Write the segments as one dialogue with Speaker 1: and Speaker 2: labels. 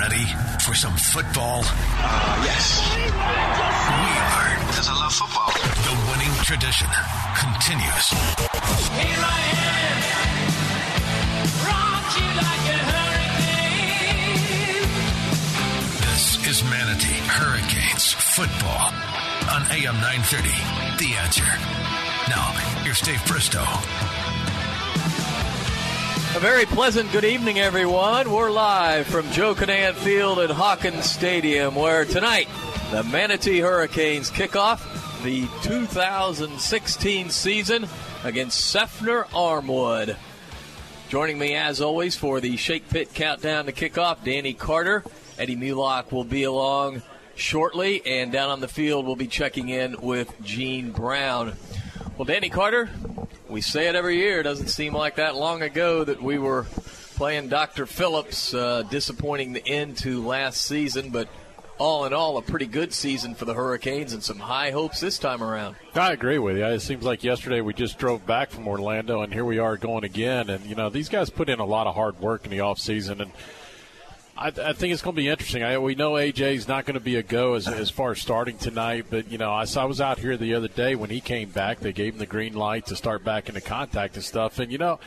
Speaker 1: ready for some football?
Speaker 2: Uh, yes.
Speaker 1: We are.
Speaker 2: Because I love football.
Speaker 1: The winning tradition continues.
Speaker 3: Here I am, rock you like a hurricane.
Speaker 1: This is Manatee Hurricanes football on AM 930. The answer. Now, here's Dave Bristow.
Speaker 4: A very pleasant good evening, everyone. We're live from Joe Kinnan Field at Hawkins Stadium, where tonight the Manatee Hurricanes kick off the 2016 season against Seffner Armwood. Joining me, as always, for the Shake Pit countdown to kickoff, Danny Carter. Eddie Mulock will be along shortly, and down on the field, we'll be checking in with Gene Brown. Well, Danny Carter, we say it every year. It doesn't seem like that long ago that we were playing Dr. Phillips, uh, disappointing the end to last season, but all in all, a pretty good season for the Hurricanes and some high hopes this time around.
Speaker 5: I agree with you. It seems like yesterday we just drove back from Orlando, and here we are going again. And, you know, these guys put in a lot of hard work in the offseason, and I, I think it's going to be interesting. I, we know AJ's not going to be a go as, as far as starting tonight, but you know, I, I was out here the other day when he came back. They gave him the green light to start back into contact and stuff, and you know,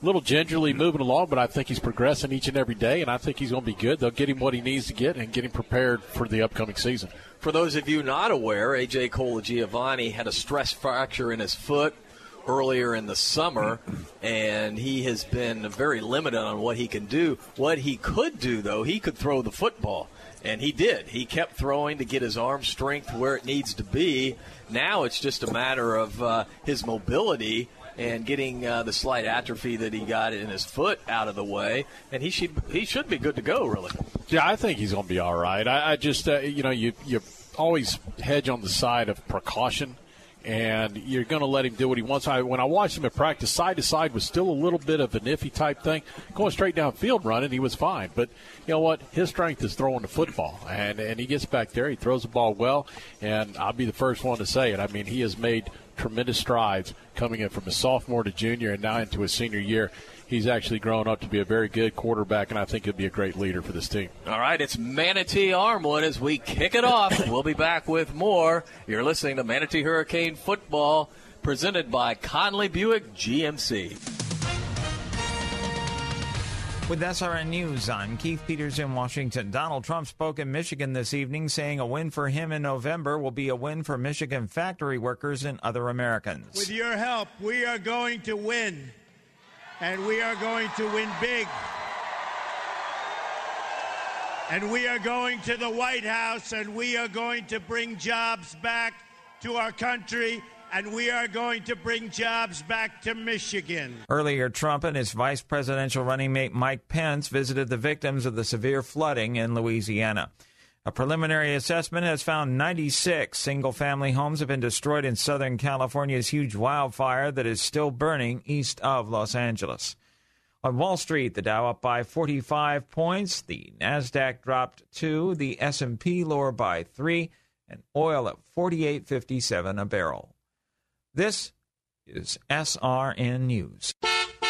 Speaker 5: a little gingerly moving along, but I think he's progressing each and every day, and I think he's going to be good. They'll get him what he needs to get and get him prepared for the upcoming season.
Speaker 4: For those of you not aware, AJ Colagiovanni had a stress fracture in his foot earlier in the summer, and he has been very limited on what he can do. What he could do, though, he could throw the football. And he did. He kept throwing to get his arm strength where it needs to be. Now it's just a matter of uh, his mobility and getting uh, the slight atrophy that he got in his foot out of the way, and he should he should be good to go. Really.
Speaker 5: Yeah, I think he's going to be all right. I, I just uh, you know you you always hedge on the side of precaution and you're going to let him do what he wants. I, when I watched him at practice, side to side was still a little bit of an iffy type thing. Going straight downfield running, he was fine. But you know what? His strength is throwing the football, and and he gets back there, he throws the ball well, and I'll be the first one to say it. I mean, he has made tremendous strides coming in from a sophomore to junior, and now into his senior year he's actually grown up to be a very good quarterback, and I think he'll be a great leader for this team.
Speaker 4: All right, it's Manatee Armwood as we kick it off. we'll be back with more. You're listening to Manatee Hurricane Football, presented by Conley Buick GMC.
Speaker 6: With SRN News, I'm Keith Peters in Washington. Donald Trump spoke in Michigan this evening, saying a win for him in November will be a win for Michigan factory workers and other Americans.
Speaker 7: With your help, we are going to win and we are going to win big. And we are going to the White House and we are going to bring jobs back to our country and we are going to bring jobs back to Michigan.
Speaker 6: Earlier, Trump and his vice presidential running mate Mike Pence visited the victims of the severe flooding in Louisiana. A preliminary assessment has found 96 single family homes have been destroyed in Southern California's huge wildfire that is still burning east of Los Angeles. On Wall Street, the Dow up by 45 points, the Nasdaq dropped 2, the S&P lower by 3, and oil at 48.57 a barrel. This is SRN News.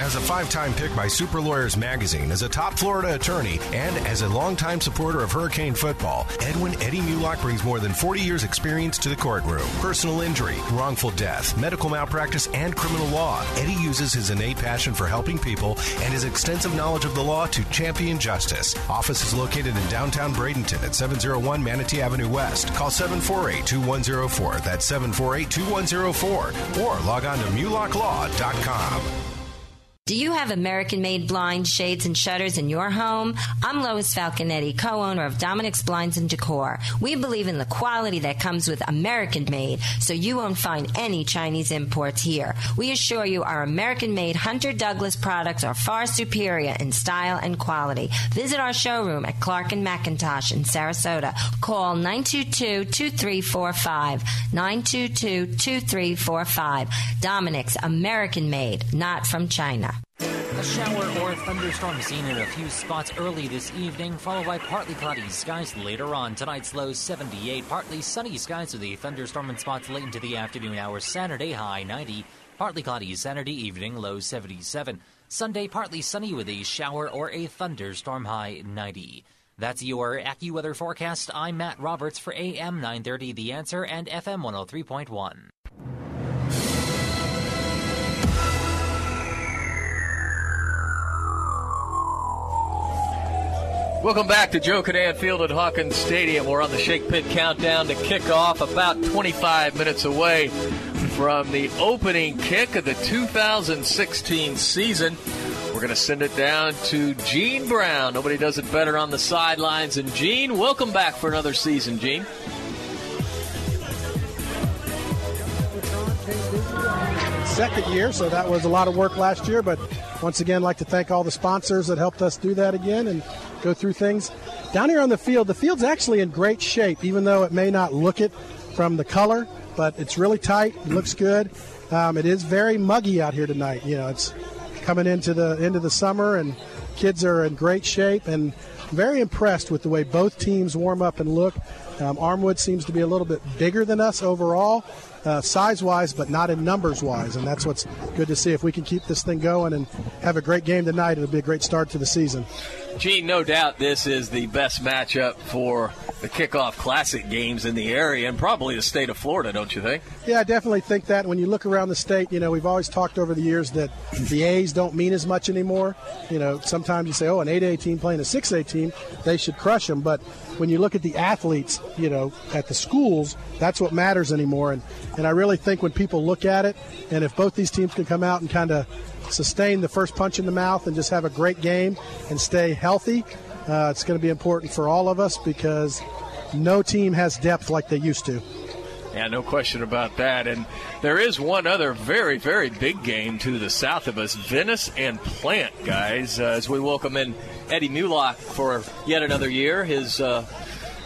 Speaker 8: As a five time pick by Super Lawyers Magazine, as a top Florida attorney, and as a longtime supporter of Hurricane football, Edwin Eddie Mulock brings more than 40 years' experience to the courtroom. Personal injury, wrongful death, medical malpractice, and criminal law. Eddie uses his innate passion for helping people and his extensive knowledge of the law to champion justice. Office is located in downtown Bradenton at 701 Manatee Avenue West. Call 748 2104. That's 748 2104. Or log on to MulockLaw.com.
Speaker 9: Do you have American made blinds, shades, and shutters in your home? I'm Lois Falconetti, co owner of Dominic's Blinds and Decor. We believe in the quality that comes with American made, so you won't find any Chinese imports here. We assure you our American made Hunter Douglas products are far superior in style and quality. Visit our showroom at Clark and McIntosh in Sarasota. Call 922 2345. 922 2345. Dominic's American made, not from China.
Speaker 10: A shower or thunderstorm seen in a few spots early this evening, followed by partly cloudy skies later on. Tonight's low 78, partly sunny skies with a thunderstorm in spots late into the afternoon hours. Saturday high 90, partly cloudy Saturday evening, low 77. Sunday partly sunny with a shower or a thunderstorm high 90. That's your AccuWeather forecast. I'm Matt Roberts for AM 930 The Answer and FM 103.1.
Speaker 4: Welcome back to Joe Kinnan Field at Hawkins Stadium. We're on the Shake Pit countdown to kickoff, about 25 minutes away from the opening kick of the 2016 season. We're going to send it down to Gene Brown. Nobody does it better on the sidelines And Gene. Welcome back for another season, Gene.
Speaker 11: Second year, so that was a lot of work last year. But once again, I'd like to thank all the sponsors that helped us do that again and go through things. Down here on the field, the field's actually in great shape, even though it may not look it from the color, but it's really tight. It looks good. Um, it is very muggy out here tonight. You know, it's coming into the end of the summer, and kids are in great shape. And very impressed with the way both teams warm up and look. Um, Armwood seems to be a little bit bigger than us overall, uh, size wise, but not in numbers wise. And that's what's good to see. If we can keep this thing going and have a great game tonight, it'll be a great start to the season.
Speaker 4: Gene, no doubt this is the best matchup for the kickoff classic games in the area and probably the state of Florida, don't you think?
Speaker 11: Yeah, I definitely think that. When you look around the state, you know, we've always talked over the years that the A's don't mean as much anymore. You know, sometimes you say, oh, an 8A team playing a 6A team, they should crush them. But when you look at the athletes, you know, at the schools, that's what matters anymore. And, and I really think when people look at it, and if both these teams can come out and kind of sustain the first punch in the mouth and just have a great game and stay healthy, uh, it's going to be important for all of us because no team has depth like they used to.
Speaker 4: Yeah, no question about that. And there is one other very, very big game to the south of us Venice and Plant, guys, uh, as we welcome in Eddie Mulock for yet another year. His. Uh,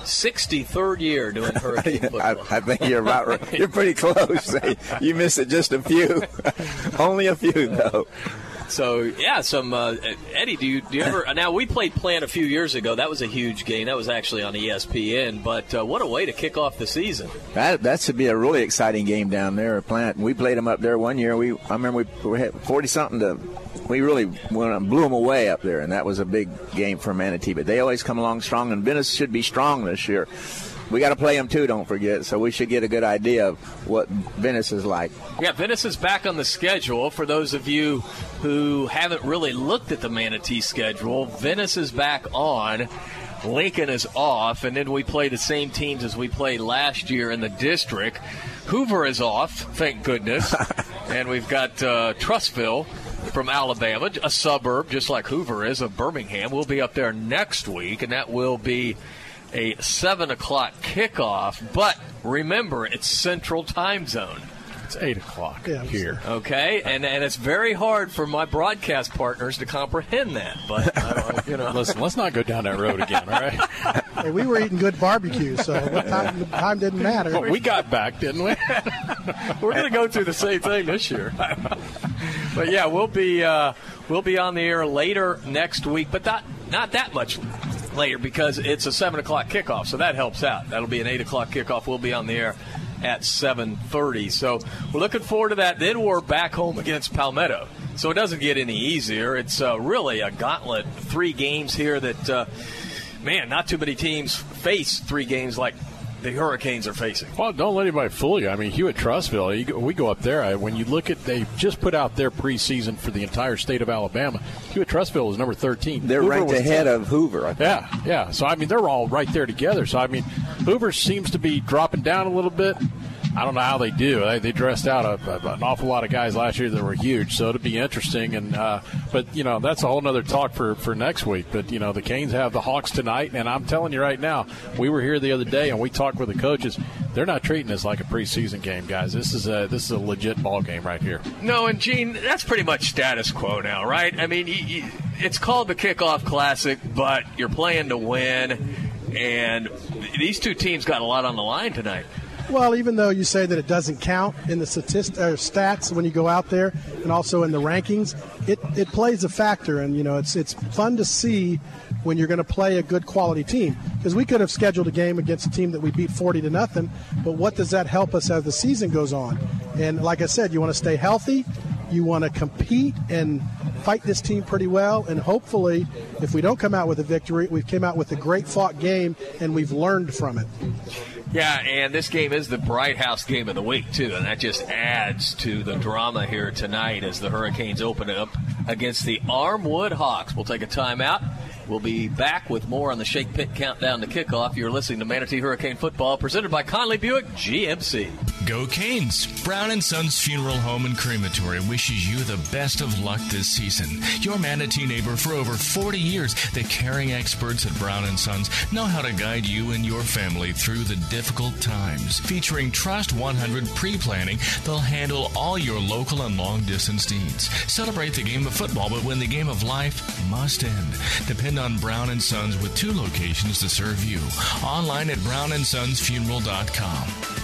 Speaker 4: 63rd year doing hurricane football.
Speaker 12: I, I think you're about right. You're pretty close. you missed it just a few. Only a few, though.
Speaker 4: So yeah, some uh, Eddie. Do you do you ever? Now we played Plant a few years ago. That was a huge game. That was actually on ESPN. But uh, what a way to kick off the season!
Speaker 12: That that should be a really exciting game down there at Plant. We played them up there one year. We I remember we, we had forty something to. We really went, blew them away up there, and that was a big game for Manatee. But they always come along strong, and Venice should be strong this year. We got to play them too, don't forget. So we should get a good idea of what Venice is like.
Speaker 4: Yeah, Venice is back on the schedule. For those of you who haven't really looked at the Manatee schedule, Venice is back on. Lincoln is off, and then we play the same teams as we played last year in the district. Hoover is off, thank goodness, and we've got uh, Trussville from Alabama, a suburb just like Hoover is of Birmingham. We'll be up there next week, and that will be a 7 o'clock kickoff. But remember, it's Central Time Zone.
Speaker 5: It's eight o'clock
Speaker 11: Yeah,
Speaker 5: here.
Speaker 4: Okay, and and it's very hard for my broadcast partners to comprehend that. But uh, you know,
Speaker 5: Listen, let's not go down that road again. All right.
Speaker 11: Hey, we were eating good barbecue, so what time, the time didn't matter.
Speaker 5: Well, we got back, didn't we?
Speaker 4: we're going to go through the same thing this year. but yeah, we'll be uh, we'll be on the air later next week, but not not that much later because it's a seven o'clock kickoff, so that helps out. That'll be an eight o'clock kickoff. We'll be on the air at seven thirty. So we're looking forward to that. Then we're back home against Palmetto. So it doesn't get any easier. It's uh, really a gauntlet. Three games here that, uh, man, not too many teams face three games like the Hurricanes are facing.
Speaker 5: Well, don't let anybody fool you. I mean, Hewitt Trussville, you go, we go up there. I, when you look at, they just put out their preseason for the entire state of Alabama. Hewitt Trussville is number 13.
Speaker 12: They're
Speaker 5: Hoover
Speaker 12: ranked ahead
Speaker 5: 10.
Speaker 12: of Hoover. I think.
Speaker 5: Yeah, yeah. So, I mean, they're all right there together. So, I mean, Hoover seems to be dropping down a little bit. I don't know how they do. They, they dressed out a, a, an awful lot of guys last year that were huge, so it'll be interesting. And uh, but you know that's a whole other talk for, for next week. But you know the Canes have the Hawks tonight, and I'm telling you right now, we were here the other day and we talked with the coaches. They're not treating this like a preseason game, guys. This is a this is a legit ball game right here.
Speaker 4: No, and Gene, that's pretty much status quo now, right? I mean, it's called the Kickoff Classic, but you're playing to win, and these two teams got a lot on the line tonight.
Speaker 11: Well, even though you say that it doesn't count in the statist- stats when you go out there, and also in the rankings, it, it plays a factor, and you know it's it's fun to see when you're going to play a good quality team because we could have scheduled a game against a team that we beat 40 to nothing, but what does that help us as the season goes on? And like I said, you want to stay healthy, you want to compete and fight this team pretty well, and hopefully, if we don't come out with a victory, we've came out with a great fought game and we've learned from it.
Speaker 4: Yeah, and this game is the Bright House game of the week, too, and that just adds to the drama here tonight as the Hurricanes open up against the Armwood Hawks. We'll take a timeout. We'll be back with more on the Shake Pit Countdown to Kickoff. You're listening to Manatee Hurricane Football, presented by Conley Buick GMC.
Speaker 13: Go Canes! Brown and Sons Funeral Home and Crematory wishes you the best of luck this season. Your Manatee neighbor for over 40 years, the caring experts at Brown and Sons know how to guide you and your family through the difficult times. Featuring Trust 100 pre-planning, they'll handle all your local and long-distance needs. Celebrate the game of football, but when the game of life must end, depend on Brown and Sons with two locations to serve you. Online at brownandsonsfuneral.com.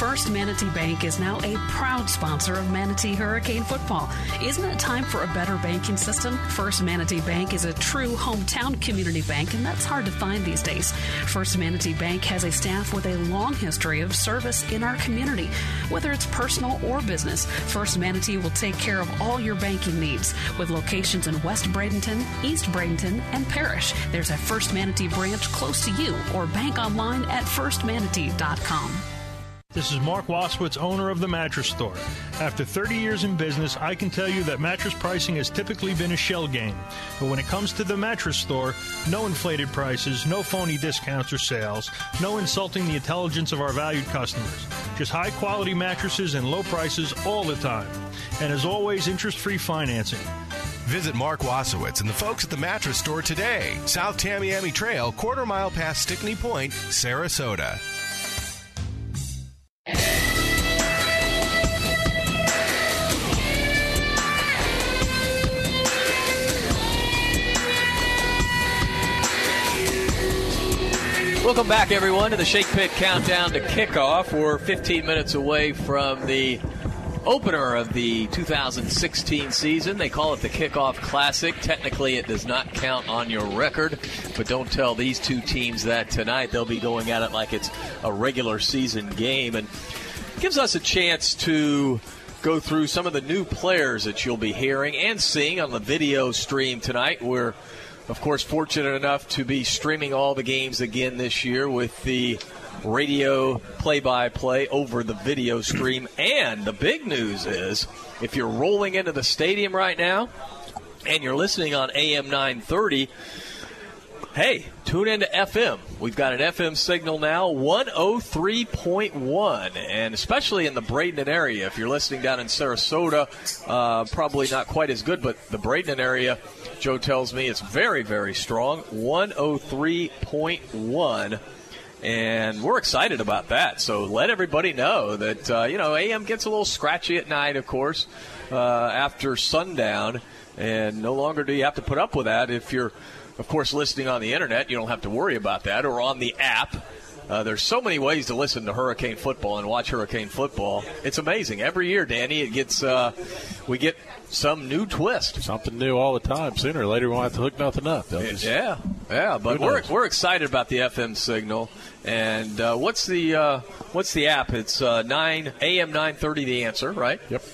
Speaker 14: First Manatee Bank is now a proud sponsor of Manatee Hurricane Football. Isn't it time for a better banking system? First Manatee Bank is a true hometown community bank, and that's hard to find these days. First Manatee Bank has a staff with a long history of service in our community. Whether it's personal or business, First Manatee will take care of all your banking needs. With locations in West Bradenton, East Bradenton, and Parrish. there's a First Manatee branch close to you or bank online at firstmanatee.com.
Speaker 15: This is Mark Wasowitz, owner of the Mattress Store. After 30 years in business, I can tell you that mattress pricing has typically been a shell game. But when it comes to the Mattress Store, no inflated prices, no phony discounts or sales, no insulting the intelligence of our valued customers. Just high quality mattresses and low prices all the time. And as always, interest free financing.
Speaker 8: Visit Mark Wasowitz and the folks at the Mattress Store today. South Tamiami Trail, quarter mile past Stickney Point, Sarasota.
Speaker 4: Welcome back, everyone, to the Shake Pit Countdown to Kickoff. We're 15 minutes away from the opener of the 2016 season. They call it the Kickoff Classic. Technically, it does not count on your record, but don't tell these two teams that tonight. They'll be going at it like it's a regular season game and gives us a chance to go through some of the new players that you'll be hearing and seeing on the video stream tonight. We're of course, fortunate enough to be streaming all the games again this year with the radio play by play over the video stream. And the big news is if you're rolling into the stadium right now and you're listening on AM 930, hey, tune into FM. We've got an FM signal now, 103.1. And especially in the Bradenton area, if you're listening down in Sarasota, uh, probably not quite as good, but the Bradenton area, Joe tells me it's very, very strong, 103.1 and we're excited about that. So let everybody know that uh, you know AM gets a little scratchy at night, of course, uh, after sundown, and no longer do you have to put up with that if you're, of course, listening on the internet. You don't have to worry about that, or on the app. Uh, there's so many ways to listen to Hurricane football and watch Hurricane football. It's amazing. Every year, Danny, it gets uh, we get some new twist.
Speaker 5: Something new all the time. Sooner or later, we won't have to hook nothing up. Just-
Speaker 4: Yeah, yeah, but we're,
Speaker 5: knows?
Speaker 4: we're excited about the FM signal. And uh, what's the uh, what's the app? It's uh, nine AM nine thirty. The answer, right?
Speaker 5: Yep.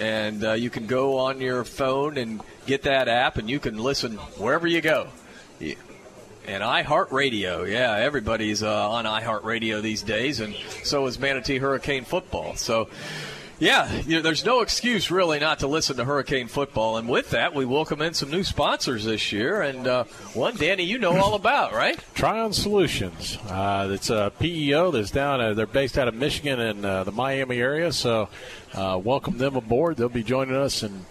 Speaker 4: And uh, you can go on your phone and get that app, and you can listen wherever you go. And iHeartRadio, yeah, everybody's uh, on iHeartRadio these days, and so is Manatee Hurricane Football. So, yeah, you know, there's no excuse really not to listen to Hurricane Football. And with that, we welcome in some new sponsors this year, and uh, one, Danny, you know all about, right?
Speaker 5: Trion Solutions. Uh, it's a PEO that's down. Uh, they're based out of Michigan and uh, the Miami area. So, uh, welcome them aboard. They'll be joining us and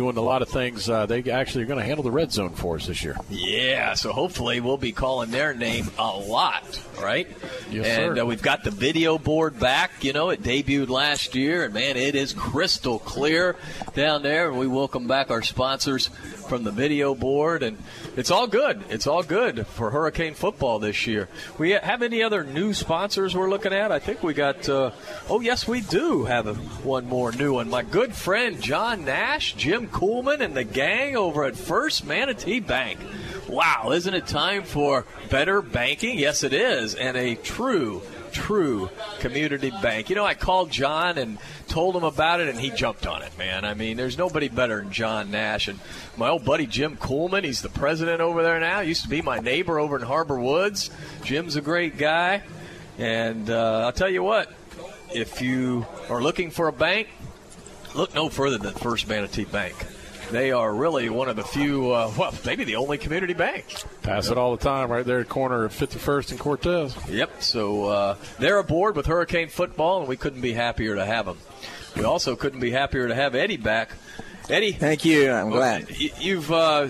Speaker 5: doing a lot of things. Uh, they actually are going to handle the red zone for us this year.
Speaker 4: Yeah, so hopefully we'll be calling their name a lot, right?
Speaker 5: Yes,
Speaker 4: and
Speaker 5: sir.
Speaker 4: Uh, we've got the video board back. You know, it debuted last year, and man, it is crystal clear down there. And we welcome back our sponsors from the video board, and it's all good. It's all good for Hurricane football this year. We have any other new sponsors we're looking at? I think we got. Uh, oh, yes, we do have a, one more new one. My good friend John Nash, Jim Coolman, and the gang over at First Manatee Bank. Wow, isn't it time for better banking? Yes, it is, and a true, true community bank. You know, I called John and told him about it, and he jumped on it, man. I mean, there's nobody better than John Nash. And my old buddy Jim Coolman, he's the president over there now. Used to be my neighbor over in Harbor Woods. Jim's a great guy. And uh, I'll tell you what, if you are looking for a bank, look no further than First Manatee Bank. They are really one of the few, uh, well, maybe the only community bank.
Speaker 5: Pass it all the time right there at the corner of 51st and Cortez.
Speaker 4: Yep. So uh, they're aboard with Hurricane football, and we couldn't be happier to have them. We also couldn't be happier to have Eddie back. Eddie,
Speaker 12: Thank you. I'm glad.
Speaker 4: y- you've uh,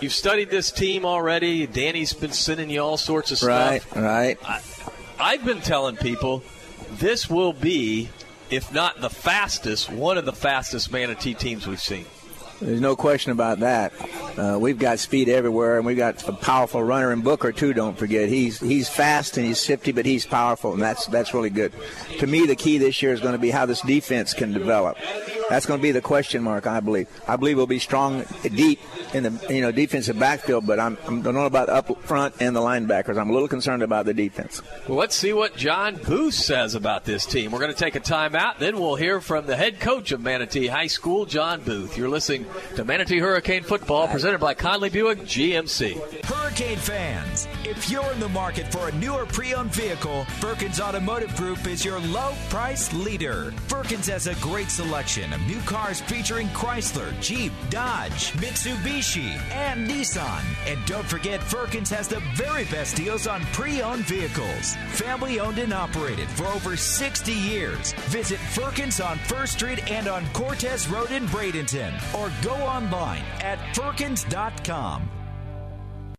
Speaker 4: you've studied this team already. Danny's been sending you all sorts of stuff.
Speaker 12: Right, right.
Speaker 4: I, I've been telling people this will be, if not the fastest, one of the fastest Manatee teams we've seen.
Speaker 12: There's no question about that. Uh, we've got speed everywhere, and we've got a powerful runner in Booker too. Don't forget, he's he's fast and he's shifty, but he's powerful, and that's that's really good. To me, the key this year is going to be how this defense can develop. That's going to be the question mark, I believe. I believe we'll be strong deep in the you know defensive backfield, but I'm, I don't about up front and the linebackers. I'm a little concerned about the defense.
Speaker 4: Well, let's see what John Booth says about this team. We're going to take a timeout, then we'll hear from the head coach of Manatee High School, John Booth. You're listening to Manatee Hurricane Football, presented by Conley Buick GMC.
Speaker 16: Hurricane fans, if you're in the market for a newer pre-owned vehicle, Firkins Automotive Group is your low price leader. Firkins has a great selection of new cars featuring Chrysler, Jeep, Dodge, Mitsubishi, and Nissan. And don't forget, Firkins has the very best deals on pre-owned vehicles. Family owned and operated for over 60 years. Visit Firkins on First Street and on Cortez Road in Bradenton, or go online at firkins.com.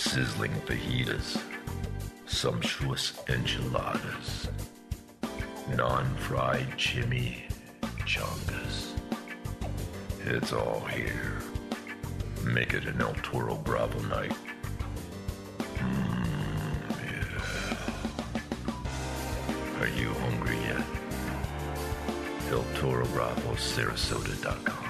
Speaker 17: sizzling fajitas, sumptuous enchiladas, non-fried chimichangas. It's all here. Make it an El Toro Bravo night. Mmm, yeah. Are you hungry yet? El Toro Bravo, Sarasota.com.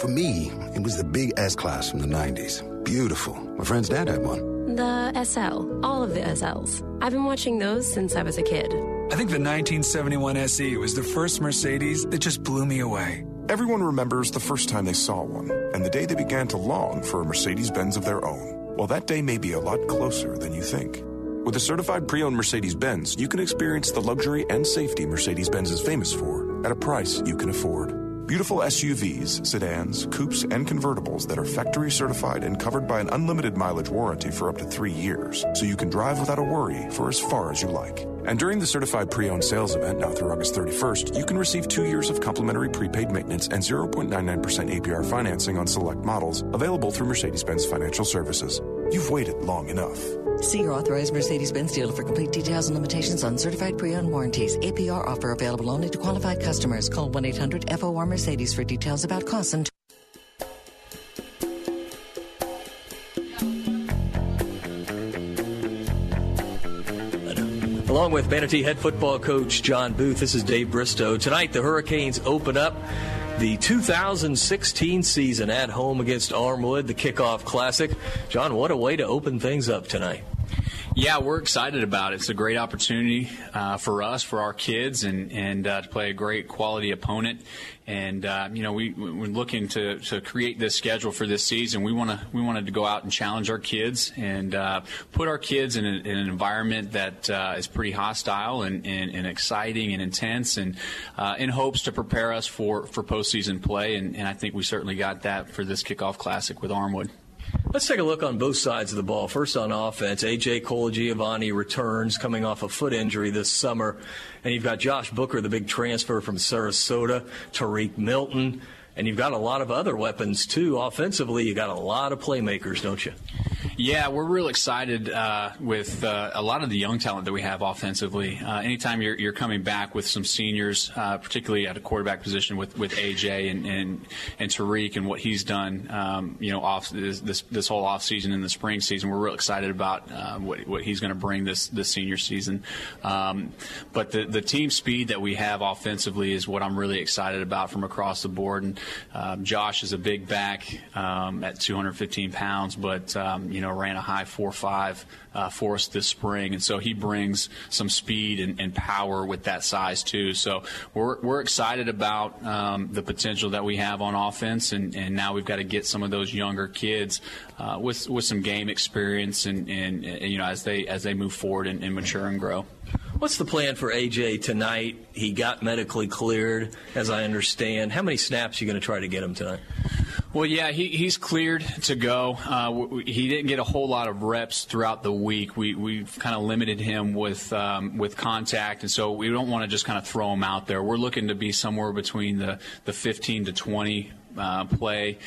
Speaker 18: For me, it was the big S class from the 90s. Beautiful. My friend's dad had one.
Speaker 19: The SL. All of the SLs. I've been watching those since I was a kid.
Speaker 20: I think the 1971 SE was the first Mercedes that just blew me away.
Speaker 21: Everyone remembers the first time they saw one and the day they began to long for a Mercedes Benz of their own. Well, that day may be a lot closer than you think. With a certified pre owned Mercedes Benz, you can experience the luxury and safety Mercedes Benz is famous for at a price you can afford. Beautiful SUVs, sedans, coupes, and convertibles that are factory certified and covered by an unlimited mileage warranty for up to three years, so you can drive without a worry for as far as you like. And during the certified pre owned sales event now through August 31st, you can receive two years of complimentary prepaid maintenance and 0.99% APR financing on select models available through Mercedes Benz Financial Services. You've waited long enough.
Speaker 22: See your authorized Mercedes-Benz dealer for complete details and limitations on certified pre-owned warranties. APR offer available only to qualified customers. Call 1-800-FOR-Mercedes for details about costs and...
Speaker 4: Along with Manatee head football coach John Booth, this is Dave Bristow. Tonight, the Hurricanes open up the 2016 season at home against Armwood, the kickoff classic. John, what a way to open things up tonight.
Speaker 23: Yeah, we're excited about it. It's a great opportunity uh, for us, for our kids, and and uh, to play a great quality opponent. And uh, you know, we we're looking to, to create this schedule for this season. We want to we wanted to go out and challenge our kids and uh, put our kids in, a, in an environment that uh, is pretty hostile and, and, and exciting and intense, and uh, in hopes to prepare us for for postseason play. And, and I think we certainly got that for this kickoff classic with Armwood.
Speaker 4: Let's take a look on both sides of the ball. First on offense, AJ Colagiovanni returns coming off a foot injury this summer. And you've got Josh Booker, the big transfer from Sarasota, Tariq Milton, and you've got a lot of other weapons too. Offensively, you got a lot of playmakers, don't you?
Speaker 23: Yeah, we're real excited uh, with uh, a lot of the young talent that we have offensively. Uh, anytime you're, you're coming back with some seniors, uh, particularly at a quarterback position with, with AJ and, and, and Tariq and what he's done, um, you know, off this, this, this whole off season and the spring season, we're real excited about uh, what, what he's going to bring this this senior season. Um, but the the team speed that we have offensively is what I'm really excited about from across the board. And um, Josh is a big back um, at 215 pounds, but um, you know ran a high four five uh, for us this spring, and so he brings some speed and, and power with that size too. So we're we're excited about um, the potential that we have on offense, and, and now we've got to get some of those younger kids uh, with with some game experience, and, and, and you know as they as they move forward and, and mature and grow.
Speaker 4: What's the plan for AJ tonight? He got medically cleared, as I understand. How many snaps are you going to try to get him tonight?
Speaker 23: Well, yeah, he, he's cleared to go. Uh, w- he didn't get a whole lot of reps throughout the week. We we've kind of limited him with um, with contact, and so we don't want to just kind of throw him out there. We're looking to be somewhere between the the 15 to 20 uh, play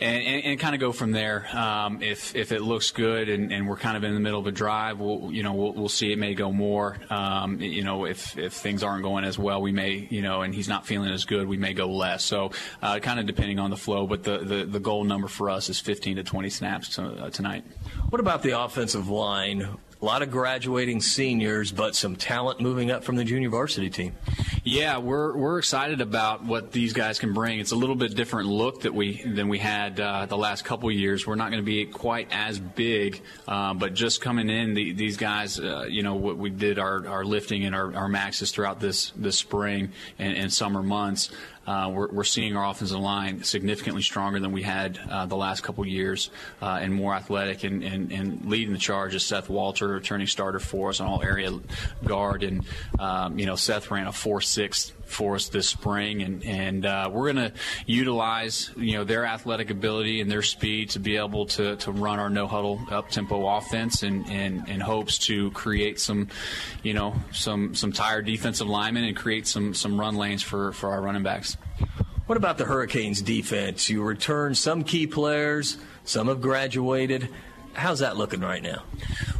Speaker 23: and, and, and kind of go from there. Um, if if it looks good and, and we're kind of in the middle of a drive, we'll you know we'll, we'll see. It may go more. Um, you know, if if things aren't going as well, we may you know, and he's not feeling as good, we may go less. So uh, kind of depending on the flow, but the, the the goal number for us is 15 to 20 snaps to, uh, tonight.
Speaker 4: What about the offensive line? A lot of graduating seniors, but some talent moving up from the junior varsity team.
Speaker 23: Yeah, we're we're excited about what these guys can bring. It's a little bit different look that we than we had uh, the last couple years. We're not going to be quite as big, uh, but just coming in, the, these guys, uh, you know, what we did our, our lifting and our, our maxes throughout this this spring and, and summer months. Uh, we're, we're, seeing our offensive line significantly stronger than we had uh, the last couple years uh, and more athletic. And, and, and, leading the charge is Seth Walter, returning starter for us on all area guard. And, um, you know, Seth ran a 4 6 for us this spring, and and uh, we're going to utilize you know their athletic ability and their speed to be able to, to run our no huddle up tempo offense, and, and and hopes to create some you know some some tired defensive linemen and create some some run lanes for for our running backs.
Speaker 4: What about the Hurricanes defense? You return some key players, some have graduated. How's that looking right now?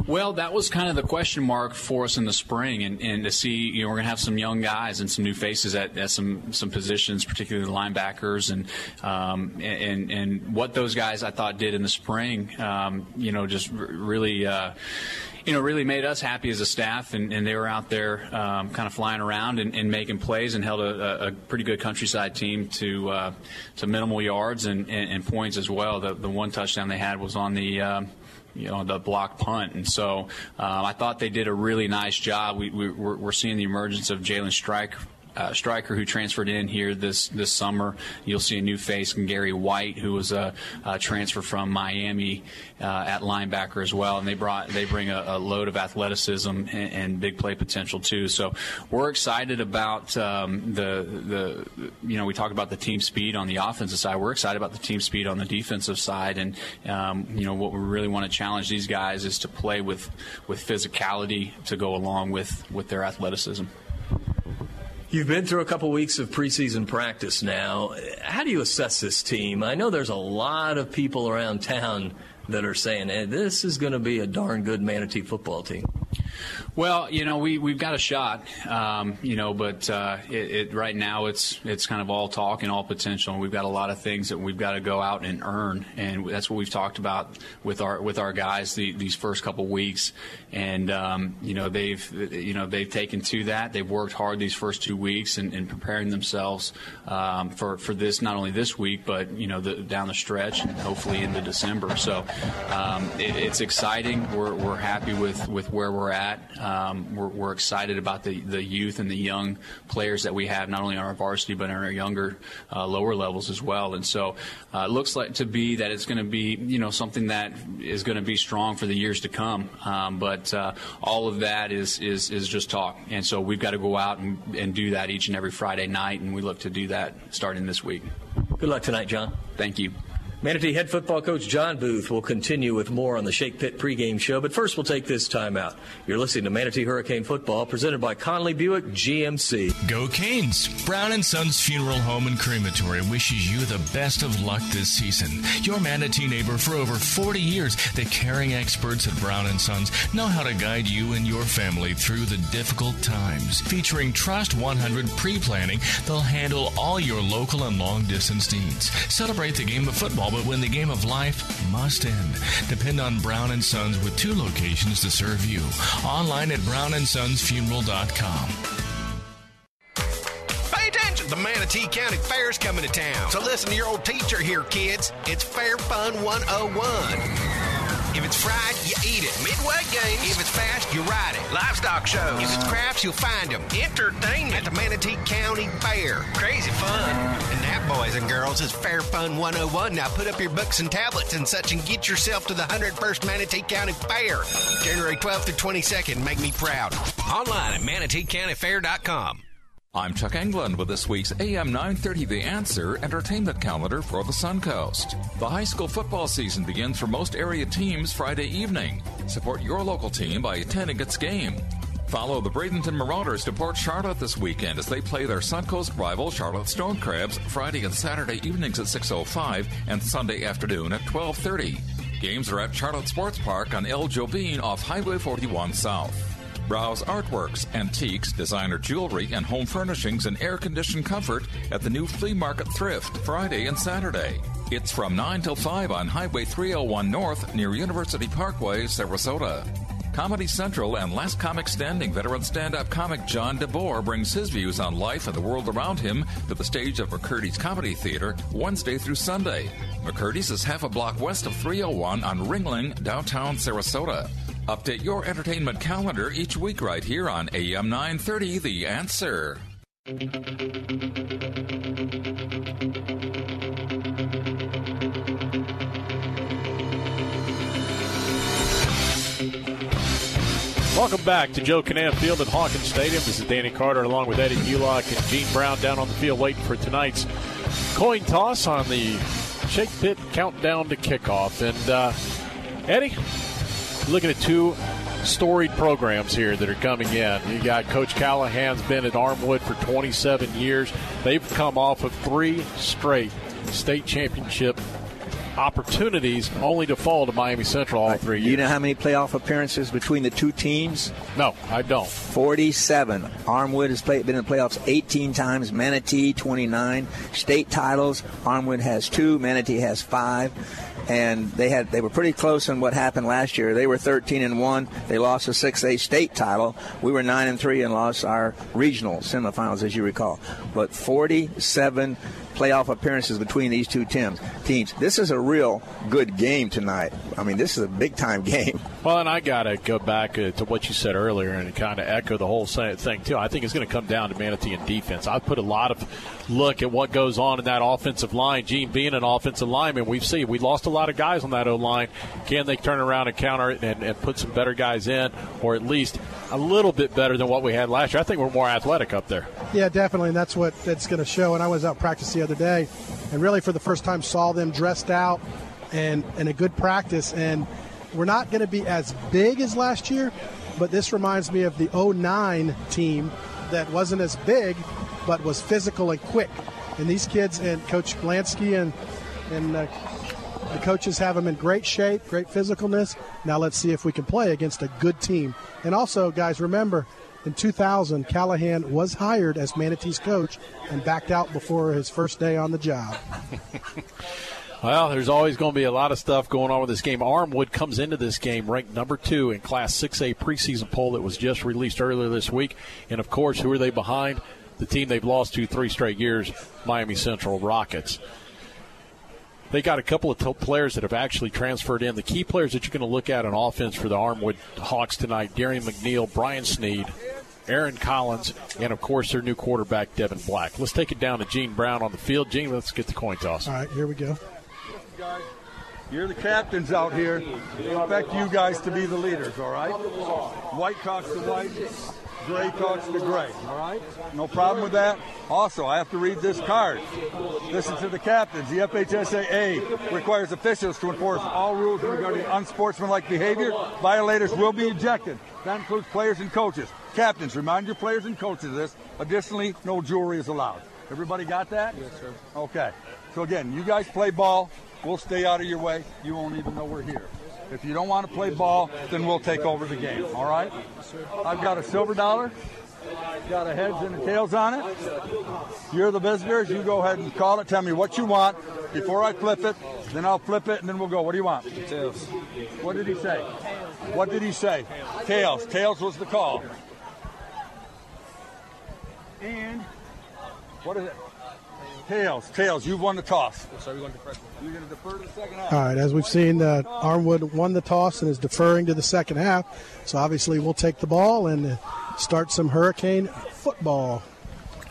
Speaker 23: Well, that was kind of the question mark for us in the spring, and, and to see, you know, we're going to have some young guys and some new faces at, at some some positions, particularly the linebackers, and um, and and what those guys I thought did in the spring, um, you know, just really. Uh, you know, really made us happy as a staff, and, and they were out there um, kind of flying around and, and, making plays, and held a, a pretty good countryside team to uh, to minimal yards and, and, points as well. The, the one touchdown they had was on the um, you know the block punt. And so um, I thought they did a really nice job. We, we, we're, seeing the emergence of Jalen Strike uh, striker who transferred in here this this summer. You'll see a new face in Gary White, who was a, a transfer from Miami uh, at linebacker as well. And they brought they bring a, a load of athleticism and, and, big play potential too. So we're excited about um, the the you know we talk about the team speed on the offensive side. We're excited about the team speed on the defensive side, and um, you know what we really want to challenge these guys is to play with with physicality to go along with with their athleticism.
Speaker 4: You've been through a couple weeks of preseason practice now. How do you assess this team? I know there's a lot of people around town that are saying, hey, this is going to be a darn good Manatee football team.
Speaker 23: Well, you know, we we've got a shot, um, you know, but uh, it, it, right now it's it's kind of all talk and all potential. We've got a lot of things that we've got to go out and earn, and that's what we've talked about with our with our guys the, these first couple weeks. And um, you know, they've you know they've taken to that. They've worked hard these first two weeks and, and preparing themselves um, for for this not only this week, but you know, the, down the stretch and hopefully into December. So um, it, it's exciting. We're we're happy with with where we're at. Um, we're, we're, excited about the, the youth and the young players that we have, not only on our varsity, but on our younger, uh, lower levels as well. And so uh, it looks like to be that it's going to be, you know, something that is going to be strong for the years to come. Um, but uh, all of that is, is, is just talk. And so we've got to go out and, and do that each and every Friday night, and we look to do that starting this week.
Speaker 4: Good luck tonight, John.
Speaker 23: Thank you.
Speaker 4: Manatee head football coach John Booth will continue with more on the Shake Pit pregame show, but first we'll take this time out. You're listening to Manatee Hurricane Football, presented by Conley Buick GMC.
Speaker 13: Go Canes! Brown and Sons Funeral Home and Crematory wishes you the best of luck this season. Your Manatee neighbor for over 40 years, the caring experts at Brown and Sons know how to guide you and your family through the difficult times. Featuring Trust 100 pre-planning, they'll handle all your local and long distance needs. Celebrate the game of football but when the game of life must end. Depend on Brown and Sons with two locations to serve you. Online at brownandsonsfuneral.com.
Speaker 24: The Manatee County Fair is coming to town. So listen to your old teacher here, kids. It's Fair Fun 101. If it's fried, you eat it. Midway games. If it's fast, you ride it. Livestock shows. If it's crafts, you'll find them. Entertainment at the Manatee County Fair. Crazy fun. And that, boys and girls, is Fair Fun 101. Now put up your books and tablets and such and get yourself to the 101st Manatee County Fair. January 12th to 22nd. Make me proud. Online at ManateeCountyFair.com.
Speaker 25: I'm Chuck England with this week's AM 930 The Answer entertainment calendar for the Suncoast. The high school football season begins for most area teams Friday evening. Support your local team by attending its game. Follow the Bradenton Marauders to Port Charlotte this weekend as they play their Suncoast rival Charlotte Stone Crabs Friday and Saturday evenings at 6.05 and Sunday afternoon at 12.30. Games are at Charlotte Sports Park on El Jobean off Highway 41 South. Browse artworks, antiques, designer jewelry, and home furnishings and air conditioned comfort at the new Flea Market Thrift Friday and Saturday. It's from 9 till 5 on Highway 301 North near University Parkway, Sarasota. Comedy Central and Last Comic Standing veteran stand up comic John DeBoer brings his views on life and the world around him to the stage of McCurdy's Comedy Theater Wednesday through Sunday. McCurdy's is half a block west of 301 on Ringling, downtown Sarasota. Update your entertainment calendar each week right here on AM 930 The Answer.
Speaker 5: Welcome back to Joe Kinnan Field at Hawkins Stadium. This is Danny Carter along with Eddie Mulock and Gene Brown down on the field waiting for tonight's coin toss on the Shake Pit countdown to kickoff. And uh, Eddie, looking at two storied programs here that are coming in. You got Coach Callahan's been at Armwood for 27 years. They've come off of three straight state championship opportunities, only to fall to Miami Central all three years.
Speaker 26: You know how many playoff appearances between the two teams?
Speaker 5: No, I don't.
Speaker 26: 47. Armwood has played, been in the playoffs 18 times. Manatee 29. State titles. Armwood has two. Manatee has five and they had they were pretty close in what happened last year. They were 13 and one. They lost a 6A state title. We were nine and three and lost our regional semifinals, as you recall. But 47 playoff appearances between these two teams. Teams. This is a real good game tonight. I mean, this is a big time game.
Speaker 5: Well, and I got to go back uh, to what you said earlier and kind of echo the whole thing too. I think it's going to come down to Manatee and defense. I put a lot of look at what goes on in that offensive line. Gene being an offensive lineman, we've seen we lost a lot of guys on that O line. Can they turn around and counter it and, and put some better guys in, or at least a little bit better than what we had last year? I think we're more athletic up there.
Speaker 11: Yeah, definitely, and that's what it's going to show. And I was out practice the other day, and really for the first time saw them dressed out and and a good practice. And we're not going to be as big as last year, but this reminds me of the 09 team that wasn't as big, but was physical and quick. And these kids and Coach Blansky and and uh, the coaches have them in great shape, great physicalness. Now let's see if we can play against a good team. And also, guys, remember in 2000, Callahan was hired as Manatee's coach and backed out before his first day on the job.
Speaker 5: Well, there's always going to be a lot of stuff going on with this game. Armwood comes into this game ranked number two in Class 6A preseason poll that was just released earlier this week. And of course, who are they behind? The team they've lost to three straight years, Miami Central Rockets. They got a couple of t- players that have actually transferred in. The key players that you're going to look at on offense for the Armwood Hawks tonight Darian McNeil, Brian Sneed, Aaron Collins, and of course their new quarterback, Devin Black. Let's take it down to Gene Brown on the field. Gene, let's get the coin toss.
Speaker 11: All right, here we go.
Speaker 27: You're the captains out here. We expect you guys to be the leaders, all right? White talks to white, gray talks to gray, all right? No problem with that. Also, I have to read this card. Listen to the captains. The FHSAA requires officials to enforce all rules regarding unsportsmanlike behavior. Violators will be ejected. That includes players and coaches. Captains, remind your players and coaches of this. Additionally, no jewelry is allowed. Everybody got that? Yes, sir. Okay. So again, you guys play ball. We'll stay out of your way. You won't even know we're here. If you don't want to play ball, then we'll take over the game. All right? I've got a silver dollar. Got a heads and a tails on it. You're the visitors. You go ahead and call it. Tell me what you want before I flip it. Then I'll flip it and then we'll go. What do you want? Tails. What did he say? What did he say? Tails. Tails was the call. And what is it? Tails. Tails. You've won the toss. So we're going to You're going to defer to the second half.
Speaker 11: All right, as we've seen, uh, Armwood won the toss and is deferring to the second half. So obviously, we'll take the ball and uh, start some Hurricane football.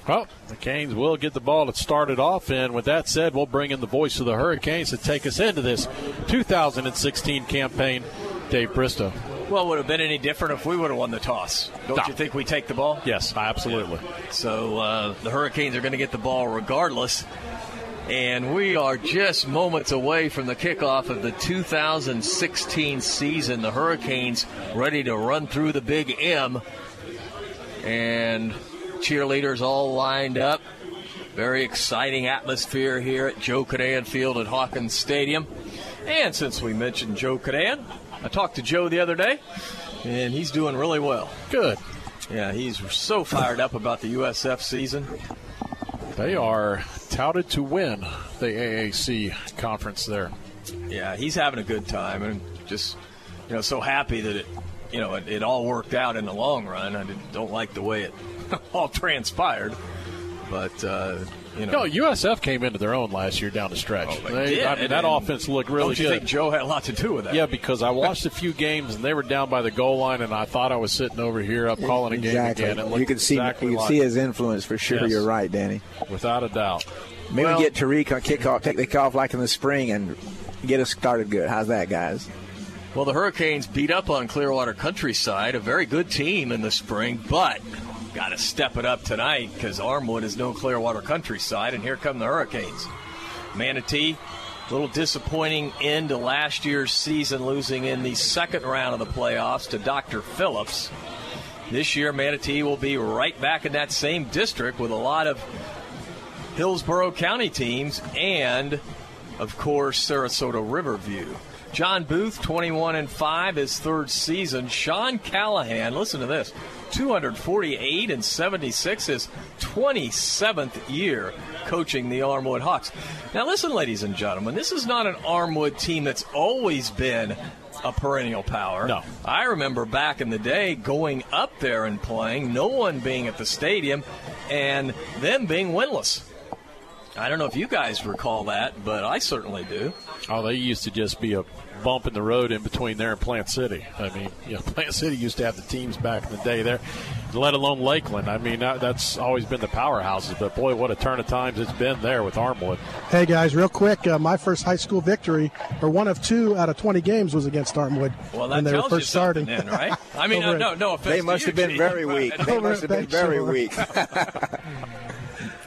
Speaker 5: Well, the Canes will get the ball to start it off. And with that said, we'll bring in the voice of the Hurricanes to take us into this 2016 campaign, Dave Bristow.
Speaker 4: Well, would have been any different if we would have won the toss? Don't
Speaker 5: No.
Speaker 4: you think we take the ball?
Speaker 5: Yes, absolutely.
Speaker 4: So uh, the Hurricanes are going to get the ball regardless. And we are just moments away from the kickoff of the 2016 season. The Hurricanes ready to run through the big M. And cheerleaders all lined up. Very exciting atmosphere here at Joe Kinnan Field at Hawkins Stadium. And since we mentioned Joe Kinnan, I talked to Joe the other day, and he's doing really well.
Speaker 5: Good.
Speaker 4: Yeah, he's so fired up about the USF season.
Speaker 5: They are touted to win the AAC conference there.
Speaker 4: Yeah, he's having a good time and just you know so happy that it you know it, it all worked out in the long run. I didn't- don't like the way it all transpired, but uh, you know.
Speaker 5: No, USF came into their own last year down the stretch.
Speaker 4: Oh, they
Speaker 5: They-
Speaker 4: did,
Speaker 5: I mean, that offense looked really
Speaker 4: don't you
Speaker 5: good.
Speaker 4: think Joe had a lot to do with that?
Speaker 5: Yeah, because I watched a few games and they were down by the goal line, and I thought I was sitting over here up calling a game
Speaker 12: exactly.
Speaker 5: again. It looked
Speaker 12: You can see
Speaker 5: exactly
Speaker 12: you can
Speaker 5: like
Speaker 12: see his influence for sure.
Speaker 5: Yes.
Speaker 12: You're right, Danny.
Speaker 5: without a doubt.
Speaker 12: Maybe
Speaker 4: Well-
Speaker 12: get Tariq on kickoff, take the kickoff like in the spring, and get us started good. How's that, guys?
Speaker 4: Well, the Hurricanes beat up on Clearwater Countryside, a very good team in the spring, but got to step it up tonight because Armwood is no Clearwater Countryside, and here come the Hurricanes. Manatee, a little disappointing end to last year's season, losing in the second round of the playoffs to Dr. Phillips. This year, Manatee will be right back in that same district with a lot of Hillsborough County teams and, of course, Sarasota Riverview. John Booth, 21 and 5, his third season. Sean Callahan, listen to this 248 and 76, his 27th year coaching the Armwood Hawks. Now, listen, ladies and gentlemen, this is not an Armwood team that's always been a perennial power.
Speaker 5: No.
Speaker 4: I remember back in the day going up there and playing, no one being at the stadium, and them being winless. I don't know if you guys recall that, but I certainly do.
Speaker 5: Oh, they used to just be a bump in the road in between there and Plant City. I mean, you know, Plant City used to have the teams back in the day there, let alone Lakeland. I mean, that, that's always been the powerhouses. But boy, what a turn of times it's been there with Armwood.
Speaker 11: Hey guys, real quick, uh, my first high school victory, or one of two out of 20 games, was against Armwood
Speaker 4: Well, that
Speaker 11: when they were first
Speaker 4: you
Speaker 11: starting.
Speaker 4: then, right? I mean,
Speaker 11: Over
Speaker 4: no, no, no offense.
Speaker 12: They
Speaker 4: to
Speaker 12: must
Speaker 4: you,
Speaker 12: have been
Speaker 4: Gene,
Speaker 12: very weak. They must have been very weak.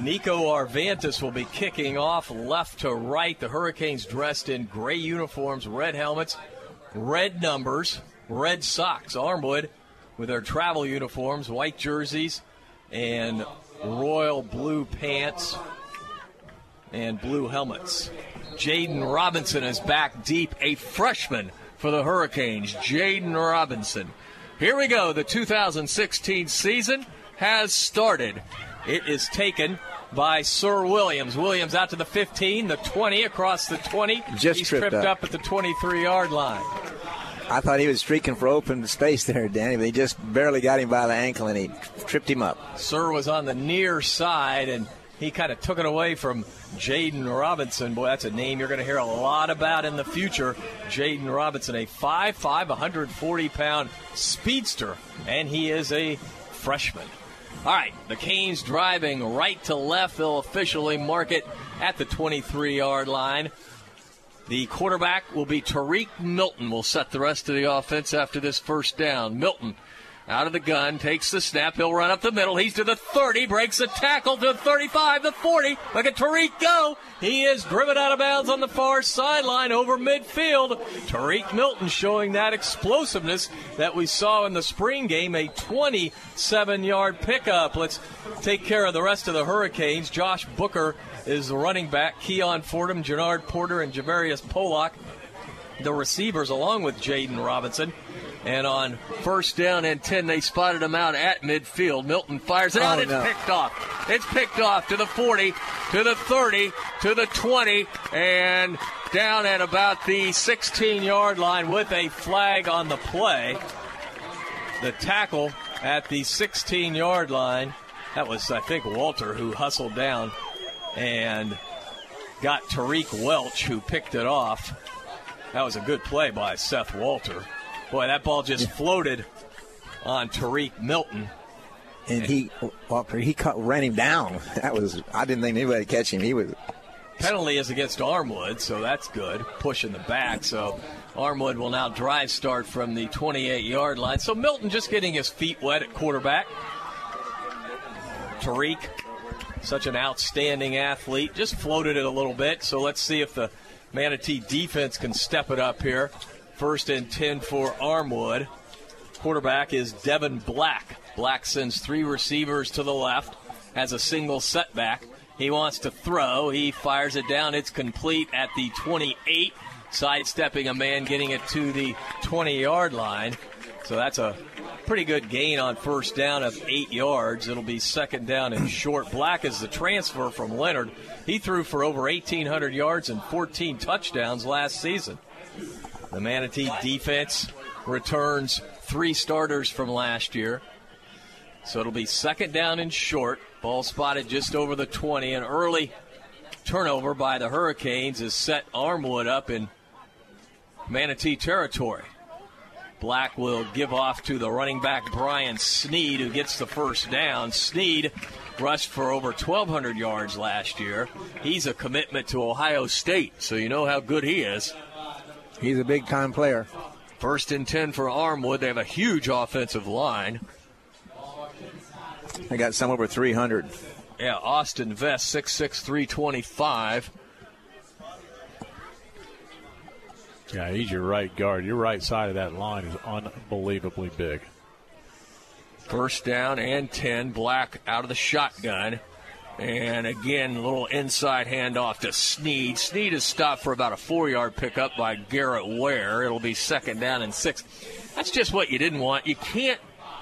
Speaker 4: Nico Arvantis will be kicking off left to right. The Hurricanes dressed in gray uniforms, red helmets, red numbers, red socks. Armwood with their travel uniforms, white jerseys, and royal blue pants and blue helmets. Jaden Robinson is back deep, a freshman for the Hurricanes. Jaden Robinson. Here we go. The 2016 season has started. It is taken by Sir Williams. Williams out to the 15, the 20, across the 20.
Speaker 12: Just
Speaker 4: He's
Speaker 12: tripped
Speaker 4: tripped
Speaker 12: up.
Speaker 4: up at the 23 yard line.
Speaker 12: I thought he was streaking for open space there, Danny, but he just barely got him by the ankle and he tripped him up.
Speaker 4: Sir was on the near side, and he kind of took it away from Jaden Robinson. Boy, that's a name you're going to hear a lot about in the future. Jaden Robinson, a 5'5", 140 pound speedster, and he is a freshman. All right, the Canes driving right to left. They'll officially mark it at the 23 yard line. The quarterback will be Tariq Milton. Will set the rest of the offense after this first down. Milton out of the gun, takes the snap. He'll run up the middle. He's to the 30, breaks the tackle to the 35, the 40. Look at Tariq go. He is driven out of bounds on the far sideline over midfield. Tariq Milton showing that explosiveness that we saw in the spring game, a 27 yard pickup. Let's take care of the rest of the Hurricanes. Josh Booker is the running back. Keon Fordham, Jernard Porter, and Javarius Pollock the receivers along with Jaden Robinson. And on first down and 10, they spotted him out at midfield. Milton fires it out.
Speaker 12: Oh,
Speaker 4: it's
Speaker 12: no.
Speaker 4: picked off. It's picked off to the 40, to the 30, to the 20, and down at about the 16 yard line with a flag on the play. The tackle at the 16 yard line. That was, I think, Walter who hustled down and got Tariq Welch who picked it off. That was a good play by Seth Walter. Boy, that ball just floated on Tariq Milton.
Speaker 12: And he, Walker, he caught, ran him down. That was, I didn't think anybody would catch him. He was
Speaker 4: Penalty is against Armwood, so that's good. Pushing the back, so Armwood will now drive start from the 28 yard line. So Milton just getting his feet wet at quarterback. Tariq, such an outstanding athlete, just floated it a little bit. So let's see if the Manatee defense can step it up here. First and 10 for Armwood. Quarterback is Devin Black. Black sends three receivers to the left, has a single setback. He wants to throw. He fires it down. It's complete at the 28, sidestepping a man, getting it to the 20 yard line. So that's a pretty good gain on first down of eight yards. It'll be second down and short. Black is the transfer from Lennard. He threw for over 1,800 yards and 14 touchdowns last season. The Manatee defense returns three starters from last year. So it'll be second down and short. Ball spotted just over the 20. An early turnover by the Hurricanes has set Armwood up in Manatee territory. Black will give off to the running back Brian Sneed, who gets the first down. Sneed rushed for over 1,200 yards last year. He's a commitment to Ohio State, so you know how good he is.
Speaker 12: He's a big time player.
Speaker 4: First and 10 for Armwood. They have a huge offensive line.
Speaker 12: They got some over 300.
Speaker 4: Yeah, Austin Vest, 6'6, 325.
Speaker 5: Yeah, he's your right guard. Your right side of that line is unbelievably big.
Speaker 4: First down and 10. Black out of the shotgun. And again, a little inside handoff to Sneed. Sneed is stopped for about a four yard pickup by Garrett Ware. It'll be second down and six. That's just what you didn't want. You can't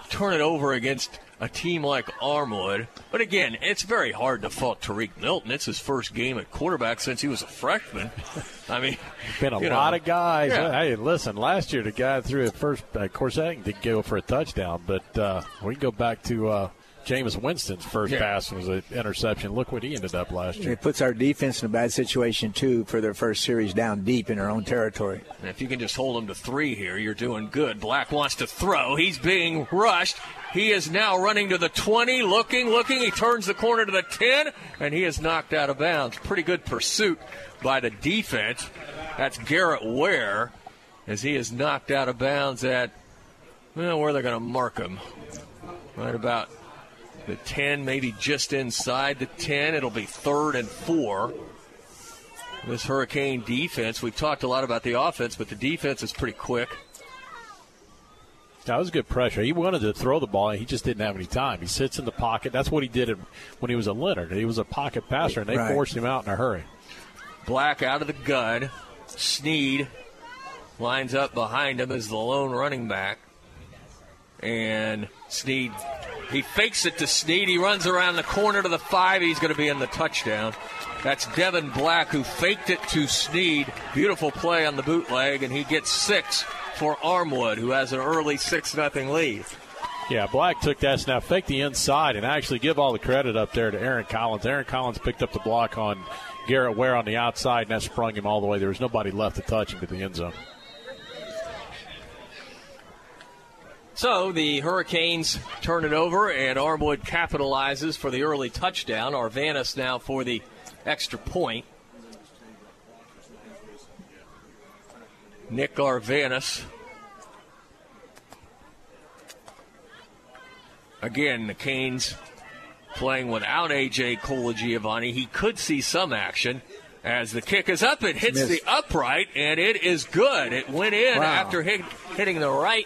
Speaker 4: turn it over against a team like Armwood. But again, it's very hard to fault Tariq Milton. It's his first game at quarterback since he was a freshman. I mean,
Speaker 5: been a lot know. of guys. Yeah. Hey, listen, last year the guy threw it first. Uh, of course, that did go for a touchdown, but uh, we can go back to. Uh, Jameis Winston's first yeah. pass was an interception. Look what he ended up last year.
Speaker 12: It puts our defense in a bad situation, too, for their first series down deep in their own territory.
Speaker 4: And if you can just hold them to three here, you're doing good. Black wants to throw. He's being rushed. He is now running to the 20, looking, looking. He turns the corner to the 10, and he is knocked out of bounds. Pretty good pursuit by the defense. That's Garrett Ware as he is knocked out of bounds at, well, where they're going to mark him. Right about the 10, maybe just inside the 10. It'll be third and four. This Hurricane defense, we've talked a lot about the offense, but the defense is pretty quick.
Speaker 5: That was good pressure. He wanted to throw the ball, and he just didn't have any time. He sits in the pocket. That's what he did when he was a Lennard. He was a pocket passer, and they right. forced him out in a hurry.
Speaker 4: Black out of the gun. Sneed lines up behind him as the lone running back. And Sneed, he fakes it to Sneed. He runs around the corner to the five. He's going to be in the touchdown. That's Devin Black who faked it to Sneed. Beautiful play on the bootleg, and he gets six for Armwood, who has an early 6 nothing lead.
Speaker 5: Yeah, Black took that snap, faked the inside, and actually give all the credit up there to Aaron Collins. Aaron Collins picked up the block on Garrett Ware on the outside, and that sprung him all the way. There was nobody left to touch him to the end zone.
Speaker 4: So the Hurricanes turn it over, and Armwood capitalizes for the early touchdown. Arvanis now for the extra point. Nick Arvanis. Again, the Canes playing without A.J. Colagiovanni. He could see some action. As the kick is up, it hits the upright, and it is good. It went in wow. after hit, hitting the right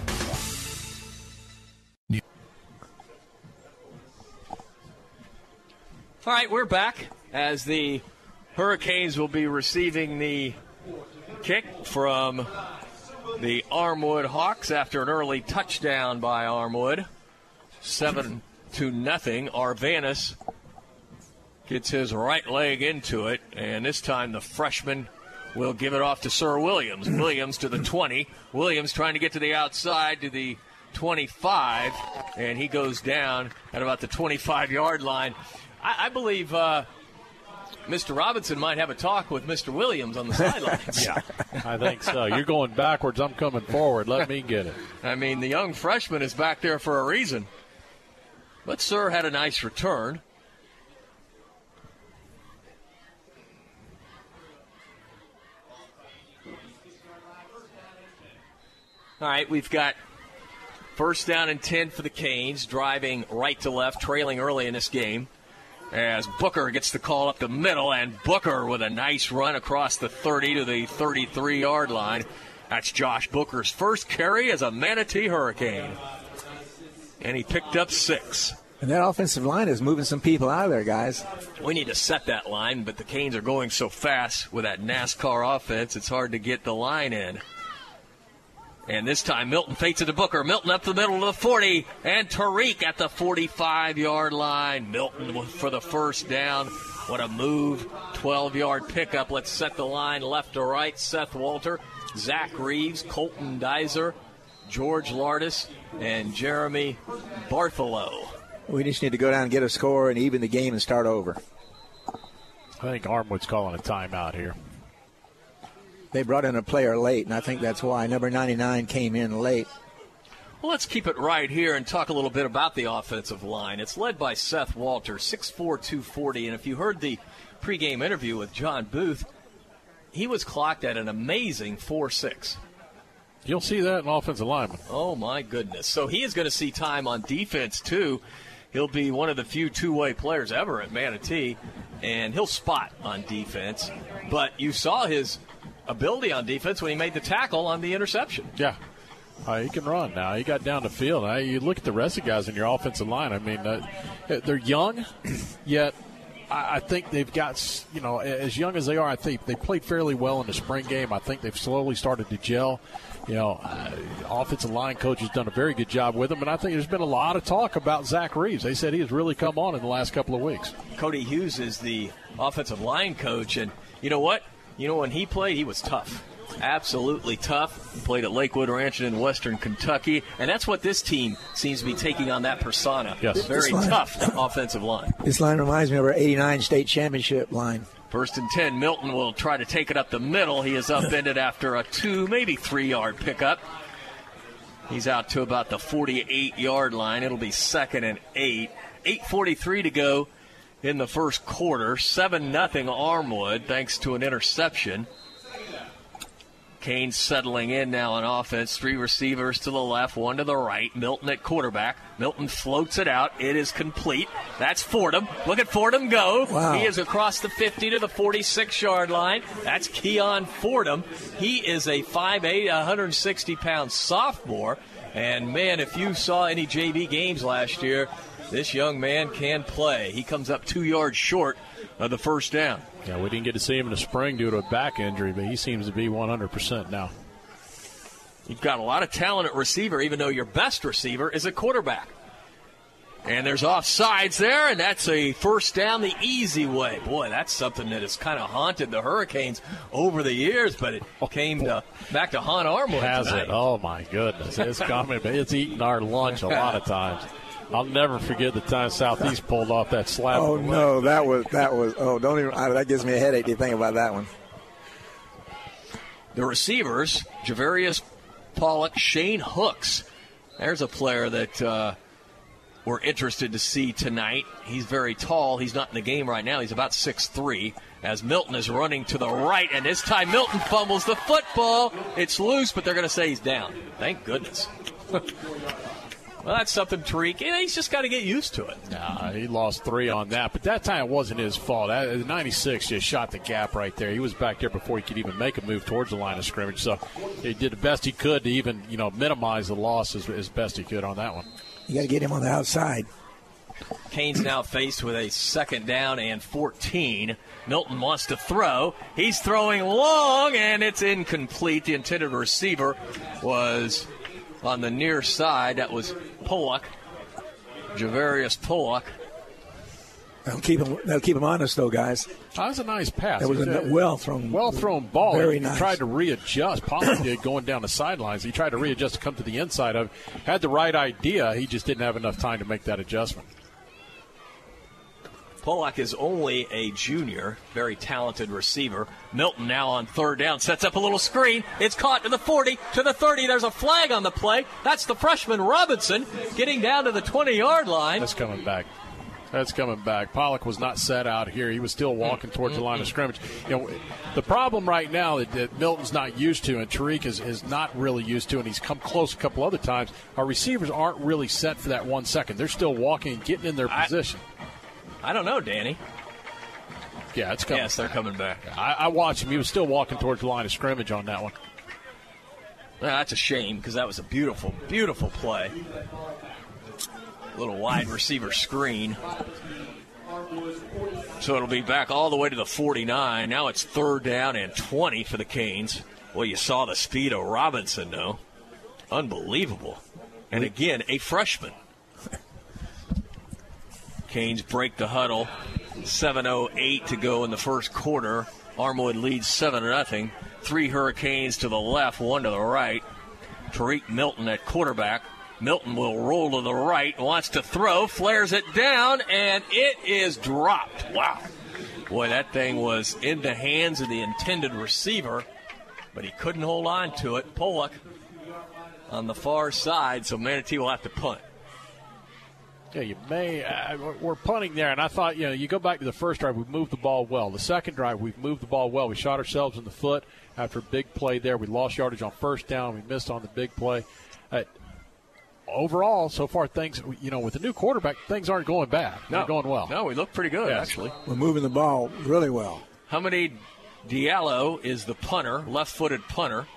Speaker 4: All right, we're back as the Hurricanes will be receiving the kick from the Armwood Hawks after an early touchdown by Armwood. Seven to nothing. Arvanis gets his right leg into it, and this time the freshman will give it off to Sir Williams. Williams to the 20. Williams trying to get to the outside to the 25, and he goes down at about the 25 yard line. I, I believe uh, Mr. Robinson might have a talk with Mr. Williams on the sidelines.
Speaker 5: yeah, I think so. You're going backwards. I'm coming forward. Let me get it.
Speaker 4: I mean, the young freshman is back there for a reason. But Sir had a nice return. All right, we've got first down and 10 for the Canes, driving right to left, trailing early in this game. As Booker gets the call up the middle, and Booker with a nice run across the 30 to the 33 yard line. That's Josh Booker's first carry as a Manatee Hurricane. And he picked up six.
Speaker 26: And that offensive line is moving some people out of there, guys.
Speaker 4: We need to set that line, but the Canes are going so fast with that NASCAR offense, it's hard to get the line in. And this time Milton fakes it to Booker. Milton up the middle of the 40, and Tariq at the 45 yard line. Milton for the first down. What a move. 12 yard pickup. Let's set the line left to right. Seth Walter, Zach Reeves, Colton Dizer, George Lardis, and Jeremy Bartholow.
Speaker 26: We just need to go down and get a score and even the game and start over.
Speaker 5: I think Armwood's calling a timeout here.
Speaker 26: They brought in a player late, and I think that's why number 99 came in late.
Speaker 4: Well, let's keep it right here and talk a little bit about the offensive line. It's led by Seth Walter, 6'4, 240. And if you heard the pregame interview with John Booth, he was clocked at an amazing 4'6.
Speaker 5: You'll see that in offensive lineman.
Speaker 4: Oh, my goodness. So he is going to see time on defense, too. He'll be one of the few two way players ever at Manatee, and he'll spot on defense. But you saw his ability on defense when he made the tackle on the interception.
Speaker 5: Yeah. Uh, he can run now. He got down the field. Now, you look at the rest of the guys in your offensive line. I mean, uh, they're young, yet I, I think they've got, you know, as young as they are, I think they played fairly well in the spring game. I think they've slowly started to gel. You know, uh, offensive line coach has done a very good job with them, and I think there's been a lot of talk about Zach Reeves. They said he has really come on in the last couple of weeks.
Speaker 4: Cody Hughes is the offensive line coach, and you know what? You know, when he played, he was tough. Absolutely tough. He played at Lakewood Ranch in Western Kentucky, and that's what this team seems to be taking on that persona.
Speaker 5: Yes.
Speaker 4: Very tough offensive line.
Speaker 26: This line reminds me of our 89 state championship line.
Speaker 4: First and 10, Milton will try to take it up the middle. He is upended after a two, maybe three yard pickup. He's out to about the 48 yard line. It'll be second and eight. 8.43 to go in the first quarter. 7 nothing Armwood thanks to an interception. Kane settling in now on offense. Three receivers to the left, one to the right. Milton at quarterback. Milton floats it out. It is complete. That's Fordham. Look at Fordham go.
Speaker 26: Wow.
Speaker 4: He is across the 50 to the 46 yard line. That's Keon Fordham. He is a 5'8, 160 pound sophomore. And man, if you saw any JV games last year, this young man can play. He comes up two yards short of the first down.
Speaker 5: Yeah, we didn't get to see him in the spring due to a back injury, but he seems to be 100% now.
Speaker 4: You've got a lot of talent at receiver, even though your best receiver is a quarterback. And there's offsides there, and that's a first down the easy way. Boy, that's something that has kind of haunted the Hurricanes over the years, but it came to, back to haunt Armwood
Speaker 5: Has
Speaker 4: tonight.
Speaker 5: it? Oh my goodness, it's coming. It's eating our lunch a lot of times. I'll never forget the time Southeast pulled off that slap.
Speaker 26: Oh no, that was that was. Oh, don't even. That gives me a headache to think about that one.
Speaker 4: The receivers, Javarius Pollock, Shane Hooks. There's a player that uh, we're interested to see tonight. He's very tall. He's not in the game right now. He's about six three. As Milton is running to the right, and this time Milton fumbles the football. It's loose, but they're going to say he's down. Thank goodness. well, that's something Tariq. Yeah, he's just got to get used to it.
Speaker 5: Nah, he lost three on that, but that time it wasn't his fault. That, 96 just shot the gap right there. He was back there before he could even make a move towards the line of scrimmage. So he did the best he could to even you know minimize the loss as, as best he could on that one.
Speaker 26: You got to get him on the outside.
Speaker 4: Canes now faced with a second down and 14. Milton wants to throw. He's throwing long, and it's incomplete. The intended receiver was on the near side. That was Pollock, Javarius Pollock.
Speaker 12: They'll keep him. They'll keep him honest, though, guys.
Speaker 5: That was a nice pass.
Speaker 12: That was a well thrown,
Speaker 5: well thrown ball.
Speaker 12: Very
Speaker 5: he
Speaker 12: nice.
Speaker 5: tried to readjust. Pollard did going down the sidelines. He tried to readjust to come to the inside of. Had the right idea. He just didn't have enough time to make that adjustment.
Speaker 4: Pollock is only a junior, very talented receiver. Milton now on third down sets up a little screen. It's caught to the 40, to the 30. There's a flag on the play. That's the freshman Robinson getting down to the 20 yard line.
Speaker 5: That's coming back. That's coming back. Pollock was not set out here. He was still walking towards the line of scrimmage. You know, the problem right now that, that Milton's not used to, and Tariq is, is not really used to, and he's come close a couple other times. Our receivers aren't really set for that one second. They're still walking and getting in their position.
Speaker 4: I don't know, Danny.
Speaker 5: Yeah, it's coming.
Speaker 4: Yes, they're coming back.
Speaker 5: I, I watched him. He was still walking towards the line of scrimmage on that one.
Speaker 4: Well, that's a shame because that was a beautiful, beautiful play. A Little wide receiver screen. So it'll be back all the way to the 49. Now it's third down and 20 for the Canes. Well, you saw the speed of Robinson, though. Unbelievable. And again, a freshman. Canes break the huddle. 7.08 to go in the first quarter. Armwood leads 7 0. Three Hurricanes to the left, one to the right. Tariq Milton at quarterback. Milton will roll to the right, wants to throw, flares it down, and it is dropped. Wow. Boy, that thing was in the hands of the intended receiver, but he couldn't hold on to it. Pollock on the far side, so Manatee will have to punt.
Speaker 5: Yeah, you may. Uh, we're punting there, and I thought, you know, you go back to the first drive, we moved the ball well. The second drive, we've moved the ball well. We shot ourselves in the foot after a big play there. We lost yardage on first down. We missed on the big play. Uh, overall, so far, things, you know, with the new quarterback, things aren't going bad. They're going well.
Speaker 4: No, we look pretty good,
Speaker 5: Yes.
Speaker 4: actually.
Speaker 12: We're moving the ball really well.
Speaker 4: How many Diallo is the punter, left footed punter.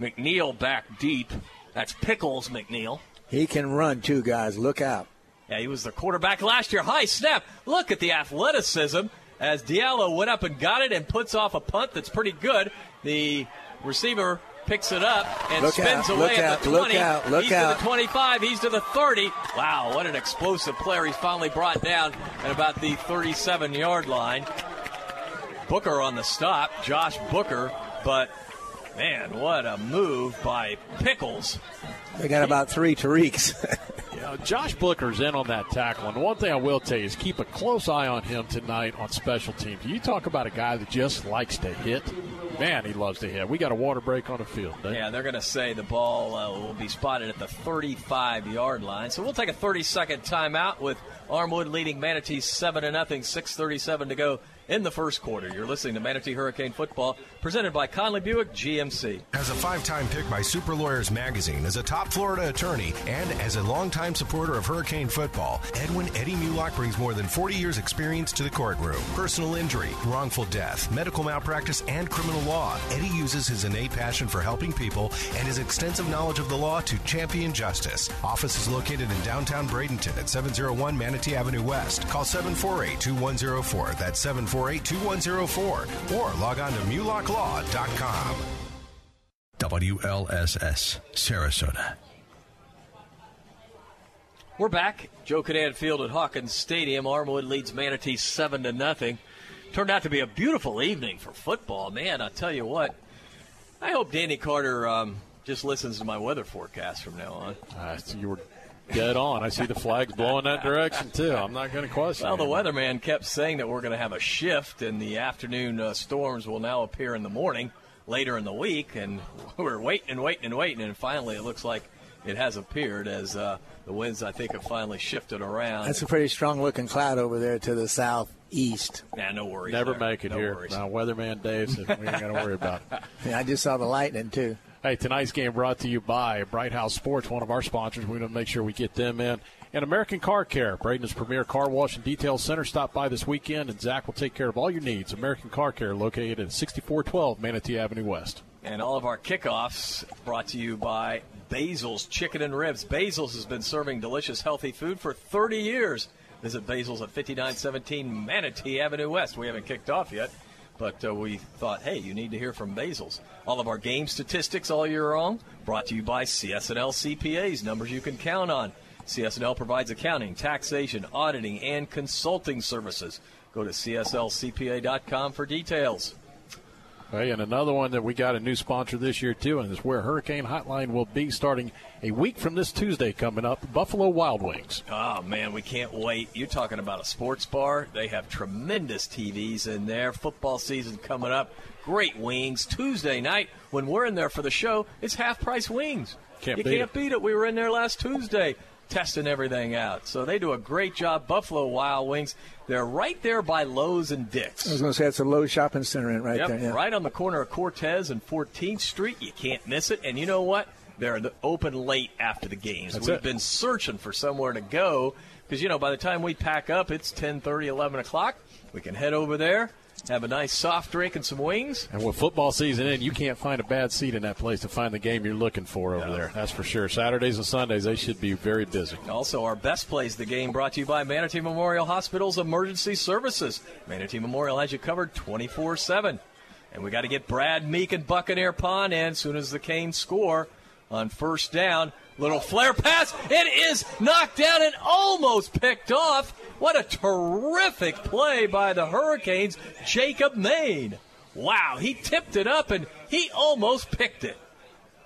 Speaker 4: McNeil back deep. That's Pickles McNeil.
Speaker 12: He can run too, guys. Look out.
Speaker 4: Yeah, he was the quarterback last year. High snap. Look at the athleticism as Diallo went up and got it and puts off a punt that's pretty good. The receiver picks it up and
Speaker 12: Look
Speaker 4: spins
Speaker 12: out,
Speaker 4: away
Speaker 12: look
Speaker 4: at
Speaker 12: out,
Speaker 4: the
Speaker 12: look out, look
Speaker 4: he's
Speaker 12: out.
Speaker 4: to the 25. He's to the 30. Wow, what an explosive player. He's finally brought down at about the 37 yard line. Booker on the stop, Josh Booker, but man, what a move by Pickles.
Speaker 12: They got about three Tariqs.
Speaker 5: You know, Josh Booker's in on that tackle, and one thing I will tell you is keep a close eye on him tonight on special teams. You talk about a guy that just likes to hit. Man, he loves to hit. We got a water break on the field. Dave.
Speaker 4: Yeah, they're going to say the ball uh, will be spotted at the 35 yard line. So we'll take a 30 second timeout with Armwood leading Manatee 7 to nothing. 6:37 to go in the first quarter. You're listening to Manatee Hurricane Football, presented by Conley Buick GMC.
Speaker 8: As a five time pick by Super Lawyers Magazine, as a top Florida attorney, and as a longtime supporter of Hurricane football, Edwin Eddie Mulock brings more than 40 years' experience to the courtroom. Personal injury, wrongful death, medical malpractice, and criminal law. Eddie uses his innate passion for helping people and his extensive knowledge of the law to champion justice. Office is located in downtown Bradenton at 701 Manatee Avenue West. Call 748 2104. That's 748 2104. Or log on to mulocklaw.com.
Speaker 28: WLSS, Sarasota.
Speaker 4: We're back. Joe Kinnan Field at Hawkins Stadium. Armwood leads Manatee seven to nothing. Turned out to be a beautiful evening for football, man. I tell you what. I hope Danny Carter um, just listens to my weather forecast from now on.
Speaker 5: Uh, you were dead on. I see the flags blowing that direction too. I'm not going to question.
Speaker 4: Well, the weatherman kept saying that we're going to have a shift, and the afternoon uh, storms will now appear in the morning later in the week. And we're waiting and waiting and waiting, and finally it looks like it has appeared as uh, the winds, I think, have finally shifted around.
Speaker 12: That's a pretty strong looking cloud over there to the southeast.
Speaker 4: Yeah, no worries.
Speaker 5: Never
Speaker 4: there.
Speaker 5: make it
Speaker 4: No
Speaker 5: here.
Speaker 4: worries.
Speaker 5: Now, weatherman Dave said we ain't got to worry about it.
Speaker 12: Yeah, I just saw the lightning too.
Speaker 5: Hey, tonight's game brought to you by Bright House Sports, one of our sponsors. We want to make sure we get them in. And American Car Care, Braden's premier car wash and detail center. Stop by this weekend, and Zach will take care of all your needs. American Car Care, located at 6412 Manatee Avenue West.
Speaker 4: And all of our kickoffs brought to you by Basil's Chicken and Ribs. Basil's has been serving delicious, healthy food for 30 years. Visit Basil's at 5917 Manatee Avenue West. We haven't kicked off yet, but uh, we thought, hey, you need to hear from Basil's. All of our game statistics all year long brought to you by CS&L CPAs, numbers you can count on. CS&L provides accounting, taxation, auditing, and consulting services. Go to CSLCPA.com for details.
Speaker 5: Hey, and another one that we got a new sponsor this year too, and is where Hurricane Hotline will be starting a week from this Tuesday coming up. Buffalo Wild Wings.
Speaker 4: Oh man, we can't wait! You're talking about a sports bar. They have tremendous TVs in there. Football season coming up. Great wings. Tuesday night when we're in there for the show, it's half price wings.
Speaker 5: Can't
Speaker 4: you
Speaker 5: beat
Speaker 4: can't
Speaker 5: it.
Speaker 4: beat it. We were in there last Tuesday testing everything out. So they do a great job. Buffalo Wild Wings. They're right there by Lowe's and Dick's.
Speaker 12: I was going to say it's a Lowe's shopping center in right
Speaker 4: Yep,
Speaker 12: there. Yeah.
Speaker 4: right on the corner of Cortez and 14th Street. You can't miss it. And you know what? They're open late after the games.
Speaker 5: That's
Speaker 4: We've
Speaker 5: it.
Speaker 4: been searching for somewhere to go because you know by the time we pack up, it's 10:30, 11 o'clock. We can head over there, have a nice soft drink and some wings.
Speaker 5: And with football season in, you can't find a bad seat in that place to find the game you're looking for over there. That's for sure. Saturdays and Sundays, they should be very busy.
Speaker 4: Also, our best plays the game brought to you by Manatee Memorial Hospital's Emergency Services. Manatee Memorial has you covered 24 7. And we got to get Brad Meek and Buccaneer Pond in as soon as the Canes score on first down. Little flare pass. It is knocked down and almost picked off. What a terrific play by the Hurricanes, Jacob Maine. Wow, he tipped it up and he almost picked it.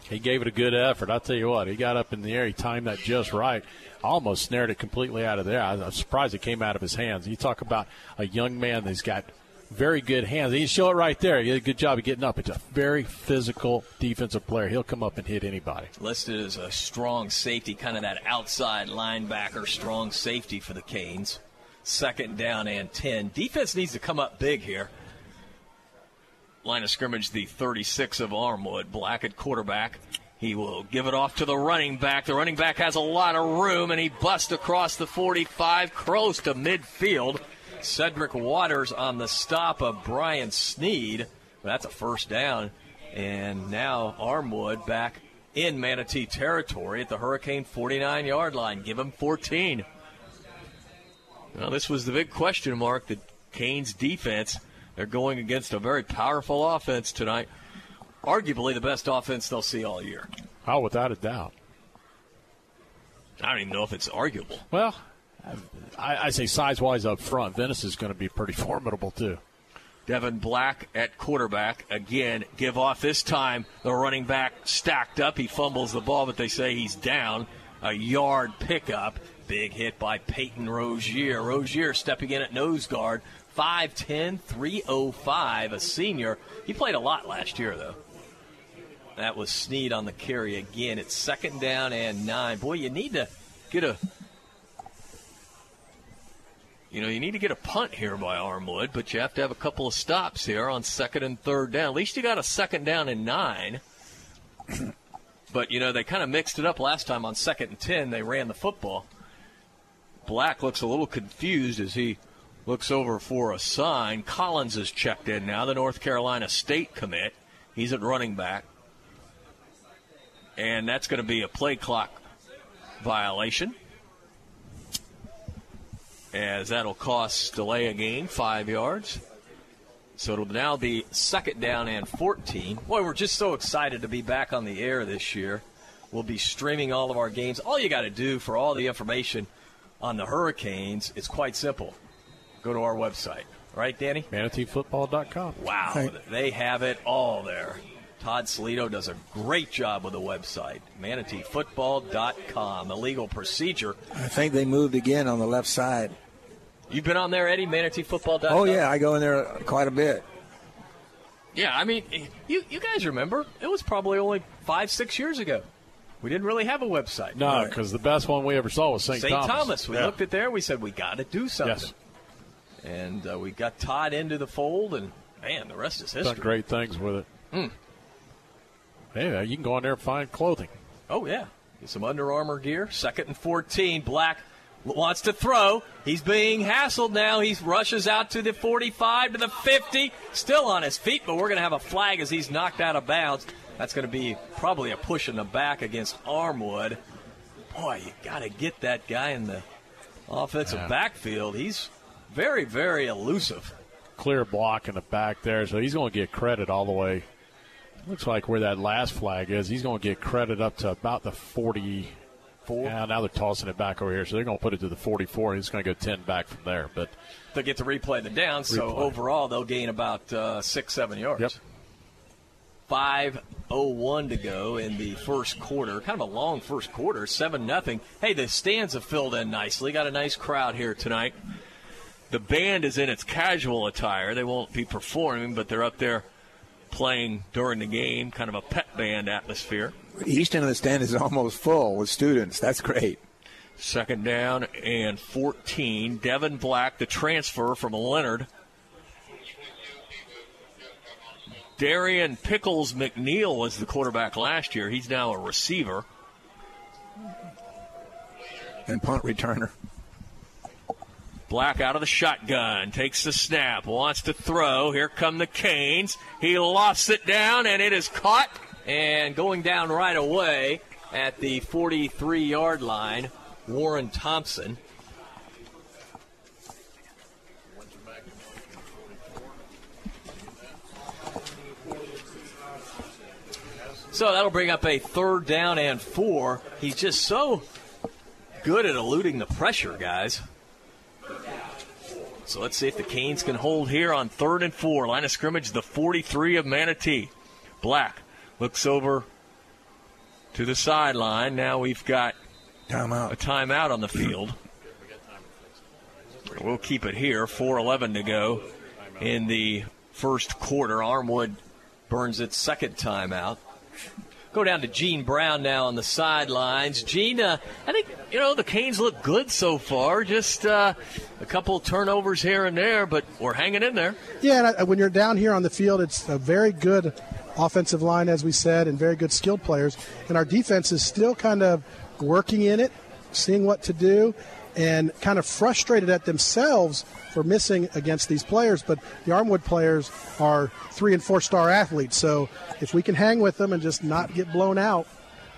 Speaker 5: He gave it a good effort. I'll tell you what, he got up in the air, he timed that just right. Almost snared it completely out of there. I'm surprised it came out of his hands. You talk about a young man that's got very good hands. He show it right there. He did a good job of getting up. It's a very physical defensive player. He'll come up and hit anybody.
Speaker 4: listed as a strong safety, kind of that outside linebacker, strong safety for the Canes. Second down and 10. Defense needs to come up big here. Line of scrimmage, the 36 of Armwood. Black at quarterback. He will give it off to the running back. The running back has a lot of room, and he busts across the 45, close to midfield. Cedric Waters on the stop of Brian Sneed. That's a first down. And now Armwood back in Manatee territory at the Hurricane 49 yard line. Give him 14. Well, this was the big question mark. The Canes defense. They're going against a very powerful offense tonight. Arguably the best offense they'll see all year.
Speaker 5: Oh, without a doubt.
Speaker 4: I don't even know if it's arguable.
Speaker 5: Well, I, I say size wise up front, Venice is going to be pretty formidable, too.
Speaker 4: Devin Black at quarterback. Again, give off this time. The running back stacked up. He fumbles the ball, but they say he's down. A yard pickup. Big hit by Peyton Rozier. Rozier stepping in at nose guard. 5'10, 305, a senior. He played a lot last year, though. That was Sneed on the carry again. It's second down and nine. Boy, you need to get a you know, you need to get a punt here by Armwood, but you have to have a couple of stops here on second and third down. At least you got a second down and nine. but, you know, they kind of mixed it up last time on second and ten. They ran the football. Black looks a little confused as he looks over for a sign. Collins is checked in now, the North Carolina State commit. He's at running back. And that's going to be a play clock violation as that'll cost delay a game five yards. So it'll now be second down and 14. Boy, we're just so excited to be back on the air this year. We'll be streaming all of our games. All you got to do for all the information on the Hurricanes is quite simple. Go to our website. Right, Danny?
Speaker 5: ManateeFootball.com.
Speaker 4: Wow,
Speaker 5: Right.
Speaker 4: they have it all there. Todd Salito does a great job with the website. ManateeFootball.com. The legal procedure.
Speaker 12: I think they moved again on the left side.
Speaker 4: You've been on there, Eddie? ManateeFootball.com?
Speaker 12: Oh yeah, I go in there quite a bit.
Speaker 4: Yeah, I mean, you, you guys remember, it was probably only five, six years ago. We didn't really have a website.
Speaker 5: No, because the best one we ever saw was St.
Speaker 4: St.
Speaker 5: Thomas.
Speaker 4: Thomas. We
Speaker 5: Yeah.
Speaker 4: looked at there. We said we got to do something.
Speaker 5: Yes.
Speaker 4: And uh, we got Todd into the fold, and man, the rest is history.
Speaker 5: Done great things with it.
Speaker 4: Mm.
Speaker 5: Hey, you can go on there and find clothing.
Speaker 4: Oh yeah, get some Under Armour gear. Second and fourteen. Black wants to throw. He's being hassled now. He rushes out to the 45 to the 50. Still on his feet, but we're going to have a flag as he's knocked out of bounds. That's going to be probably a push in the back against Armwood. Boy, you got to get that guy in the offensive
Speaker 5: Yeah.
Speaker 4: backfield. He's very, very elusive.
Speaker 5: Clear block in the back there, so he's going to get credit all the way. Looks like where that last flag is, he's going to get credit up to about the
Speaker 4: 44.
Speaker 5: Yeah, now they're tossing it back over here, so they're going to put it to the 44. He's going to go 10 back from there. But
Speaker 4: They'll get to replay the down, so overall they'll gain about uh, six, seven yards.
Speaker 5: Yep.
Speaker 4: 5.01 to go in the first quarter. Kind of a long first quarter, 7 nothing. Hey, the stands have filled in nicely. Got a nice crowd here tonight. The band is in its casual attire. They won't be performing, but they're up there playing during the game, kind of a pet band atmosphere.
Speaker 26: East end of the stand is almost full with students. That's great.
Speaker 4: Second down and 14. Devin Black, the transfer from Lennard. Darian Pickles McNeil was the quarterback last year. He's now a receiver.
Speaker 26: And punt returner.
Speaker 4: Black out of the shotgun, takes the snap, wants to throw. Here come the Canes. He lofts it down, and it is caught and going down right away at the 43 yard line. Warren Thompson. So that'll bring up a third down and four. He's just so good at eluding the pressure, guys. So let's see if the Canes can hold here on third and four. Line of scrimmage, the 43 of Manatee. Black looks over to the sideline. Now we've got
Speaker 26: timeout.
Speaker 4: a timeout on the field. We'll keep it here. 4:11 to go in the first quarter. Armwood burns its second timeout. Go down to Gene Brown now on the sidelines. Gene, uh, I think you know the Canes look good so far. Just uh, a couple turnovers here and there, but we're hanging in there.
Speaker 11: Yeah, and I, when you're down here on the field, it's a very good offensive line, as we said, and very good skilled players. And our defense is still kind of working in it, seeing what to do, and kind of frustrated at themselves for missing against these players. But the Armwood players are three and four star athletes. So if we can hang with them and just not get blown out,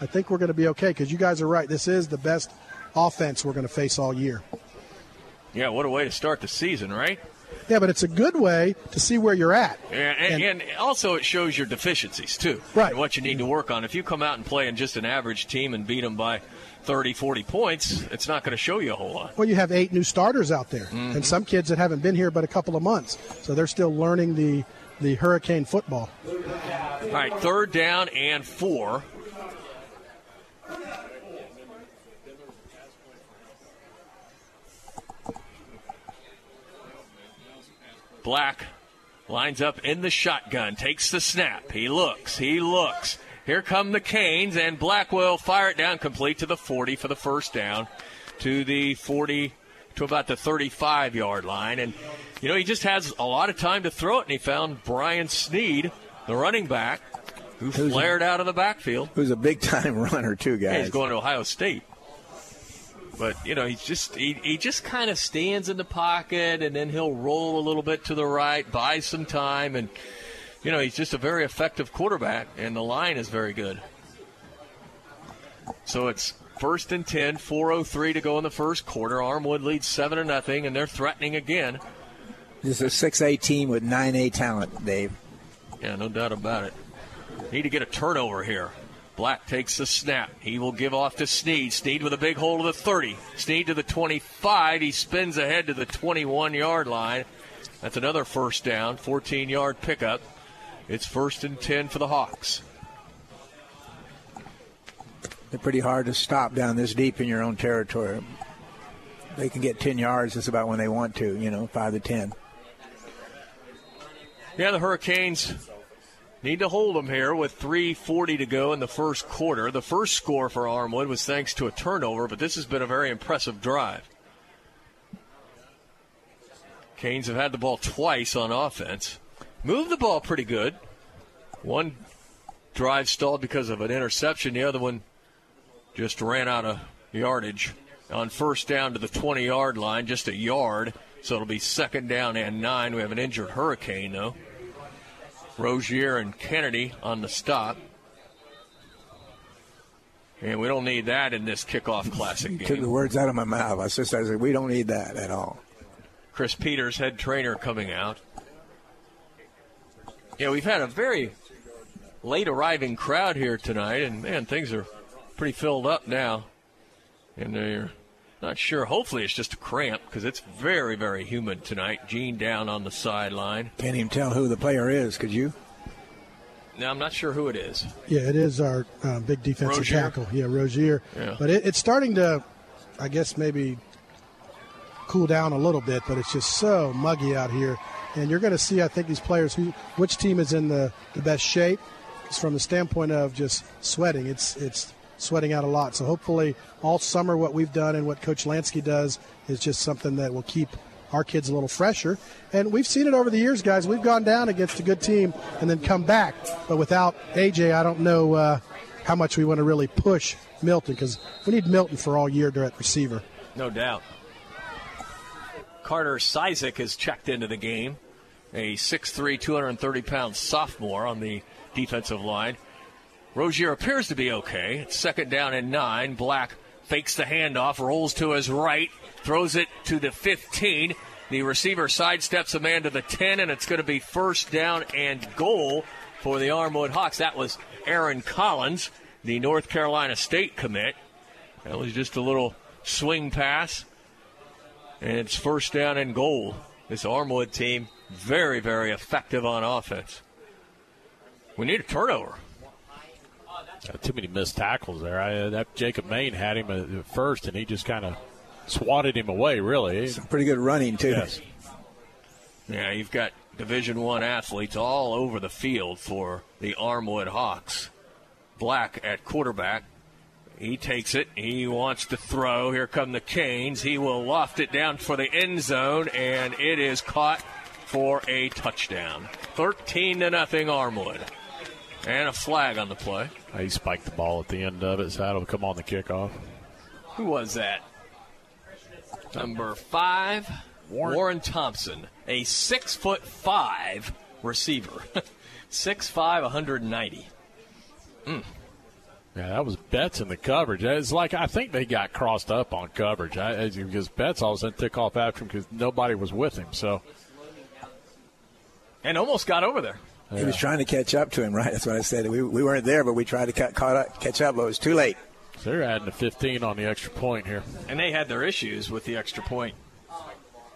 Speaker 11: I think we're going to be okay because you guys are right. This is the best offense we're going to face all year.
Speaker 4: Yeah, what a way to start the season, right?
Speaker 11: Yeah, but it's a good way to see where you're at.
Speaker 4: And, and, and also, it shows your deficiencies, too.
Speaker 11: Right.
Speaker 4: And what you need to work on. If you come out and play in just an average team and beat them by 30, 40 points, it's not going to show you a whole lot.
Speaker 11: Well, you have eight new starters out there,
Speaker 4: Mhm.
Speaker 11: and some kids that haven't been here but a couple of months, so they're still learning the the Hurricane football.
Speaker 4: All right, third down and four. Black lines up in the shotgun, takes the snap. He looks, he looks. Here come the Canes, and Blackwell fire it down complete to the 40 for the first down, to the 40 to about the 35 yard line. And, you know, he just has a lot of time to throw it, and he found Brian Sneed, the running back, who
Speaker 26: Who's a-
Speaker 4: flared out of the backfield.
Speaker 26: Who's a big time runner too,
Speaker 4: Yeah,
Speaker 26: guys.
Speaker 4: he's going to Ohio State. But you know, he's just he, he just kind of stands in the pocket and then he'll roll a little bit to the right, buy some time, and you know he's just a very effective quarterback, and the line is very good. So it's first and 10, 4:03 to go in the first quarter. Armwood leads seven to nothing, and they're threatening again.
Speaker 26: This is a six A team with nine A talent, Dave.
Speaker 4: Yeah, no doubt about it. Need to get a turnover here. Black takes the snap. He will give off to Sneed. Sneed with a big hole to the 30. Sneed to the 25. He spins ahead to the 21 yard line. That's another first down, 14 yard pickup. It's first and 10 for the Hawks.
Speaker 26: They're pretty hard to stop down this deep in your own territory. They can get 10 yards just about when they want to, you know, 5 to 10.
Speaker 4: Yeah, the Hurricanes need to hold them here with 3.40 to go in the first quarter. The first score for Armwood was thanks to a turnover, but this has been a very impressive drive. Canes have had the ball twice on offense. Moved the ball pretty good. One drive stalled because of an interception, the other one just ran out of yardage. On first down to the 20 yard line, just a yard. So it'll be second down and nine. We have an injured Hurricane, though. Rozier and Kennedy on the stop. And we don't need that in this kickoff classic game.
Speaker 26: Took the words out of my mouth. I just I said, we don't need that at all.
Speaker 4: Chris Peters, head trainer, coming out. Yeah, we've had a very late arriving crowd here tonight, and man, things are pretty filled up now. And they're not sure. Hopefully, it's just a cramp because it's very, very humid tonight. Gene down on the sideline.
Speaker 12: Can't even tell who the player is, could you?
Speaker 4: Now, I'm not sure who it is.
Speaker 11: Yeah, it is our uh, big defensive
Speaker 4: Rozier?
Speaker 11: tackle. Yeah, Rozier.
Speaker 4: Yeah.
Speaker 11: But it, it's starting to, I guess, maybe cool down a little bit, but it's just so muggy out here. And you're going to see, I think, these players who, which team is in the, the best shape. It's from the standpoint of just sweating. It's it's sweating out a lot. So hopefully, all summer, what we've done and what Coach Lansky does is just something that will keep our kids a little fresher. And we've seen it over the years, guys. We've gone down against a good team and then come back. But without AJ, I don't know uh, how much we want to really push Milton because we need Milton for all year at receiver.
Speaker 4: No doubt. Carter Sizek has checked into the game, a 6'3", 230 pound sophomore on the defensive line. Rozier appears to be okay. It's second down and nine. Black fakes the handoff, rolls to his right, throws it to the 15. The receiver sidesteps a man to the 10, and it's going to be first down and goal for the Armwood Hawks. That was Aaron Collins, the North Carolina State commit. That was just a little swing pass, and it's first down and goal. This Armwood team, very, very effective on offense. We need a turnover.
Speaker 5: Got too many missed tackles there. I, uh, that Jacob Main had him at first, and he just kind of swatted him away. Really,
Speaker 12: Some pretty good running too.
Speaker 5: Yes.
Speaker 4: Yeah, you've got Division One athletes all over the field for the Armwood Hawks. Black at quarterback. He takes it. He wants to throw. Here come the Canes. He will loft it down for the end zone, and it is caught for a touchdown. 13 to nothing Armwood. And a flag on the play.
Speaker 5: He spiked the ball at the end of it, so that'll come on the kickoff.
Speaker 4: Who was that? Number five, Warren, Thompson, a six foot five receiver, six five, 190. Mm.
Speaker 5: Yeah, that was Betts in the coverage. It's like I think they got crossed up on coverage I, because Betts all of a sudden took off after him because nobody was with him. So
Speaker 4: And almost got over there.
Speaker 12: He was trying to catch up to him, right? That's what I said. We, we weren't there, but we tried to cut, caught up, catch up, but it was too late.
Speaker 5: So they're adding a 15 on the extra point here.
Speaker 4: And they had their issues with the extra point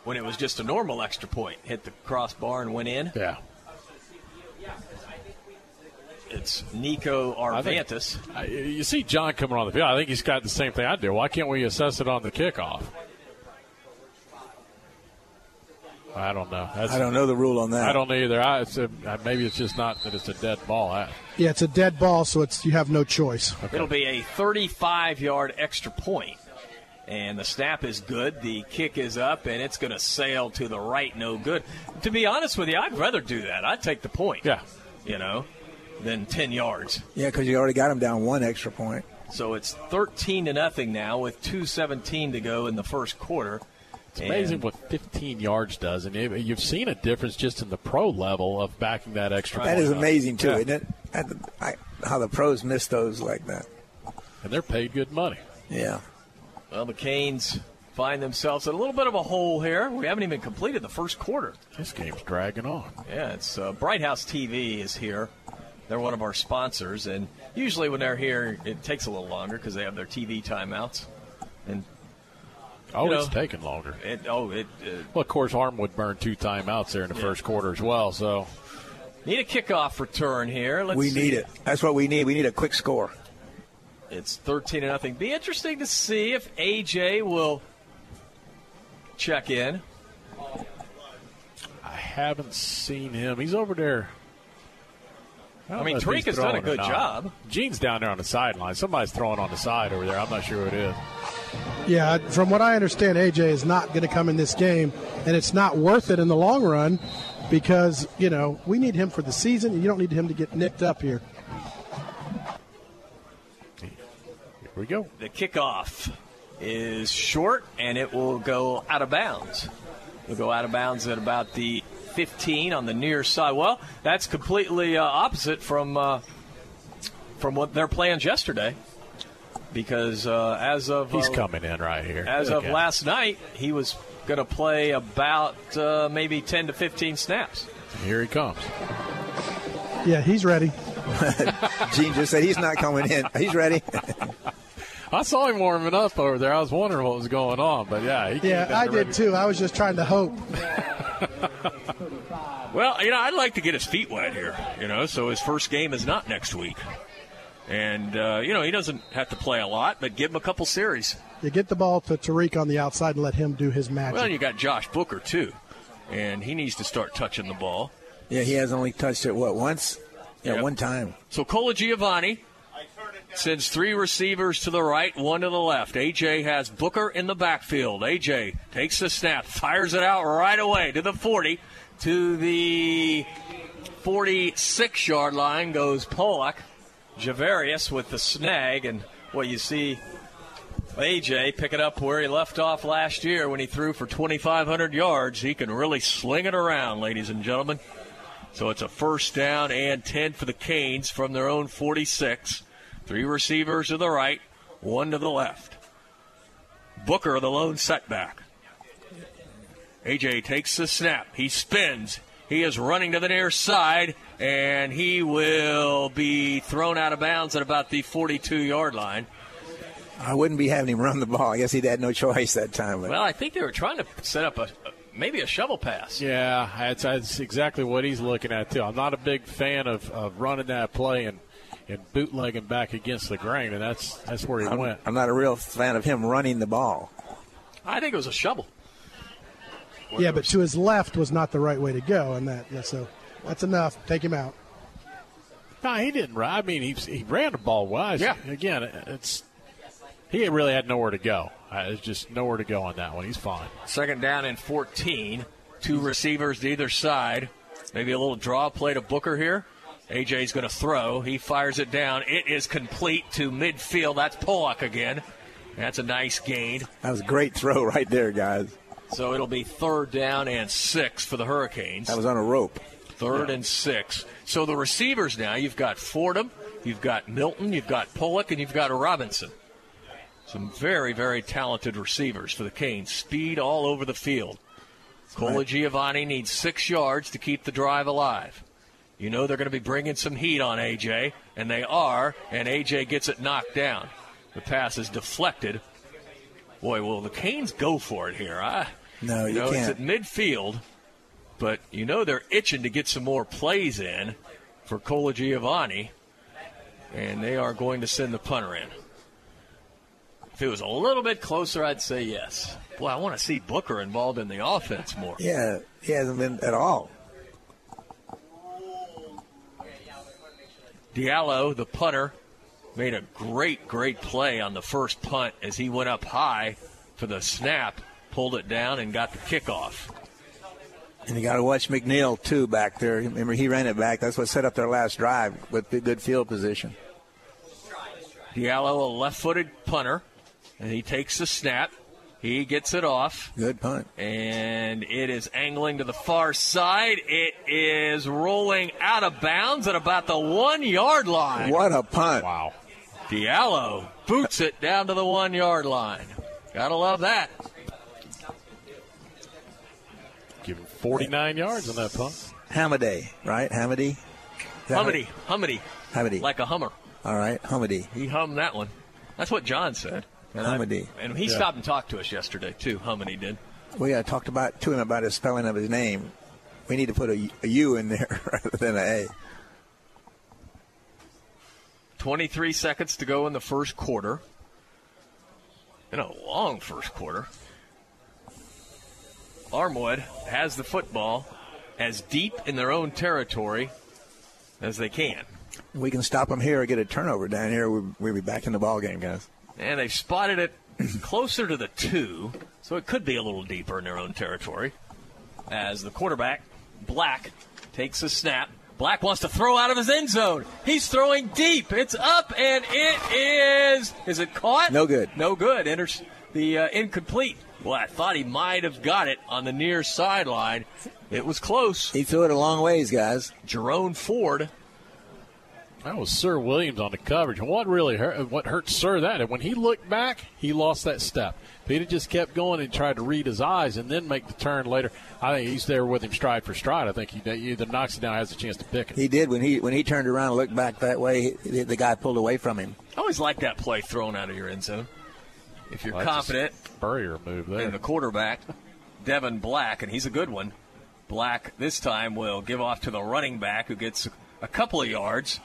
Speaker 4: when it was just a normal extra point. Hit the crossbar and went in.
Speaker 5: Yeah.
Speaker 4: It's Nico
Speaker 5: I think-
Speaker 4: Arvantis.
Speaker 5: You see John coming on the field. I think he's got the same thing I do. Why can't we assess it on the kickoff? I don't know. That's,
Speaker 12: I don't know the rule on that.
Speaker 5: I don't either. I, it's a, uh, maybe it's just not that it's a dead ball. I,
Speaker 11: Yeah, it's a dead ball, so it's you have no choice.
Speaker 4: It'll be a 35 yard extra. And the snap is good. The kick is up, and it's going to sail to the right. No good. To be honest with you, I'd rather do that. I'd take the point.
Speaker 5: Yeah.
Speaker 4: You know, than 10 yards.
Speaker 12: Yeah, because you already got them down one extra point.
Speaker 4: So it's 13 to nothing now with 2:17 to go in the first quarter.
Speaker 5: It's amazing what 15 yards does, and you- you've seen a difference just in the pro level of backing that extra.
Speaker 12: That
Speaker 5: point
Speaker 12: is
Speaker 5: up.
Speaker 12: amazing too,
Speaker 5: Yeah.
Speaker 12: isn't it? At I, how the pros miss those like that.
Speaker 5: And they're paid good money.
Speaker 12: Yeah.
Speaker 4: Well, the Canes find themselves in a little bit of a hole here. We haven't even completed the first quarter.
Speaker 5: This game's dragging on.
Speaker 4: Yeah, it's uh, Bright House TV is here. They're one of our sponsors, and usually when they're here, it takes a little longer because they have their TV timeouts. And
Speaker 5: Oh,
Speaker 4: you
Speaker 5: it's taking longer.
Speaker 4: It, oh, it uh,
Speaker 5: Well, of course, Armwood burned two timeouts there in the
Speaker 4: Yeah.
Speaker 5: first quarter as well. So
Speaker 4: need a kickoff return here. Let's
Speaker 12: we
Speaker 4: see.
Speaker 12: need it. That's what we need. We need a quick score.
Speaker 4: It's 13 to nothing. Be interesting to see if AJ will check in.
Speaker 5: I haven't seen him. He's over there. Don't
Speaker 4: I mean,
Speaker 5: know
Speaker 4: Tariq has done a good job.
Speaker 5: Gene's down there on the sideline. Somebody's throwing on the side over there. I'm not sure who it is.
Speaker 11: Yeah, from what I understand, AJ is not going to come in this game, and it's not worth it in the long run because you know we need him for the season. You don't need him to get nicked up here.
Speaker 5: Here we go.
Speaker 4: The kickoff is short, and it will go out of bounds. It'll go out of bounds at about the 15 on the near side. Well, that's completely uh, opposite from uh, from what their plans yesterday. Because uh, as of
Speaker 5: He's
Speaker 4: uh,
Speaker 5: coming in right here.
Speaker 4: as
Speaker 5: Look
Speaker 4: of last night, he was going to play about uh, maybe 10 to 15 snaps.
Speaker 5: Here he comes.
Speaker 11: Yeah, he's ready.
Speaker 12: Gene just said he's not coming in. He's ready.
Speaker 5: I saw him warming up over there. I was wondering what was going on, but yeah, he
Speaker 11: Yeah,
Speaker 5: down
Speaker 11: I
Speaker 5: ready.
Speaker 11: did too. I was just trying to hope.
Speaker 4: Well, you know, I'd like to get his feet wet here, you know, so his first game is not next week. And, uh, you know, he doesn't have to play a lot, but give him a couple series.
Speaker 11: You get the ball to Tariq on the outside and let him do his magic.
Speaker 4: Well, you got Josh Booker, too, and he needs to start touching the ball.
Speaker 12: Yeah, he has only touched it, what, once? Yeah,
Speaker 4: Yep.
Speaker 12: one time.
Speaker 4: So Colagiovanni sends three receivers to the right, one to the left. AJ has Booker in the backfield. AJ takes the snap, fires it out right away to the 40, to the 46 yard line goes Pollock. Javarius with the snag, and what you see AJ pick it up where he left off last year when he threw for 2,500 yards. He can really sling it around, ladies and gentlemen. So it's a first down and 10 for the Canes from their own 46. Three receivers to the right, one to the left. Booker, the lone setback. AJ takes the snap. He spins. He is running to the near side, and he will be thrown out of bounds at about the 42 yard line.
Speaker 12: I wouldn't be having him run the ball. I guess he'd had no choice that time. But
Speaker 4: Well, I think they were trying to set up a maybe a shovel pass.
Speaker 5: Yeah, that's, that's exactly what he's looking at too. I'm not a big fan of, of running that play and, and bootlegging back against the grain, and that's that's where he
Speaker 12: I'm,
Speaker 5: went.
Speaker 12: I'm not a real fan of him running the ball.
Speaker 4: I think it was a shovel.
Speaker 11: yeah, but to his left was not the right way to go, and that yeah, so that's enough. Take him out.
Speaker 5: No, he didn't. I mean, he he ran the ball well. Yeah. Again, it's he really had nowhere to go. Uh, There's just nowhere to go on that one. He's fine.
Speaker 4: Second down and 14. Two receivers to either side. Maybe a little draw play to Booker here. AJ's going to throw. He fires it down. It is complete to midfield. That's Pollock again. That's a nice gain.
Speaker 12: That was a great throw right there, guys.
Speaker 4: So it'll be third down and six for the Hurricanes.
Speaker 12: That was on a rope.
Speaker 4: Third and six. So the receivers now, you've got Fordham, you've got Milton, you've got Pollock, and you've got Robinson. Some very, very talented receivers for the Canes. Speed all over the field. Cola
Speaker 12: right.
Speaker 4: Giovanni needs six yards to keep the drive alive. You know they're going to be bringing some heat on AJ, and they are, and AJ gets it knocked down. The pass is deflected. Boy, will the Canes go for it here? I,
Speaker 12: No, you
Speaker 4: know,
Speaker 12: can't.
Speaker 4: It's at midfield, but you know they're itching to get some more plays in for Colagiovanni, and they are going to send the punter in. If it was a little bit closer, I'd say yes. Boy, I want to see Booker involved in the offense more.
Speaker 12: Yeah, he hasn't been at all.
Speaker 4: Diallo, the punter, made a great, great play on the first punt as he went up high for the snap, pulled it down, and got the kickoff.
Speaker 12: And you got to watch McNeil too back there. Remember, he ran it back. That's what set up their last drive with the good field position.
Speaker 4: Diallo, a left footed punter, and he takes the snap. He gets it off.
Speaker 12: Good punt.
Speaker 4: And it is angling to the far side. It is rolling out of bounds at about the one yard line.
Speaker 12: What a punt!
Speaker 5: Wow.
Speaker 4: Diallo boots it down to the one yard line. Gotta love that.
Speaker 5: Give him 49 yards on that punt.
Speaker 12: Hamaday, right? Hamady? Is that
Speaker 4: Hummedy, Hummedy,
Speaker 12: right? Hamady.
Speaker 4: like a Hummer.
Speaker 12: All right, Hamady.
Speaker 4: He hummed that one. That's what John said. And, I- and he
Speaker 12: Yeah.
Speaker 4: stopped and talked to us yesterday too. Hummedy did.
Speaker 12: We uh, talked about to him about his spelling of his name. We need to put a, a U in there rather than a A.
Speaker 4: 23 seconds to go in the first quarter. In a long first quarter. Armwood has the football as deep in their own territory as they can.
Speaker 12: We can stop them here or get a turnover down here. We'll, we'll be back in the ball game, guys.
Speaker 4: And they've spotted it closer to the two, so it could be a little deeper in their own territory. As the quarterback, Black, takes a snap. Black wants to throw out of his end zone. He's throwing deep. It's up, and it is. Is it caught?
Speaker 12: No good.
Speaker 4: No good. Enters the uh, incomplete. Well, I thought he might have got it on the near sideline. It was close.
Speaker 12: He threw it a long ways, guys.
Speaker 4: Jerome Ford
Speaker 5: That was Sir Williams on the coverage. And what really hurt, what hurt Sir that, and when he looked back, he lost that step. Peter just kept going and tried to read his eyes and then make the turn later. I think he's there with him stride for stride. I think he either knocks it down or has a chance to pick it.
Speaker 12: He did when he when he turned around and looked back that way. The, the guy pulled away from him.
Speaker 4: I always like that play thrown out of your end zone. If you're well, confident,
Speaker 5: Spurrier move there.
Speaker 4: And the quarterback, Devin Black, and he's a good one. Black this time will give off to the running back who gets a couple of yards.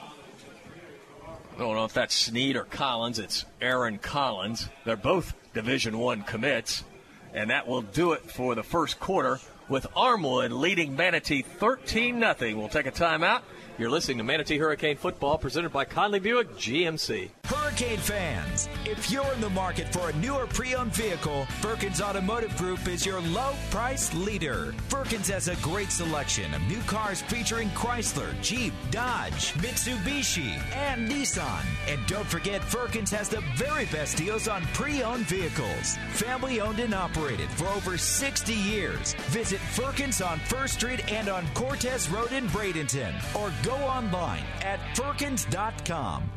Speaker 4: I don't know if that's Sneed or Collins. It's Aaron Collins. They're both Division One commits, and that will do it for the first quarter. With Armwood leading Manatee 13 0 We'll take a timeout. You're listening to Manatee Hurricane Football presented by Conley Buick GMC.
Speaker 16: Hurricane fans, if you're in the market for a newer pre-owned vehicle, Firkins Automotive Group is your low price leader. Firkins has a great selection of new cars featuring Chrysler, Jeep, Dodge, Mitsubishi, and Nissan. And don't forget Firkins has the very best deals on pre-owned vehicles. Family owned and operated for over 60 years. Visit Firkins on First Street and on Cortez Road in Bradenton or go online at firkins.com.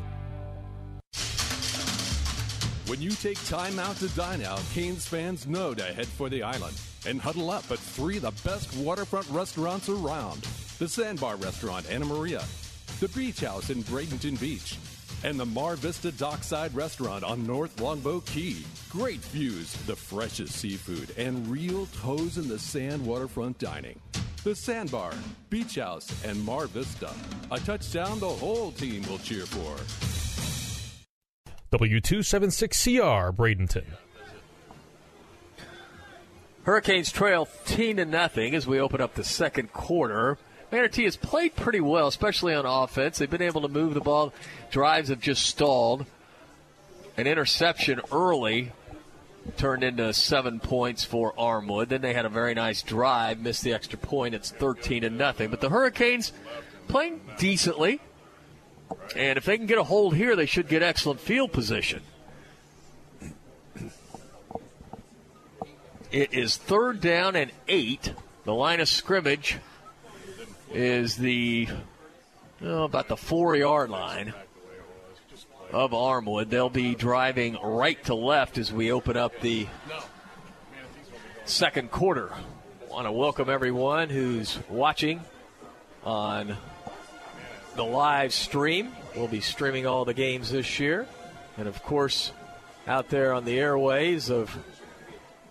Speaker 29: When you take time out to dine out, Canes fans know to head for the island and huddle up at three of the best waterfront restaurants around the Sandbar Restaurant, Anna Maria, the Beach House in Bradenton Beach, and the Mar Vista Dockside Restaurant on North Longboat Key. Great views, the freshest seafood, and real toes in the sand waterfront dining. The Sandbar, Beach House, and Mar Vista. A touchdown the whole team will cheer for.
Speaker 30: W276CR, Bradenton.
Speaker 4: Hurricanes trail 10 to nothing as we open up the second quarter. Manatee has played pretty well, especially on offense. They've been able to move the ball. Drives have just stalled. An interception early turned into seven points for Armwood. Then they had a very nice drive, missed the extra point. It's 13 to nothing. But the Hurricanes playing decently. And if they can get a hold here, they should get excellent field position. It is third down and eight. The line of scrimmage is the oh, about the four yard line of Armwood. They'll be driving right to left as we open up the second quarter. Want to welcome everyone who's watching on the live stream. We'll be streaming all the games this year. And of course, out there on the airways of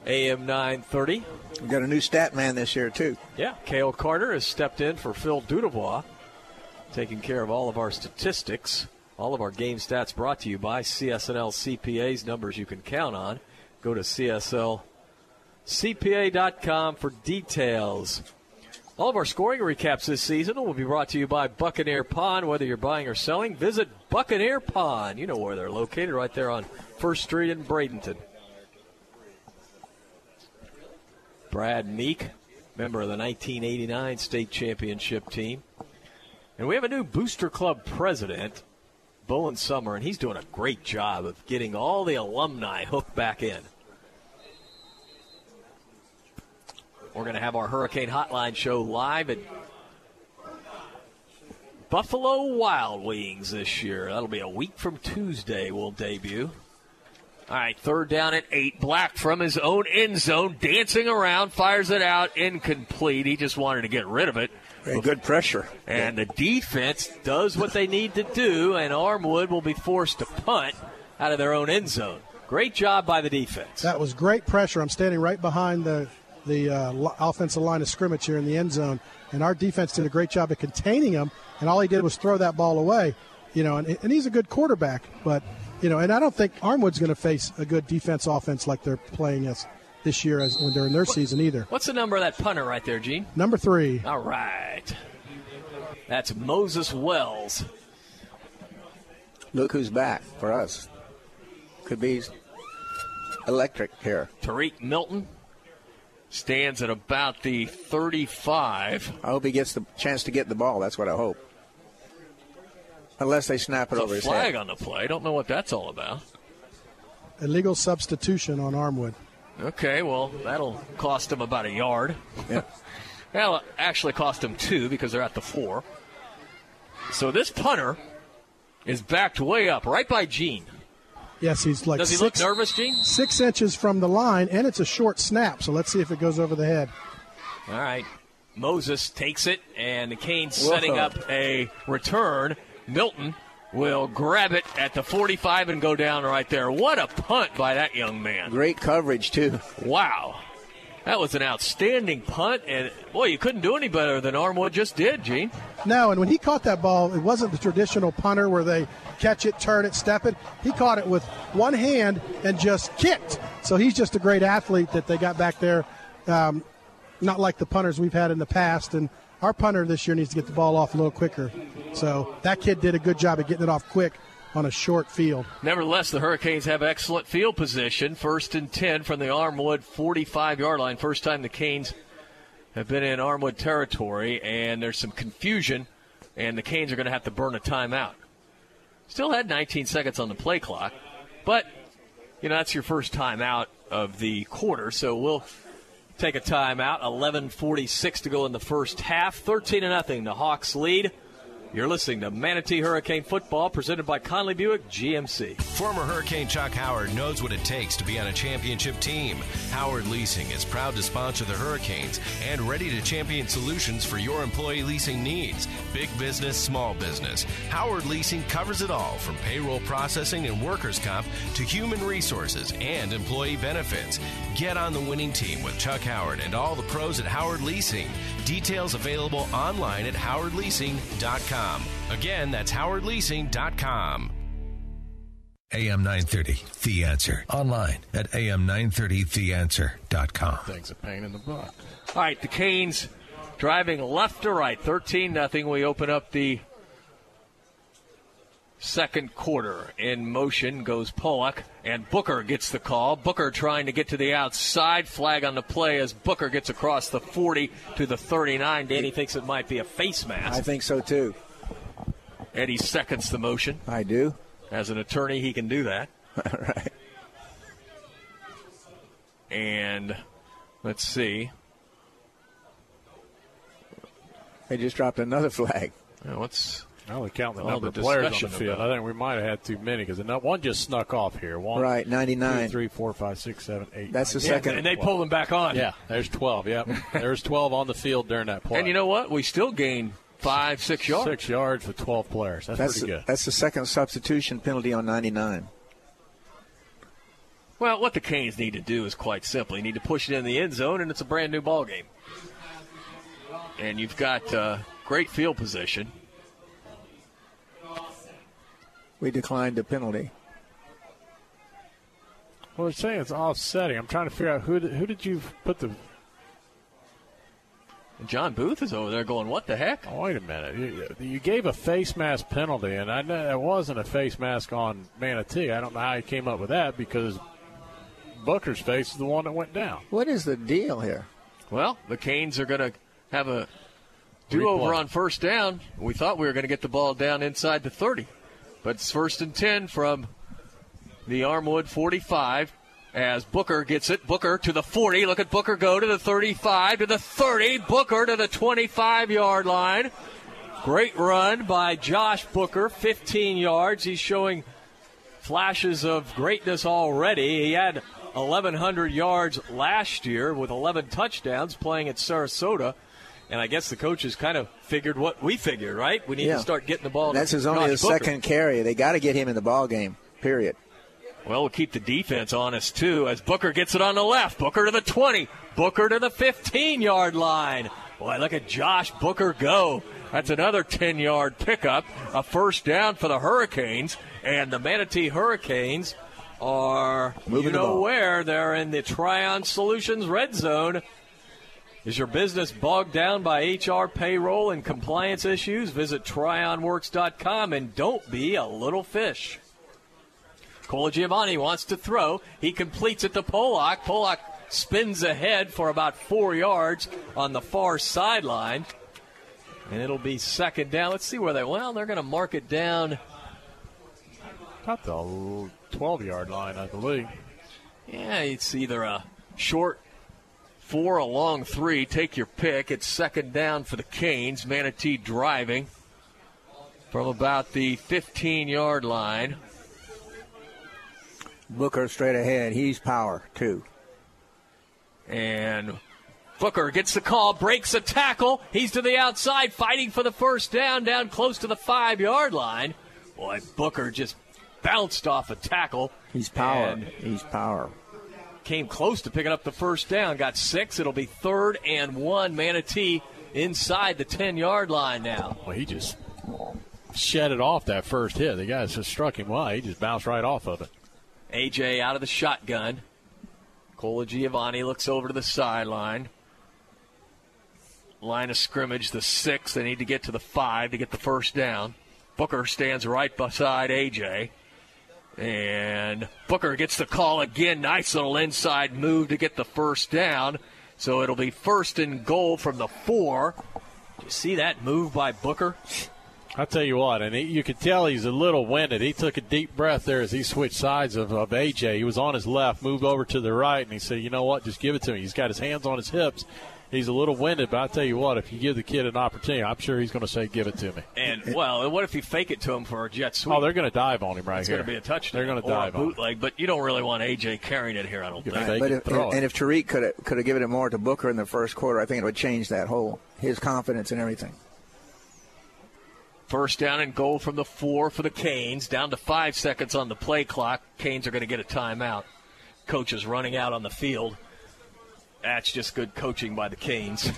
Speaker 4: AM 930.
Speaker 12: We've got a new stat man this year, too.
Speaker 4: Yeah, Kale Carter has stepped in for Phil Dudevois, taking care of all of our statistics. All of our game stats brought to you by CS&L CPAs, numbers you can count on. Go to CSLCPA.com for details. All of our scoring recaps this season will be brought to you by Buccaneer Pond. Whether you're buying or selling, visit Buccaneer Pond. You know where they're located, right there on First Street in Bradenton. Brad Meek, member of the 1989 state championship team. And we have a new Booster Club president. Bowen Summer, and he's doing a great job of getting all the alumni hooked back in. We're going to have our Hurricane Hotline show live at Buffalo Wild Wings this year. That'll be a week from Tuesday, we'll debut. All right, third down at eight. Black from his own end zone, dancing around, fires it out, incomplete. He just wanted to get rid of it.
Speaker 12: Very good pressure.
Speaker 4: And the defense does what they need to do, and Armwood will be forced to punt out of their own end zone. Great job by the defense.
Speaker 11: That was great pressure. I'm standing right behind the the uh, offensive line of scrimmage here in the end zone, and our defense did a great job of containing him. And all he did was throw that ball away. You know, and, and he's a good quarterback, but you know, and I don't think Armwood's going to face a good defense offense like they're playing us this year as when they're in their season either.
Speaker 4: What's the number of that punter right there, Gene?
Speaker 11: Number three.
Speaker 4: All right. That's Moses Wells.
Speaker 12: Look who's back for us. Could be electric here.
Speaker 4: Tariq Milton stands at about the 35.
Speaker 12: I hope he gets the chance to get the ball. That's what I hope. Unless they snap it
Speaker 4: There's
Speaker 12: over
Speaker 4: a
Speaker 12: his
Speaker 4: flag
Speaker 12: head.
Speaker 4: on the play. I Don't know what that's all about.
Speaker 11: Illegal substitution on Armwood.
Speaker 4: Okay, well, that'll cost them about a yard.
Speaker 12: Yeah.
Speaker 4: well, actually cost them two because they're at the four. So this punter is backed way up, right by Gene.
Speaker 11: Yes, he's like
Speaker 4: Does he
Speaker 11: six,
Speaker 4: look nervous, Gene?
Speaker 11: six inches from the line, and it's a short snap. So let's see if it goes over the head.
Speaker 4: All right. Moses takes it, and the Canes setting up a return. Milton will grab it at the 45 and go down right there. What a punt by that young man.
Speaker 12: Great coverage, too.
Speaker 4: Wow. That was an outstanding punt, and boy, you couldn't do any better than Armwood just did, Gene.
Speaker 11: No, and when he caught that ball, it wasn't the traditional punter where they catch it, turn it, step it. He caught it with one hand and just kicked. So he's just a great athlete that they got back there. Um, not like the punters we've had in the past. And our punter this year needs to get the ball off a little quicker. So that kid did a good job of getting it off quick on a short field.
Speaker 4: Nevertheless, the Hurricanes have excellent field position. First and 10 from the Armwood 45 yard line. First time the Canes have been in Armwood territory, and there's some confusion, and the Canes are going to have to burn a timeout. Still had 19 seconds on the play clock, but, you know, that's your first timeout of the quarter, so we'll take a timeout. 11:46 to go in the first half. 13 to nothing. The Hawks lead. You're listening to Manatee Hurricane Football, presented by Conley Buick GMC.
Speaker 8: Former Hurricane Chuck Howard knows what it takes to be on a championship team. Howard Leasing is proud to sponsor the Hurricanes and ready to champion solutions for your employee leasing needs. Big business, small business. Howard Leasing covers it all from payroll processing and workers' comp to human resources and employee benefits. Get on the winning team with Chuck Howard and all the pros at Howard Leasing. Details available online at howardleasing.com. Again, that's howardleasing.com.
Speaker 31: AM 930, The Answer. Online at am930theanswer.com.
Speaker 5: Thing's a pain in the butt.
Speaker 4: All right, the Canes driving left to right, 13 nothing. We open up the second quarter. In motion goes Pollock, and Booker gets the call. Booker trying to get to the outside. Flag on the play as Booker gets across the 40 to the 39. Danny thinks it might be a face mask.
Speaker 12: I think so, too.
Speaker 4: Eddie seconds the motion.
Speaker 12: I do.
Speaker 4: As an attorney, he can do that.
Speaker 12: All right.
Speaker 4: And let's see.
Speaker 12: They just dropped another flag.
Speaker 4: Yeah, what's
Speaker 5: I only count the
Speaker 4: Well,
Speaker 5: number
Speaker 4: the
Speaker 5: of players on the field. I think we might have had too many because one just snuck off here. One,
Speaker 12: Right, 99.
Speaker 5: two, three, four, five, six, seven, eight.
Speaker 12: That's the
Speaker 5: nine,
Speaker 12: second-
Speaker 5: ten,
Speaker 4: and they pull them back on.
Speaker 5: Yeah, there's 12. Yep. there's 12 on the field during that play.
Speaker 4: And you know what? We still gain five, six yards.
Speaker 5: Six yards for 12 players. That's,
Speaker 12: That's,
Speaker 5: pretty good.
Speaker 12: that's the second substitution penalty on 99.
Speaker 4: Well, what the Canes need to do is quite simple. You need to push it in the end zone, and it's a brand new ball game. And you've got uh, great field position.
Speaker 12: We declined the penalty.
Speaker 5: Well, they're saying it's offsetting. I'm trying to figure out who did, who did you put the.
Speaker 4: John Booth is over there going, "What the heck?"
Speaker 5: Oh, wait a minute. You, you gave a face mask penalty, and I know it wasn't a face mask on Manatee. I don't know how he came up with that because Booker's face is the one that went down.
Speaker 12: What is the deal here?
Speaker 4: Well, the Canes are going to have a do over on first down. We thought we were going to get the ball down inside the 30, but it's first and 10 from the Armwood 45 as Booker gets it. Booker to the 40. Look at Booker go to the 35, to the 30. Booker to the 25 yard line. Great run by Josh Booker, 15 yards. He's showing flashes of greatness already. He had 1,100 yards last year with 11 touchdowns playing at Sarasota. And I guess the coaches kind of figured what we figured, right? We need
Speaker 12: Yeah.
Speaker 4: to start getting the ball.
Speaker 12: That's his only second carry. They got to get him in the ball game. Period.
Speaker 4: Well, we'll keep the defense honest too as Booker gets it on the left. Booker to the 20. Booker to the 15 yard line. Boy, look at Josh Booker go. That's another 10 yard pickup. A first down for the Hurricanes. And the Manatee Hurricanes are,
Speaker 12: Moving
Speaker 4: you know where? They're in the Trion Solutions red zone. Is your business bogged down by HR payroll and compliance issues? Visit trionworks.com and don't be a little fish. Colagiovanni wants to throw. He completes it to Pollock. Pollock spins ahead for about four yards on the far sideline. And it'll be second down. Let's see where they well, they're gonna mark it down.
Speaker 5: About the 12 yard line, I believe.
Speaker 4: Yeah, it's either a short four, a long three. Take your pick. It's second down for the Canes. Manatee driving. from about the 15 yard line.
Speaker 12: Booker straight ahead. He's power, too.
Speaker 4: And Booker gets the call, breaks a tackle. He's to the outside, fighting for the first down, down close to the five yard line. Boy, Booker just bounced off a tackle.
Speaker 12: He's power. He's power.
Speaker 4: Came close to picking up the first down. Got six. It'll be third and one. Manatee inside the 10 yard line now.
Speaker 5: Well, he just shed it off that first hit. The guy just struck him well. He just bounced right off of it.
Speaker 4: AJ out of the shotgun. Colagiovanni looks over to the sideline. Line of scrimmage, the six. They need to get to the five to get the first down. Booker stands right beside AJ. And Booker gets the call again. Nice little inside move to get the first down. So it'll be first and goal from the four. You see that move by Booker?
Speaker 5: I'll tell you what, and he, you could tell he's a little winded. He took a deep breath there as he switched sides of, of AJ. He was on his left, moved over to the right, and he said, "You know what? Just give it to me." He's got his hands on his hips. He's a little winded, but I'll tell you what, if you give the kid an opportunity, I'm sure he's going to say, "Give it to me."
Speaker 4: And well, what if you fake it to him for a jet sweep?
Speaker 5: Oh, they're going to dive on him right
Speaker 4: it's
Speaker 5: here.
Speaker 4: going to be a touchdown.
Speaker 5: They're going to dive
Speaker 4: a
Speaker 5: on him.
Speaker 4: bootleg, but you don't really want AJ carrying it here. I don't think.
Speaker 12: But if, and if Tariq could have could have given it more to Booker in the first quarter, I think it would change that whole his confidence and everything.
Speaker 4: First down and goal from the four for the Canes. Down to five seconds on the play clock. Canes are going to get a timeout. Coach is running out on the field. That's just good coaching by the Canes.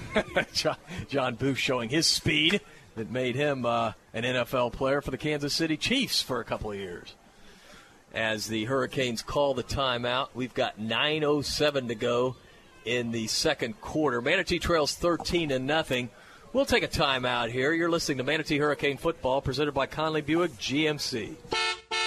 Speaker 4: John, Booth showing his speed that made him uh, an NFL player for the Kansas City Chiefs for a couple of years. As the Hurricanes call the timeout, we've got 9:07 to go in the second quarter. Manatee trails 13 to nothing. We'll take a timeout here. You're listening to Manatee Hurricane Football, presented by Conley Buick GMC.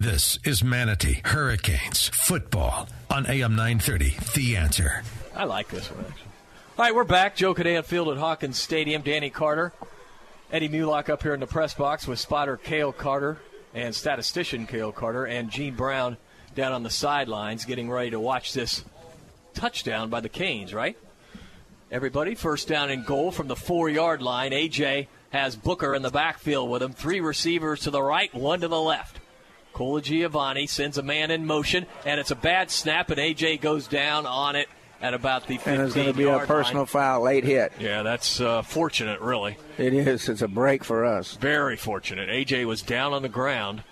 Speaker 28: This is Manatee Hurricanes football on AM 930. The answer.
Speaker 4: I like this one. All right, we're back. Joe Kinnan Field at Hawkins Stadium. Danny Carter, Eddie Mulock up here in the press box with spotter Kale Carter and statistician Kale Carter and Gene Brown down on the sidelines getting ready to watch this touchdown by the Canes, right? Everybody, first down and goal from the four yard line. AJ has Booker in the backfield with him. Three receivers to the right, one to the left. Colagiovanni sends a man in motion, and it's a bad snap, and AJ goes down on it at about the 15
Speaker 12: And it's going to be a personal
Speaker 4: line.
Speaker 12: foul, late hit.
Speaker 4: Yeah, that's uh, fortunate, really.
Speaker 12: It is. It's a break for us.
Speaker 4: Very fortunate. AJ was down on the ground,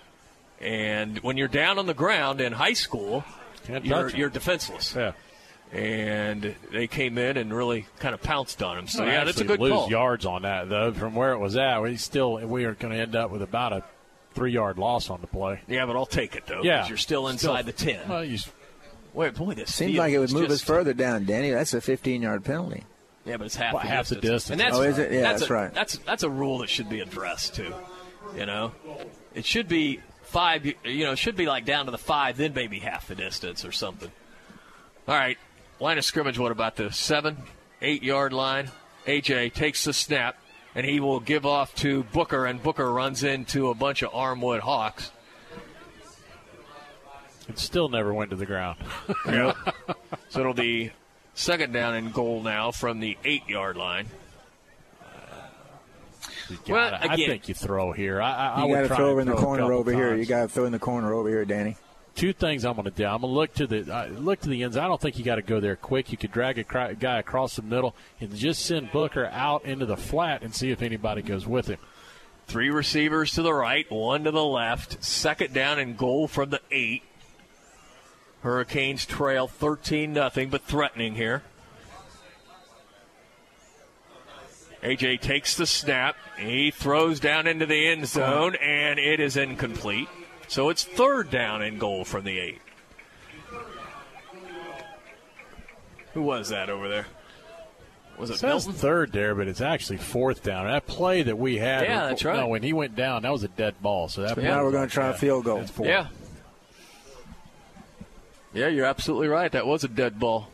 Speaker 4: and when you're down on the ground in high school, you're, you're defenseless.
Speaker 5: Yeah.
Speaker 4: And they came in and really kind of pounced on him. So
Speaker 5: Well,
Speaker 4: yeah, that's a good
Speaker 5: lose
Speaker 4: call.
Speaker 5: yards on that though. From where it was at, we still we are going to end up with about a three yard loss on the play.
Speaker 4: Yeah, but I'll take it though. 'cause
Speaker 5: Yeah,
Speaker 4: you're still inside the ten.
Speaker 5: Well, you,
Speaker 4: Wait, boy, this
Speaker 12: Seems like it would
Speaker 4: is
Speaker 12: move us further down, Danny. That's a 15 yard penalty.
Speaker 4: Yeah, but it's half,
Speaker 12: Well,
Speaker 4: the,
Speaker 12: half the
Speaker 4: distance.
Speaker 12: distance.
Speaker 4: And that's,
Speaker 12: Oh, is it? Yeah,
Speaker 4: that's
Speaker 12: that's
Speaker 4: a-
Speaker 12: right.
Speaker 4: That's that's a rule that should be addressed too. You know, it should be five. You know, it should be like down to the five, then maybe half the distance or something. All right, line of scrimmage. What about the seven, eight yard line? AJ takes the snap, and he will give off to Booker, and Booker runs into a bunch of Armwood Hawks.
Speaker 5: it still never went to the ground.
Speaker 4: Yeah. so it'll be second down and goal now from the eight yard line. Well,
Speaker 5: I think you throw here. I, I, I
Speaker 12: You
Speaker 5: would
Speaker 12: got to
Speaker 5: try
Speaker 12: throw over in the corner
Speaker 5: couple
Speaker 12: over here. You got to throw in the corner over here, Danny.
Speaker 5: Two things I'm going to do. I'm going to look to the uh, look to the ends. I don't think you got to go there quick. You could drag a cri- guy across the middle and just send Booker out into the flat and see if anybody goes with him.
Speaker 4: Three receivers to the right, one to the left. Second down and goal from the eight. Hurricanes trail 13 nothing, but threatening here. AJ takes the snap. He throws down into the end zone, and it is incomplete. So it's third down and goal from the eight. Who was that over there? Was it
Speaker 5: says
Speaker 4: Milton?
Speaker 5: third there, but it's actually fourth down. That play that we had,
Speaker 4: Yeah, that's right.
Speaker 5: No, when he went down, that was a dead ball. So that
Speaker 12: So now we're going to try a field goal.
Speaker 5: Four.
Speaker 4: Yeah. Yeah, you're absolutely right. That was a dead ball.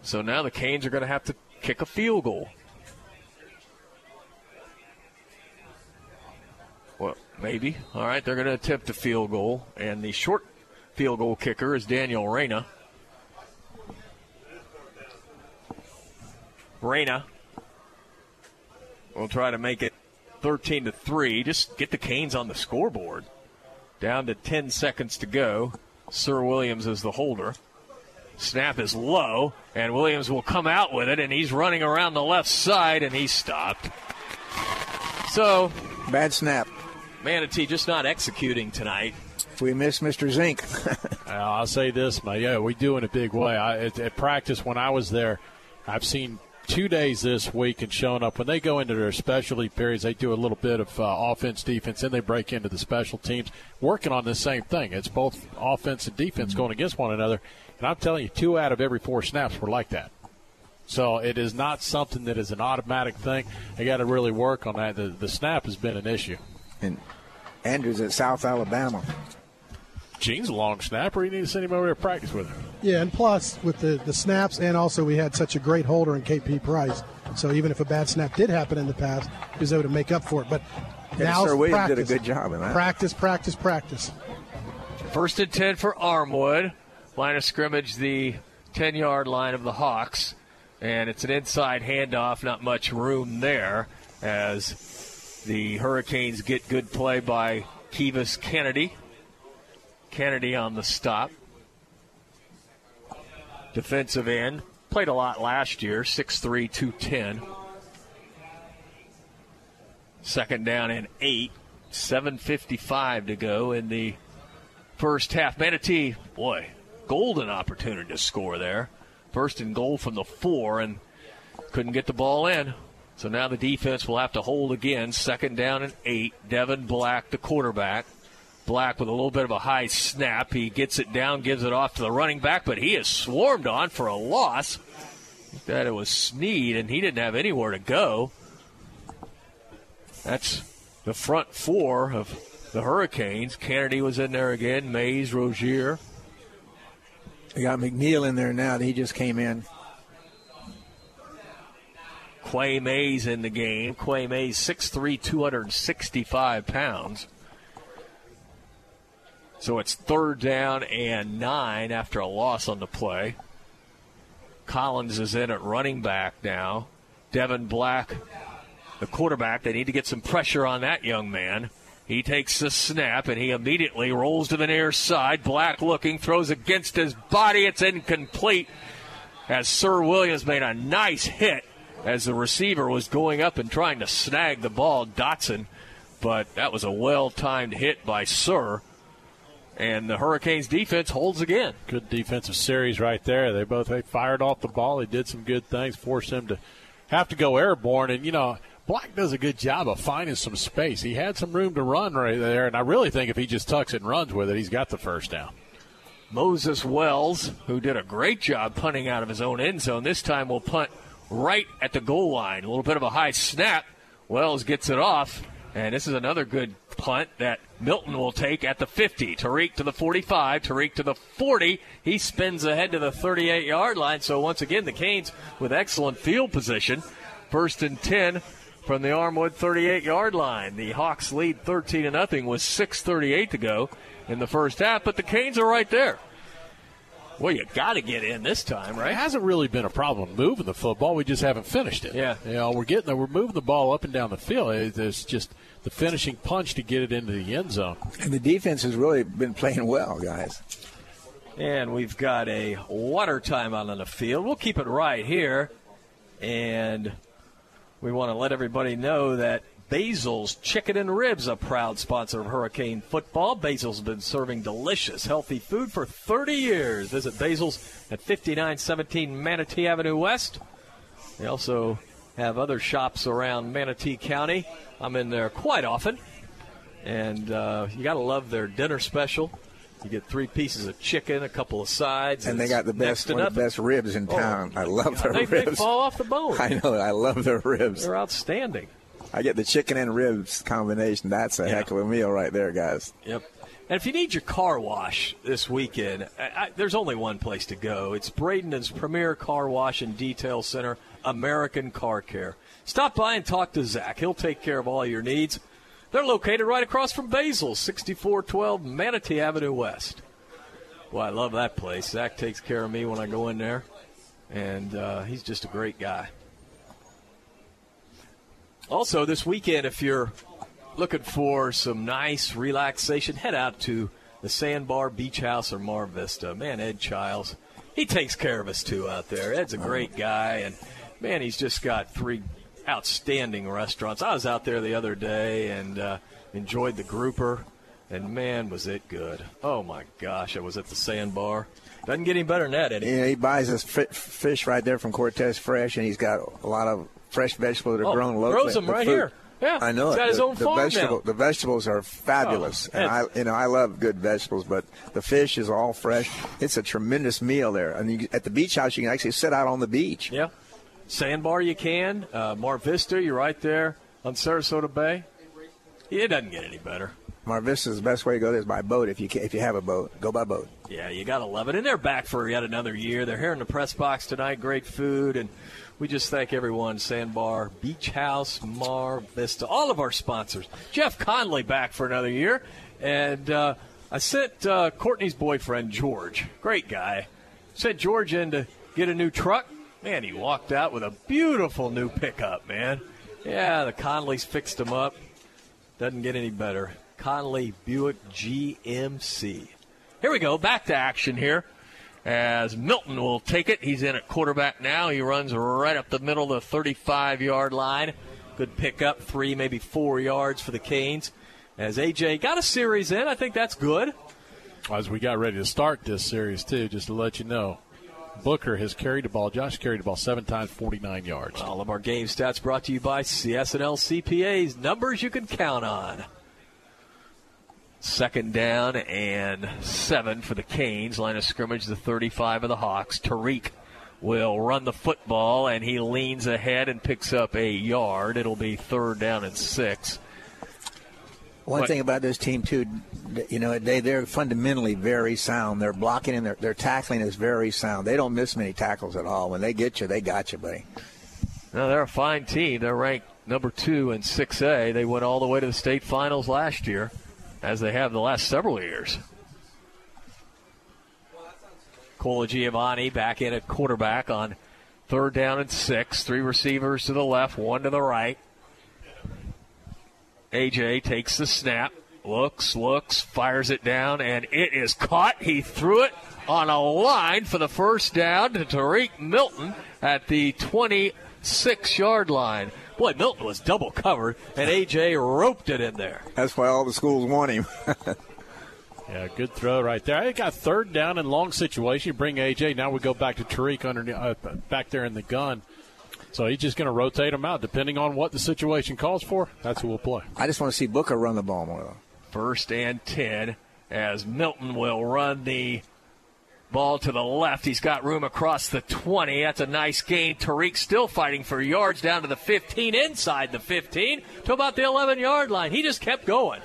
Speaker 4: So now the Canes are going to have to kick a field goal. Well, maybe. All right, they're going to attempt a field goal, and the short field goal kicker is Daniel Reyna. Reyna will try to make it 13 to 3. Just get the Canes on the scoreboard. Down to 10 seconds to go. Sir Williams is the holder. Snap is low, and Williams will come out with it, and he's running around the left side, and he's stopped. So,
Speaker 12: bad snap.
Speaker 4: Manatee just not executing tonight.
Speaker 12: We miss Mr. Zink.
Speaker 5: Uh, I'll say this, my yeah, we do in a big way. I, at, at practice when I was there, I've seen two days this week and showing up when they go into their specialty periods. They do a little bit of uh, offense, defense, and they break into the special teams, working on the same thing. It's both offense and defense going against one another. And I'm telling you, two out of every four snaps were like that. So it is not something that is an automatic thing. They got to really work on that. The, the snap has been an issue.
Speaker 12: And Andrews at South Alabama.
Speaker 5: Gene's a long snapper. You need to send him over to practice with him.
Speaker 11: Yeah, and plus with the, the snaps, and also we had such a great holder in KP Price. So even if a bad snap did happen in the past, he was able to make up for it. But
Speaker 12: Yeah,
Speaker 11: now
Speaker 12: Sir Williams
Speaker 11: practice.
Speaker 12: did a good job in that.
Speaker 11: Practice, practice, practice.
Speaker 4: First and 10 for Armwood. Line of scrimmage, the 10 yard line of the Hawks. And it's an inside handoff, not much room there as the Hurricanes get good play by Kivas Kennedy. Kennedy on the stop. Defensive end. Played a lot last year, 6'3, 210. Second down and eight. 7.55 to go in the first half. Manatee, boy, golden opportunity to score there. First and goal from the four, and couldn't get the ball in. So now the defense will have to hold again. Second down and eight. Devin Black, the quarterback. Black with a little bit of a high snap. He gets it down, gives it off to the running back, but he is swarmed on for a loss. That it was Sneed, and he didn't have anywhere to go. That's the front four of the Hurricanes. Kennedy was in there again. Mays, Rozier.
Speaker 12: We got McNeil in there now. He just came in.
Speaker 4: Quay Mays in the game. Quay Mays, 6'3", 265 pounds. So it's third down and nine after a loss on the play. Collins is in at running back now. Devin Black, the quarterback. They need to get some pressure on that young man. He takes the snap and he immediately rolls to the near side. Black looking, throws against his body. It's incomplete as Sir Williams made a nice hit as the receiver was going up and trying to snag the ball, Dotson. But that was a well timed hit by Sir. And the Hurricanes defense holds again.
Speaker 5: Good defensive series right there. They both they fired off the ball. They did some good things, forced them to have to go airborne. And you know, Black does a good job of finding some space. He had some room to run right there, and I really think if he just tucks it and runs with it, he's got the first down.
Speaker 4: Moses Wells, who did a great job punting out of his own end zone, this time will punt right at the goal line. A little bit of a high snap. Wells gets it off, and this is another good punt that Milton will take at the 50. Tariq to the 45, Tariq to the 40. He spins ahead to the 38 yard line. So once again, the Canes with excellent field position. First and 10 from the Armwood 38 yard line. The Hawks lead 13 to nothing with 6:38 to go in the first half, but the Canes are right there. Well, you got to get in this time, right?
Speaker 5: It hasn't really been a problem moving the football. We just haven't finished it.
Speaker 4: Yeah.
Speaker 5: You know, we're getting there. We're moving the ball up and down the field. It's just the finishing punch to get it into the end zone.
Speaker 12: And the defense has really been playing well, guys.
Speaker 4: And we've got a water timeout on the field. We'll keep it right here. And we want to let everybody know that Basil's Chicken and Ribs, a proud sponsor of Hurricane Football. Basil's been serving delicious, healthy food for 30 years. Visit Basil's at 5917 Manatee Avenue West. They also have other shops around Manatee County. I'm in there quite often. And uh, you got to love their dinner special. You get three pieces of chicken, a couple of sides,
Speaker 12: And they got the best one of the best ribs in
Speaker 4: Oh,
Speaker 12: town. I love their
Speaker 4: they,
Speaker 12: ribs.
Speaker 4: They fall off the bone.
Speaker 12: I know. I love their ribs.
Speaker 4: They're outstanding.
Speaker 12: I get the chicken and ribs combination. That's a heck of a meal right there, guys.
Speaker 4: Yep. And if you need your car wash this weekend, I, I, there's only one place to go. It's Bradenton's premier car wash and detail center, American Car Care. Stop by and talk to Zach. He'll take care of all your needs. They're located right across from Basil's, 6412 Manatee Avenue West. Well, I love that place. Zach takes care of me when I go in there, and uh, he's just a great guy. Also, this weekend, if you're looking for some nice relaxation, head out to the Sandbar Beach House or Mar Vista. Man, Ed Childs, he takes care of us too out there. Ed's a great guy, and man, he's just got three outstanding restaurants. I was out there the other day and uh, enjoyed the grouper, and man, was it good. Oh my gosh, I was at the Sandbar. Doesn't get any better than that, Eddie.
Speaker 12: Yeah, he buys his fi- fish right there from Cortez Fresh, and he's got a lot of fresh vegetables that are
Speaker 4: Oh,
Speaker 12: grown locally.
Speaker 4: grows them
Speaker 12: The
Speaker 4: right
Speaker 12: fruit-
Speaker 4: here. Yeah,
Speaker 12: I know
Speaker 4: he's
Speaker 12: it.
Speaker 4: got his
Speaker 12: the,
Speaker 4: own
Speaker 12: the
Speaker 4: farm now.
Speaker 12: vegetable, The vegetables are fabulous,
Speaker 4: Oh,
Speaker 12: and I, you know, I love good vegetables, but the fish is all fresh. It's a tremendous meal there, and you, at the beach house, you can actually sit out on the beach.
Speaker 4: Yeah. Sandbar, you can. Uh, Mar Vista, you're right there on Sarasota Bay. It doesn't get any better.
Speaker 12: Mar Vista's the best way to go there is by boat. If you can, if you have a boat, go by boat.
Speaker 4: Yeah, you got to love it. And they're back for yet another year. They're here in the press box tonight. Great food. And we just thank everyone Sandbar, Beach House, Mar Vista, all of our sponsors. Jeff Conley back for another year. And uh, I sent uh, Courtney's boyfriend, George, great guy, sent George in to get a new truck. Man, he walked out with a beautiful new pickup, man. Yeah, the Conleys fixed him up. Doesn't get any better. Conley Buick GMC. Here we go. Back to action here. As Milton will take it. He's in at quarterback now. He runs right up the middle of the 35 yard line. Good pickup, three, maybe four yards for the Canes. As AJ got a series in, I think that's good.
Speaker 5: As we got ready to start this series, too, just to let you know, Booker has carried the ball. Josh carried the ball seven times, 49 yards.
Speaker 4: All of our game stats brought to you by CS&L CPAs. Numbers you can count on. Second down and seven for the Canes. Line of scrimmage, the 35 of the Hawks. Tariq will run the football, and he leans ahead and picks up a yard. It'll be third down and six.
Speaker 12: One
Speaker 4: What-
Speaker 12: thing about this team too, you know, they they're fundamentally very sound. Their blocking and their, their tackling is very sound. They don't miss many tackles at all. When they get you, they got you, buddy.
Speaker 4: No, they're a fine team. They're ranked number two in 6A. They went all the way to the state finals last year, as they have the last several years. Colagiovanni back in at quarterback on third down and six. Three receivers to the left, one to the right. AJ takes the snap, looks, looks, fires it down, and it is caught. He threw it on a line for the first down to Tariq Milton at the 26 yard line. Boy, Milton was double covered, and AJ roped it in there.
Speaker 12: That's why all the schools want him.
Speaker 5: Yeah, good throw right there. I got third down and long situation. You bring AJ. Now we go back to Tariq under uh, back there in the gun. So he's just going to rotate them out depending on what the situation calls for. That's who we'll play.
Speaker 12: I just want to see Booker run the ball more. Though.
Speaker 4: First and 10 as Milton will run the ball to the left. He's got room across the 20. That's a nice gain. Tariq still fighting for yards down to the 15, inside the 15 to about the 11 yard line. He just kept going.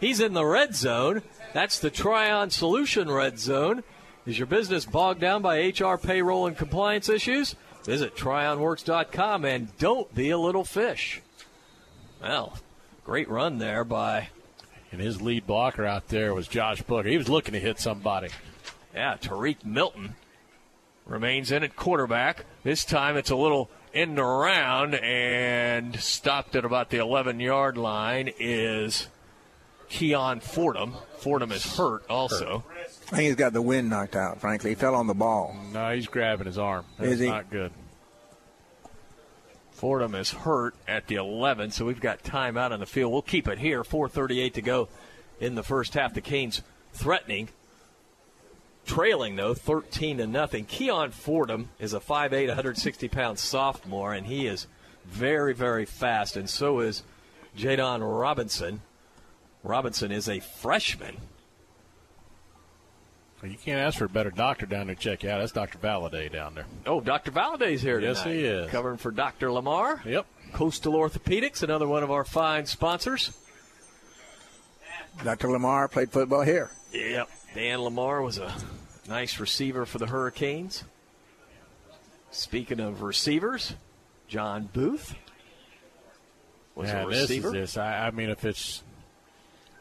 Speaker 4: He's in the red zone. That's the Trion Solution red zone. Is your business bogged down by HR payroll and compliance issues? Visit trionworks.com and don't be a little fish. Well, great run there by
Speaker 5: And his lead blocker out there was Josh Booker. He was looking to hit somebody.
Speaker 4: Yeah, Tariq Milton remains in at quarterback. This time it's a little in the round and stopped at about the 11 yard line is Keon Fordham. Fordham is hurt also.
Speaker 12: I think he's got the wind knocked out. Frankly, he fell on the ball.
Speaker 5: No, he's grabbing his arm. That's
Speaker 12: Is he?
Speaker 5: not good.
Speaker 4: Fordham is hurt at the 11, so we've got time out on the field. We'll keep it here. 4:38 to go in the first half. The Canes threatening, trailing though, 13 to nothing. Keon Fordham is a 5'8", 160 pound sophomore, and he is very, very fast, and so is Jadon Robinson. Robinson is a freshman.
Speaker 5: Well, you can't ask for a better doctor down there to check you out. That's Dr. Valaday down there.
Speaker 4: Oh, Dr. Valaday's here tonight.
Speaker 5: Yes, he is.
Speaker 4: Covering for Dr. Lamar.
Speaker 5: Yep.
Speaker 4: Coastal Orthopedics, another one of our fine sponsors.
Speaker 12: Dr. Lamar played football here.
Speaker 4: Yep. Dan Lamar was a nice receiver for the Hurricanes. Speaking of receivers, John Booth was
Speaker 5: yeah,
Speaker 4: a
Speaker 5: this is
Speaker 4: receiver.
Speaker 5: this. I, I mean, if it's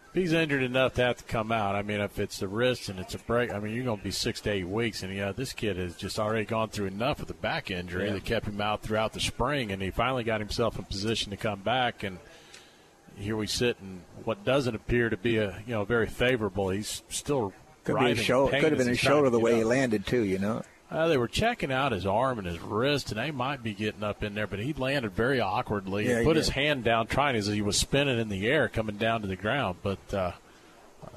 Speaker 5: if he's injured enough to have to come out, I mean, if it's the wrist and it's a break, I mean, you're going to be six to eight weeks. And yeah, this kid has just already gone through enough with a back injury
Speaker 4: Yeah.
Speaker 5: that kept him out throughout the spring, and he finally got himself in position to come back. And here we sit in what doesn't appear to be a you know very favorable. He's still
Speaker 12: Could be
Speaker 5: writhing
Speaker 12: his shoulder. Could have been
Speaker 5: he's
Speaker 12: his shoulder the
Speaker 5: get
Speaker 12: way he landed too. You know.
Speaker 5: Uh, they were checking out his arm and his wrist, and they might be getting up in there, but he landed very awkwardly.
Speaker 12: Yeah,
Speaker 5: he
Speaker 12: he
Speaker 5: put
Speaker 12: did.
Speaker 5: his hand down, trying as he was spinning in the air, coming down to the ground. But uh, uh,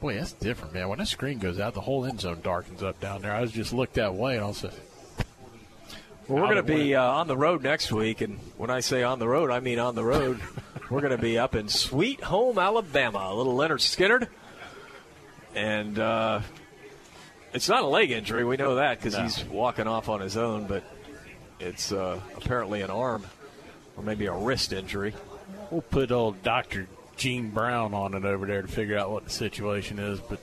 Speaker 5: boy, that's different, man. When that screen goes out, the whole end zone darkens up down there. I was just looked that way, and I also,
Speaker 4: Well, we're going to be uh, on the road next week, and when I say on the road, I mean on the road. we're going to be up in Sweet Home, Alabama. A little Lynyrd Skynyrd, and uh, it's not a leg injury. We know that because
Speaker 5: No.
Speaker 4: he's walking off on his own, but it's uh, apparently an arm or maybe a wrist injury.
Speaker 5: we'll put old Doctor Gene Brown on it over there to figure out what the situation is, but.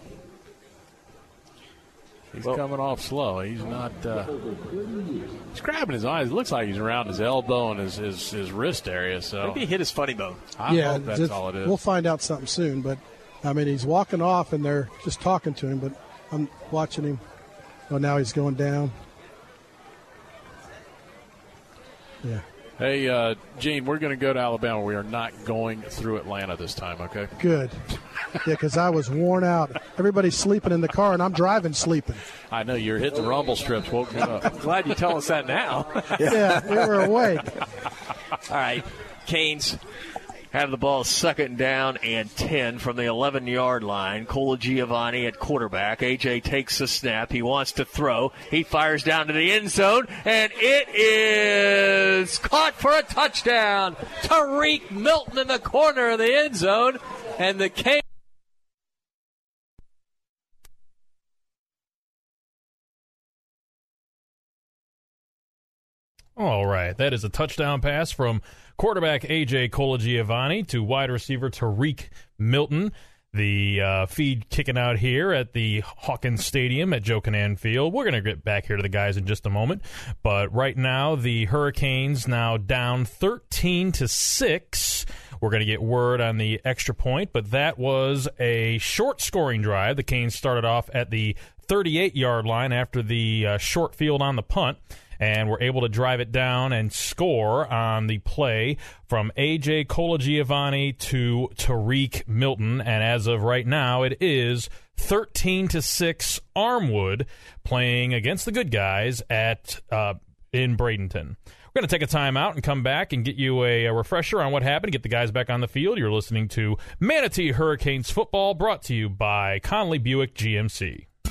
Speaker 5: He's coming off slow. He's not. Uh, he's grabbing his eyes. It looks like he's around his elbow and his, his, his wrist area. So
Speaker 4: Maybe he hit his funny bone.
Speaker 5: I
Speaker 11: yeah,
Speaker 5: hope that's
Speaker 11: just-
Speaker 5: all it is.
Speaker 11: We'll find out something soon. But I mean, he's walking off, and they're just talking to him. But I'm watching him. Oh, now he's going down. Yeah.
Speaker 5: Hey, uh, Gene, we're going to go to Alabama. We are not going through Atlanta this time, okay?
Speaker 11: Good. Yeah, because I was worn out. Everybody's sleeping in the car, and I'm driving sleeping.
Speaker 5: I know you're hitting the rumble strips. Woke me up.
Speaker 4: Glad you tell us that now.
Speaker 11: Yeah, we were awake.
Speaker 4: All right, Canes have the ball second down and 10 from the 11 yard line. Colagiovanni at quarterback. AJ takes the snap. He wants to throw. He fires down to the end zone, and it is caught for a touchdown. Tariq Milton in the corner of the end zone, and the Canes.
Speaker 30: Right, that is a touchdown pass from quarterback AJ Colagiovanni to wide receiver Tariq Milton. The uh, feed kicking out here at the Hawkins Stadium at Joe Kinnan Field. We're going to get back here to the guys in just a moment, but right now the Hurricanes now down 13 to six. We're going to get word on the extra point, but that was a short scoring drive. The Canes started off at the 38 yard line after the uh, short field on the punt and were able to drive it down and score on the play from AJ Colagiovanni to Tariq Milton. And as of right now, it is 13 to 6 Armwood playing against the good guys at uh, in Bradenton. We're going to take a timeout and come back and get you a, a refresher on what happened, get the guys back on the field. You're listening to Manatee Hurricanes football brought to you by Conley Buick GMC.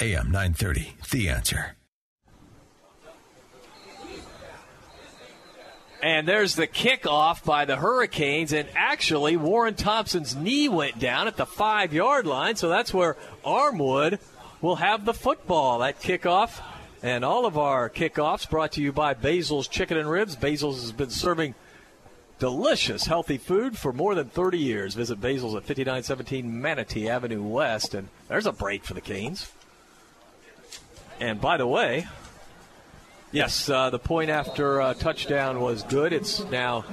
Speaker 28: AM 930, The Answer.
Speaker 4: And there's the kickoff by the Hurricanes. And actually, Warren Thompson's knee went down at the five yard line. So that's where Armwood will have the football. That kickoff. And all of our kickoffs brought to you by Basil's Chicken and Ribs. Basil's has been serving delicious, healthy food for more than 30 years. Visit Basil's at 5917 Manatee Avenue West. And there's a break for the Canes. And by the way, yes, uh, the point after uh, touchdown was good. It's now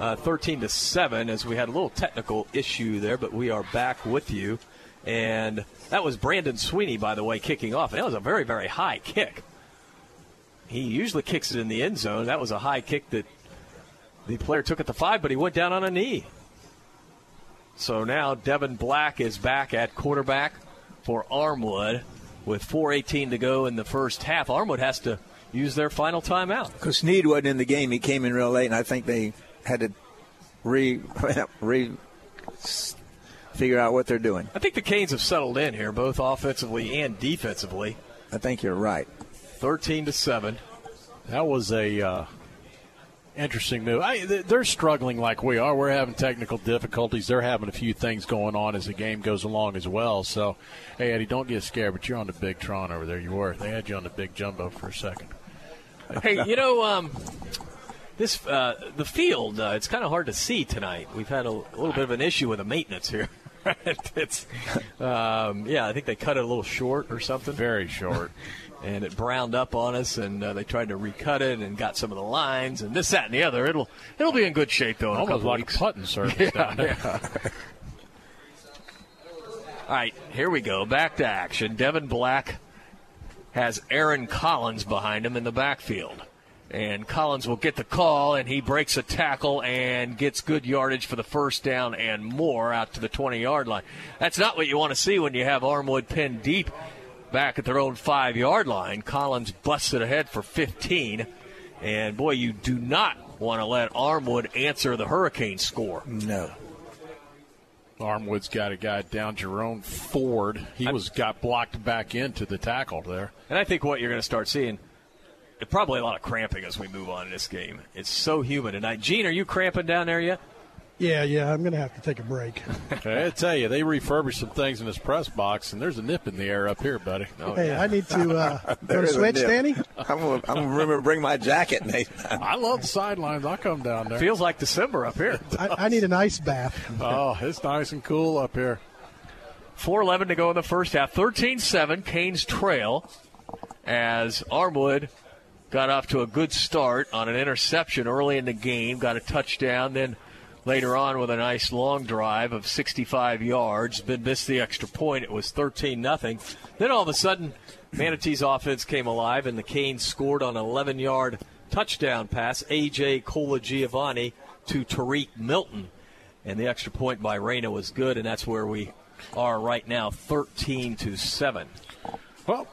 Speaker 4: uh, 13 to 7 as we had a little technical issue there, but we are back with you. And that was Brandon Sweeney, by the way, kicking off. And that was a very, very high kick. He usually kicks it in the end zone. That was a high kick that the player took at the five, but he went down on a knee. So now Devin Black is back at quarterback for Armwood with 4.18 to go in the first half. Armwood has to use their final timeout.
Speaker 12: Because Sneed wasn't in the game. He came in real late, and I think they had to re, re figure out what they're doing.
Speaker 4: I think the Canes have settled in here, both offensively and defensively.
Speaker 12: I think you're right.
Speaker 4: 13 to 7.
Speaker 5: That was a uh, interesting move. I, they're struggling like we are. We're having technical difficulties. They're having a few things going on as the game goes along as well. So, hey, Eddie, don't get scared, but you're on the big Tron over there. You were. They had you on the big jumbo for a second.
Speaker 4: hey, you know, um, this uh, the field. Uh, it's kind of hard to see tonight. We've had a, a, little bit of an issue with the maintenance here. it's, um, yeah, I think they cut it a little short or something.
Speaker 5: Very short.
Speaker 4: and it browned up on us, and uh, they tried to recut it and got some of the lines and this, that, and the other. It'll it'll be in good shape though. In
Speaker 5: Almost
Speaker 4: a couple
Speaker 5: like
Speaker 4: weeks.
Speaker 5: putting surface
Speaker 4: Yeah,
Speaker 5: down there.
Speaker 4: yeah. All right, here we go. Back to action. Devin Black has Aaron Collins behind him in the backfield. And Collins will get the call, and he breaks a tackle and gets good yardage for the first down and more out to the 20 yard line. That's not what you want to see when you have Armwood pinned deep back at their own five yard line. Collins busted ahead for 15. And boy, you do not want to let Armwood answer the Hurricane score.
Speaker 12: No.
Speaker 5: Armwood's got a guy down, Jerome Ford. He was got blocked back into the tackle there.
Speaker 4: And I think what you're going to start seeing, probably a lot of cramping as we move on in this game. It's so humid tonight. Gene, are you cramping down there yet?
Speaker 11: Yeah, yeah, I'm going to have to take a break.
Speaker 5: I tell you, they refurbished some things in this press box, and there's a nip in the air up here, buddy.
Speaker 11: hey, I need to uh, go to
Speaker 12: is a
Speaker 11: switch. Danny.
Speaker 12: I'm gonna, remember bring my jacket. Nate.
Speaker 5: I love the sidelines. I'll come down there.
Speaker 4: Feels like December up here.
Speaker 11: I, I need an ice bath.
Speaker 5: oh, it's nice and cool up here.
Speaker 4: 4.11 to go in the first half. 13 7, Canes trail as Armwood got off to a good start on an interception early in the game, got a touchdown, then later on with a nice long drive of 65 yards, but missed the extra point. It was 13 nothing. Then all of a sudden, Manatee's offense came alive, and the Canes scored on an 11 yard touchdown pass. A.J. Colagiovanni to Tariq Milton. And the extra point by Reyna was good, and that's where we are right now, 13 to 7.
Speaker 5: Well,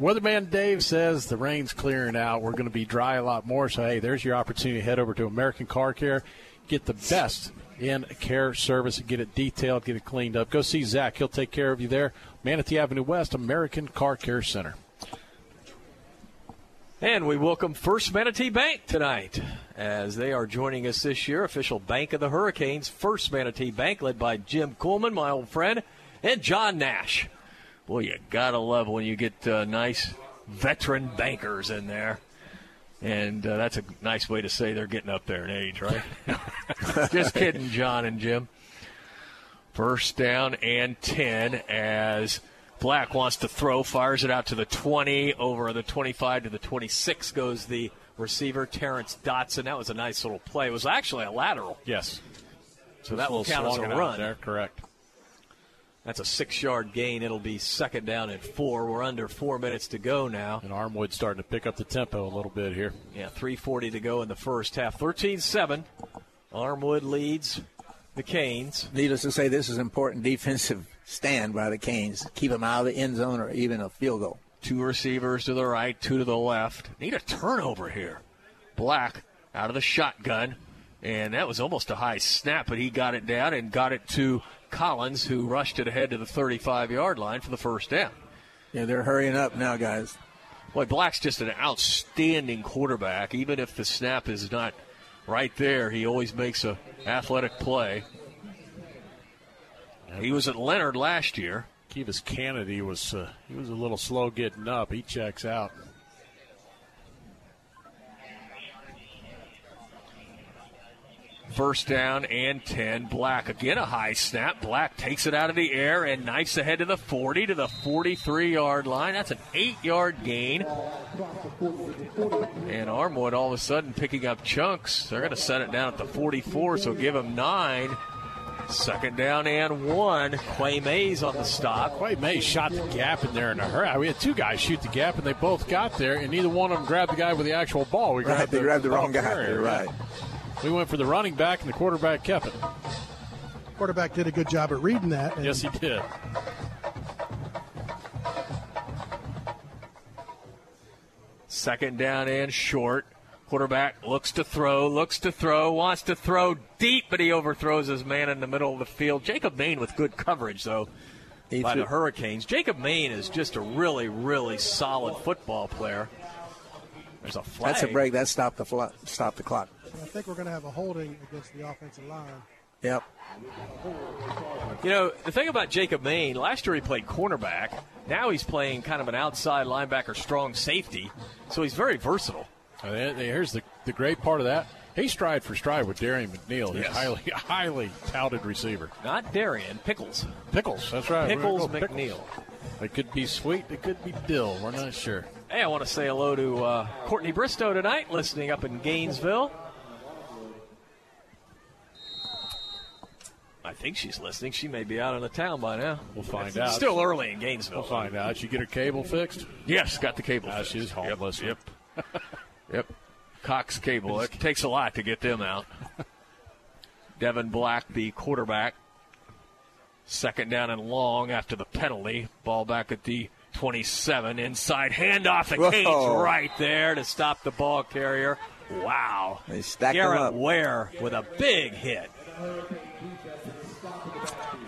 Speaker 5: Weatherman Dave says the rain's clearing out. We're going to be dry a lot more. So, hey, there's your opportunity to head over to American Car Care. Get the best in care service and get it detailed, get it cleaned up. Go see Zach. He'll take care of you there. Manatee Avenue West, American Car Care Center.
Speaker 4: And we welcome First Manatee Bank tonight as they are joining us this year. Official bank of the Hurricanes, First Manatee Bank, led by Jim Coleman, my old friend, and John Nash. Boy, you gotta love when you get uh, nice veteran bankers in there. And uh, that's a nice way to say they're getting up there in age, right? Just kidding, John and Jim. First down and 10 as Black wants to throw, fires it out to the 20, over the 25 to the 26 goes the receiver, Terrence Dotson. That was a nice little play. It was actually a lateral.
Speaker 5: Yes.
Speaker 4: So that will count as a
Speaker 5: Swung it out
Speaker 4: run.
Speaker 5: There, correct.
Speaker 4: That's a six yard gain. It'll be second down and four. We're under four minutes to go now.
Speaker 5: And Armwood starting to pick up the tempo a little bit here.
Speaker 4: Yeah, 3.40 to go in the first half. 13 7. Armwood leads the Canes.
Speaker 12: Needless to say, this is important defensive stand by the Canes. Keep them out of the end zone or even a field goal.
Speaker 4: Two receivers to the right, two to the left. Need a turnover here. Black out of the shotgun. And that was almost a high snap, but he got it down and got it to Collins, who rushed it ahead to the 35 yard line for the first down.
Speaker 12: Yeah, they're hurrying up now, guys.
Speaker 4: Boy, Black's just an outstanding quarterback. Even if the snap is not right there, he always makes a athletic play. He was at Lennard last year.
Speaker 5: Kivas Kennedy was uh, he was a little slow getting up. He checks out.
Speaker 4: First down and 10. Black again a high snap. Black takes it out of the air and knifes ahead to the 40 to the 43 yard line. That's an eight yard gain. And Armwood all of a sudden picking up chunks. They're going to set it down at the 44, so give them nine. Second down and one. Quay Mays on the stop.
Speaker 5: Quay Mays shot the gap in there in a hurry. We had two guys shoot the gap, and they both got there, and neither one of them grabbed the guy with the actual ball. We
Speaker 12: right,
Speaker 5: grabbed
Speaker 12: they
Speaker 5: the,
Speaker 12: grabbed the wrong guy.
Speaker 5: carrier.
Speaker 12: Right.
Speaker 5: We went for the running back, and the quarterback kept it.
Speaker 11: Quarterback did a good job at reading that. and-
Speaker 5: Yes, he did.
Speaker 4: Second down and short. Quarterback looks to throw, looks to throw, wants to throw deep, but he overthrows his man in the middle of the field. Jacob Main with good coverage, though,
Speaker 12: He
Speaker 4: by
Speaker 12: threw-
Speaker 4: the Hurricanes. Jacob Main is just a really, really solid football player. There's a flag.
Speaker 12: That's a break. That stopped the fl- stopped the clock.
Speaker 11: I think we're going to have a holding against the offensive line.
Speaker 12: Yep.
Speaker 4: You know, the thing about Jacob Main, last year he played cornerback. Now he's playing kind of an outside linebacker, strong safety. So he's very versatile.
Speaker 5: Uh, there- there- Here's the, the great part of that. He's stride for stride with Darian McNeil. He's
Speaker 4: Yes.
Speaker 5: highly highly touted receiver.
Speaker 4: Not Darian, Pickles.
Speaker 5: Pickles, that's right.
Speaker 4: Pickles
Speaker 5: go
Speaker 4: McNeil.
Speaker 5: It could be sweet. It could be dill. We're not sure.
Speaker 4: Hey, I want to say hello to uh, Courtney Bristow tonight, listening up in Gainesville. I think she's listening. She may be out of the town by now.
Speaker 5: We'll find
Speaker 4: It's
Speaker 5: out.
Speaker 4: Still early in Gainesville.
Speaker 5: We'll find out. She get her cable fixed?
Speaker 4: Yes, got the cable.
Speaker 5: Ah,
Speaker 4: fixed.
Speaker 5: she's home
Speaker 4: Yep. Yep. yep. Cox cable. It takes a lot to get them out. Devin Black, the quarterback. Second down and long after the penalty. Ball back at the 27. Inside handoff. The
Speaker 12: Whoa.
Speaker 4: Canes right there to stop the ball carrier. Wow.
Speaker 12: They stacked him
Speaker 4: Garrett
Speaker 12: up.
Speaker 4: Ware with a big hit.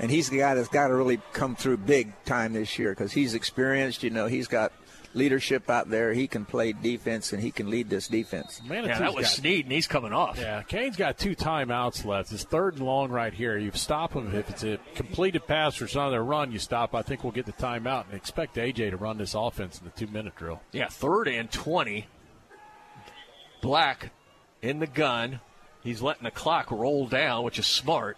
Speaker 12: And he's the guy that's got to really come through big time this year because he's experienced. You know, he's got leadership out there. He can play defense and he can lead this defense.
Speaker 5: Manitou's
Speaker 4: Yeah, that was
Speaker 5: got-
Speaker 4: Sneed, and he's coming off.
Speaker 5: Yeah, Canes got two timeouts left. It's third and long right here. You stop him if it's a completed pass or it's another run. You stop. I think we'll get the timeout and expect AJ to run this offense in the two-minute drill.
Speaker 4: Yeah, third and 20. Black in the gun. He's letting the clock roll down, which is smart.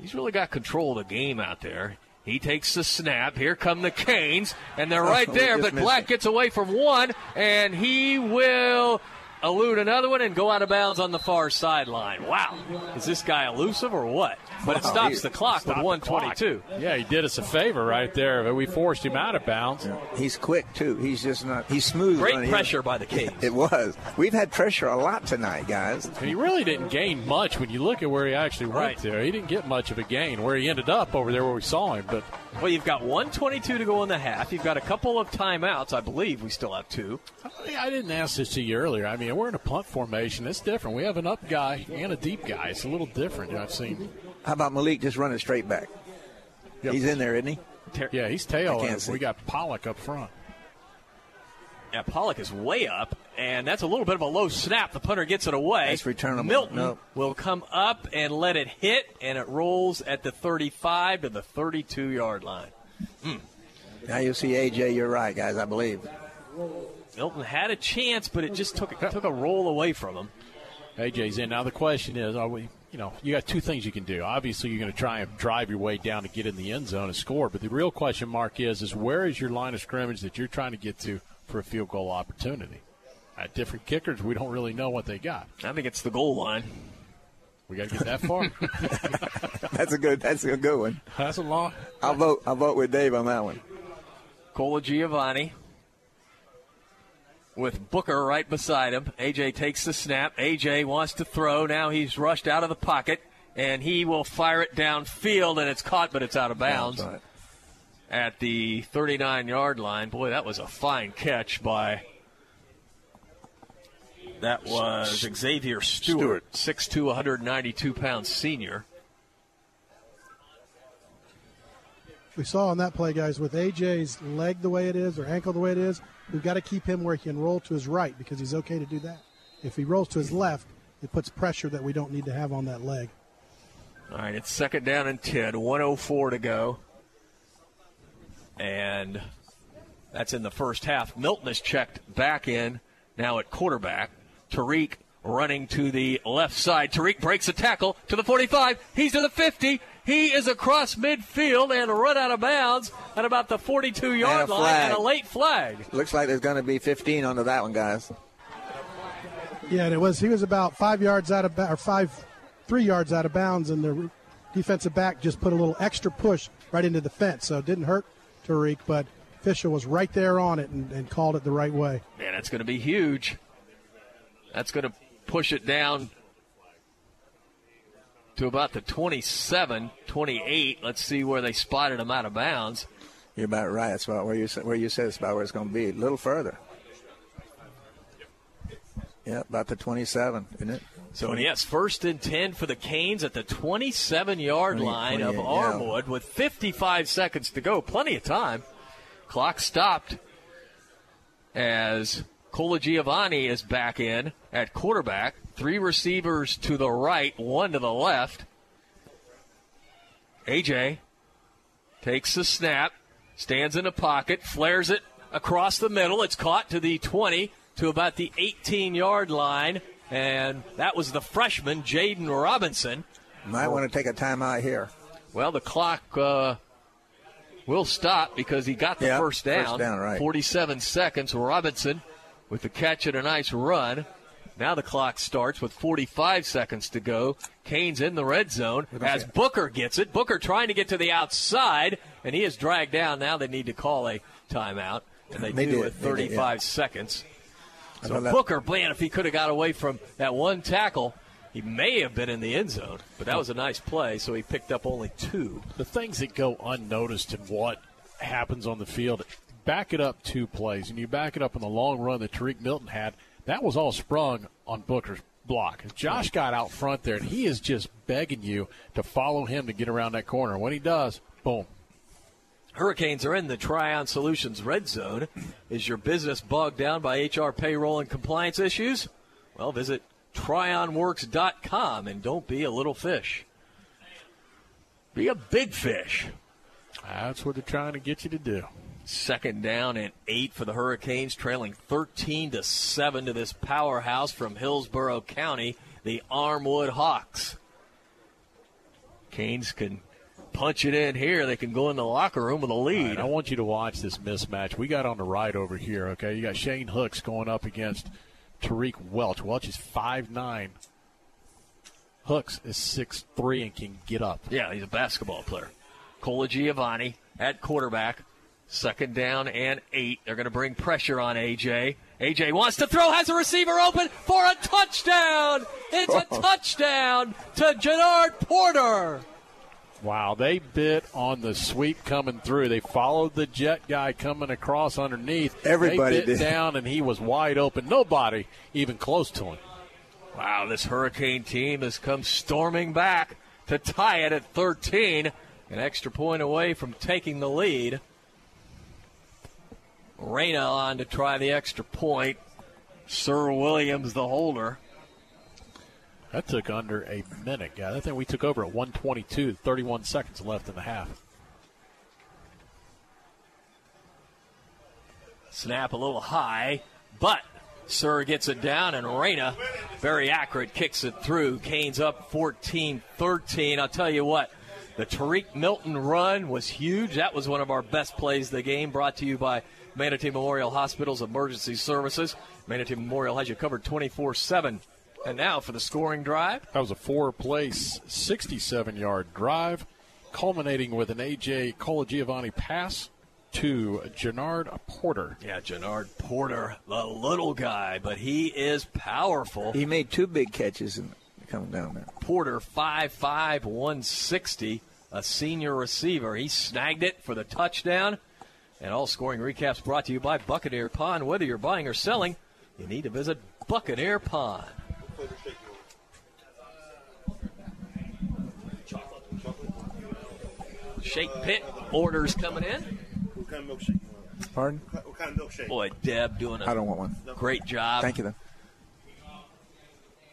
Speaker 4: He's really got control of the game out there. He takes the snap. Here come the Canes, and they're right there. But Black gets away from one, and he will elude another one and go out of bounds on the far sideline. Wow. Is this guy elusive or what? But it
Speaker 5: Wow.
Speaker 4: stops the clock with 122.
Speaker 5: clock. Yeah, he did us a favor right there. but We forced him out of bounds.
Speaker 12: He's quick too. He's just not. He's smooth.
Speaker 4: Great
Speaker 12: running.
Speaker 4: pressure by the Canes.
Speaker 12: It was. We've had pressure a lot tonight, guys.
Speaker 5: And he really didn't gain much when you look at where he actually went
Speaker 4: Right.
Speaker 5: there. He didn't get much of a gain where he ended up over there where we saw him. But
Speaker 4: Well, you've got 122 to go in the half. You've got a couple of timeouts. I believe we still have two.
Speaker 5: Uh, I didn't ask this to you earlier. I mean, we're in a punt formation. It's different. We have an up guy and a deep guy. It's a little different. I've seen.
Speaker 12: How about Malik just running straight back?
Speaker 5: Yep.
Speaker 12: He's in there, isn't he?
Speaker 5: Yeah, he's tail.
Speaker 12: I can't
Speaker 5: and
Speaker 12: see.
Speaker 5: We got Pollock up front.
Speaker 4: Yeah, Pollock is way up, and that's a little bit of a low snap. The punter gets it away.
Speaker 12: Nice return.
Speaker 4: Milton
Speaker 12: No.
Speaker 4: will come up and let it hit, and it rolls at the 35 to the 32 yard line. Hmm.
Speaker 12: Now you see AJ. You're right, guys. I believe.
Speaker 4: Milton had a chance, but it just took took a roll away from him.
Speaker 5: AJ's in. Now the question is, are we? You know, you got two things you can do. Obviously, you're going to try and drive your way down to get in the end zone and score. But the real question mark is, is where is your line of scrimmage that you're trying to get to for a field goal opportunity? At different kickers, we don't really know what they got.
Speaker 4: I think it's the goal line.
Speaker 5: We got to get that far.
Speaker 26: that's a good. That's a good one.
Speaker 5: That's a long.
Speaker 26: I'll vote. I'll vote with Dave on that one.
Speaker 4: Colagiovanni with Booker right beside him. AJ takes the snap. AJ wants to throw. Now he's rushed out of the pocket, and he will fire it downfield, and it's caught, but it's out of bounds
Speaker 26: right.
Speaker 4: At the 39 yard line. Boy, that was a fine catch by. That was Xavier Stewart, 6'2, 192 pounds senior.
Speaker 11: We saw on that play, guys, with AJ's leg the way it is or ankle the way it is, we've got to keep him where he can roll to his right because he's okay to do that. If he rolls to his left, it puts pressure that we don't need to have on that leg.
Speaker 4: All right, it's second down and 10, 104 to go. And that's in the first half. Milton is checked back in now at quarterback. Tariq running to the left side. Tariq breaks a tackle to the 45. He's to the 50. He is across midfield and run out of bounds at about the 42 yard
Speaker 26: And
Speaker 4: line and a late flag.
Speaker 26: Looks like there's going to be 15 onto that one, guys.
Speaker 11: Yeah, and it was he was about five yards out of ba- or five, three yards out of bounds, and the defensive back just put a little extra push right into the fence, so it didn't hurt Tariq, but Fisher was right there on it and, and called it the right way.
Speaker 4: Man, that's going to be huge. That's going to push it down to about the 27, 28. Let's see where they spotted him out of bounds.
Speaker 26: You're about right. That's about where you said, where you said it's about where it's going to be. A little further. Yeah, about the 27, isn't it?
Speaker 4: So, yes, first and 10 for the Canes at the 27 yard
Speaker 26: 20,
Speaker 4: line of
Speaker 26: 28, yeah.
Speaker 4: Armwood with 55 seconds to go. Plenty of time. Clock stopped as Colagiovanni is back in at quarterback. Three receivers to the right, one to the left. AJ takes the snap, stands in the pocket, flares it across the middle. It's caught to the 20 to about the 18 yard line. And that was the freshman, Jaden Robinson.
Speaker 26: Might want to take a timeout here.
Speaker 4: Well, the clock uh, will stop because he got the
Speaker 26: Yeah,
Speaker 4: first down.
Speaker 26: first down, right.
Speaker 4: 47 seconds. Robinson with the catch and a nice run. Now the clock starts with 45 seconds to go. Canes in the red zone as Booker gets it. Booker trying to get to the outside, and he is dragged down. Now they need to call a timeout, and they,
Speaker 26: They
Speaker 4: do
Speaker 26: did.
Speaker 4: with
Speaker 26: They did,
Speaker 4: 35
Speaker 26: yeah.
Speaker 4: seconds. So Booker, man, if he could have got away from that one tackle, he may have been in the end zone. But that was a nice play, so he picked up only two.
Speaker 5: the things that go unnoticed and what happens on the field, back it up two plays, and you back it up in the long run that Tariq Milton had. That was all sprung on Booker's block. Josh got out front there, and he is just begging you to follow him to get around that corner. When he does, boom.
Speaker 4: Hurricanes are in the Trion Solutions red zone. Is your business bogged down by HR payroll and compliance issues? Well, visit trionworks.com and don't be a little fish. Be a big fish.
Speaker 5: That's what they're trying to get you to do.
Speaker 4: Second down and eight for the Hurricanes, trailing 13 to 7 to this powerhouse from Hillsborough County, the Armwood Hawks. Canes can punch it in here. They can go in the locker room with a lead.
Speaker 5: right, I want you to watch this mismatch. We got on the right over here, okay? You got Shane Hooks going up against Tariq Welch. Welch is five nine. Hooks is six three and can get up.
Speaker 4: Yeah, he's a basketball player. Colagiovanni at quarterback. Second down and eight. They're going to bring pressure on AJ. AJ wants to throw, has a receiver open for a touchdown. It's a touchdown to Jannard Porter.
Speaker 5: Wow, they bit on the sweep coming through. They followed the jet guy coming across underneath.
Speaker 26: Everybody
Speaker 5: they bit
Speaker 26: did.
Speaker 5: down, and he was wide open. Nobody even close to him.
Speaker 4: Wow, this Hurricane team has come storming back to tie it at 13. An extra point away from taking the lead. Reyna on to try the extra point. Sir Williams, the holder.
Speaker 5: That took under a minute, guys. I think we took over at 122, 31 seconds left in the half.
Speaker 4: Snap a little high, but Sir gets it down, and Reyna, very accurate, kicks it through. Canes up 14 13. I'll tell you what, the Tariq Milton run was huge. That was one of our best plays of the game, brought to you by Manatee Memorial Hospital's Emergency Services. Manatee Memorial has you covered 24 7. And now for the scoring drive.
Speaker 5: That was a four place, 67 yard drive, culminating with an A.J. Colagiovanni pass to Gennard Porter.
Speaker 4: Yeah, Gennard Porter, the little guy, but he is powerful.
Speaker 12: He made two big catches and coming down there.
Speaker 4: Porter, 5'5, 160, a senior receiver. He snagged it for the touchdown. And all scoring recaps brought to you by Buccaneer Pawn. Whether you're buying or selling, you need to visit Buccaneer Pawn. Shake Pit orders coming in.
Speaker 32: What kind of milkshake you want?
Speaker 12: Pardon?
Speaker 32: What kind of milkshake?
Speaker 4: Boy, Deb doing a
Speaker 12: I don't want one.
Speaker 4: great job.
Speaker 12: Thank you, though.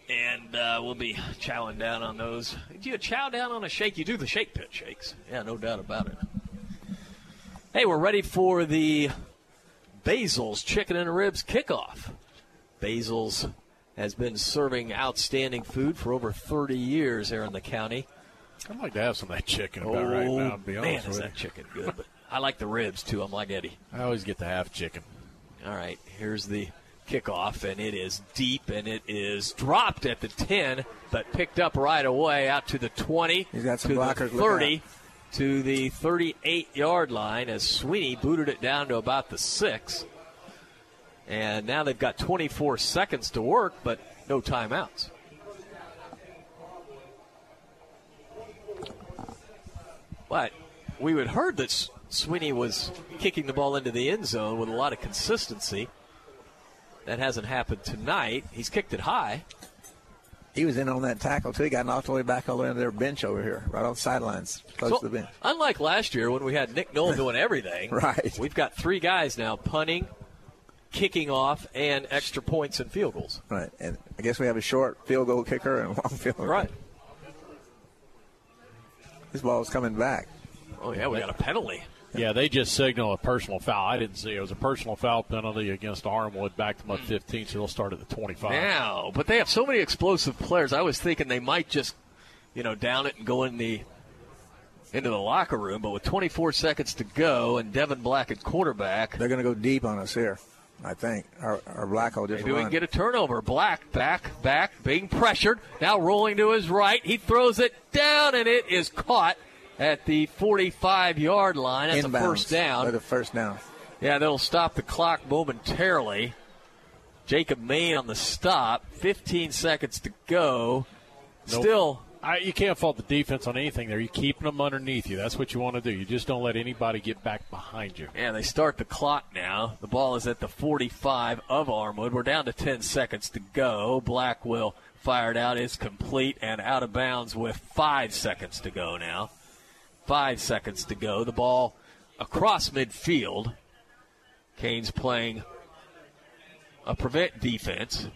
Speaker 4: And uh, we'll be chowing down on those. Do you chow down on a shake? You do the shake pit shakes. Yeah, no doubt about it. Hey, we're ready for the Basil's Chicken and Ribs kickoff. Basil's has been serving outstanding food for over 30 years here in the county.
Speaker 5: I'd like to have some of that chicken about right oh, now, to be
Speaker 4: Oh, man,
Speaker 5: honest
Speaker 4: is
Speaker 5: with
Speaker 4: that chicken good. But I like the ribs, too. I'm like Eddie.
Speaker 5: I always get the half chicken.
Speaker 4: All right, here's the kickoff, and it is deep, and it is dropped at the 10, but picked up right away out to the 20,
Speaker 12: He's got some
Speaker 4: to
Speaker 12: blockers,
Speaker 4: the 30, to the 38 yard line as Sweeney booted it down to about the 6. And now they've got 24 seconds to work, but no timeouts. But we had heard that Sweeney was kicking the ball into the end zone with a lot of consistency. That hasn't happened tonight. He's kicked it high.
Speaker 12: He was in on that tackle, too. He got knocked all the way back all the way to their bench over here, right on the sidelines, close
Speaker 4: So,
Speaker 12: to the bench.
Speaker 4: Unlike last year when we had Nick Nolan doing everything,
Speaker 12: Right.
Speaker 4: We've got three guys now punting, kicking off, and extra points and field goals.
Speaker 12: Right. And I guess we have a short field goal kicker and a long field goal.
Speaker 4: Right.
Speaker 12: This ball's coming back.
Speaker 4: Oh yeah, we got a penalty.
Speaker 5: Yeah, they just signal a personal foul. I didn't see it. It was a personal foul penalty against Armwood. back to my hmm. 15, so they'll start at the 25.
Speaker 4: Now, but they have so many explosive players. I was thinking they might just, you know, down it and go in the into the locker room. But with 24 seconds to go and Devin Black at quarterback,
Speaker 12: They're going to go deep on us here, I think. Our, our black will just
Speaker 4: maybe we can get a turnover. Black back, back, being pressured. Now rolling to his right. He throws it down, and it is caught at the 45 yard line. That's
Speaker 12: Inbounds.
Speaker 4: a first down.
Speaker 12: They're the first down.
Speaker 4: Yeah, that'll stop the clock momentarily. Jacob Main on the stop. 15 seconds to go.
Speaker 5: Nope.
Speaker 4: Still,
Speaker 5: I, you can't fault the defense on anything there. You're keeping them underneath you. That's what you want to do. You just don't let anybody get back behind you.
Speaker 4: yeah, they start the clock now. The ball is at the 45 of Armwood. We're down to 10 seconds to go. Blackwell fired out. It's complete and out of bounds with five seconds to go now. Five seconds to go. The ball across midfield. Canes playing a prevent defense.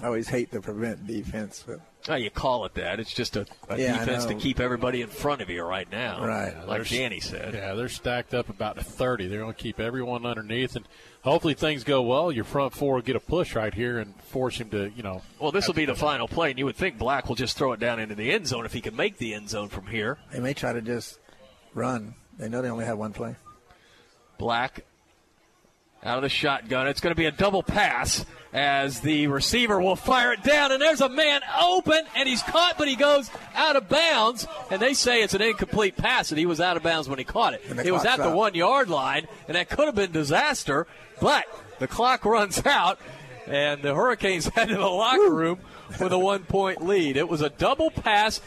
Speaker 12: I always hate the prevent defense. But
Speaker 4: Oh, you call it that. It's just a, a
Speaker 12: Yeah,
Speaker 4: defense to keep everybody in front of you right now.
Speaker 12: Right.
Speaker 4: Like
Speaker 5: They're-
Speaker 4: Danny said.
Speaker 5: Yeah, they're stacked up about to 30. They're going to keep everyone underneath, and hopefully things go well. Your front four will get a push right here and force him to, you know.
Speaker 4: Well, this will be the final play, and you would think Black will just throw it down into the end zone if he can make the end zone from here.
Speaker 12: they may try to just run. They know they only have one play.
Speaker 4: Black out of the shotgun. It's going to be a double pass as the receiver will fire it down, and there's a man open, and he's caught, but he goes out of bounds. And they say it's an incomplete pass, and he was out of bounds when he caught it. It was at the one yard line, and that could have been disaster, but the clock runs out, and the Hurricanes head to the locker room with a one point lead. It was a double pass.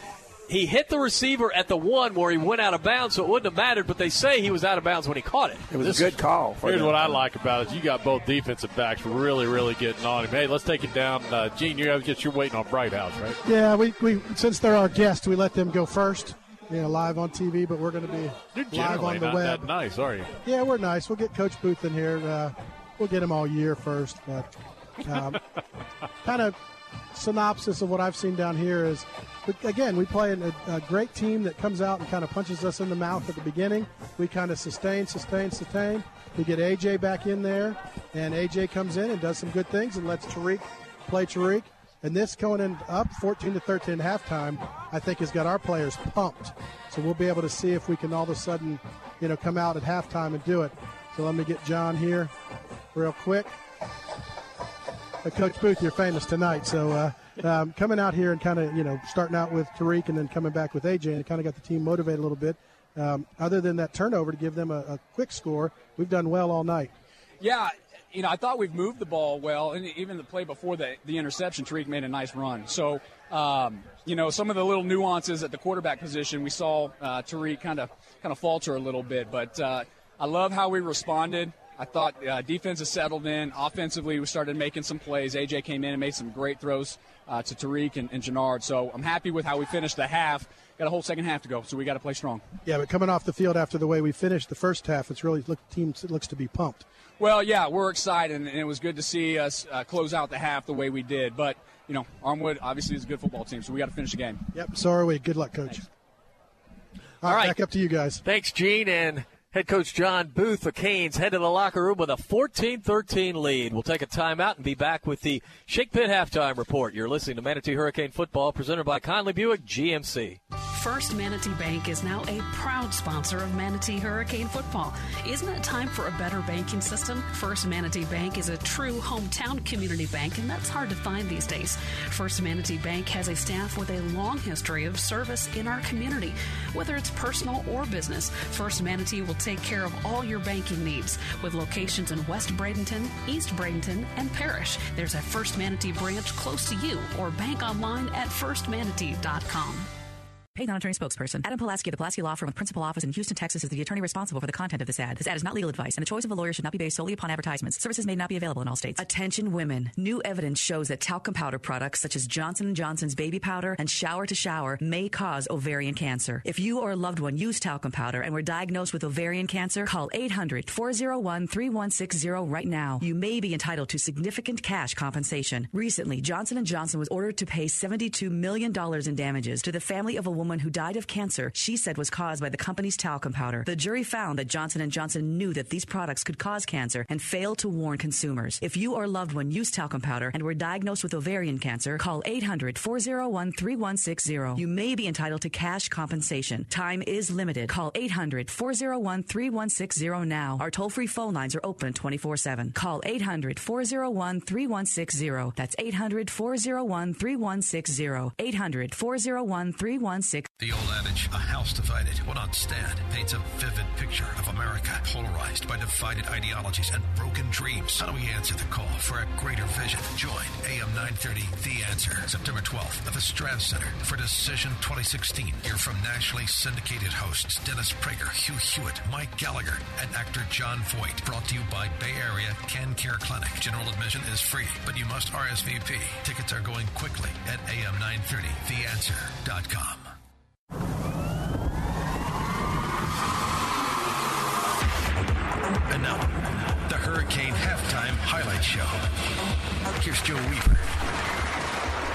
Speaker 4: He hit the receiver at the one where he went out of bounds, so it wouldn't have mattered, but they say he was out of bounds when he caught it.
Speaker 12: It was
Speaker 5: This
Speaker 12: a good call. For
Speaker 5: Here's
Speaker 12: them.
Speaker 5: what I like about it: you got both defensive backs really, really getting on him. Hey, let's take it down, uh, Gene. You have you're waiting on Bright House, right?
Speaker 11: Yeah, we, we since they're our guests, we let them go first. You know, live on TV, but we're going to be
Speaker 5: You're
Speaker 11: live on the
Speaker 5: not
Speaker 11: web.
Speaker 5: that nice, are you?
Speaker 11: Yeah, we're nice. We'll get Coach Booth in here. Uh, we'll get him all year first, but um, kind of synopsis of what I've seen down here is, but again, we play a, a great team that comes out and kind of punches us in the mouth at the beginning. We kind of sustain, sustain, sustain. We get AJ back in there, and AJ comes in and does some good things and lets Tariq play Tariq. And this going in up 14 to 13 at halftime, I think has got our players pumped. So we'll be able to see if we can all of a sudden, you know, come out at halftime and do it. So let me get John here real quick. Coach Booth, you're famous tonight. So uh, um, coming out here and kind of you know starting out with Tariq and then coming back with AJ, and kind of got the team motivated a little bit. Um, other than that turnover to give them a, a quick score, we've done well all night.
Speaker 33: Yeah, you know, I thought we've moved the ball well, and even the play before the, the interception, Tariq made a nice run. So, um, you know, some of the little nuances at the quarterback position, we saw uh, Tariq kind of kind of falter a little bit, but uh, I love how we responded. I thought uh, defense has settled in. Offensively, we started making some plays. AJ came in and made some great throws uh, to Tariq and, and Jannard. So I'm happy with how we finished the half. Got a whole second half to go, so we got to play strong.
Speaker 11: Yeah, but coming off the field after the way we finished the first half, it's really look team looks to be pumped.
Speaker 33: Well, yeah, we're excited, and it was good to see us uh, close out the half the way we did. But you know, Armwood obviously is a good football team, so we got to finish the game.
Speaker 11: Yep. So are we. Good luck, coach.
Speaker 4: All right,
Speaker 11: back up to you guys.
Speaker 4: Thanks, Gene and head coach John Booth. The Canes head to the locker room with a 14-13 lead. We'll take a timeout and be back with the Shake Pit halftime report. You're listening to Manatee Hurricane Football, presented by Conley Buick GMC.
Speaker 14: First Manatee Bank is now a proud sponsor of Manatee Hurricane Football. Isn't it time for a better banking system? First Manatee Bank is a true hometown community bank, and that's hard to find these days. First Manatee Bank has a staff with a long history of service in our community. Whether it's personal or business, First Manatee will take care of all your banking needs with locations in West Bradenton, East Bradenton, and Parrish. There's a First Manatee branch close to you or bank online at firstmanatee.com.
Speaker 34: Paid non-attorney spokesperson. Adam Pulaski of the Pulaski Law Firm with principal office in Houston, Texas is the attorney responsible for the content of this ad. This ad is not legal advice, and the choice of a lawyer should not be based solely upon advertisements. Services may not be available in all states. Attention women. New evidence shows that talcum powder products such as Johnson & Johnson's baby powder and shower to shower may cause ovarian cancer. If you or a loved one used talcum powder and were diagnosed with ovarian cancer, call 800-401-3160 right now. You may be entitled to significant cash compensation. Recently, Johnson & Johnson was ordered to pay $72 million in damages to the family of a woman who died of cancer she said was caused by the company's talcum powder. The jury found that Johnson & Johnson knew that these products could cause cancer and failed to warn consumers. If you or loved one used talcum powder and were diagnosed with ovarian cancer, call 800-401-3160. You may be entitled to cash compensation. Time is limited. Call 800-401-3160 now. Our toll-free phone lines are open 24-7. Call 800-401-3160. That's 800-401-3160. 800-401-3160.
Speaker 28: The old adage, a house divided will not stand, paints a vivid picture of America polarized by divided ideologies and broken dreams. How do we answer the call for a greater vision? Join AM 930 The Answer, September 12th at the Strand Center for Decision 2016. Hear from nationally syndicated hosts Dennis Prager, Hugh Hewitt, Mike Gallagher, and actor Jon Voight. Brought to you by Bay Area Can Care Clinic. General admission is free, but you must RSVP. Tickets are going quickly at am930theanswer.com. And now, the Hurricane Halftime Highlight Show. Here's Joe Weaver.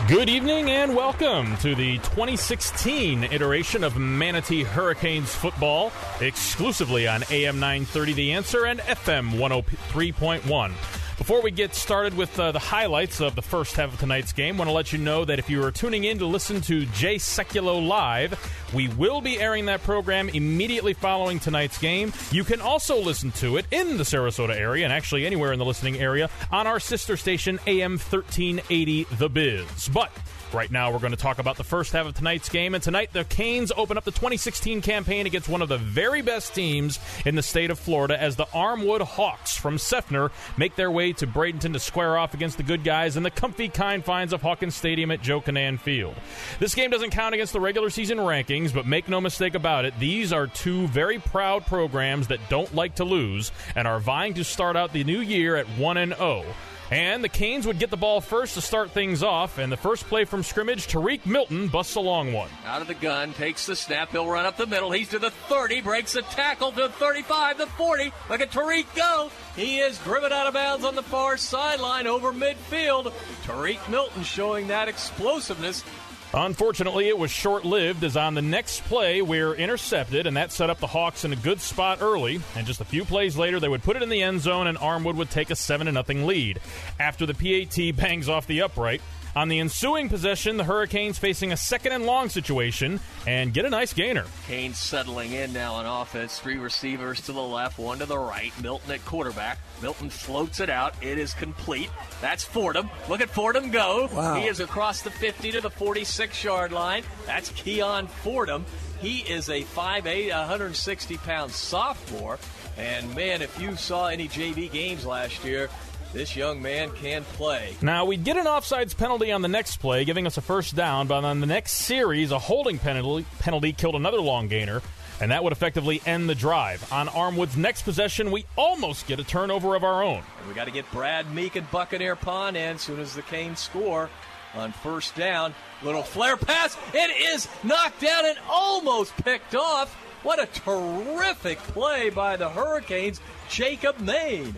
Speaker 30: Good evening and welcome to the 2016 iteration of Manatee Hurricanes football, exclusively on AM 930 The Answer and FM 103.1. Before we get started with uh, the highlights of the first half of tonight's game, want to let you know that if you are tuning in to listen to Jay Sekulow live, we will be airing that program immediately following tonight's game. You can also listen to it in the Sarasota area and actually anywhere in the listening area on our sister station AM 1380 The Biz. But Right now, we're going to talk about the first half of tonight's game. And tonight, the Canes open up the 2016 campaign against one of the very best teams in the state of Florida as the Armwood Hawks from Seffner make their way to Bradenton to square off against the good guys in the comfy confines of Hawkins Stadium at Joe Kinnan Field. This game doesn't count against the regular season rankings, but make no mistake about it, these are two very proud programs that don't like to lose and are vying to start out the new year at 1 and 0. And the Canes would get the ball first to start things off. And the first play from scrimmage, Tariq Milton busts a long one.
Speaker 35: Out of the gun, takes the snap. He'll run up the middle. He's to the 30, breaks a tackle to the 35, the 40. Look at Tariq go. He is driven out of bounds on the far sideline over midfield. Tariq Milton showing that explosiveness.
Speaker 30: Unfortunately, it was short lived as on the next play, we're intercepted, and that set up the Hawks in a good spot early. And just a few plays later, they would put it in the end zone, and Armwood would take a 7 0 lead. After the PAT bangs off the upright, On the ensuing possession, the Hurricanes facing a second and long situation and get a nice gainer.
Speaker 4: Canes settling in now on offense. Three receivers to the left, one to the right. Milton at quarterback. Milton floats it out. It is complete. That's Fordham. Look at Fordham go.
Speaker 12: Wow.
Speaker 4: He is across the 50 to the 46 yard line. That's Keon Fordham. He is a 5'8, 160 pound sophomore. And man, if you saw any JV games last year, this young man can play.
Speaker 30: Now, we'd get an offsides penalty on the next play, giving us a first down, but on the next series, a holding penalty, penalty killed another long gainer, and that would effectively end the drive. On Armwood's next possession, we almost get a turnover of our own.
Speaker 4: And we got to get Brad Meek and Buccaneer Pawn in as soon as the Canes score on first down. Little flare pass. It is knocked down and almost picked off. What a terrific play by the Hurricanes. Jacob Maine.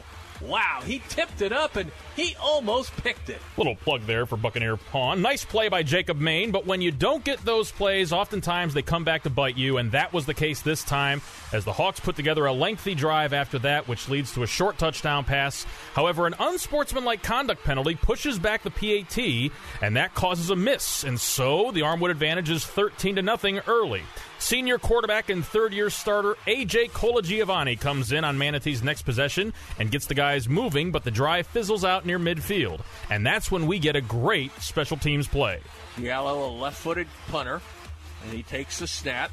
Speaker 4: Wow, he tipped it up and he almost picked it.
Speaker 30: Little plug there for Buccaneer Pawn. Nice play by Jacob Maine, but when you don't get those plays, oftentimes they come back to bite you, and that was the case this time as the Hawks put together a lengthy drive after that, which leads to a short touchdown pass. However, an unsportsmanlike conduct penalty pushes back the PAT, and that causes a miss, and so the Armwood advantage is 13 to nothing early. Senior quarterback and third year starter AJ Colagiovanni comes in on Manatee's next possession and gets the guys moving, but the drive fizzles out near midfield. And that's when we get a great special teams play.
Speaker 4: Diallo, a left footed punter, and he takes the snap.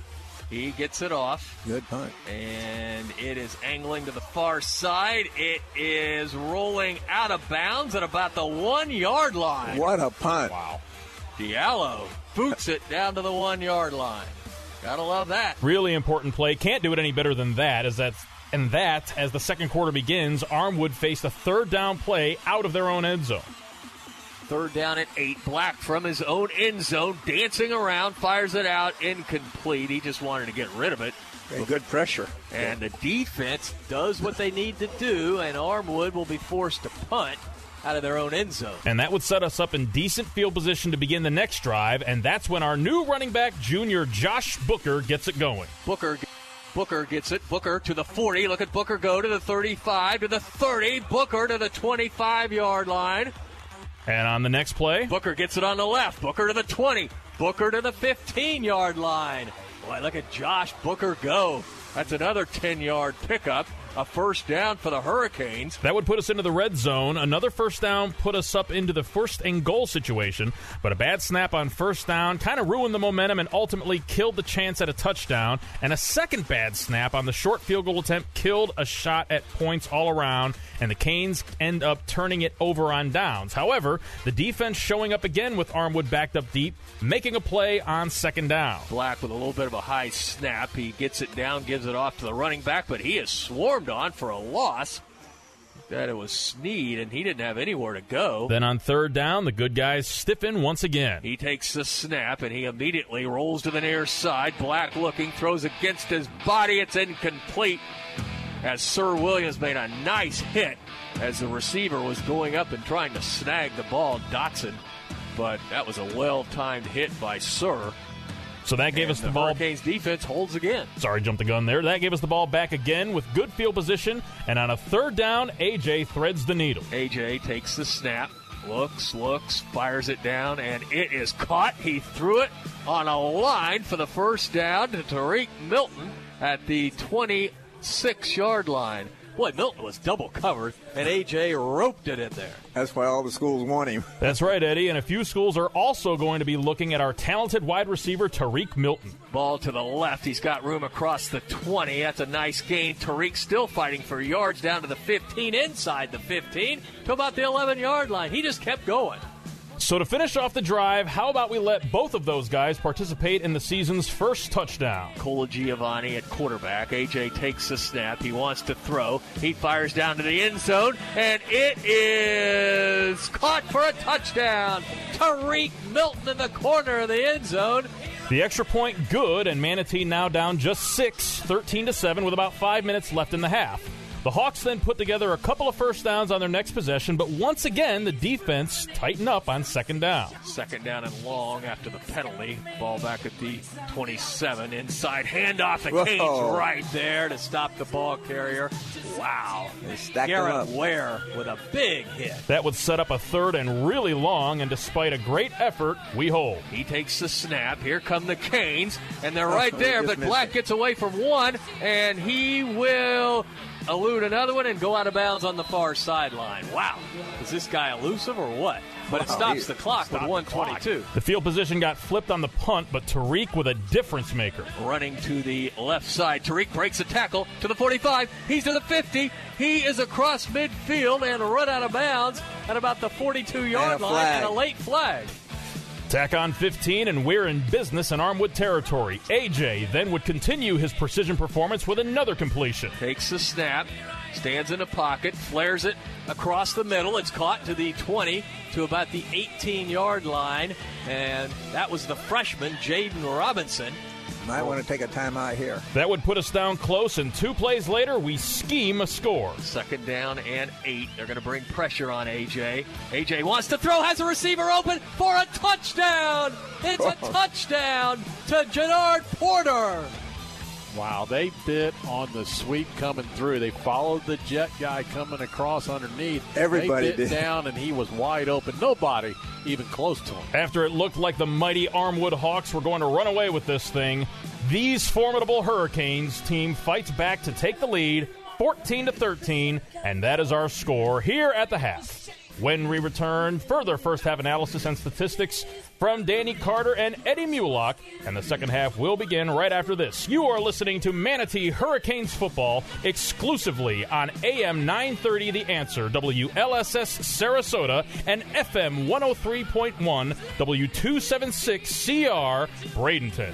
Speaker 4: He gets it off.
Speaker 12: Good punt.
Speaker 4: And it is angling to the far side. It is rolling out of bounds at about the one yard line.
Speaker 12: What a punt.
Speaker 4: Wow. Diallo boots it down to the one yard line. Gotta love that.
Speaker 30: Really important play. Can't do it any better than that. As that's and that as the second quarter begins, Armwood faced a third down play out of their own end zone.
Speaker 4: Third down at eight. Black from his own end zone, dancing around, fires it out, incomplete. He just wanted to get rid of it.
Speaker 12: Hey, good pressure.
Speaker 4: And the defense does what they need to do, and Armwood will be forced to punt out of their own end zone.
Speaker 30: And that would set us up in decent field position to begin the next drive, and that's when our new running back, junior Josh Booker, gets it going.
Speaker 4: Booker Booker gets it. Booker to the 40. Look at Booker go to the 35, to the 30. Booker to the 25 yard line.
Speaker 30: And on the next play,
Speaker 4: Booker gets it on the left. Booker to the 20. Booker to the 15 yard line. Boy, look at Josh Booker go. That's another 10 yard pickup. A first down for the Hurricanes.
Speaker 30: That would put us into the red zone. Another first down put us up into the first and goal situation, but a bad snap on first down kind of ruined the momentum and ultimately killed the chance at a touchdown. And a second bad snap on the short field goal attempt killed a shot at points all around, and the Canes end up turning it over on downs. However, the defense showing up again with Armwood backed up deep, making a play on second down.
Speaker 4: Black with a little bit of a high snap. He gets it down, gives it off to the running back, but he is swarmed on for a loss. That it was Sneed, and he didn't have anywhere to go.
Speaker 30: Then on third down, the good guys stiffen once again.
Speaker 4: He takes the snap and he immediately rolls to the near side. Black looking, throws against his body. It's incomplete as Sir Williams made a nice hit as the receiver was going up and trying to snag the ball, Dotson. But that was a well timed hit by Sir.
Speaker 30: So that gave
Speaker 4: And
Speaker 30: us the,
Speaker 4: the
Speaker 30: ball.
Speaker 4: Hurricanes defense holds again.
Speaker 30: Sorry, jumped the gun there. That gave us the ball back again with good field position. And on a third down, AJ threads the needle.
Speaker 4: AJ takes the snap, looks, looks, fires it down, and it is caught. He threw it on a line for the first down to Tariq Milton at the 26 yard line. Boy, Milton was double covered, and AJ roped it in there.
Speaker 12: That's why all the schools want him.
Speaker 30: That's right, Eddie. And a few schools are also going to be looking at our talented wide receiver, Tariq Milton.
Speaker 4: Ball to the left. He's got room across the 20. That's a nice gain. Tariq still fighting for yards down to the 15, inside the 15, to about the 11 yard line. He just kept going.
Speaker 30: So to finish off the drive, how about we let both of those guys participate in the season's first touchdown?
Speaker 4: Colagiovanni at quarterback. AJ takes the snap. He wants to throw. He fires down to the end zone, and it is caught for a touchdown. Tariq Milton in the corner of the end zone.
Speaker 30: The extra point good, and Manatee now down just six, 13 to 7, with about five minutes left in the half. The Hawks then put together a couple of first downs on their next possession, but once again, the defense tightened up on second down.
Speaker 4: Second down and long after the penalty. Ball back at the 27. Inside handoff to
Speaker 12: Whoa.
Speaker 4: Canes right there to stop the ball carrier. Wow.
Speaker 12: stacked
Speaker 4: Garrett
Speaker 12: them.
Speaker 4: Ware with a big hit.
Speaker 30: That would set up a third and really long, and despite a great effort, we hold.
Speaker 4: He takes the snap. Here come the Canes, and they're right there. But Black gets away from one, and he will elude another one and go out of bounds on the far sideline. Wow. Is this guy elusive or what? But it stops the clock with
Speaker 30: stopped the
Speaker 4: 122.
Speaker 30: The field position got flipped on the punt, but Tariq with a difference maker.
Speaker 4: Running to the left side. Tariq breaks a tackle to the 45. He's to the 50. He is across midfield and run out of bounds at about the 42 yard
Speaker 30: And
Speaker 4: line and a late flag.
Speaker 30: Tack on 15, and we're in business in Armwood territory. AJ then would continue his precision performance with another completion.
Speaker 4: Takes the snap, stands in a pocket, flares it across the middle. It's caught to the 20 to about the 18 yard line, and that was the freshman, Jaden Robinson.
Speaker 12: Might want to take a timeout here.
Speaker 30: That would put us down close, and two plays later, we scheme a score.
Speaker 4: Second down and eight. They're going to bring pressure on AJ. AJ wants to throw, has a receiver open for a touchdown. It's a touchdown to Jannard Porter.
Speaker 5: Wow, they bit on the sweep coming through. They followed the jet guy coming across underneath.
Speaker 30: Everybody
Speaker 5: they bit
Speaker 30: did.
Speaker 5: down, and he was wide open. Nobody even close to him.
Speaker 30: After it looked like the mighty Armwood Hawks were going to run away with this thing, these formidable Hurricanes team fights back to take the lead 14 to 13, and that is our score here at the half. When we return, further first half analysis and statistics from Danny Carter and Eddie Mulock, and the second half will begin right after this. You are listening to Manatee Hurricanes football exclusively on AM 930 The Answer, WLSS Sarasota, and FM 103.1 W276CR Bradenton.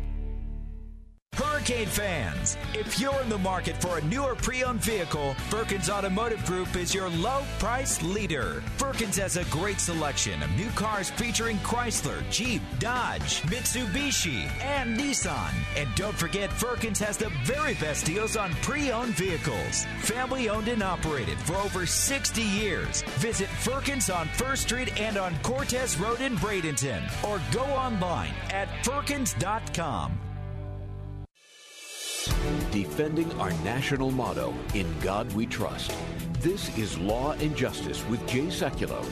Speaker 16: Hurricane fans, if you're in the market for a newer pre-owned vehicle, Firkins Automotive Group is your low price leader. Firkins has a great selection of new cars featuring Chrysler, Jeep, Dodge, Mitsubishi, and Nissan. And don't forget, Firkins has the very best deals on pre-owned vehicles. Family owned and operated for over 60 years. Visit Firkins on First Street and on Cortez Road in Bradenton, or go online at
Speaker 36: Defending our national motto, In God We Trust. This is Law and Justice with Jay Sekulow.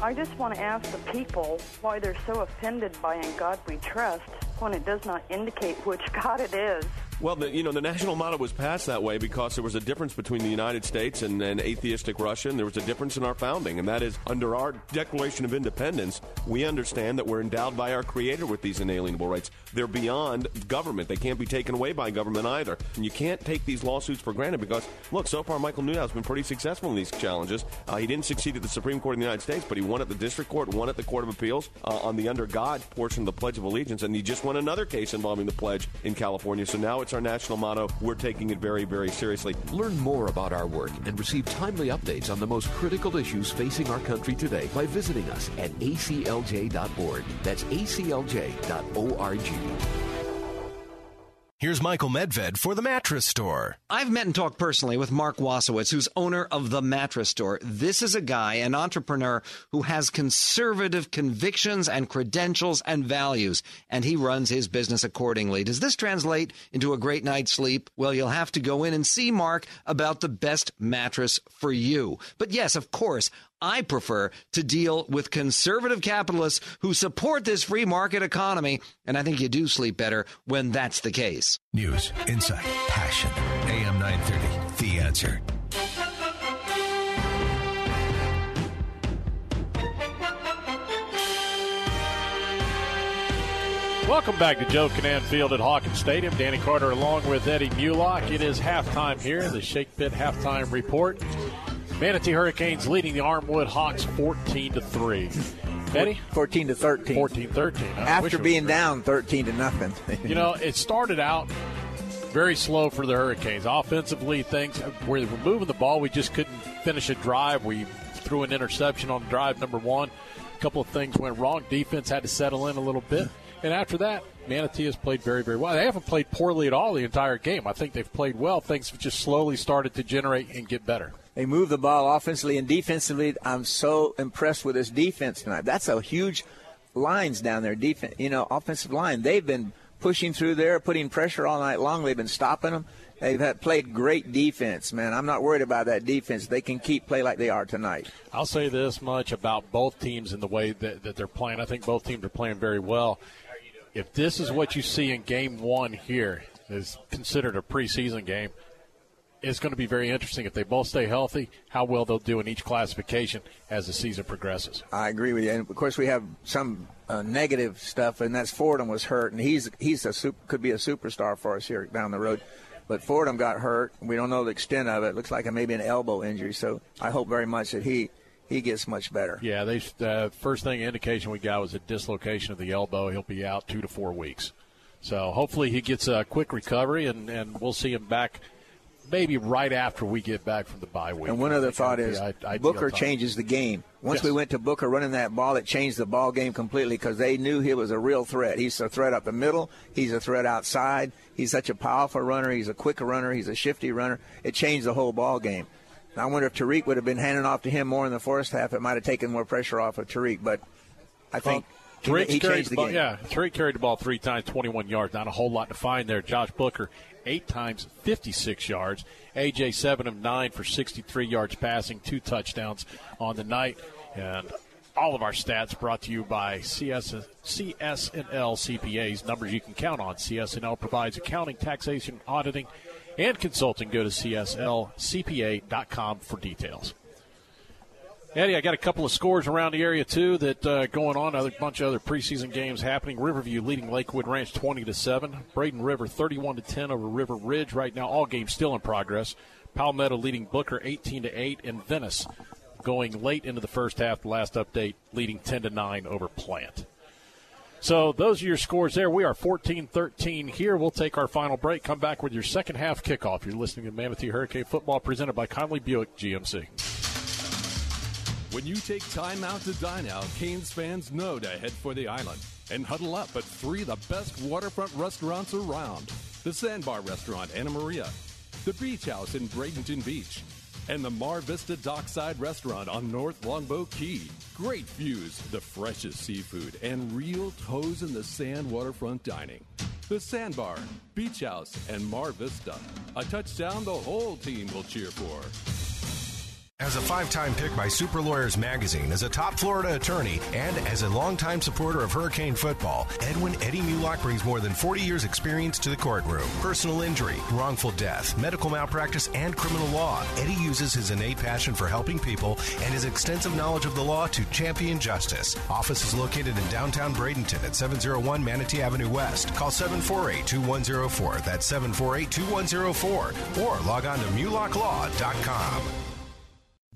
Speaker 37: I just want to ask the people why they're so offended by In God We Trust when it does not indicate which God it is.
Speaker 38: Well, the, you know, the national motto was passed that way because there was a difference between the United States and, and atheistic Russia, and there was a difference in our founding, and that is under our Declaration of Independence, we understand that we're endowed by our Creator with these inalienable rights. They're beyond government; they can't be taken away by government either. And you can't take these lawsuits for granted because, look, so far Michael Newdow's been pretty successful in these challenges. Uh, he didn't succeed at the Supreme Court of the United States, but he won at the District Court, won at the Court of Appeals uh, on the under God portion of the Pledge of Allegiance, and he just won another case involving the pledge in California. So now it's our national motto. We're taking it very, very seriously.
Speaker 36: Learn more about our work and receive timely updates on the most critical issues facing our country today by visiting us at aclj.org. That's aclj.org.
Speaker 8: Here's Michael Medved for the mattress store.
Speaker 39: I've met and talked personally with Mark Wasowitz, who's owner of the mattress store. This is a guy, an entrepreneur who has conservative convictions and credentials and values, and he runs his business accordingly. Does this translate into a great night's sleep? Well, you'll have to go in and see Mark about the best mattress for you. But yes, of course, I prefer to deal with conservative capitalists who support this free market economy, and I think you do sleep better when that's the case.
Speaker 28: News, insight, passion. AM 930, The Answer.
Speaker 5: Welcome back to Joe Kinnan Field at Hawkins Stadium. Danny Carter along with Eddie Mulock. It is halftime here, the Shake Pit halftime report. Manatee Hurricanes leading the Armwood Hawks 14 to 3. Eddie?
Speaker 12: 14 to 13.
Speaker 5: 14 13.
Speaker 12: After being down 13 to nothing.
Speaker 5: you know, it started out very slow for the Hurricanes. Offensively, things were moving the ball. We just couldn't finish a drive. We threw an interception on drive number one. A couple of things went wrong. Defense had to settle in a little bit. And after that, Manatee has played very, very well. They haven't played poorly at all the entire game. I think they've played well. Things have just slowly started to generate and get better.
Speaker 12: They move the ball offensively and defensively. I'm so impressed with this defense tonight. That's a huge lines down there. Defense, you know, offensive line. They've been pushing through there, putting pressure all night long. They've been stopping them. They've had, played great defense, man. I'm not worried about that defense. They can keep play like they are tonight.
Speaker 5: I'll say this much about both teams in the way that, that they're playing. I think both teams are playing very well if this is what you see in game one here, is considered a preseason game, it's going to be very interesting if they both stay healthy, how well they'll do in each classification as the season progresses.
Speaker 12: I agree with you. And of course, we have some uh, negative stuff, and that's Fordham was hurt, and he's he's a super, could be a superstar for us here down the road. But Fordham got hurt. We don't know the extent of it. it looks like it may be an elbow injury. So I hope very much that he he gets much better.
Speaker 5: Yeah, they uh, first thing indication we got was a dislocation of the elbow. He'll be out two to four weeks. So hopefully he gets a quick recovery, and, and we'll see him back maybe right after we get back from the bye week.
Speaker 12: And one other thought is Booker changes the game. Once
Speaker 5: yes.
Speaker 12: we went to Booker running that ball, it changed the ball game completely because they knew he was a real threat. He's a threat up the middle. He's a threat outside. He's such a powerful runner. He's a quick runner. He's a shifty runner. It changed the whole ball game. I wonder if Tariq would have been handing off to him more in the first half. It might have taken more pressure off of Tariq, but I think.
Speaker 5: Well,
Speaker 12: Tariq he,
Speaker 5: carried
Speaker 12: the,
Speaker 5: ball,
Speaker 12: game.
Speaker 5: Yeah, Tariq carried the ball three times, 21 yards. Not a whole lot to find there. Josh Booker, eight times, 56 yards. AJ, seven of nine for 63 yards passing, two touchdowns on the night. And all of our stats brought to you by CS, CS&L CPAs, numbers you can count on. CS&L provides accounting, taxation, auditing, and consulting. Go to CSLCPA.com for details. Eddie, I got a couple of scores around the area too that uh, going on. A bunch of other preseason games happening. Riverview leading Lakewood Ranch twenty to seven. Braden River thirty-one to ten over River Ridge. Right now, all games still in progress. Palmetto leading Booker eighteen to eight, and Venice going late into the first half. The last update leading ten to nine over Plant. So those are your scores there. We are 14-13 here. We'll take our final break. Come back with your second half kickoff. You're listening to Manatee Hurricane Football presented by Conley Buick GMC.
Speaker 40: When you take time out to dine out, Canes fans know to head for the island and huddle up at three of the best waterfront restaurants around. The Sandbar Restaurant, Anna Maria, the Beach House in Bradenton Beach, and the Mar Vista Dockside Restaurant on North Longboat Key. Great views, the freshest seafood, and real toes in the sand waterfront dining. The Sandbar, Beach House, and Mar Vista. A touchdown the whole team will cheer for.
Speaker 8: As a five time pick by Super Lawyers Magazine, as a top Florida attorney, and as a longtime supporter of Hurricane football, Edwin Eddie Mulock brings more than 40 years' experience to the courtroom. Personal injury, wrongful death, medical malpractice, and criminal law. Eddie uses his innate passion for helping people and his extensive knowledge of the law to champion justice. Office is located in downtown Bradenton at 701 Manatee Avenue West. Call 748 2104. That's 748 2104. Or log on to MulockLaw.com.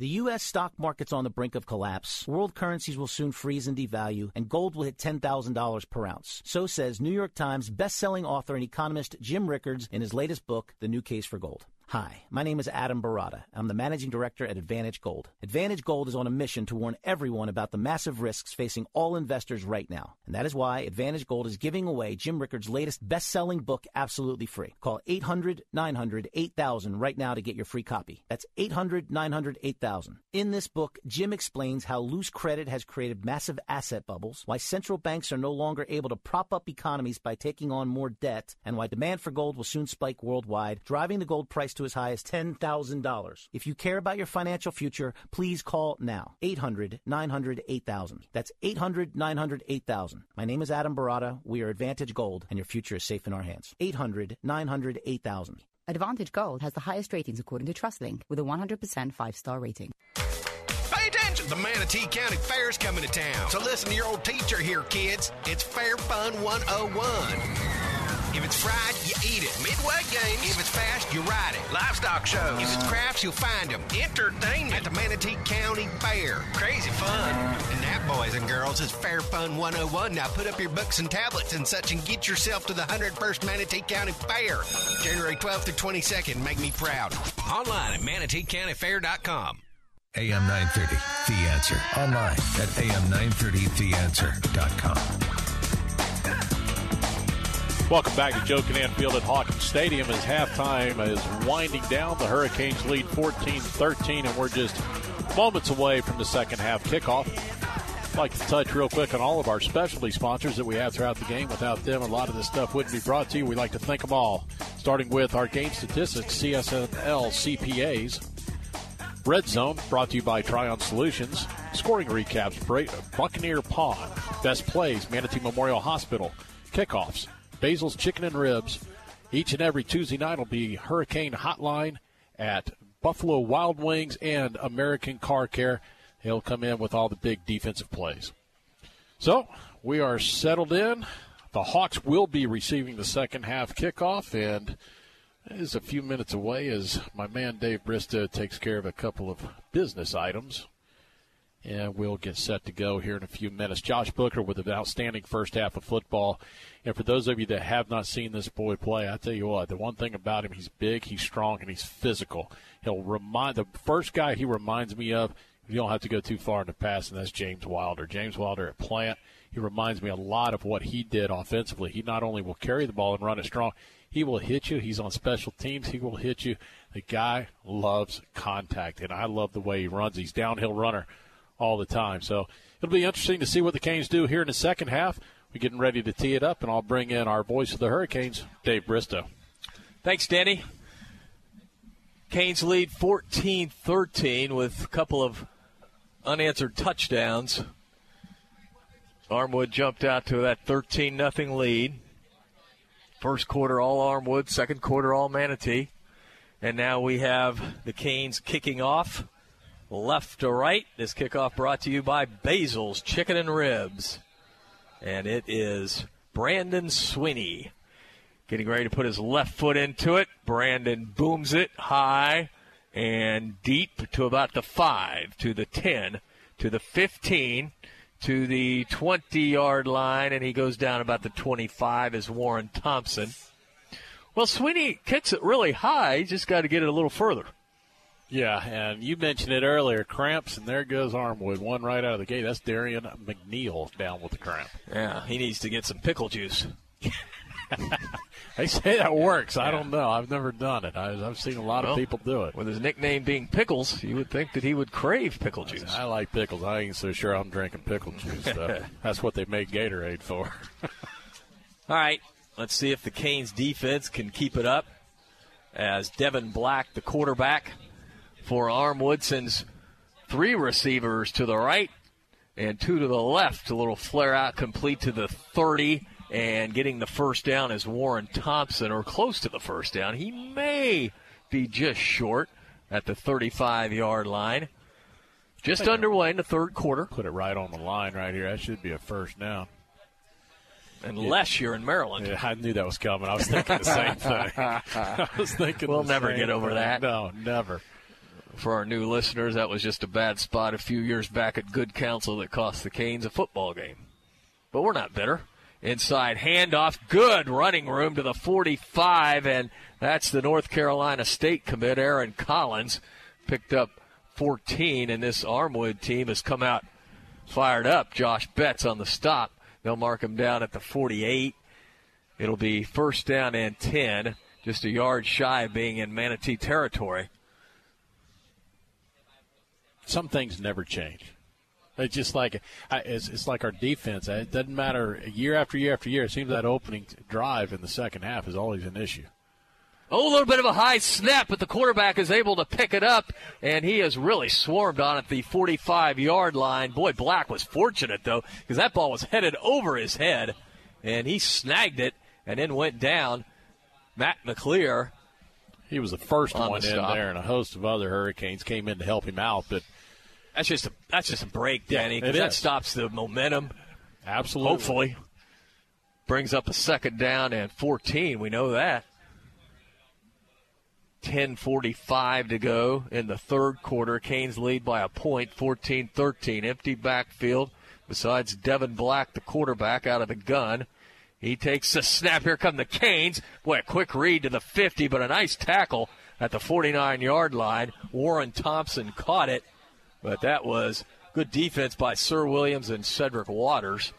Speaker 41: The U.S. stock market's on the brink of collapse. World currencies will soon freeze and devalue, and gold will hit $10,000 per ounce. So says New York Times best-selling author and economist Jim Rickards in his latest book, The New Case for Gold. Hi, my name is Adam Baratta. I'm the managing director at Advantage Gold. Advantage Gold is on a mission to warn everyone about the massive risks facing all investors right now. And that is why Advantage Gold is giving away Jim Rickard's latest best selling book absolutely free. Call 800 900 8000 right now to get your free copy. That's 800 900 8000. In this book, Jim explains how loose credit has created massive asset bubbles, why central banks are no longer able to prop up economies by taking on more debt, and why demand for gold will soon spike worldwide, driving the gold price to as high as $10,000. If you care about your financial future, please call now. 800 900 8000. That's 800 900 8000. My name is Adam Baratta. We are Advantage Gold, and your future is safe in our hands. 800 900 8000.
Speaker 42: Advantage Gold has the highest ratings according to TrustLink with a 100% five star rating.
Speaker 24: Pay attention! The Manatee County Fair is coming to town. So listen to your old teacher here, kids. It's Fair Fun 101. If it's fried, you eat it. Midway games. If it's fast, you ride it. Livestock shows. If it's crafts, you'll find them. Entertainment at the Manatee County Fair. Crazy fun. And that, boys and girls, is Fair Fun 101. Now put up your books and tablets and such and get yourself to the 101st Manatee County Fair. January 12th through 22nd. Make me proud. Online at ManateeCountyFair.com.
Speaker 28: AM 930, The Answer. Online at AM930TheAnswer.com.
Speaker 5: Welcome back to Joe Kinnan Field at Hawkins Stadium as halftime is winding down. The Hurricanes lead 14-13, and we're just moments away from the second half kickoff. I'd like to touch real quick on all of our specialty sponsors that we have throughout the game. Without them, a lot of this stuff wouldn't be brought to you. We'd like to thank them all, starting with our game statistics, CS&L CPAs. Red Zone, brought to you by Trion Solutions. Scoring recaps, Buccaneer Pawn. Best plays, Manatee Memorial Hospital. Kickoffs, Basil's Chicken and Ribs. Each and every Tuesday night will be Hurricane Hotline at Buffalo Wild Wings and American Car Care. He'll come in with all the big defensive plays. So we are settled in. The Hawks will be receiving the second half kickoff, and is a few minutes away as my man Dave Bristow takes care of a couple of business items. And we'll get set to go here in a few minutes. Josh Booker with an outstanding first half of football. And for those of you that have not seen this boy play, I tell you what, the one thing about him, he's big, he's strong, and he's physical. He'll remind the first guy he reminds me of. You don't have to go too far in the past, and that's James Wilder. James Wilder at Plant. He reminds me a lot of what he did offensively. He not only will carry the ball and run it strong, he will hit you. He's on special teams. He will hit you. The guy loves contact, and I love the way he runs. He's downhill runner all the time. So it'll be interesting to see what the Canes do here in the second half. We're getting ready to tee it up, and I'll bring in our voice of the Hurricanes, Dave Bristow.
Speaker 4: Thanks, Danny. Canes lead 14 13 with a couple of unanswered touchdowns. Armwood jumped out to that 13 0 lead. First quarter, all Armwood. Second quarter, all Manatee. And now we have the Canes kicking off left to right. This kickoff brought to you by Basil's Chicken and Ribs. And it is Brandon Sweeney getting ready to put his left foot into it. Brandon booms it high and deep to about the 5, to the 10, to the 15, to the 20 yard line, and he goes down about the 25 as Warren Thompson. Well, Sweeney kicks it really high. He just got to get it a little further.
Speaker 5: Yeah, and you mentioned it earlier, cramps, and there goes Armwood, one right out of the gate. That's Darian McNeil down with the cramp.
Speaker 4: Yeah, he needs to get some pickle juice.
Speaker 5: they say that works. I don't know. I've never done it. I, have seen a lot
Speaker 4: well,
Speaker 5: of people do it.
Speaker 4: With his nickname being Pickles, you would think that he would crave pickle juice.
Speaker 5: I like pickles. I ain't so sure I'm drinking pickle juice. Though. That's what they make Gatorade for.
Speaker 4: All right, let's see if the Canes defense can keep it up. As Devin Black, the quarterback for Armwood, sends three receivers to the right and two to the left. A little flare out complete to the 30 and getting the first down is Warren Thompson, or close to the first down. He may be just short at the 35 yard line. Just underway in the third quarter.
Speaker 5: Put it right on the line right here. That should be a first down.
Speaker 4: Unless yeah. you're in Maryland.
Speaker 5: Yeah, I knew that was coming. I was thinking the same thing. I was thinking
Speaker 4: we'll never get over
Speaker 5: thing.
Speaker 4: that.
Speaker 5: No, never.
Speaker 4: For our new listeners, that was just a bad spot a few years back at Good Counsel that cost the Canes a football game. But we're not bitter. inside handoff. Good running room to the 45, and that's the North Carolina State commit, Aaron Collins. Picked up 14, and this Armwood team has come out fired up. Josh Betts on the stop. They'll mark him down at the 48. It'll be first down and 10, just a yard shy of being in Manatee territory.
Speaker 5: Some things never change. It's just like it's, it's like our defense. It doesn't matter year after year after year. It seems that opening drive in the second half is always an issue.
Speaker 4: Oh, a little bit of a high snap, but the quarterback is able to pick it up, and he has really swarmed on at the 45 yard line. Boy, Black was fortunate, though, because that ball was headed over his head, and he snagged it and then went down. Matt McClear.
Speaker 5: He was the first
Speaker 4: on
Speaker 5: one
Speaker 4: the
Speaker 5: in
Speaker 4: stop.
Speaker 5: there, and a host of other Hurricanes came in to help him out. But
Speaker 4: That's just a that's just a break, Danny.
Speaker 5: it
Speaker 4: that stops the momentum.
Speaker 5: Absolutely.
Speaker 4: Hopefully, brings up a second down and 14. We know that. 10:45 to go in the third quarter. Canes lead by a point, 14-13. Empty backfield. Besides Devin Black, the quarterback, out of the gun. He takes the snap. Here come the Canes. Boy, a quick read to the 50, but a nice tackle at the 49 yard line. Warren Thompson caught it, but that was good defense by Sir Williams and Cedric Waters.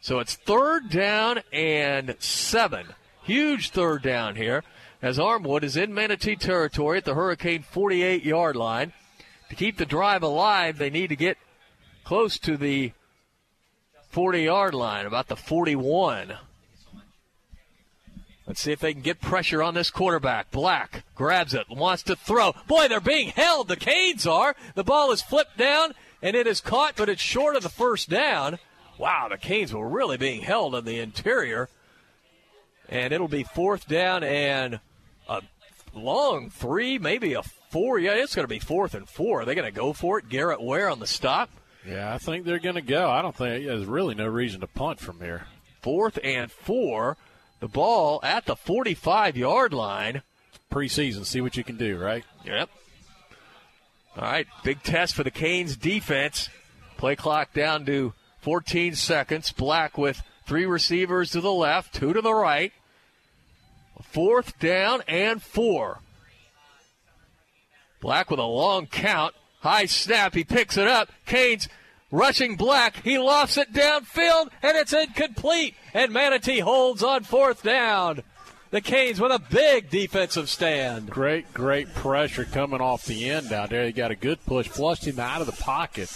Speaker 4: So it's third down and seven. Huge third down here as Armwood is in Manatee territory at the Hurricane 48 yard line. To keep the drive alive, they need to get close to the 40 yard line, about the 41. Let's see if they can get pressure on this quarterback. Black grabs it, wants to throw. Boy, they're being held. The Canes are. The ball is flipped down, and it is caught, but it's short of the first down. Wow, the Canes were really being held in the interior. And it'll be fourth down and a long three, maybe a four. Yeah, it's going to be fourth and four. Are they going to go for it? Garrett Ware on the stop.
Speaker 5: yeah, I think they're going to go. I don't think there's really no reason to punt from here.
Speaker 4: Fourth and four. The ball at the 45 yard line.
Speaker 5: Preseason, see what you can do, right?
Speaker 4: Yep. All right, big test for the Canes defense. Play clock down to 14 seconds. Black with three receivers to the left, two to the right. Fourth down and four. Black with a long count. High snap. He picks it up. Canes rushing Black. He lofts it downfield, and it's incomplete. And Manatee holds on fourth down. The Canes with a big defensive stand.
Speaker 5: Great, great pressure coming off the end down there. They got a good push, flushed him out of the pocket.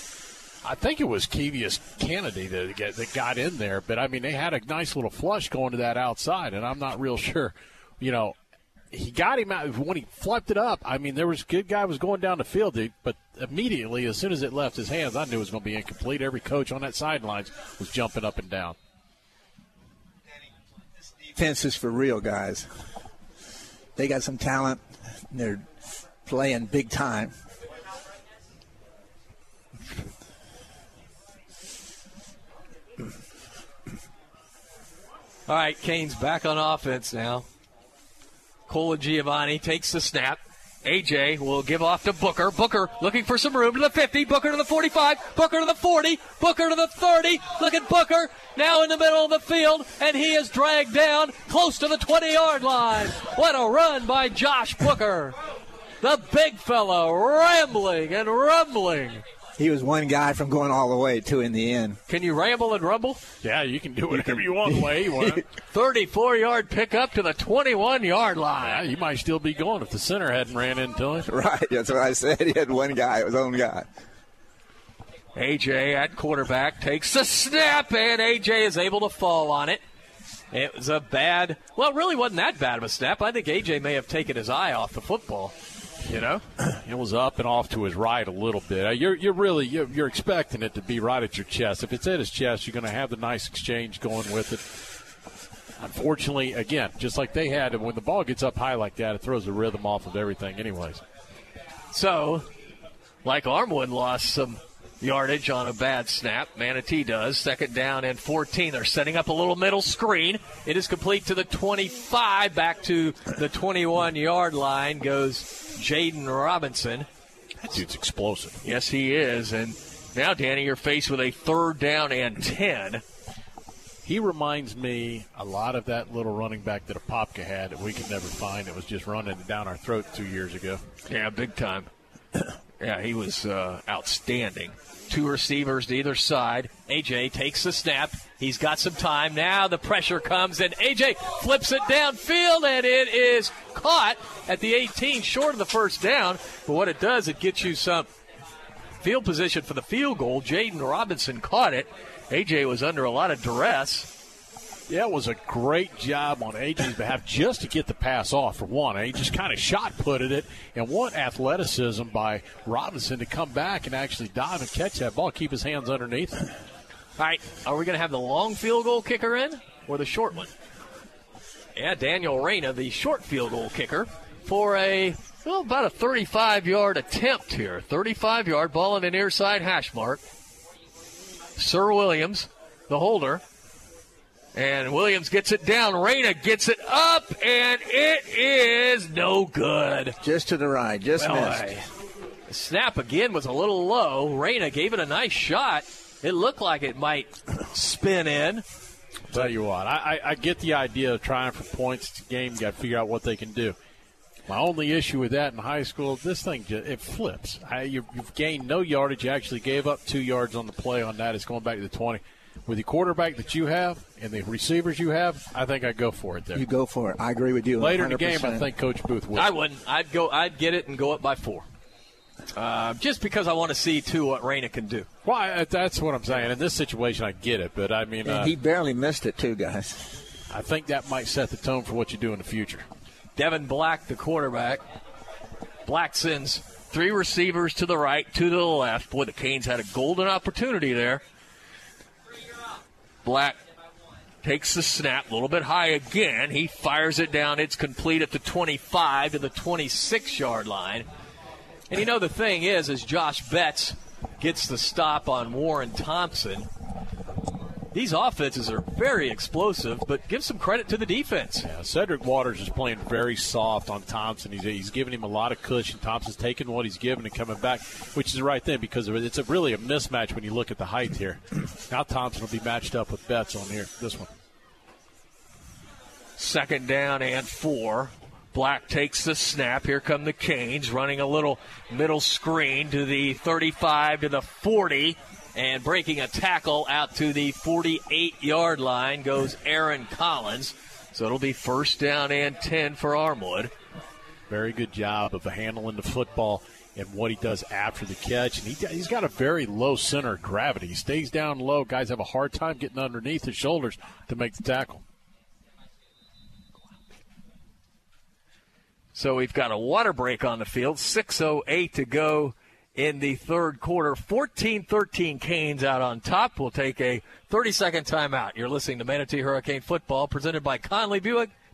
Speaker 5: I think it was Kevius Kennedy that that got in there, but I mean they had a nice little flush going to that outside, and I'm not real sure. You know, he got him out when he flipped it up. I mean, there was good guy was going down the field, but immediately as soon as it left his hands, I knew it was going to be incomplete. Every coach on that sidelines was jumping up and down.
Speaker 12: Defense is for real guys. They got some talent. They're playing big time.
Speaker 4: All right, Canes back on offense now. Colagiovanni takes the snap. AJ will give off to Booker. Booker looking for some room to the 50. Booker to the 45. Booker to the 40. Booker to the 30. Look at Booker now in the middle of the field, and he is dragged down close to the 20 yard line. What a run by Josh Booker. The big fellow rambling and rumbling.
Speaker 12: He was one guy from going all the way to in the end.
Speaker 4: Can you ramble and rumble?
Speaker 5: Yeah, you can do whatever you want way you want.
Speaker 4: 34 yard pickup to the 21 yard line.
Speaker 5: Yeah, you might still be going if the center hadn't ran into him.
Speaker 12: Right, that's what I said. He had one guy, his own guy.
Speaker 4: AJ at quarterback takes the snap, and AJ is able to fall on it. It was a bad, well, it really wasn't that bad of a snap. I think AJ may have taken his eye off the football. You know,
Speaker 5: it was up and off to his right a little bit. Uh, You're you're really you're, you're expecting it to be right at your chest. If it's at his chest, you're going to have the nice exchange going with it. Unfortunately, again, just like they had, when the ball gets up high like that, it throws the rhythm off of everything. Anyways,
Speaker 4: So, like Armwood lost some yardage on a bad snap. Manatee does. Second down and 14. They're setting up a little middle screen. It is complete to the 25. Back to the 21 yard line goes Jaden Robinson.
Speaker 5: That dude's explosive.
Speaker 4: Yes, he is. And now, Danny, you're faced with a third down and 10.
Speaker 5: He reminds me a lot of that little running back that Apopka had that we could never find. It was just running down our throat two years ago.
Speaker 4: Yeah, big time. yeah, he was uh, outstanding. Two receivers to either side. AJ takes the snap. He's got some time. Now the pressure comes, and AJ flips it downfield, and it is caught at the 18, short of the first down. But what it does, it gets you some field position for the field goal. Jaden Robinson caught it. AJ was under a lot of duress.
Speaker 5: Yeah, it was a great job on AJ's behalf just to get the pass off for one. He just kind of shot putted it, and what athleticism by Robinson to come back and actually dive and catch that ball, keep his hands underneath.
Speaker 4: All right, are we going to have the long field goal kicker in or the short one? Yeah, Daniel Reyna, the short field goal kicker, for a well, about a 35 yard attempt here. 35 yard ball in the near side hash mark. Sir Williams, the holder, and Williams gets it down. Reyna gets it up, and it is no good.
Speaker 12: Just to the right, just
Speaker 4: Well,
Speaker 12: missed.
Speaker 4: I- the snap again was a little low. Reyna gave it a nice shot. It looked like it might spin in.
Speaker 5: Tell you what, I, I, I get the idea of trying for points. It's a game. You got to figure out what they can do. My only issue with that in high school, this thing ju- it flips. I, you, you've gained no yardage. You actually gave up two yards on the play on that. It's going back to the twenty. With the quarterback that you have and the receivers you have, I think I'd go for it there.
Speaker 12: You go for it. I agree with you.
Speaker 5: Later in the game, I think Coach Booth will.
Speaker 4: I wouldn't. I'd go. I'd get it and go up by four. Uh, just because I want to see too what Reyna can do.
Speaker 5: Well, I- that's what I'm saying. In this situation, I get it, but I mean, uh,
Speaker 12: he barely missed it, too, guys.
Speaker 5: I think that might set the tone for what you do in the future.
Speaker 4: Devin Black, the quarterback. Black sends three receivers to the right, two to the left. Boy, the Canes had a golden opportunity there. Black takes the snap a little bit high again. He fires it down. It's complete at the 25 to the 26 yard line. And you know the thing is, as Josh Betts gets the stop on Warren Thompson, these offenses are very explosive, but give some credit to the defense.
Speaker 5: Yeah, Cedric Waters is playing very soft on Thompson. He's, he's giving him a lot of cushion. Thompson's taking what he's given and coming back, which is the right thing because it's a, really a mismatch when you look at the height here. now Thompson will be matched up with Betts on here. This one.
Speaker 4: Second down and four. Black takes the snap. Here come the Canes running a little middle screen to the 35 to the 40 and breaking a tackle out to the 48 yard line goes Aaron Collins. So it'll be first down and 10 for Armwood.
Speaker 5: Very good job of handling the football and what he does after the catch. And he, he's got a very low center of gravity. He stays down low. Guys have a hard time getting underneath his shoulders to make the tackle.
Speaker 4: So we've got a water break on the field. 6.08 to go in the third quarter. 14 13 Canes out on top. We'll take a 30 second timeout. You're listening to Manatee Hurricane Football presented by Conley Buick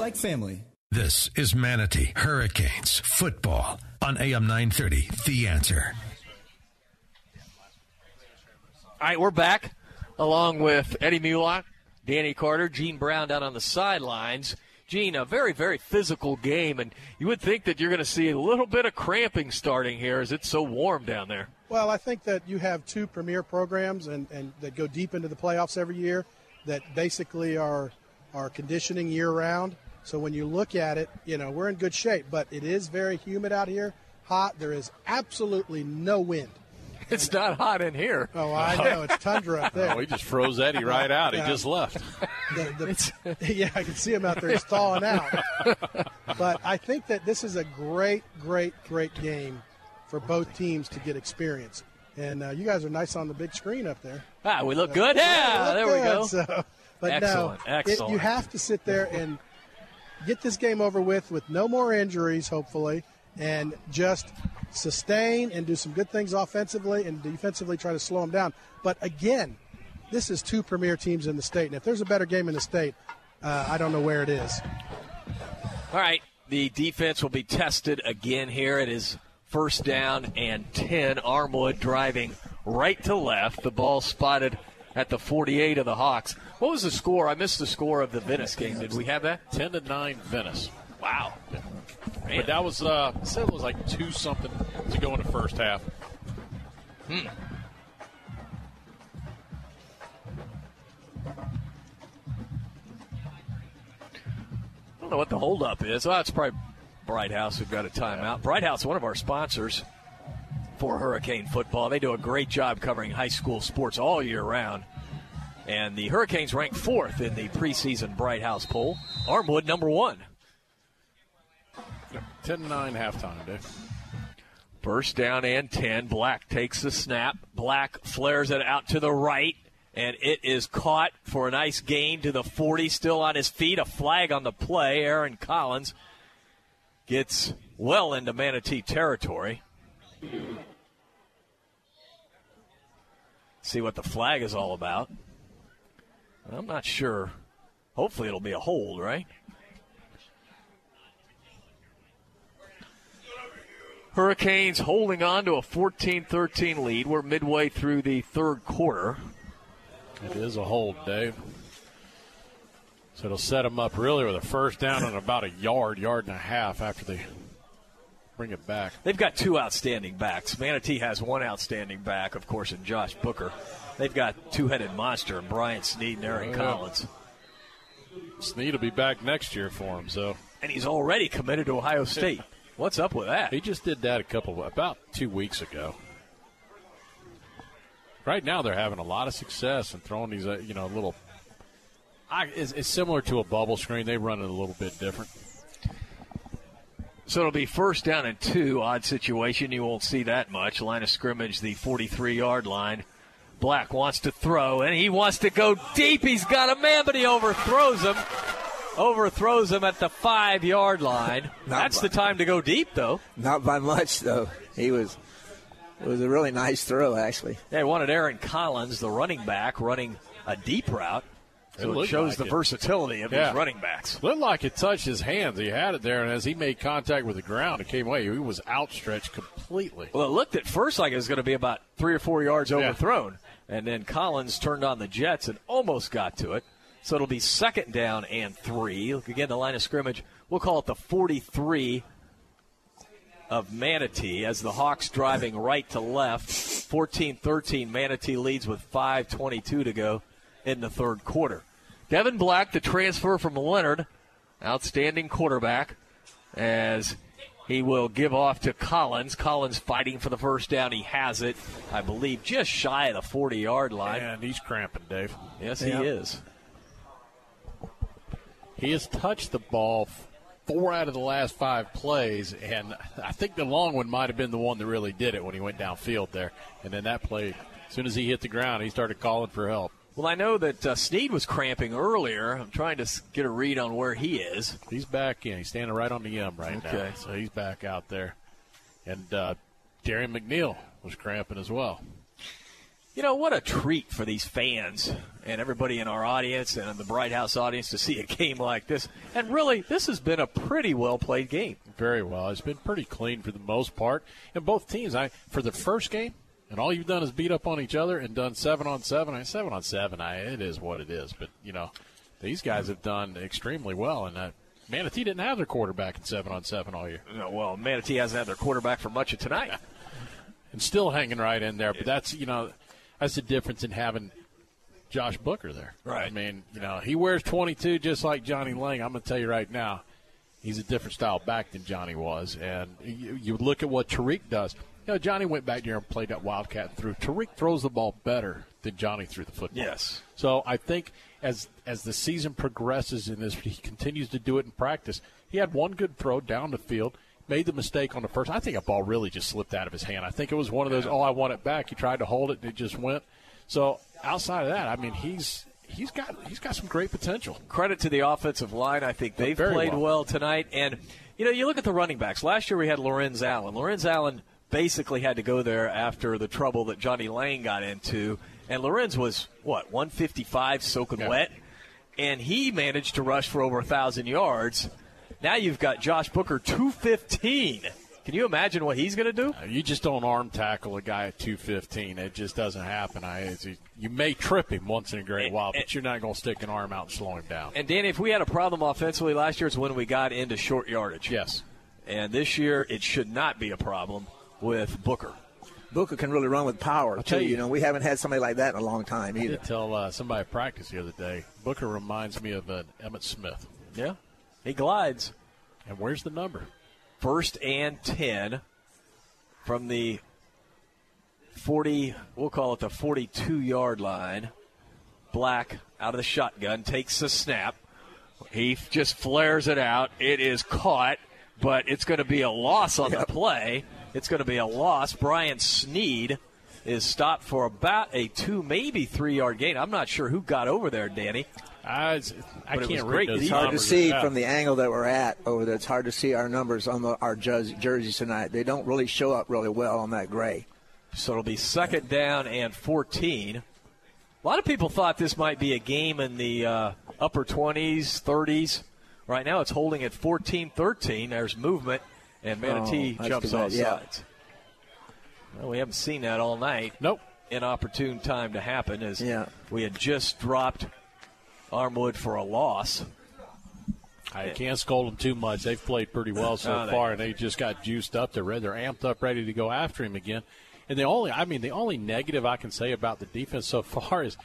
Speaker 43: like family.
Speaker 28: This is Manatee Hurricanes football on AM 930. The answer.
Speaker 4: All right, we're back along with Eddie Mulock, Danny Carter, Gene Brown down on the sidelines. Gene, a very, very physical game, and you would think that you're going to see a little bit of cramping starting here as it's so warm down there.
Speaker 11: Well, I think that you have two premier programs and, and that go deep into the playoffs every year that basically are are conditioning year round. So when you look at it, you know, we're in good shape, but it is very humid out here, hot. There is absolutely no wind.
Speaker 4: It's not hot in here.
Speaker 11: Oh, I know. It's tundra up there.
Speaker 5: Oh, he just froze Eddie right out. He just left.
Speaker 11: The- the- yeah, I can see him out there. He's thawing out. but I think that this is a great, great, great game for both teams to get experience. And uh, you guys are nice on the big screen up there.
Speaker 4: Ah, we look good? Yeah,
Speaker 11: look
Speaker 4: there we go.
Speaker 11: So, but
Speaker 4: Excellent,
Speaker 11: no, it- you have to sit there and get this game over with with no more injuries, hopefully, and just sustain and do some good things offensively and defensively try to slow them down. But again, this is two premier teams in the state, and if there's a better game in the state, uh, I don't know where it is.
Speaker 4: All right, the defense will be tested again here. It is first down and 10. Armwood driving right to left. The ball spotted at the 48 of the Hawks. What was the score? I missed the score of the Venice game. Did we have that?
Speaker 5: 10 to 9 Venice.
Speaker 4: Wow.
Speaker 5: But that was, uh, I said it was like 2 something to go in the first half.
Speaker 4: Hmm. I don't know what the holdup is. Oh, it's probably Bright House We've got a timeout. Bright House, one of our sponsors for Hurricane football. They do a great job covering high school sports all year round. And the Hurricanes rank fourth in the preseason Bright House poll. Armwood number one.
Speaker 5: 10 9 halftime, Dave.
Speaker 4: First down and 10. Black takes the snap. Black flares it out to the right, and it is caught for a nice gain to the 40. Still on his feet. A flag on the play. Aaron Collins gets well into Manatee territory. See what the flag is all about. I'm not sure. Hopefully, it'll be a hold, right? Hurricanes holding on to a 14 13 lead. We're midway through the third quarter.
Speaker 5: It is a hold, Dave. So it'll set them up really with a first down and about a yard, yard and a half after they bring it back.
Speaker 4: They've got two outstanding backs. Manatee has one outstanding back, of course, in Josh Booker. They've got two-headed monster, in Brian Snead and Aaron
Speaker 5: Oh, yeah.
Speaker 4: Collins.
Speaker 5: Snead will be back next year for him, so.
Speaker 4: And he's already committed to Ohio State. What's up with that?
Speaker 5: He just did that a couple, about two weeks ago. Right now, they're having a lot of success and throwing these, uh, you know, little. I, it's, it's similar to a bubble screen. They run it a little bit different.
Speaker 4: So it'll be first down and two. Odd situation. You won't see that much. Line of scrimmage, the 43 yard line. Black wants to throw, and he wants to go deep. He's got a man, but he overthrows him. Overthrows him at the five yard line. That's the time to go deep, though.
Speaker 12: Not by much, though. He was. It was a really nice throw, actually.
Speaker 4: They wanted Aaron Collins, the running back, running a deep route.
Speaker 5: It
Speaker 4: So it, shows
Speaker 5: like
Speaker 4: the
Speaker 5: it.
Speaker 4: versatility of
Speaker 5: Yeah.
Speaker 4: these running backs.
Speaker 5: Looked like it touched his hands. He had it there, and as he made contact with the ground, it came away. He was outstretched completely.
Speaker 4: Well, it looked at first like it was going to be about three or four yards
Speaker 5: Yeah.
Speaker 4: overthrown. And then Collins turned on the Jets and almost got to it. So it'll be second down and three. Look again, the line of scrimmage. We'll call it the 43 of Manatee as the Hawks driving right to left. 14 13. Manatee leads with 5.22 to go in the third quarter. Devin Black, the transfer from Lennard, outstanding quarterback, as he will give off to Collins. Collins fighting for the first down. He has it, I believe, just shy of the 40 yard line.
Speaker 5: And he's cramping, Dave.
Speaker 4: Yes,
Speaker 5: Yeah.
Speaker 4: he is.
Speaker 5: He has touched the ball four out of the last five plays, and I think the long one might have been the one that really did it when he went downfield there. And then that play, as soon as he hit the ground, he started calling for help.
Speaker 4: Well, I know that uh, Snead was cramping earlier. I'm trying to get a read on where he is.
Speaker 5: He's back in. He's standing right on the M right now.
Speaker 4: Okay.
Speaker 5: So he's back out there. And uh, Darian McNeil was cramping as well.
Speaker 4: You know, what a treat for these fans and everybody in our audience and the Bright House audience to see a game like this. And really, this has been a pretty well played game.
Speaker 5: Very well. It's been pretty clean for the most part. And both teams, I for the first game, and all you've done is beat up on each other and done seven on seven. I seven on seven. I it is what it is. But you know, these guys have done extremely well. And uh, Manatee didn't have their quarterback in seven on seven all year,
Speaker 4: No, well, Manatee hasn't had their quarterback for much of tonight.
Speaker 5: and still hanging right in there. But that's you know, that's the difference in having. Josh Booker there.
Speaker 4: Right.
Speaker 5: I mean, you know, he wears 22 just like Johnny Lang. I'm going to tell you right now, he's a different style back than Johnny was. And you, you look at what Tariq does. You know, Johnny went back there and played that Wildcat and threw. Tariq throws the ball better than Johnny threw the football.
Speaker 4: Yes.
Speaker 5: So I think as as the season progresses and as he continues to do it in practice, he had one good throw down the field, made the mistake on the first. I think a ball really just slipped out of his hand. I think it was one of those, oh, I want it back. He tried to hold it and it just went. So outside of that, I mean, he's he's got he's got some great potential.
Speaker 4: Credit to the offensive line. I think they've played
Speaker 5: well.
Speaker 4: well. tonight. And, you know, you look at the running backs. Last year we had Lorenz Allen. Lorenz Allen basically had to go there after the trouble that Johnny Lane got into. and Lorenz was what 155 soaking wet, and he managed to rush for over a thousand yards. Now you've got Josh Booker 215. Can you imagine what he's going to do?
Speaker 5: Uh, You just don't arm tackle a guy at 215. It just doesn't happen. I, it's, you may trip him once in a great while, but you're not going to stick an arm out and slow him down.
Speaker 4: And Danny, if we had a problem offensively last year, it's when we got into short yardage.
Speaker 5: Yes.
Speaker 4: And this year, it should not be a problem with Booker.
Speaker 12: Booker can really run with power too.
Speaker 5: tell
Speaker 12: You,
Speaker 5: you-
Speaker 12: know, we haven't had somebody like that in a long time
Speaker 5: I
Speaker 12: either.
Speaker 5: did tell uh, somebody at practice the other day. Booker reminds me of an Emmitt Smith.
Speaker 4: Yeah, he glides.
Speaker 5: And where's the number?
Speaker 4: First and 10 from the 40, we'll call it the 42 yard line. Black out of the shotgun takes the snap. He just flares it out. It is caught, but it's going to be a loss on the play. It's going to be a loss. Brian Snead is stopped for about a two, maybe three yard gain. I'm not sure who got over there, Danny.
Speaker 5: I, I can't read
Speaker 4: great
Speaker 5: those
Speaker 12: It's hard to see
Speaker 5: Yeah.
Speaker 12: from the angle that we're at over there. It's hard to see our numbers on the, our jerseys tonight. They don't really show up really well on that gray.
Speaker 4: So it'll be second down and 14. A lot of people thought this might be a game in the uh, upper 20s, 30s. Right now it's holding at 14 13. There's movement, and Manatee
Speaker 12: Oh,
Speaker 4: jumps
Speaker 12: too bad,
Speaker 4: off
Speaker 12: yeah.
Speaker 4: sides. Well, we haven't seen that all night.
Speaker 5: Nope.
Speaker 4: Inopportune time to happen as
Speaker 12: Yeah.
Speaker 4: we had just dropped Armwood for a loss.
Speaker 5: I can't scold them too much. They've played pretty well so
Speaker 4: No,
Speaker 5: far, and they just got juiced up. They're ready. They're amped up, ready to go after him again. And the only, I mean, the only negative I can say about the defense so far is,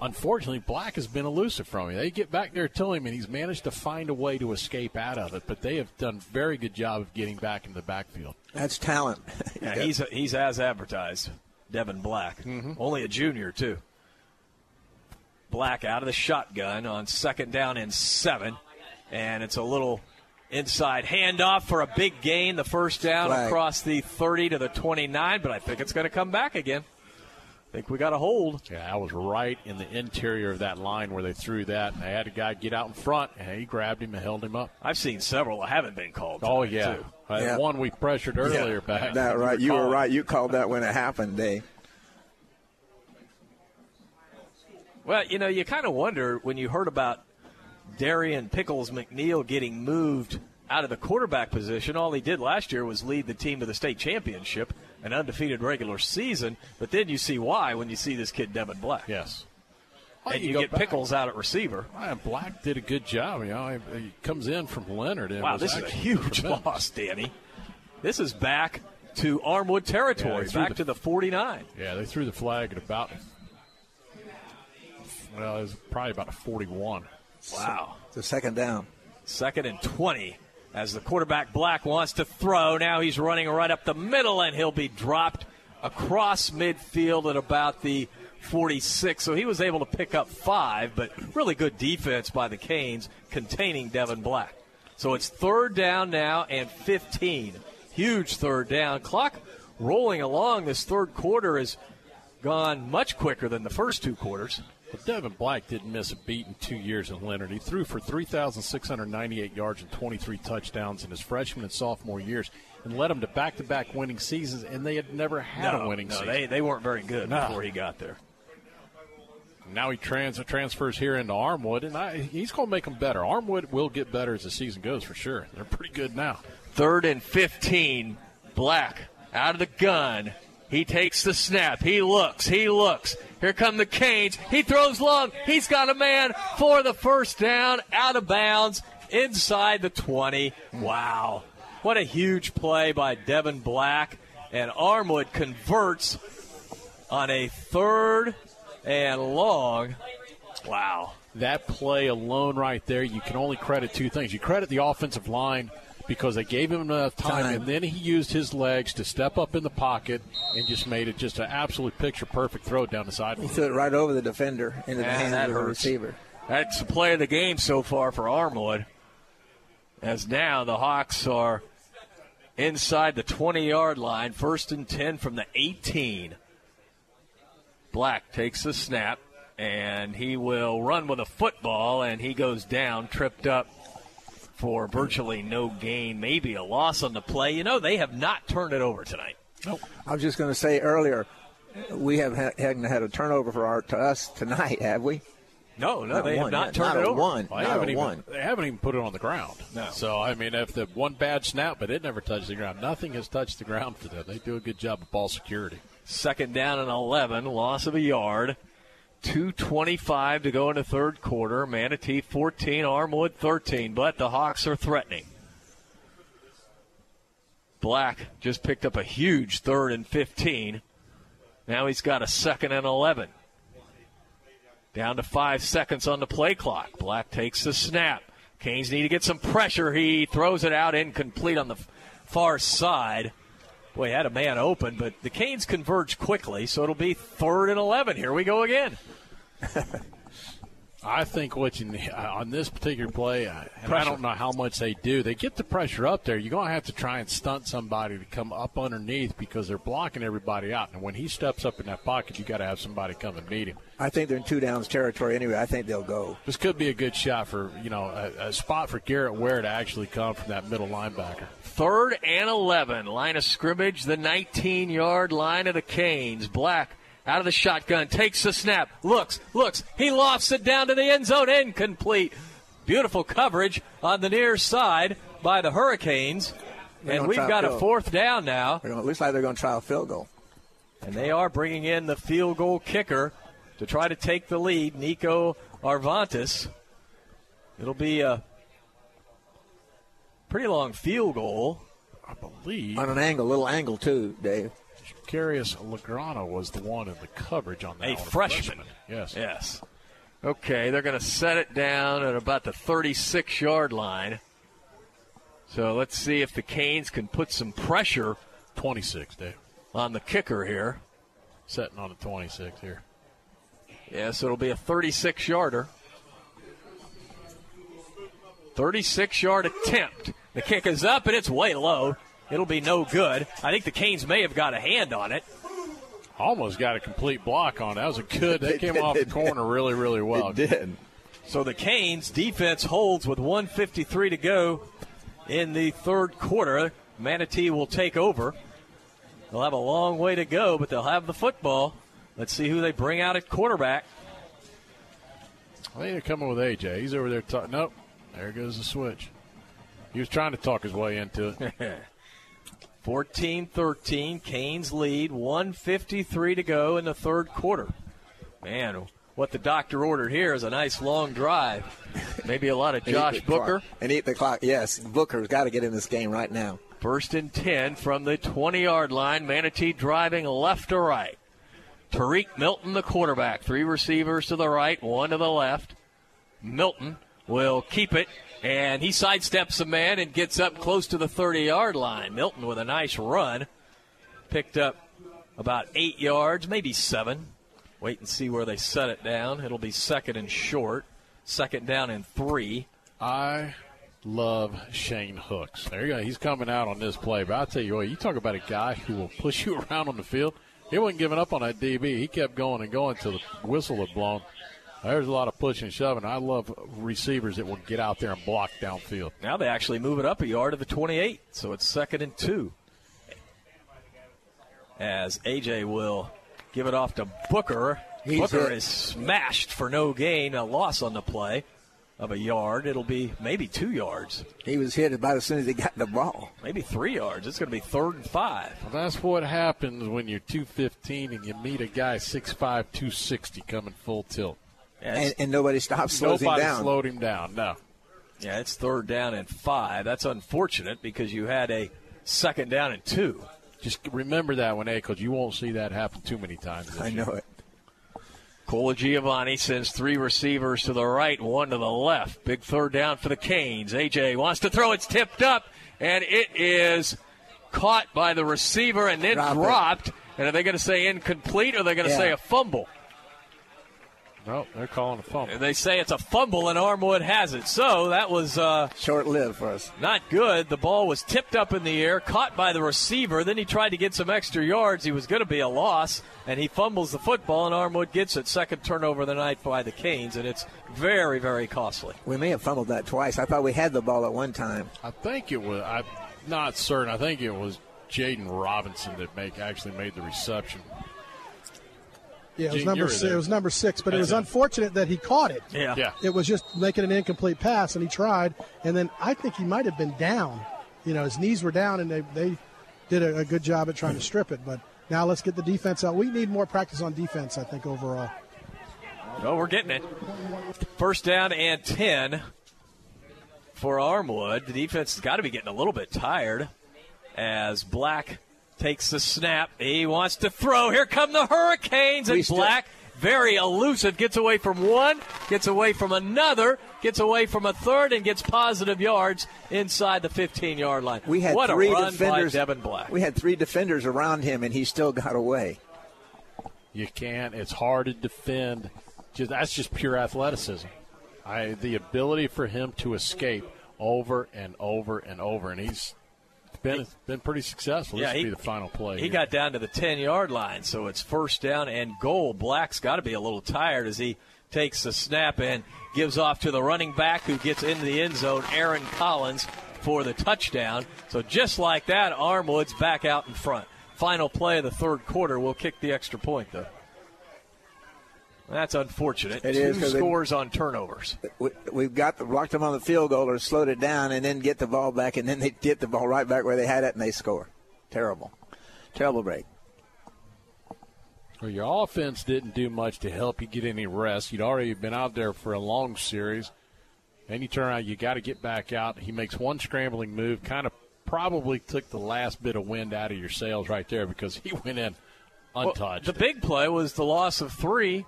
Speaker 5: unfortunately, Black has been elusive from him. They get back there to him, and he's managed to find a way to escape out of it. But they have done very good job of getting back into the backfield.
Speaker 12: That's talent.
Speaker 4: Yeah, he's he's as advertised. Devin Black,
Speaker 5: Mm-hmm.
Speaker 4: only a junior too. Black out of the shotgun on second down and seven, and it's a little inside handoff for a big gain. The first down
Speaker 12: Flag.
Speaker 4: across the 30 to the 29, but I think it's going to come back again. I think we got a hold.
Speaker 5: Yeah, I was right in the interior of that line where they threw that, and they had a guy get out in front, and he grabbed him and held him up.
Speaker 4: I've seen several that haven't been called.
Speaker 5: Oh yeah,
Speaker 4: too.
Speaker 12: Yeah.
Speaker 5: one we pressured earlier back.
Speaker 12: That right. You were
Speaker 5: calling.
Speaker 12: right. You called that when it happened, Dave.
Speaker 4: Well, you know, you kind of wonder when you heard about Darian Pickles McNeil getting moved out of the quarterback position. All he did last year was lead the team to the state championship, an undefeated regular season. But then you see why when you see this kid Devin Black.
Speaker 5: Yes.
Speaker 4: and
Speaker 5: you
Speaker 4: you, get
Speaker 5: back-
Speaker 4: Pickles out at receiver.
Speaker 5: Well, Black did a good job. You know, he, he comes in from Lennard. And
Speaker 4: Wow,
Speaker 5: was
Speaker 4: this is a huge
Speaker 5: tremendous.
Speaker 4: loss, Danny. This is back to Armwood territory,
Speaker 5: they threw
Speaker 4: back
Speaker 5: the-
Speaker 4: to the 49.
Speaker 5: Yeah, they threw the flag at about. Well, it was probably about a forty-one.
Speaker 4: Wow.
Speaker 12: It's a second down.
Speaker 4: Second and 20 as the quarterback Black wants to throw. Now he's running right up the middle and he'll be dropped across midfield at about the 46. So he was able to pick up five, but really good defense by the Canes containing Devin Black. So it's third down now and 15. Huge third down. Clock rolling along. This third quarter has gone much quicker than the first two quarters.
Speaker 5: But Devin Black didn't miss a beat in two years in Lennard. He threw for 3,698 yards and 23 touchdowns in his freshman and sophomore years and led them to back to back winning seasons, and they had never had
Speaker 4: no,
Speaker 5: a winning
Speaker 4: no,
Speaker 5: season.
Speaker 4: They, they weren't very good
Speaker 5: No.
Speaker 4: before he got there.
Speaker 5: Now he trans- transfers here into Armwood, and I, he's going to make them better. Armwood will get better as the season goes for sure. They're pretty good now.
Speaker 4: Third and 15. Black out of the gun. He takes the snap. He looks. He looks. Here come the Canes. He throws long. He's got a man for the first down. Out of bounds. Inside the 20. Wow. What a huge play by Devin Black. And Armwood converts on a third and long. Wow.
Speaker 5: That play alone right there, you can only credit two things. You credit the offensive line because they gave him enough time,
Speaker 12: Time.
Speaker 5: and then he used his legs to step up in the pocket and just made it just an absolute picture perfect throw down the
Speaker 12: He threw it right over the defender into the
Speaker 4: Man,
Speaker 12: hands of the
Speaker 4: hurts.
Speaker 12: receiver.
Speaker 4: That's the play of the game so far for Armwood. As now the Hawks are inside the 20 yard line, first and 10 from the 18. Black takes the snap, and he will run with a football, and he goes down, tripped up for virtually no gain, maybe a loss on the play. You know, they have not turned it over tonight.
Speaker 12: I was just going to say earlier, we have ha- hadn't had a turnover for our to us tonight, have we?
Speaker 4: No, no,
Speaker 12: Not
Speaker 4: they have
Speaker 12: one
Speaker 4: not
Speaker 12: yet.
Speaker 4: turned
Speaker 12: Not
Speaker 4: it
Speaker 12: a
Speaker 4: over.
Speaker 12: one.
Speaker 5: Well, they
Speaker 12: Not
Speaker 5: haven't
Speaker 12: a
Speaker 5: even,
Speaker 12: one.
Speaker 5: They haven't even put it on the ground.
Speaker 4: No.
Speaker 5: So I mean, if the one bad snap, but it never touched the ground. Nothing has touched the ground for them. They do a good job of ball security.
Speaker 4: Second down and 11, loss of a yard. 2.25 to go in the third quarter. Manatee 14, Armwood 13, but the Hawks are threatening. Black just picked up a huge third and 15. Now he's got a second and 11. Down to five seconds on the play clock. Black takes the snap. Canes need to get some pressure. He throws it out incomplete on the far side. Boy, had a man open, but the Canes converge quickly, so it'll be third and 11. Here we go again.
Speaker 5: I think what you need, uh, on this particular play, uh, and I don't know how much they do. They get the pressure up there. You're going to have to try and stunt somebody to come up underneath because they're blocking everybody out. And when he steps up in that pocket, you got to have somebody come and meet him.
Speaker 12: I think they're in two downs territory anyway. I think they'll go.
Speaker 5: This could be a good shot for you know a, a spot for Garrett Ware to actually come from that middle linebacker.
Speaker 4: Third and 11. Line of scrimmage, the 19 yard line of the Canes. Black out of the shotgun, takes the snap, looks, looks. He lofts it down to the end zone, incomplete. Beautiful coverage on the near side by the Hurricanes.
Speaker 12: They're
Speaker 4: And we've got a
Speaker 12: field.
Speaker 4: fourth down now.
Speaker 12: Gonna- It looks like they're going to try a field goal.
Speaker 4: And they are bringing in the field goal kicker to try to take the lead, Nico Arvantes. It'll be a pretty long field goal.
Speaker 5: I believe
Speaker 12: On an angle, a little angle too, Dave.
Speaker 5: Carius Lagrana was the one in the coverage on that.
Speaker 4: A
Speaker 5: one,
Speaker 4: freshman.
Speaker 5: Yes.
Speaker 4: Yes. Okay, they're going to set it down at about the 36 yard line. So let's see if the Canes can put some pressure
Speaker 5: 26, Dave.
Speaker 4: on the kicker here.
Speaker 5: Setting on the 26 here.
Speaker 4: Yes, it'll be a 36 yarder. 36 yard attempt. The kick is up and it's way low. It'll be no good. I think the Canes may have got a hand on it.
Speaker 5: Almost got a complete block on. it. That was a good. That came
Speaker 4: did,
Speaker 5: off the
Speaker 4: it
Speaker 5: corner really, really well.
Speaker 12: It did.
Speaker 4: So the Canes defense holds with 153 to go in the third quarter. Manatee will take over. They'll have a long way to go, but they'll have the football. Let's see who they bring out at quarterback.
Speaker 5: I think they're coming with AJ. He's over there talking. Nope. There goes the switch. He was trying to talk his way into it.
Speaker 4: 14 13. Canes lead. 153 to go in the third quarter. Man, what the doctor ordered here is a nice long drive. Maybe a lot of Josh. Booker.
Speaker 12: And eat the clock. Yes, Booker's got to get in this game right now.
Speaker 4: First and 10 from the 20 yard line. Manatee driving left to right. Tariq Milton, the quarterback. Three receivers to the right, one to the left. Milton will keep it, and he sidesteps a man and gets up close to the 30 yard line. Milton with a nice run. Picked up about eight yards, maybe seven. Wait and see where they set it down. It'll be second and short. Second down and three.
Speaker 5: I love Shane Hooks. There you go. He's coming out on this play. But I'll tell you what, you talk about a guy who will push you around on the field. He wasn't giving up on that DB. He kept going and going until the whistle had blown. There's a lot of pushing and shoving. I love receivers that will get out there and block downfield.
Speaker 4: Now they actually move it up a yard to the 28, so it's second and two. As AJ will give it off to Booker.
Speaker 12: He's
Speaker 4: Booker
Speaker 12: hit.
Speaker 4: is smashed for no gain, a loss on the play of a yard. It'll be maybe two yards,
Speaker 12: He was hit about as soon as he got the ball.
Speaker 4: maybe three yards. It's going to be third and five.
Speaker 5: Well, that's what happens when you're 215 and you meet a guy 6'5", 260 coming full tilt.
Speaker 12: And, and nobody stops, slows
Speaker 5: Nobody
Speaker 12: him down.
Speaker 5: slowed him down. No.
Speaker 4: Yeah, it's third down and five. That's unfortunate because you had a second down and two.
Speaker 5: Just remember that one, A, because you won't see that happen too many times. this
Speaker 12: I
Speaker 5: year.
Speaker 12: know it.
Speaker 4: Colagiovanni sends three receivers to the right, one to the left. Big third down for the Canes. AJ wants to throw. It's tipped up, and it is caught by the receiver and then
Speaker 12: Drop it.
Speaker 4: dropped. And are they going to say incomplete or are they going to
Speaker 12: Yeah.
Speaker 4: say a fumble?
Speaker 5: No, they're calling a fumble.
Speaker 4: They say it's a fumble, and Armwood has it. So that was uh,
Speaker 12: Short lived for us.
Speaker 4: not good. The ball was tipped up in the air, caught by the receiver. Then he tried to get some extra yards. He was going to be a loss, and he fumbles the football, and Armwood gets it. Second turnover of the night by the Canes, and it's very, very costly.
Speaker 12: We may have fumbled that twice. I thought we had the ball at one time.
Speaker 5: I think it was. I'm not certain. I think it was Jaden Robinson that make actually made the reception.
Speaker 11: Yeah, it was
Speaker 5: Gene,
Speaker 11: number six, it was number six, but it was
Speaker 5: it.
Speaker 11: unfortunate that he caught it.
Speaker 4: Yeah.
Speaker 5: Yeah.
Speaker 11: It was just making an incomplete pass, and he tried, and then I think he might have been down. You know, his knees were down, and they they did a, a good job at trying to strip it. But now let's get the defense out. We need more practice on defense, I think, overall.
Speaker 4: Oh, we're getting it. First down and 10 for Armwood. The defense has got to be getting a little bit tired as Black takes the snap. He wants to throw. Here come the Hurricanes. And Black, very elusive, gets away from one, gets away from another, gets away from a third, and gets positive yards inside the 15 yard line.
Speaker 12: We had
Speaker 4: what
Speaker 12: three
Speaker 4: a run
Speaker 12: defenders.
Speaker 4: by Devin Black.
Speaker 12: We had three defenders around him, and he still got away.
Speaker 5: You can't. It's hard to defend. Just, that's just pure athleticism. I the ability for him to escape over and over and over, and he's been been pretty successful.
Speaker 4: Yeah,
Speaker 5: this
Speaker 4: he-
Speaker 5: be the final play.
Speaker 4: He
Speaker 5: here.
Speaker 4: got down to the 10 yard line, so it's first down and goal. Black's got to be a little tired as he takes the snap and gives off to the running back who gets into the end zone, Aaron Collins, for the touchdown. So just like that, Armwood's back out in front. Final play of the third quarter. We'll kick the extra point, though. That's unfortunate.
Speaker 12: It
Speaker 4: Two
Speaker 12: is, 'cause they-
Speaker 4: scores on turnovers.
Speaker 12: We, we've got the, blocked them on the field goal or slowed it down, and then get the ball back, and then they get the ball right back where they had it, and they score. Terrible, terrible break.
Speaker 5: Well, your offense didn't do much to help you get any rest. You'd already been out there for a long series. Then you turn around, you got to get back out. He makes one scrambling move, kind of probably took the last bit of wind out of your sails right there because he went in
Speaker 4: Well,
Speaker 5: untouched.
Speaker 4: the big play was the loss of three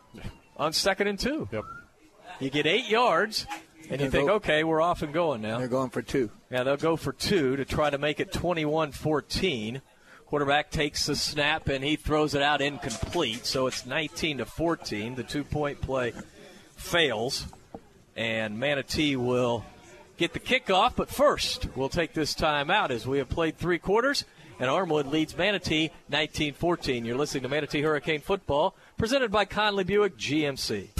Speaker 4: on second and two.
Speaker 5: Yep.
Speaker 4: You get eight yards, and you think,
Speaker 12: go-
Speaker 4: okay, we're off and going now.
Speaker 12: They're going for two.
Speaker 4: Yeah, they'll go for two to try to make it 21 14. Quarterback takes the snap and he throws it out incomplete, so it's 19 to 14. The two point play fails, and Manatee will get the kickoff. But first, we'll take this time out as we have played three quarters, and Armwood leads Manatee 19 14. You're listening to Manatee Hurricane Football, presented by Conley Buick GMC.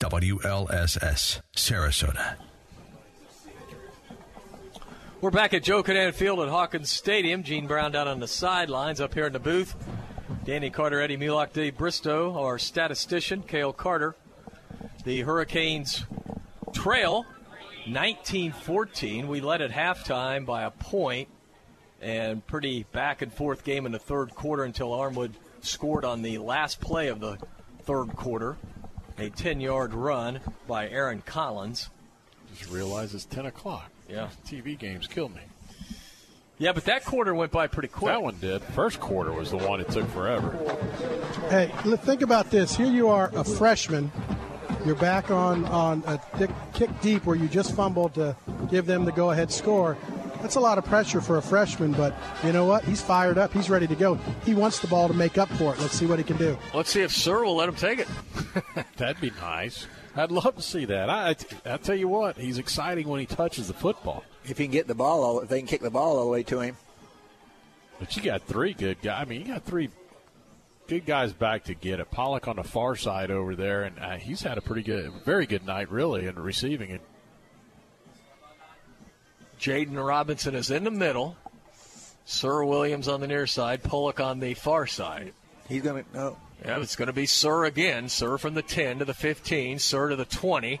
Speaker 44: WLSS, Sarasota.
Speaker 4: We're back at Joe Kinnan Field at Hawkins Stadium. Gene Brown down on the sidelines up here in the booth. Danny Carter, Eddie Mulock, Dave Bristow, our statistician, Cale Carter. The Hurricanes trail 19 14. We led at halftime by a point and pretty back and forth game in the third quarter until Armwood scored on the last play of the third quarter. A 10 yard run by Aaron Collins.
Speaker 5: Just realized it's 10 o'clock.
Speaker 4: Yeah.
Speaker 5: TV games kill me.
Speaker 4: Yeah, but that quarter went by pretty quick.
Speaker 5: That one did. First quarter was the one it took forever.
Speaker 11: Hey, think about this. Here you are, a freshman. You're back on on a dick, kick deep where you just fumbled to give them the go-ahead score. That's a lot of pressure for a freshman, but you know what? He's fired up. He's ready to go. He wants the ball to make up for it. Let's see what he can do.
Speaker 4: Let's see if Sir will let him take it.
Speaker 5: That'd be nice. I'd love to see that. I, I, I tell you what, he's exciting when he touches the football.
Speaker 12: If he can get the ball, all, if they can kick the ball all the way to him.
Speaker 5: But you got three good guys. I mean, you got three good guys back to get it. Pollock on the far side over there, and uh, he's had a pretty good, very good night, really, in receiving it.
Speaker 4: Jaden Robinson is in the middle. Sir Williams on the near side. Pollock on the far side.
Speaker 12: He's going to oh. no.
Speaker 4: Yeah, it's going to be Sir again. Sir from the 10 to the 15. Sir to the 20.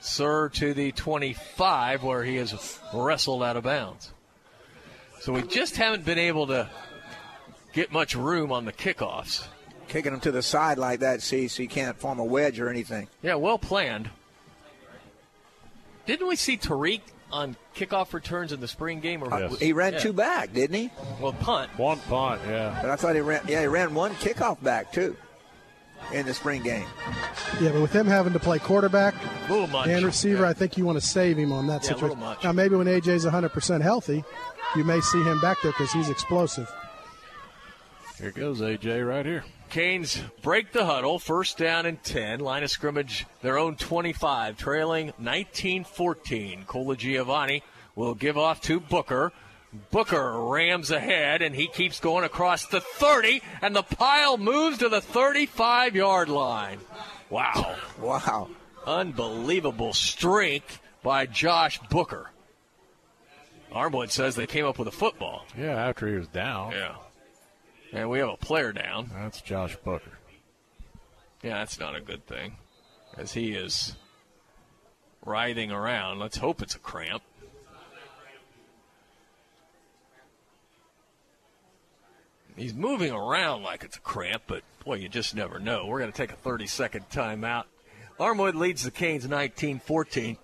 Speaker 4: Sir to the 25, where he has wrestled out of bounds. So we just haven't been able to get much room on the kickoffs.
Speaker 12: Kicking them to the side like that, see, so you can't form a wedge or anything.
Speaker 4: Yeah, well planned. Didn't we see Tariq on kickoff returns in the spring game? Or
Speaker 12: Uh, He ran
Speaker 4: Yeah.
Speaker 12: two back, didn't he?
Speaker 4: Well, punt.
Speaker 5: One punt, yeah.
Speaker 12: But I thought he ran. Yeah, he ran one kickoff back too in the spring game.
Speaker 11: Yeah, but with him having to play quarterback
Speaker 4: much.
Speaker 11: and receiver, I think you want to save him on that
Speaker 4: Yeah, a
Speaker 11: situation.
Speaker 4: much.
Speaker 11: Now, maybe when AJ's 100% healthy, you may see him back there because he's explosive.
Speaker 5: Here goes AJ right here.
Speaker 4: Canes break the huddle, first down and 10. Line of scrimmage, their own 25, trailing 19 14. Colagiovanni will give off to Booker. Booker rams ahead, and he keeps going across the 30, and the pile moves to the 35 yard line. Wow.
Speaker 12: Wow.
Speaker 4: Unbelievable strength by Josh Booker. Armwood says they came up with a football.
Speaker 5: Yeah, after he was down.
Speaker 4: Yeah. And we have a player down.
Speaker 5: That's Josh Booker.
Speaker 4: Yeah, that's not a good thing, as he is writhing around. Let's hope it's a cramp. He's moving around like it's a cramp, but boy, you just never know. We're going to take a 30 second timeout. Armwood leads the Canes 19 14.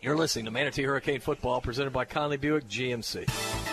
Speaker 4: You're listening to Manatee Hurricane Football presented by Conley Buick GMC.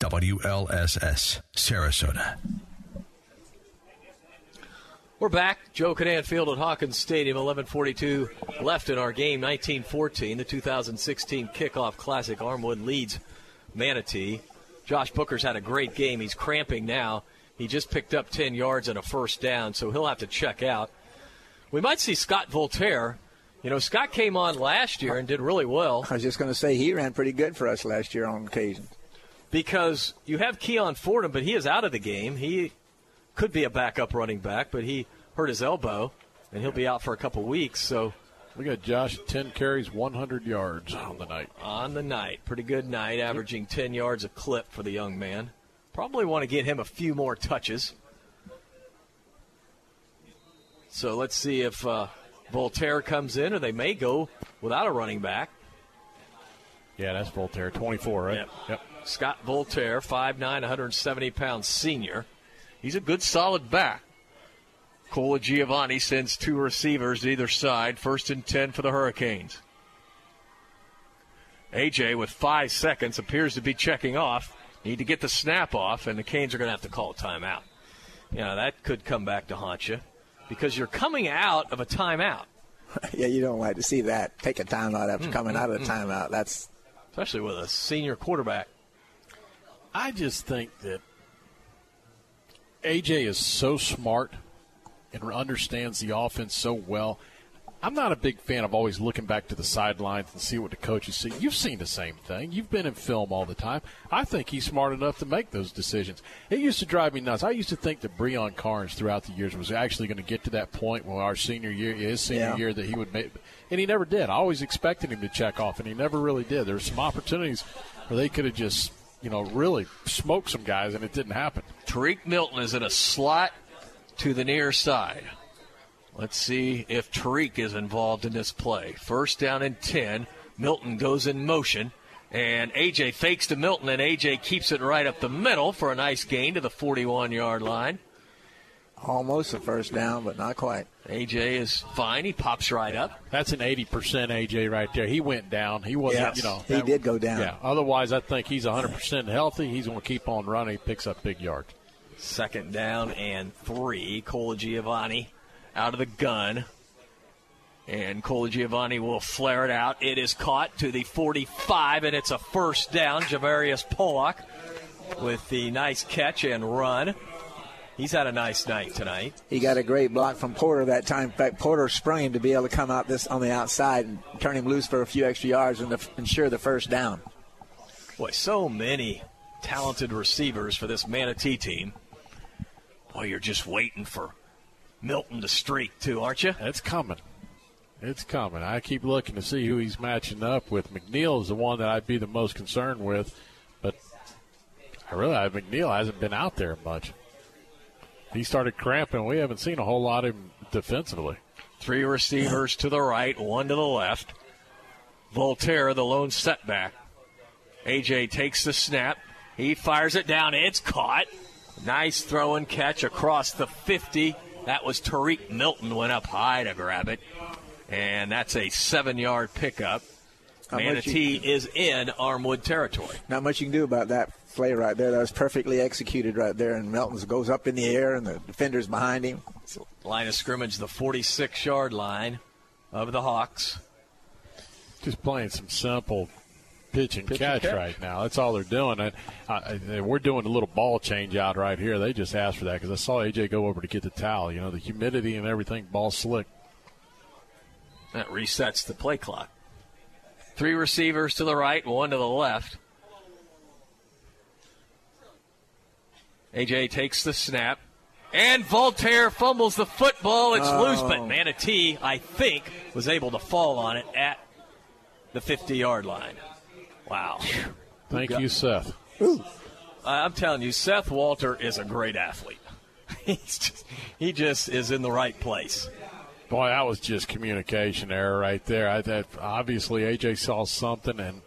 Speaker 45: WLSS, Sarasota.
Speaker 4: We're back. Joe Kinnan Field at Hawkins Stadium. 11:42 left in our game. 19-14. The 2016 kickoff classic. Armwood leads Manatee. Josh Booker's had a great game. He's cramping now. He just picked up 10 yards and a first down, so he'll have to check out. We might see Scott Voltaire. You know, Scott came on last year and did really well.
Speaker 12: I was just going to say he ran pretty good for us last year on occasion.
Speaker 4: Because you have Keon Fordham, but he is out of the game. He could be a backup running back, but he hurt his elbow, and he'll be out for a couple weeks. So
Speaker 5: We got Josh, 10 carries, 100 yards on the night.
Speaker 4: on the night, pretty good night, averaging 10 yards a clip for the young man. Probably want to get him a few more touches. So let's see if uh, Voltaire comes in, or they may go without a running back.
Speaker 5: Yeah, that's Voltaire, 24, right?
Speaker 4: Yep.
Speaker 5: Yep.
Speaker 4: Scott Voltaire, 5'9", 170 pounds senior. He's a good, solid back. Colagiovanni sends two receivers to either side. First and 10 for the Hurricanes. AJ, with five seconds, appears to be checking off. Need to get the snap off, and the Canes are going to have to call a timeout. You know, that could come back to haunt you because you're coming out of a timeout.
Speaker 12: yeah, you don't like to see that. Take a timeout after
Speaker 4: Mm,
Speaker 12: coming
Speaker 4: mm,
Speaker 12: out of the
Speaker 4: mm.
Speaker 12: timeout. That's
Speaker 4: Especially with a senior quarterback.
Speaker 5: I just think that AJ is so smart and understands the offense so well. I'm not a big fan of always looking back to the sidelines and see what the coaches see. You've seen the same thing. You've been in film all the time. I think he's smart enough to make those decisions. It used to drive me nuts. I used to think that Breon Carnes throughout the years was actually going to get to that point where our senior year, his senior
Speaker 12: Yeah.
Speaker 5: year, that he would make, and he never did. I always expected him to check off, and he never really did. There were some opportunities where they could have just, you know, really smoked some guys, and it didn't happen.
Speaker 4: Tariq Milton is in a slot to the near side. Let's see if Tariq is involved in this play. First down and 10. Milton goes in motion. And AJ fakes to Milton, and AJ keeps it right up the middle for a nice gain to the 41 yard line.
Speaker 12: Almost a first down, but not quite.
Speaker 4: AJ is fine. He pops right up.
Speaker 5: That's an 80% AJ right there. He went down. He wasn't,
Speaker 12: Yes,
Speaker 5: you know.
Speaker 12: he did go down.
Speaker 5: Yeah. Otherwise, I think he's 100% healthy. He's going to keep on running. He picks up big yards.
Speaker 4: Second down and three. Colagiovanni out of the gun. And Colagiovanni will flare it out. It is caught to the 45, and it's a first down. Javarius Pollock with the nice catch and run. He's had a nice night tonight.
Speaker 12: He got a great block from Porter that time. In fact, Porter sprung him to be able to come out this on the outside and turn him loose for a few extra yards and to ensure the first down.
Speaker 4: Boy, so many talented receivers for this Manatee team. Boy, you're just waiting for Milton to streak too, aren't you?
Speaker 5: It's coming. It's coming. I keep looking to see who he's matching up with. McNeil is the one that I'd be the most concerned with, but I realize McNeil hasn't been out there much. He started cramping. We haven't seen a whole lot of him defensively.
Speaker 4: Three receivers to the right, one to the left. Voltaire, the lone setback. AJ takes the snap. He fires it down. It's caught. Nice throw and catch across the 50. That was Tariq Milton went up high to grab it. And that's a seven yard pickup. Manatee is in Armwood territory.
Speaker 12: Not much you can do about that play right there. That was perfectly executed right there. And Milton goes up in the air, and the defender's behind him.
Speaker 4: Line of scrimmage, the 46 yard line of the Hawks.
Speaker 5: Just playing some simple pitch and,
Speaker 4: Pitch and
Speaker 5: catch,
Speaker 4: catch.
Speaker 5: right now. That's all they're doing. And I, I, we're doing a little ball change out right here. They just asked for that because I saw AJ go over to get the towel. You know, the humidity and everything, ball slick.
Speaker 4: That resets the play clock. Three receivers to the right, one to the left. AJ takes the snap. And Voltaire fumbles the football. It's
Speaker 12: Oh.
Speaker 4: loose, but oh. Manatee, I think, was able to fall on it at the 50 yard line. Wow.
Speaker 5: Thank you, Seth.
Speaker 4: I'm telling you, Seth Walter is a great athlete. He's just, he just is in the right place.
Speaker 5: Boy, that was just communication error right there. I, that obviously AJ saw something, and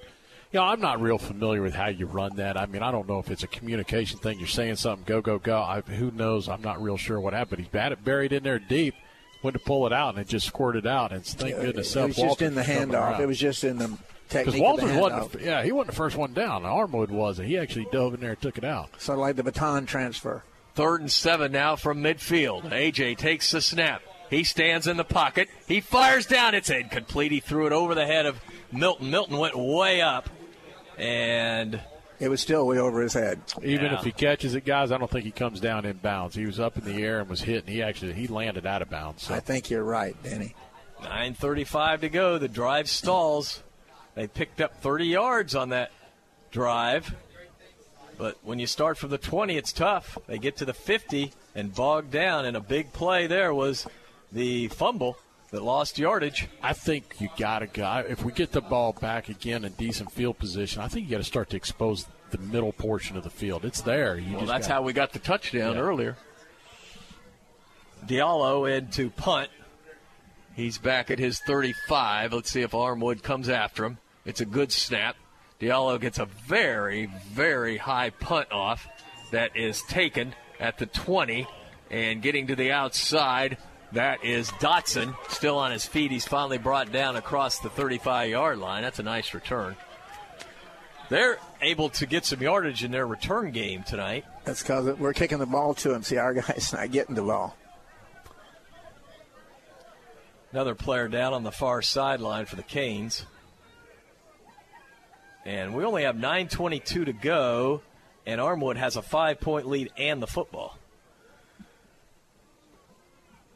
Speaker 5: you know I'm not real familiar with how you run that. I mean, I don't know if it's a communication thing. You're saying something, go go go. I, who knows? I'm not real sure what happened. He had it buried in there deep, went to pull it out, and it just squirted out. And thank goodness
Speaker 12: it
Speaker 5: Seth
Speaker 12: was just in the handoff. It was just in the
Speaker 5: because
Speaker 12: technique
Speaker 5: Walter
Speaker 12: of the
Speaker 5: wasn't. the- Yeah, he wasn't the first one down. Armwood wasn't. He actually dove in there and took it out.
Speaker 12: So like the baton transfer.
Speaker 4: Third and seven now from midfield. AJ takes the snap. He stands in the pocket. He fires down. It's incomplete. He threw it over the head of Milton. Milton went way up, and
Speaker 12: it was still way over his head.
Speaker 5: Even
Speaker 4: Yeah.
Speaker 5: if he catches it, guys, I don't think he comes down in bounds. He was up in the air and was hit, and he actually he landed out of bounds. So.
Speaker 12: I think you're right, Danny.
Speaker 4: 9:35 to go. The drive stalls. They picked up 30 yards on that drive, but when you start from the 20, it's tough. They get to the 50 and bogged down, and a big play there was the fumble that lost yardage.
Speaker 5: I think you got to go. If we get the ball back again in decent field position, I think you got to start to expose the middle portion of the field. It's there. You
Speaker 4: Well, that's
Speaker 5: gotta-
Speaker 4: how we got the touchdown
Speaker 5: Yeah.
Speaker 4: earlier. Diallo into punt. He's back at his 35. Let's see if Armwood comes after him. It's a good snap. Diallo gets a very, very high punt off that is taken at the 20 and getting to the outside. That is Dotson still on his feet. He's finally brought down across the 35 yard line. That's a nice return. They're able to get some yardage in their return game tonight.
Speaker 12: That's because we're kicking the ball to him. See, our guy's not getting the ball.
Speaker 4: Another player down on the far sideline for the Canes. And we only have 9.22 to go, and Armwood has a five point lead and the football.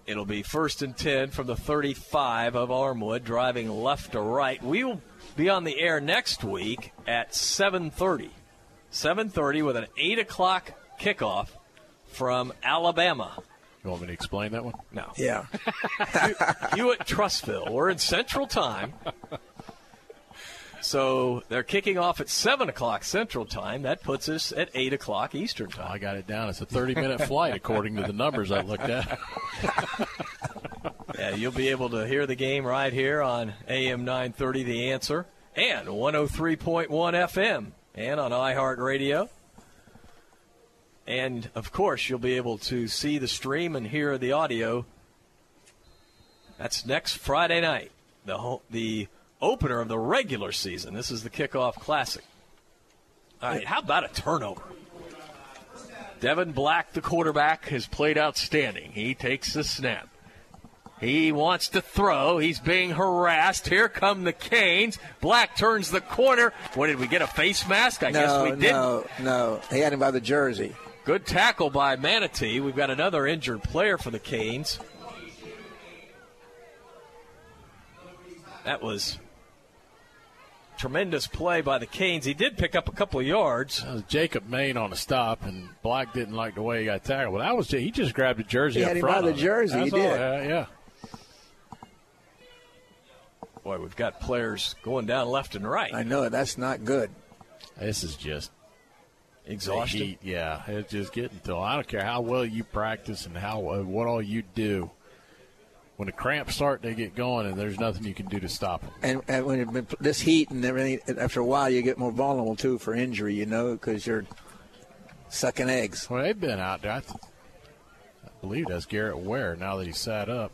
Speaker 4: It'll be first and 10 from the 35 of Armwood, driving left to right. We will be on the air next week at 7.30. 7.30 with an 8 o'clock kickoff from Alabama.
Speaker 5: You want me to explain that one?
Speaker 4: No.
Speaker 12: Yeah.
Speaker 4: you at Trussville. We're in Central Time. So they're kicking off at 7 o'clock Central Time. That puts us at 8 o'clock Eastern Time.
Speaker 5: I got it down. It's a 30 minute flight, according to the numbers I looked at.
Speaker 4: Yeah, you'll be able to hear the game right here on AM 930 The Answer and 103.1 FM and on iHeartRadio. And of course, you'll be able to see the stream and hear the audio. That's next Friday night, the the opener of the regular season. This is the kickoff classic. All right, how about a turnover? Devin Black, the quarterback, has played outstanding. He takes the snap. He wants to throw. He's being harassed. Here come the Canes. Black turns the corner. What did we get? A face mask? I
Speaker 12: no,
Speaker 4: guess we did.
Speaker 12: No, no. He had him by the jersey.
Speaker 4: Good tackle by Manatee. We've got another injured player for the Canes. That was tremendous play by the Canes. He did pick up a couple of yards.
Speaker 5: That Jacob Main on a stop, and Black didn't like the way he got tackled. But that was he just grabbed a jersey.
Speaker 12: He
Speaker 5: up
Speaker 12: had him
Speaker 5: front
Speaker 12: by the
Speaker 5: of it.
Speaker 12: jersey. He
Speaker 5: That's all.
Speaker 12: did.
Speaker 5: Yeah, yeah.
Speaker 4: Boy, we've got players going down left and right.
Speaker 12: I know. That's not good.
Speaker 5: This is just
Speaker 4: Exhaustion?
Speaker 5: Yeah, it's just getting to. I don't care how well you practice and how uh, what all you do. When the cramps start, they get going, and there's nothing you can do to stop them.
Speaker 12: And, and when been this heat and everything, after a while, you get more vulnerable too for injury. You know, because you're sucking eggs.
Speaker 5: Well, they've been out there. I, th- I believe that's Garrett Ware. Now that he's sat up,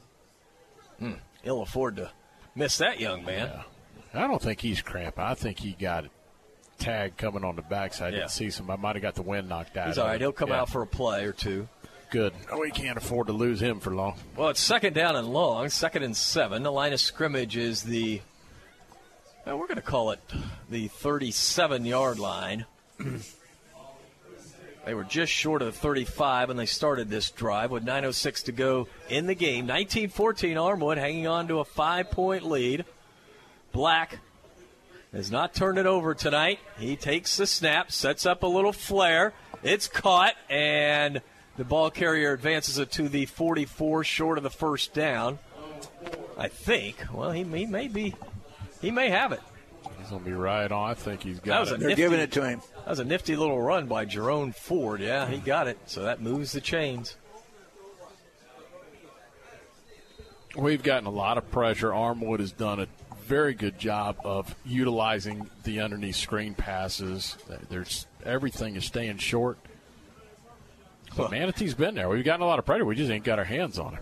Speaker 4: Hmm. He'll afford to miss that young man.
Speaker 5: I don't think he's cramping. I think he got it tag coming on the backside. I
Speaker 4: Yeah.
Speaker 5: didn't see somebody might have got the wind knocked out.
Speaker 4: He's
Speaker 5: of
Speaker 4: all right.
Speaker 5: him.
Speaker 4: He'll come
Speaker 5: Yeah.
Speaker 4: out for a play or two.
Speaker 5: Good. Oh, we can't afford to lose him for long.
Speaker 4: Well, it's second down and long, second and seven. The line of scrimmage is the, well, we're going to call it the 37 yard line. they were just short of the 35 when they started this drive with 9.06 to go in the game. 19 14 Armwood hanging on to a five point lead. Black has not turned it over tonight. He takes the snap, sets up a little flare. It's caught, and the ball carrier advances it to the 44, short of the first down. I think. Well, he, he may be. He may have it.
Speaker 5: He's gonna be right on. I think he's got
Speaker 4: it. They're giving
Speaker 5: it.
Speaker 4: to him. That was a nifty little run by Jerome Ford. Yeah, he got it. So that moves the chains.
Speaker 5: We've gotten a lot of pressure. Armwood has done a very good job of utilizing the underneath screen passes. There's everything is staying short. But Manatee's been there. We've gotten a lot of pressure. We just ain't got our hands on it.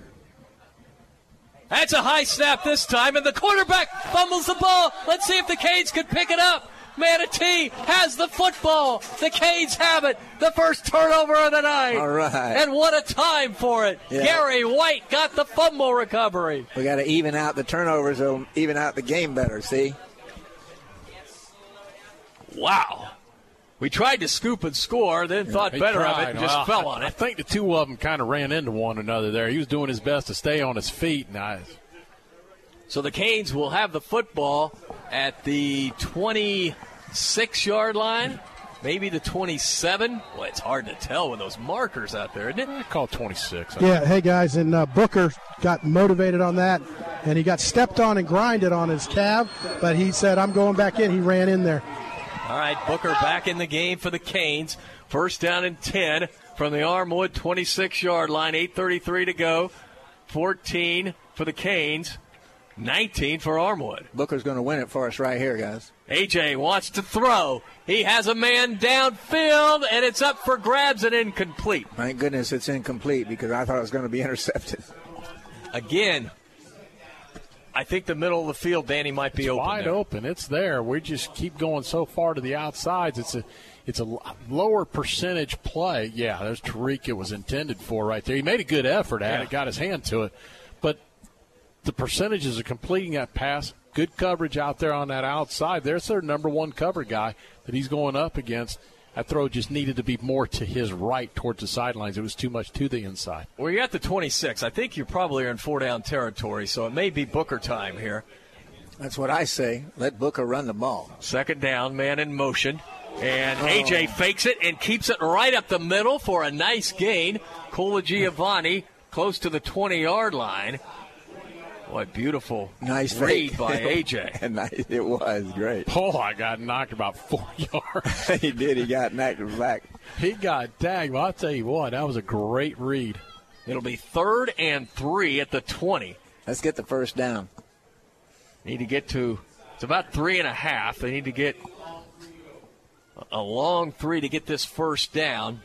Speaker 4: That's a high snap this time, and the quarterback fumbles the ball. Let's see if the Canes can pick it up. Manatee has the football. The Canes have it. The first turnover of the night.
Speaker 12: All right.
Speaker 4: And what a time for it.
Speaker 12: Yeah.
Speaker 4: Gary White got the fumble recovery.
Speaker 12: We got to even out the turnovers. So even out the game better. See.
Speaker 4: Wow. We tried to scoop and score, then thought
Speaker 5: He
Speaker 4: better of it and just
Speaker 5: Well,
Speaker 4: fell on it.
Speaker 5: I think the two of them kind of ran into one another there. He was doing his best to stay on his feet, and I,
Speaker 4: So the Canes will have the football at the 26 yard line, maybe the 27. Well, it's hard to tell with those markers out there, isn't it? I
Speaker 5: call 26.
Speaker 11: Yeah, hey guys, and uh, Booker got motivated on that, and he got stepped on and grinded on his calf, but he said, "I'm going back in." He ran in there.
Speaker 4: All right, Booker back in the game for the Canes. First down and 10 from the Armwood 26 yard line. 8.33 to go. 14 for the Canes, 19 for Armwood.
Speaker 12: Booker's going to win it for us right here, guys.
Speaker 4: AJ wants to throw. He has a man downfield, and it's up for grabs and incomplete.
Speaker 12: Thank goodness it's incomplete because I thought it was going to be intercepted.
Speaker 4: Again, I think the middle of the field, Danny, might be
Speaker 5: it's
Speaker 4: open.
Speaker 5: wide
Speaker 4: there.
Speaker 5: open. It's there. We just keep going so far to the outsides. It's a it's a lower percentage play. Yeah, there's Tariq. It was intended for right there. He made a good effort at
Speaker 4: Yeah.
Speaker 5: it, got his hand to it, but the percentages of completing that pass, good coverage out there on that outside. There's their number one cover guy that he's going up against. That throw just needed to be more to his right towards the sidelines. It was too much to the inside.
Speaker 4: Well, you're at the 26. I think you probably are in four down territory, so it may be Booker time here.
Speaker 12: That's what I say. Let Booker run the ball.
Speaker 4: Second down, man in motion. And
Speaker 12: Oh.
Speaker 4: AJ fakes it and keeps it right up the middle for a nice gain. Colagiovanni close to the 20 yard line. What beautiful
Speaker 12: Nice
Speaker 4: read by AJ.
Speaker 12: Nice. it was great.
Speaker 5: Oh, I got knocked about four yards.
Speaker 12: he did. He got knocked back.
Speaker 5: He got tagged. Well, I'll tell you what, that was a great read.
Speaker 4: It'll be third and three at the 20.
Speaker 12: Let's get the first down.
Speaker 4: Need to get to, it's about three and a half. They need to get a long three to get this first down.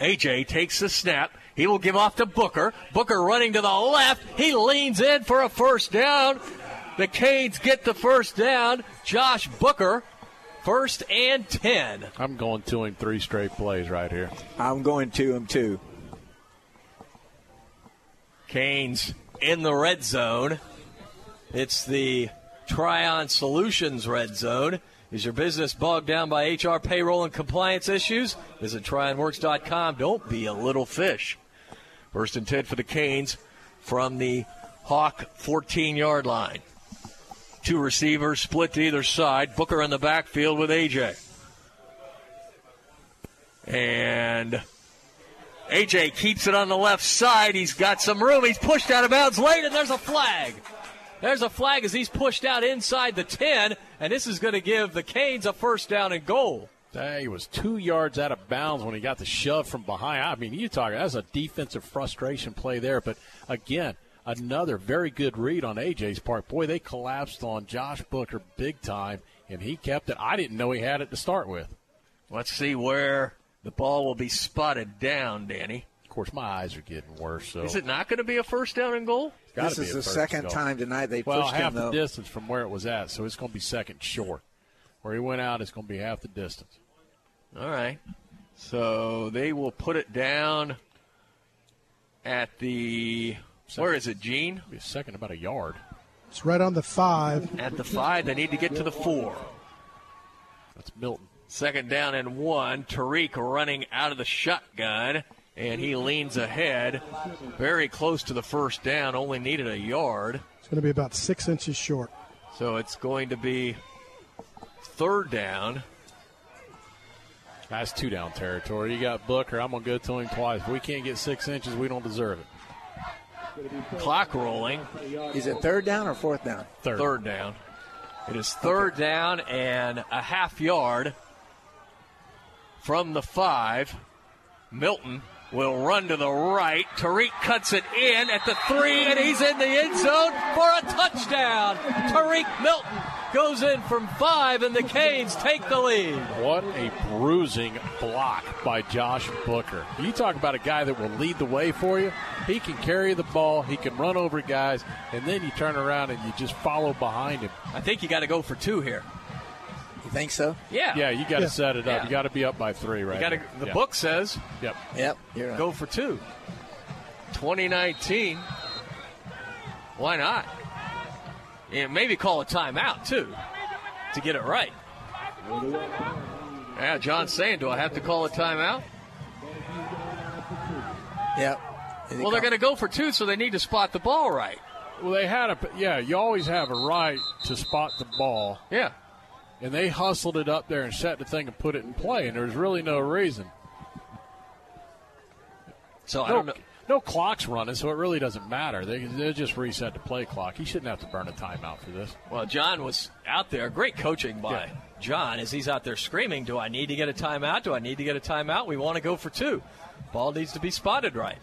Speaker 4: AJ takes the snap. He will give off to Booker. Booker running to the left. He leans in for a first down. The Canes get the first down. Josh Booker First and 10.
Speaker 5: I'm going to him three straight plays right here.
Speaker 12: I'm going to him too.
Speaker 4: Canes in the red zone. It's the Trion Solutions red zone. Is your business bogged down by HR payroll and compliance issues? Visit TrionWorks.com. Don't be a little fish. First and 10 for the Canes from the Hawk 14 yard line. Two receivers split to either side. Booker in the backfield with AJ. And AJ keeps it on the left side. He's got some room. He's pushed out of bounds late, and there's a flag. There's a flag as he's pushed out inside the 10, and this is going to give the Canes a first down and goal.
Speaker 5: Uh, he was two yards out of bounds when he got the shove from behind. I mean, you talk that's a defensive frustration play there. But again, another very good read on AJ's part. Boy, they collapsed on Josh Booker big time, and he kept it. I didn't know he had it to start with.
Speaker 4: Let's see where the ball will be spotted down, Danny.
Speaker 5: Of course, my eyes are getting worse. So
Speaker 4: Is it not going to be a first down and goal?
Speaker 12: This is the second
Speaker 5: goal.
Speaker 12: time tonight they
Speaker 5: well,
Speaker 12: pushed
Speaker 5: half
Speaker 12: him
Speaker 5: the
Speaker 12: though.
Speaker 5: distance from where it was at, so it's going to be second short. Where he went out, it's going to be half the distance.
Speaker 4: All right. So they will put it down at the. Where is it, Gene?
Speaker 5: Be a second, about a yard.
Speaker 11: It's right on the five.
Speaker 4: At the five, they need to get to the four.
Speaker 5: That's Milton.
Speaker 4: Second down and one. Tariq running out of the shotgun, and he leans ahead, very close to the first down. Only needed a yard,
Speaker 11: It's going to be about six inches short.
Speaker 4: so it's going to be third down.
Speaker 5: That's two down territory. You got Booker. I'm going to go to him twice. If we can't get six inches, we don't deserve it.
Speaker 4: Clock rolling.
Speaker 12: Is it third down or fourth down?
Speaker 5: Third.
Speaker 4: down. It is third down and a half yard from the five. Milton will run to the right. Tariq cuts it in at the three, and he's in the end zone for a touchdown. Tariq Milton goes in from five, and the Canes take the lead.
Speaker 5: What a bruising block by Josh Booker. You talk about a guy that will lead the way for you. He can carry the ball, he can run over guys, and then you turn around and you just follow behind him.
Speaker 4: I think you got to go for two here.
Speaker 12: You think so?
Speaker 4: Yeah.
Speaker 5: Yeah, you got to
Speaker 11: Yeah.
Speaker 5: set it up.
Speaker 4: Yeah.
Speaker 5: You got to be up by three right
Speaker 4: You got to. The
Speaker 5: Yeah.
Speaker 4: book says
Speaker 5: Yep.
Speaker 12: Yep. You're right.
Speaker 4: go for two. 2019. Why not? Yeah, maybe call a timeout too to get it right. Yeah, John's saying, do I have to call a timeout?
Speaker 12: Yep.
Speaker 4: Well, they're going to go for two, so they need to spot the ball right.
Speaker 5: Well, they had a yeah. You always have a right to spot the ball,
Speaker 4: Yeah.
Speaker 5: And they hustled it up there and set the thing and put it in play, and there's really no reason.
Speaker 4: So I
Speaker 5: no,
Speaker 4: don't know.
Speaker 5: no clock's running, so it really doesn't matter. They they just reset the play clock. He shouldn't have to burn a timeout for this.
Speaker 4: Well, John was out there. Great coaching by John as he's out there screaming, Do I need to get a timeout? Do I need to get a timeout? We want to go for two. Ball needs to be spotted right.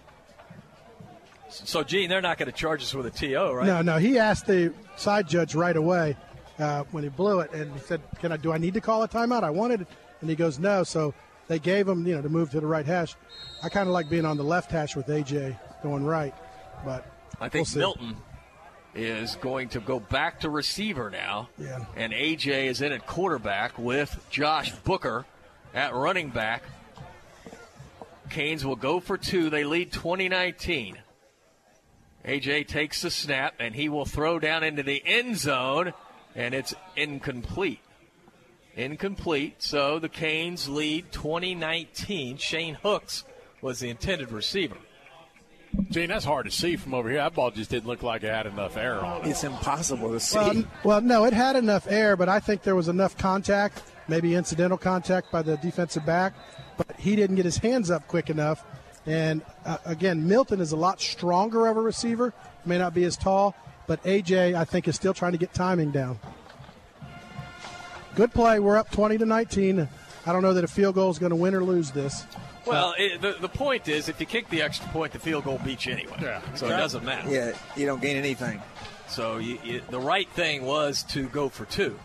Speaker 4: So, Gene, they're not going to charge us with a TO, right?
Speaker 11: No, no. He asked the side judge right away uh, when he blew it, and he said, "Can I? Do I need to call a timeout? I wanted," it. and he goes, "No." So they gave him, you know, to move to the right hash. I kind of like being on the left hash with AJ going right, but
Speaker 4: I think
Speaker 11: we'll.
Speaker 4: Milton is going to go back to receiver now.
Speaker 11: Yeah.
Speaker 4: And AJ is in at quarterback with Josh Booker at running back. Canes will go for two. They lead 2019. AJ takes the snap and he will throw down into the end zone, and it's incomplete. Incomplete. So the Canes lead 2019. Shane Hooks was the intended receiver.
Speaker 5: Gene, that's hard to see from over here. That ball just didn't look like it had enough air on it.
Speaker 12: It's impossible to see.
Speaker 11: Well, well, no, it had enough air, but I think there was enough contact, maybe incidental contact by the defensive back, but he didn't get his hands up quick enough. And uh, again, Milton is a lot stronger of a receiver, may not be as tall, but AJ, I think, is still trying to get timing down. Good play. We're up 20 to 19. I don't know that a field goal is going to win or lose this.
Speaker 4: Well, it, the, the point is, if you kick the extra point, the field goal beats you anyway.
Speaker 5: Yeah.
Speaker 4: So it doesn't matter.
Speaker 12: yeah, you don't gain anything.
Speaker 4: So you, you, the right thing was to go for two.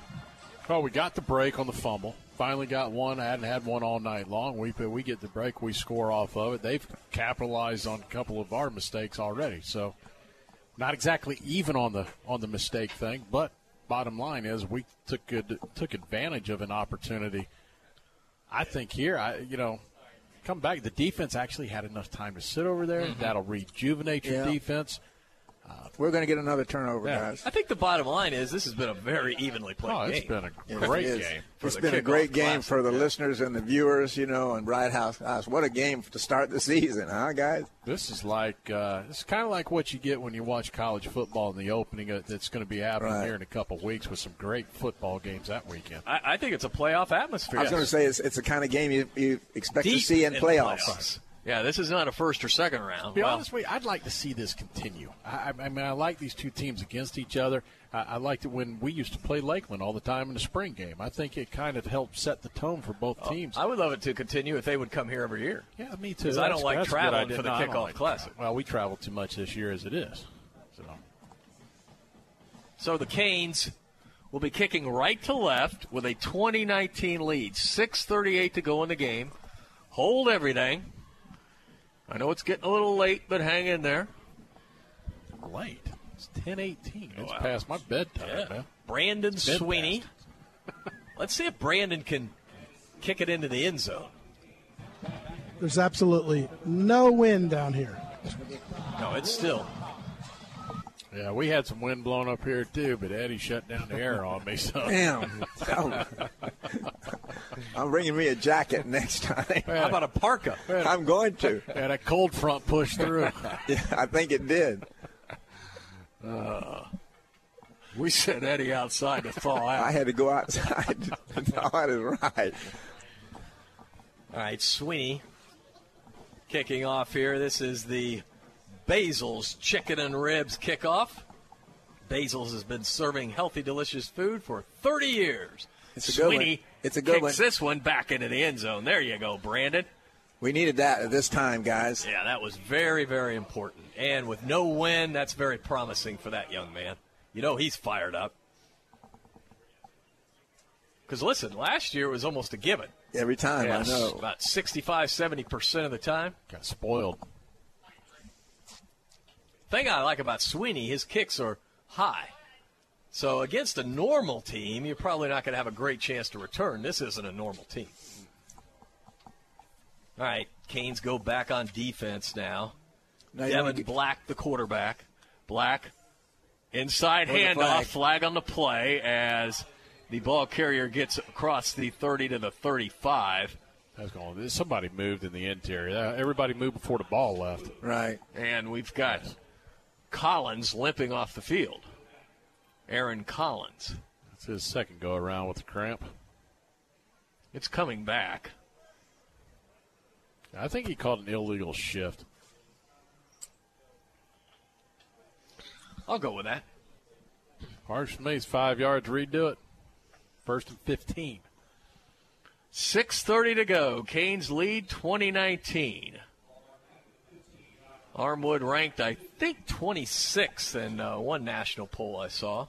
Speaker 5: Well, we got the break on the fumble. Finally got one. I hadn't had one all night long. We we get the break. We score off of it. They've capitalized on a couple of our mistakes already. So not exactly even on the on the mistake thing, but bottom line is we took good, took advantage of an opportunity. I think here, I you know, come back. The defense actually had enough time to sit over there.
Speaker 4: Mhm.
Speaker 5: That'll rejuvenate your
Speaker 4: Yeah.
Speaker 5: defense.
Speaker 12: We're going to get another turnover,
Speaker 5: Yeah.
Speaker 12: guys.
Speaker 4: I think the bottom line is this has been a very evenly played
Speaker 5: Oh,
Speaker 4: game.
Speaker 5: it's been a
Speaker 12: Yes,
Speaker 5: great
Speaker 12: it is.
Speaker 5: game.
Speaker 4: for
Speaker 12: It's
Speaker 4: the
Speaker 12: been a great game
Speaker 4: classic.
Speaker 12: for the listeners and the viewers, you know, and Bright House. House. What a game to start the season, huh, guys?
Speaker 5: This is like uh, it's kind of like what you get when you watch college football in the opening uh, that's going to be happening
Speaker 12: Right.
Speaker 5: here in a couple of weeks with some great football games that weekend.
Speaker 4: I, I think it's a playoff atmosphere.
Speaker 12: I was going to say it's, it's the kind of game you, you expect to see in
Speaker 4: the
Speaker 12: playoffs.
Speaker 4: Yeah, this is not a first or second round.
Speaker 5: To be
Speaker 4: Well,
Speaker 5: honest with you, I'd like to see this continue. I, I I mean, I like these two teams against each other. I, I liked it when we used to play Lakeland all the time in the spring game. I think it kind of helped set the tone for both oh, teams.
Speaker 4: I would love it to continue if they would come here every year.
Speaker 5: Yeah, me too.
Speaker 4: Because I don't like
Speaker 5: that's a good
Speaker 4: traveling for the
Speaker 5: No,
Speaker 4: kickoff
Speaker 5: like
Speaker 4: classic.
Speaker 5: Well, we traveled too much this year as it is. So
Speaker 4: So the Canes will be kicking right to left with a 2019 lead. 6:38 to go in the game. Hold everything. I know it's getting a little late, but hang in there.
Speaker 5: late. It's ten eighteen. It's
Speaker 4: Wow.
Speaker 5: past my bedtime,
Speaker 4: Yeah.
Speaker 5: man.
Speaker 4: Brandon
Speaker 5: It's
Speaker 4: Sweeney. Let's see if Brandon can kick it into the end zone.
Speaker 11: There's absolutely no wind down here.
Speaker 4: No, it's still.
Speaker 5: Yeah, we had some wind blowing up here too, but Eddie shut down the air on me. So
Speaker 12: Damn. I'm bringing me a jacket next time.
Speaker 5: How about
Speaker 4: a parka?
Speaker 12: I'm going to.
Speaker 5: Yeah, a cold front pushed through.
Speaker 12: yeah, I think it did.
Speaker 4: Uh, we sent Eddie outside to thaw out.
Speaker 12: I had to go outside to thaw out his ride.
Speaker 4: All right, Sweeney kicking off here. This is the Basil's Chicken and Ribs kickoff. Basil's has been serving healthy, delicious food for 30 years.
Speaker 12: It's a good one. It's a good
Speaker 4: kicks
Speaker 12: one.
Speaker 4: this one back into the end zone. There you go, Brandon.
Speaker 12: We needed that at this time, guys.
Speaker 4: Yeah, that was very, very important. And with no win, that's very promising for that young man. You know he's fired up. Because listen, last year was almost a given.
Speaker 12: Every time,
Speaker 4: Yes,
Speaker 12: I know.
Speaker 4: About 65, 70% of the time.
Speaker 5: Got spoiled.
Speaker 4: Thing I like about Sweeney, his kicks are high. So against a normal team, you're probably not going to have a great chance to return. This isn't a normal team. All right, Canes go back on defense now.
Speaker 12: Now
Speaker 4: Devin
Speaker 12: get-
Speaker 4: Black, the quarterback. Black, inside
Speaker 12: For
Speaker 4: handoff,
Speaker 12: flag.
Speaker 4: flag on the play as the ball carrier gets across the 30 to the 35.
Speaker 5: I was going. Somebody moved in the interior. Uh, Everybody moved before the ball left.
Speaker 12: Right.
Speaker 4: And we've got Collins limping off the field. Aaron Collins.
Speaker 5: That's his second go around with the cramp.
Speaker 4: It's coming back.
Speaker 5: I think he called an illegal shift.
Speaker 4: I'll go with that.
Speaker 5: For me. Five yards. Redo it. First and fifteen.
Speaker 4: 6.30 to go. Canes lead 2019. Armwood ranked, I think, 26th in uh, one national poll I saw.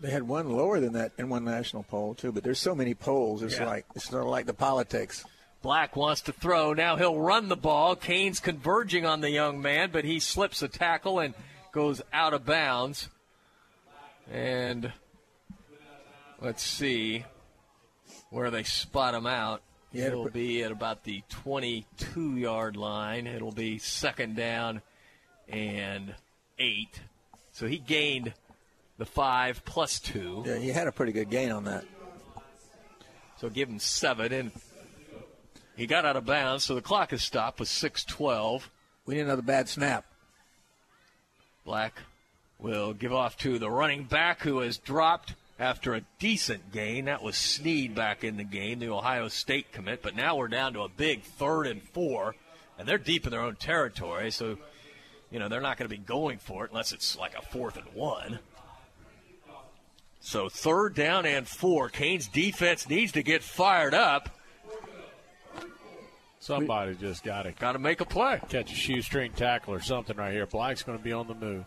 Speaker 12: They had one lower than that in one national poll too, but there's so many polls. It's
Speaker 4: Yeah.
Speaker 12: like it's sort of like the politics.
Speaker 4: Black wants to throw. Now he'll run the ball. Canes converging on the young man, but he slips a tackle and goes out of bounds. And let's see where they spot him out.
Speaker 12: Yeah,
Speaker 4: It'll be at about the 22 yard line. It'll be second down and eight. So he gained the five plus two.
Speaker 12: Yeah, he had a pretty good gain on that.
Speaker 4: So give him seven, and he got out of bounds. So the clock is stopped with six twelve.
Speaker 12: We need another bad snap.
Speaker 4: Black will give off to the running back who has dropped after a decent gain. That was Snead back in the game, the Ohio State commit. But now we're down to a big third and four, and they're deep in their own territory. So, you know, they're not going to be going for it unless it's like a fourth and one. So third down and four. Canes defense needs to get fired up.
Speaker 5: Somebody just got to
Speaker 4: got to make a play.
Speaker 5: Catch a shoestring tackle or something right here. Black's going to be on the move.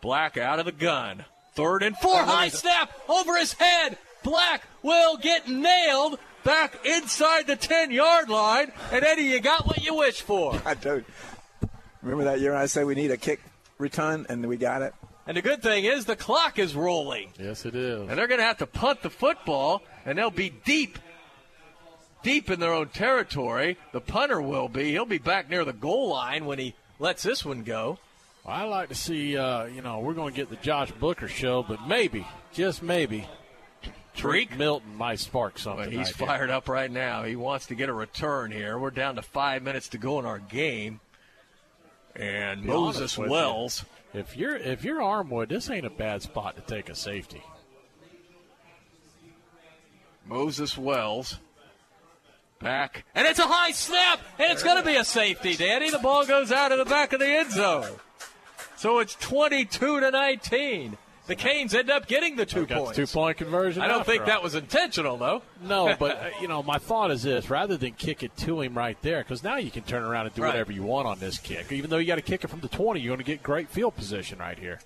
Speaker 4: Black out of the gun. Third and four. High snap over his head. Black will get nailed back inside the 10 yard line. And Eddie, you got what you wish for.
Speaker 12: I do. Remember that year I said we need a kick return, and we got it.
Speaker 4: And the good thing is the clock is rolling.
Speaker 5: Yes, it is.
Speaker 4: And they're going to have to punt the football, and they'll be deep, deep in their own territory. The punter will be. He'll be back near the goal line when he lets this one go.
Speaker 5: Well, I like to see, uh, you know, we're going to get the Josh Booker show, but maybe, just maybe,
Speaker 4: Tariq
Speaker 5: Milton might spark something.
Speaker 4: But he's
Speaker 5: right there.
Speaker 4: fired up right now. He wants to get a return here. We're down to five minutes to go in our game. And
Speaker 5: Be
Speaker 4: Moses Wells.
Speaker 5: you, If you're if you're Armwood, this ain't a bad spot to take a safety.
Speaker 4: Moses Wells back. And it's a high snap, and it's going to be a safety, Danny. The ball goes out of the back of the end zone. So it's 22 to 19. The Canes end up getting the two points.
Speaker 5: the two point conversion.
Speaker 4: I don't think
Speaker 5: all.
Speaker 4: that was intentional, though.
Speaker 5: No, but uh, you know, my thought is this: rather than kick it to him right there, because now you can turn around and do
Speaker 4: Right.
Speaker 5: whatever you want on this kick. Even though you got to kick it from the twenty, you're going to get great field position right here.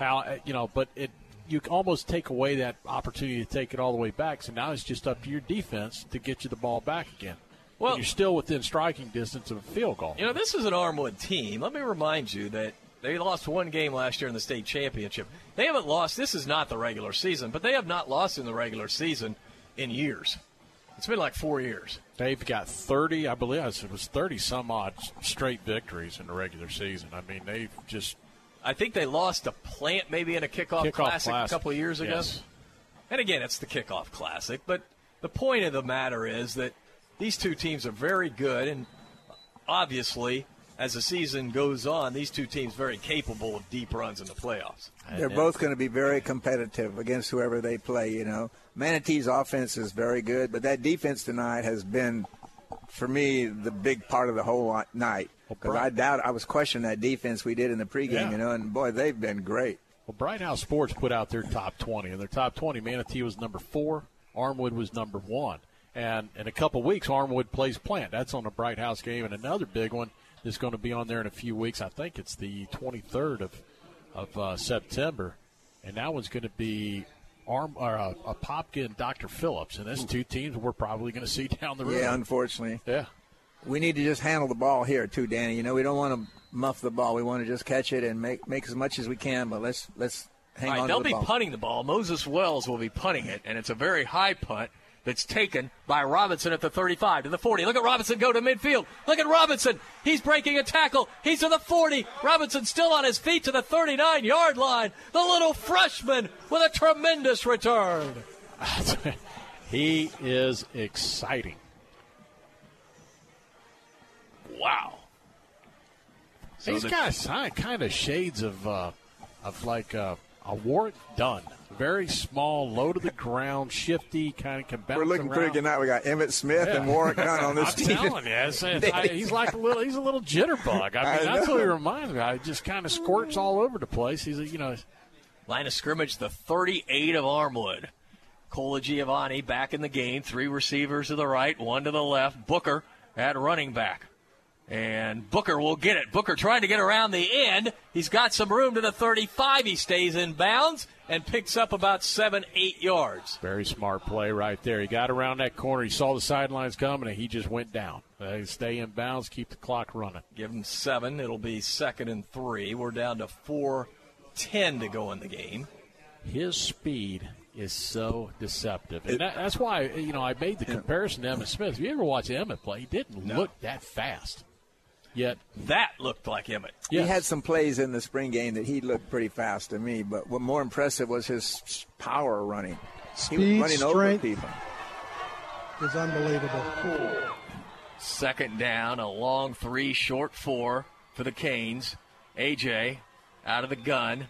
Speaker 5: How uh, you know, but it you almost take away that opportunity to take it all the way back. So now it's just up to your defense to get you the ball back again.
Speaker 4: Well-
Speaker 5: And you're still within striking distance of a field goal.
Speaker 4: You know, this is an Armwood team. Let me remind you that they lost one game last year in the state championship. They haven't lost. This is not the regular season, but they have not lost in the regular season in years. It's been like four years.
Speaker 5: They've got 30, I believe it was 30 some odd straight victories in the regular season. I mean, they've just
Speaker 4: I think they lost a Plant maybe in a kickoff,
Speaker 5: Kickoff
Speaker 4: classic,
Speaker 5: Classic,
Speaker 4: a couple of years ago.
Speaker 5: yes.
Speaker 4: And again, it's the kickoff classic. But the point of the matter is that these two teams are very good, and obviously, as the season goes on, these two teams very capable of deep runs in the playoffs.
Speaker 12: They're both going to be very competitive against whoever they play. You know, Manatee's offense is very good, but that defense tonight has been, for me, the big part of the whole night. Because I doubt I was questioning that defense we did in the pregame.
Speaker 5: Yeah.
Speaker 12: You know, and boy, they've been great.
Speaker 5: Well, Bright House Sports put out their top 20, and their top 20, Manatee was number four, Armwood was number one. And in a couple weeks, Armwood plays Plant. That's on the Bright House game, and another big one is going to be on there in a few weeks. I think it's the 23rd of of uh, September, and that one's going to be Arm or uh, Popka and Dr. Phillips, and that's two teams we're probably going to see down the road.
Speaker 12: Yeah, unfortunately.
Speaker 5: Yeah.
Speaker 12: We need to just handle the ball here too, Danny. You know, we don't want to muff the ball. We want to just catch it and make make as much as we can. But let's let's hang
Speaker 4: All right,
Speaker 12: on
Speaker 4: they'll
Speaker 12: the
Speaker 4: be
Speaker 12: ball.
Speaker 4: punting the ball. Moses Wells will be punting it, and it's a very high punt that's taken by Robinson at the 35 to the 40. Look at Robinson go to midfield. Look at Robinson. He's breaking a tackle. He's to the 40. Robinson still on his feet to the 39 yard line. The little freshman with a tremendous return.
Speaker 5: he is exciting.
Speaker 4: Wow. So
Speaker 5: He's
Speaker 4: the-
Speaker 5: got kind of shades of uh, of like uh, a Warrick Dunn. Very small, low to the ground, shifty, kind of can bounce
Speaker 12: We're looking
Speaker 5: around.
Speaker 12: pretty good tonight. We got Emmitt Smith and Warrick Dunn on this
Speaker 5: I'm
Speaker 12: team.
Speaker 5: telling you, it's- it's- I- he's like a little. He's a little jitterbug. I
Speaker 12: I
Speaker 5: that's what he reminds me. of. He just kind of squirts all over the place. He's a, you know.
Speaker 4: Line of scrimmage, the 38 of Armwood. Colagiovanni back in the game. Three receivers to the right, one to the left. Booker at running back. And Booker will get it. Booker trying to get around the end. He's got some room to the 35. He stays in bounds and picks up about seven, eight yards.
Speaker 5: Very smart play right there. He got around that corner. He saw the sidelines coming, and he just went down. Uh, stay in bounds, keep the clock running.
Speaker 4: Give him seven. It'll be second and three. We're down to four ten to go in the game.
Speaker 5: His speed is so deceptive, and that, that's why you know I made the comparison to Emmitt Smith. If you ever watch Emmitt play, he didn't look that fast. Yet
Speaker 4: that looked like Emmitt.
Speaker 12: He had some plays in the spring game that he looked pretty fast to me, but what more impressive was his power running. he was
Speaker 11: Speed,
Speaker 12: running over
Speaker 11: strength.
Speaker 12: people.
Speaker 11: Is unbelievable.
Speaker 4: Second down, a long three, short four for the Canes. AJ out of the gun.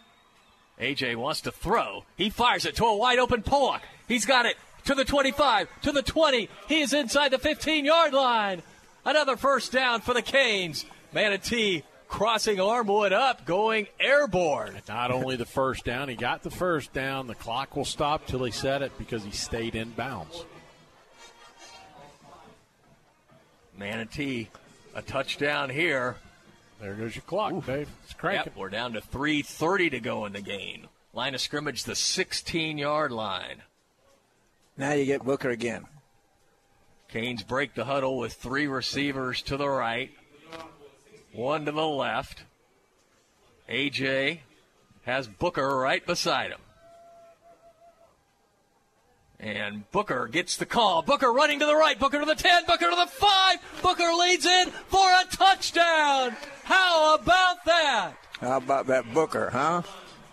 Speaker 4: AJ wants to throw. He fires it to a wide open Pollock. He's got it to the 25, to the 20. He is inside the 15 yard line. Another first down for the Canes. Manatee crossing Armwood up, going airborne.
Speaker 5: not only the first down, he got the first down. The clock will stop till he said it because he stayed in bounds.
Speaker 4: Manatee, a touchdown here.
Speaker 5: There goes your clock, Dave. It's cranking.
Speaker 4: Yep, we're down to 3.30 to go in the game. Line of scrimmage, the 16 yard line.
Speaker 12: Now you get Booker again.
Speaker 4: Canes break the huddle with three receivers to the right, one to the left. AJ has Booker right beside him. And Booker gets the call. Booker running to the right. Booker to the 10. Booker to the 5. Booker leads in for a touchdown. How about that?
Speaker 12: How about that Booker, huh?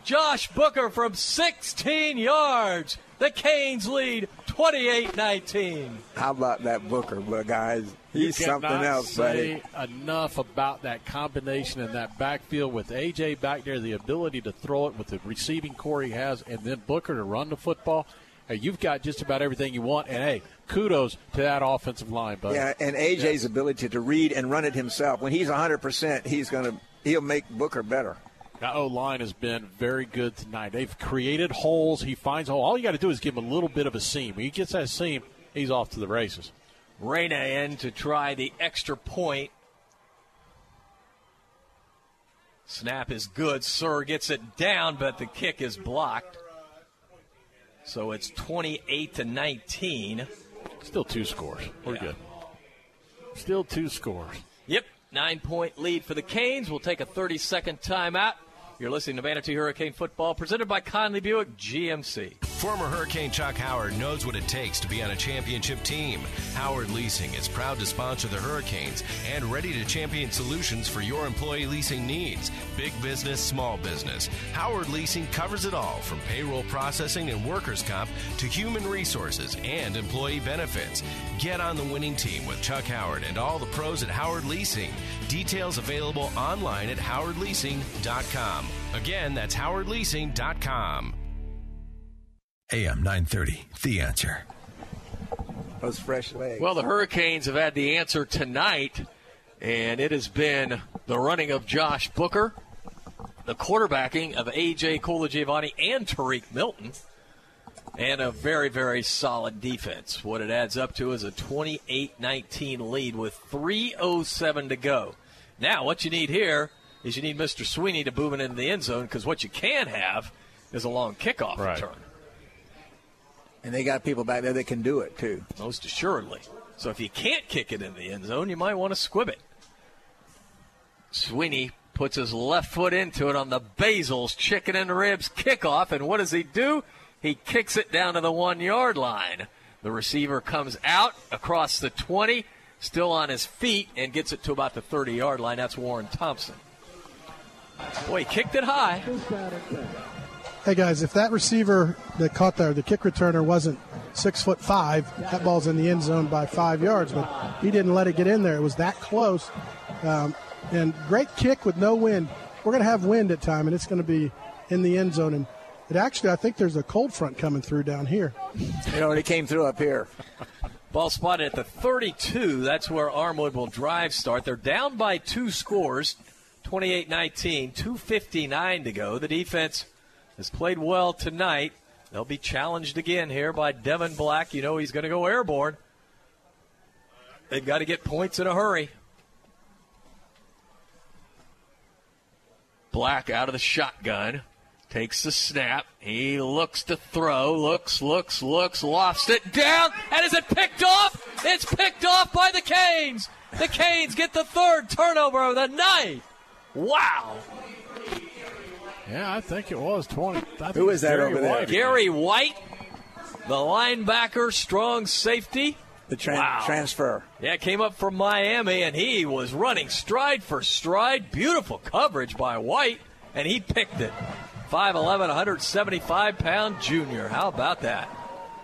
Speaker 4: Josh Booker from 16 yards. The Canes lead 28 19.
Speaker 12: How about that Booker, but guys? He's
Speaker 5: you
Speaker 12: something else,
Speaker 5: say
Speaker 12: buddy.
Speaker 5: enough about that combination in that backfield with AJ back there, the ability to throw it with the receiving core he has, and then Booker to run the football. Hey, you've got just about everything you want, and hey, kudos to that offensive line, buddy.
Speaker 12: Yeah, and AJ's ability to read and run it himself. When he's 100%, he's going to he'll make Booker better.
Speaker 5: That O line has been very good tonight. They've created holes. He finds a hole. All you got to do is give him a little bit of a seam. When he gets that seam, he's off to the races.
Speaker 4: Reyna in to try the extra point. Snap is good. Sir gets it down, but the kick is blocked. So it's 28 to 19.
Speaker 5: Still two scores. We're
Speaker 4: Yeah.
Speaker 5: good. Still two scores.
Speaker 4: Yep, nine point lead for the Canes. We'll take a 30 second timeout. You're listening to Manatee Hurricane Football, presented by Conley Buick GMC.
Speaker 8: Former Hurricane Chuck Howard knows what it takes to be on a championship team. Howard Leasing is proud to sponsor the Hurricanes and ready to champion solutions for your employee leasing needs. Big business, small business. Howard Leasing covers it all from payroll processing and workers' comp to human resources and employee benefits. Get on the winning team with Chuck Howard and all the pros at Howard Leasing. Details available online at howardleasing.com. Again, that's howardleasing.com.
Speaker 46: AM 930, The Answer.
Speaker 12: Those fresh legs.
Speaker 4: Well, the Hurricanes have had the answer tonight, and it has been the running of Josh Booker, the quarterbacking of A.J. Colagiovanni and Tariq Milton, and a very, very solid defense. What it adds up to is a 28 19 lead with 3.07 to go. Now, what you need here is you need Mr. Sweeney to boom it into the end zone because what you can have is a long kickoff
Speaker 12: Right.
Speaker 4: return.
Speaker 12: And they got people back there that can do it, too.
Speaker 4: Most assuredly. So if you can't kick it in the end zone, you might want to squib it. Sweeney puts his left foot into it on the Basil's chicken and ribs kickoff, and what does he do? He kicks it down to the one yard line. The receiver comes out across the 20, still on his feet, and gets it to about the 30 yard line. That's Warren Thompson. Boy, he kicked it high.
Speaker 11: Hey guys, if that receiver that caught there, the kick returner wasn't six foot five, that ball's in the end zone by five yards, but he didn't let it get in there. It was that close. Um, and great kick with no wind. We're going to have wind at time, and it's going to be in the end zone. And it actually, I think there's a cold front coming through down here.
Speaker 12: You know, it came through up here.
Speaker 4: Ball spotted at the 32. That's where Armwood will drive start. They're down by two scores, 28 19, 2.59 to go. The defense has played well tonight. They'll be challenged again here by Devin Black. You know he's going to go airborne. They've got to get points in a hurry. Black out of the shotgun. Takes the snap. He looks to throw. Looks, looks, looks. Lost it down. And is it picked off? It's picked off by the Canes. The Canes get the third turnover of the night. Wow.
Speaker 5: Yeah, I think it was 20.
Speaker 12: Who is that
Speaker 5: Gary
Speaker 12: over there?
Speaker 5: White.
Speaker 4: Gary White, the linebacker, strong safety.
Speaker 12: The tran-
Speaker 4: Wow.
Speaker 12: transfer.
Speaker 4: Yeah, came up from Miami, and he was running stride for stride. Beautiful coverage by White, and he picked it. 5'11, 175 pound junior. How about that?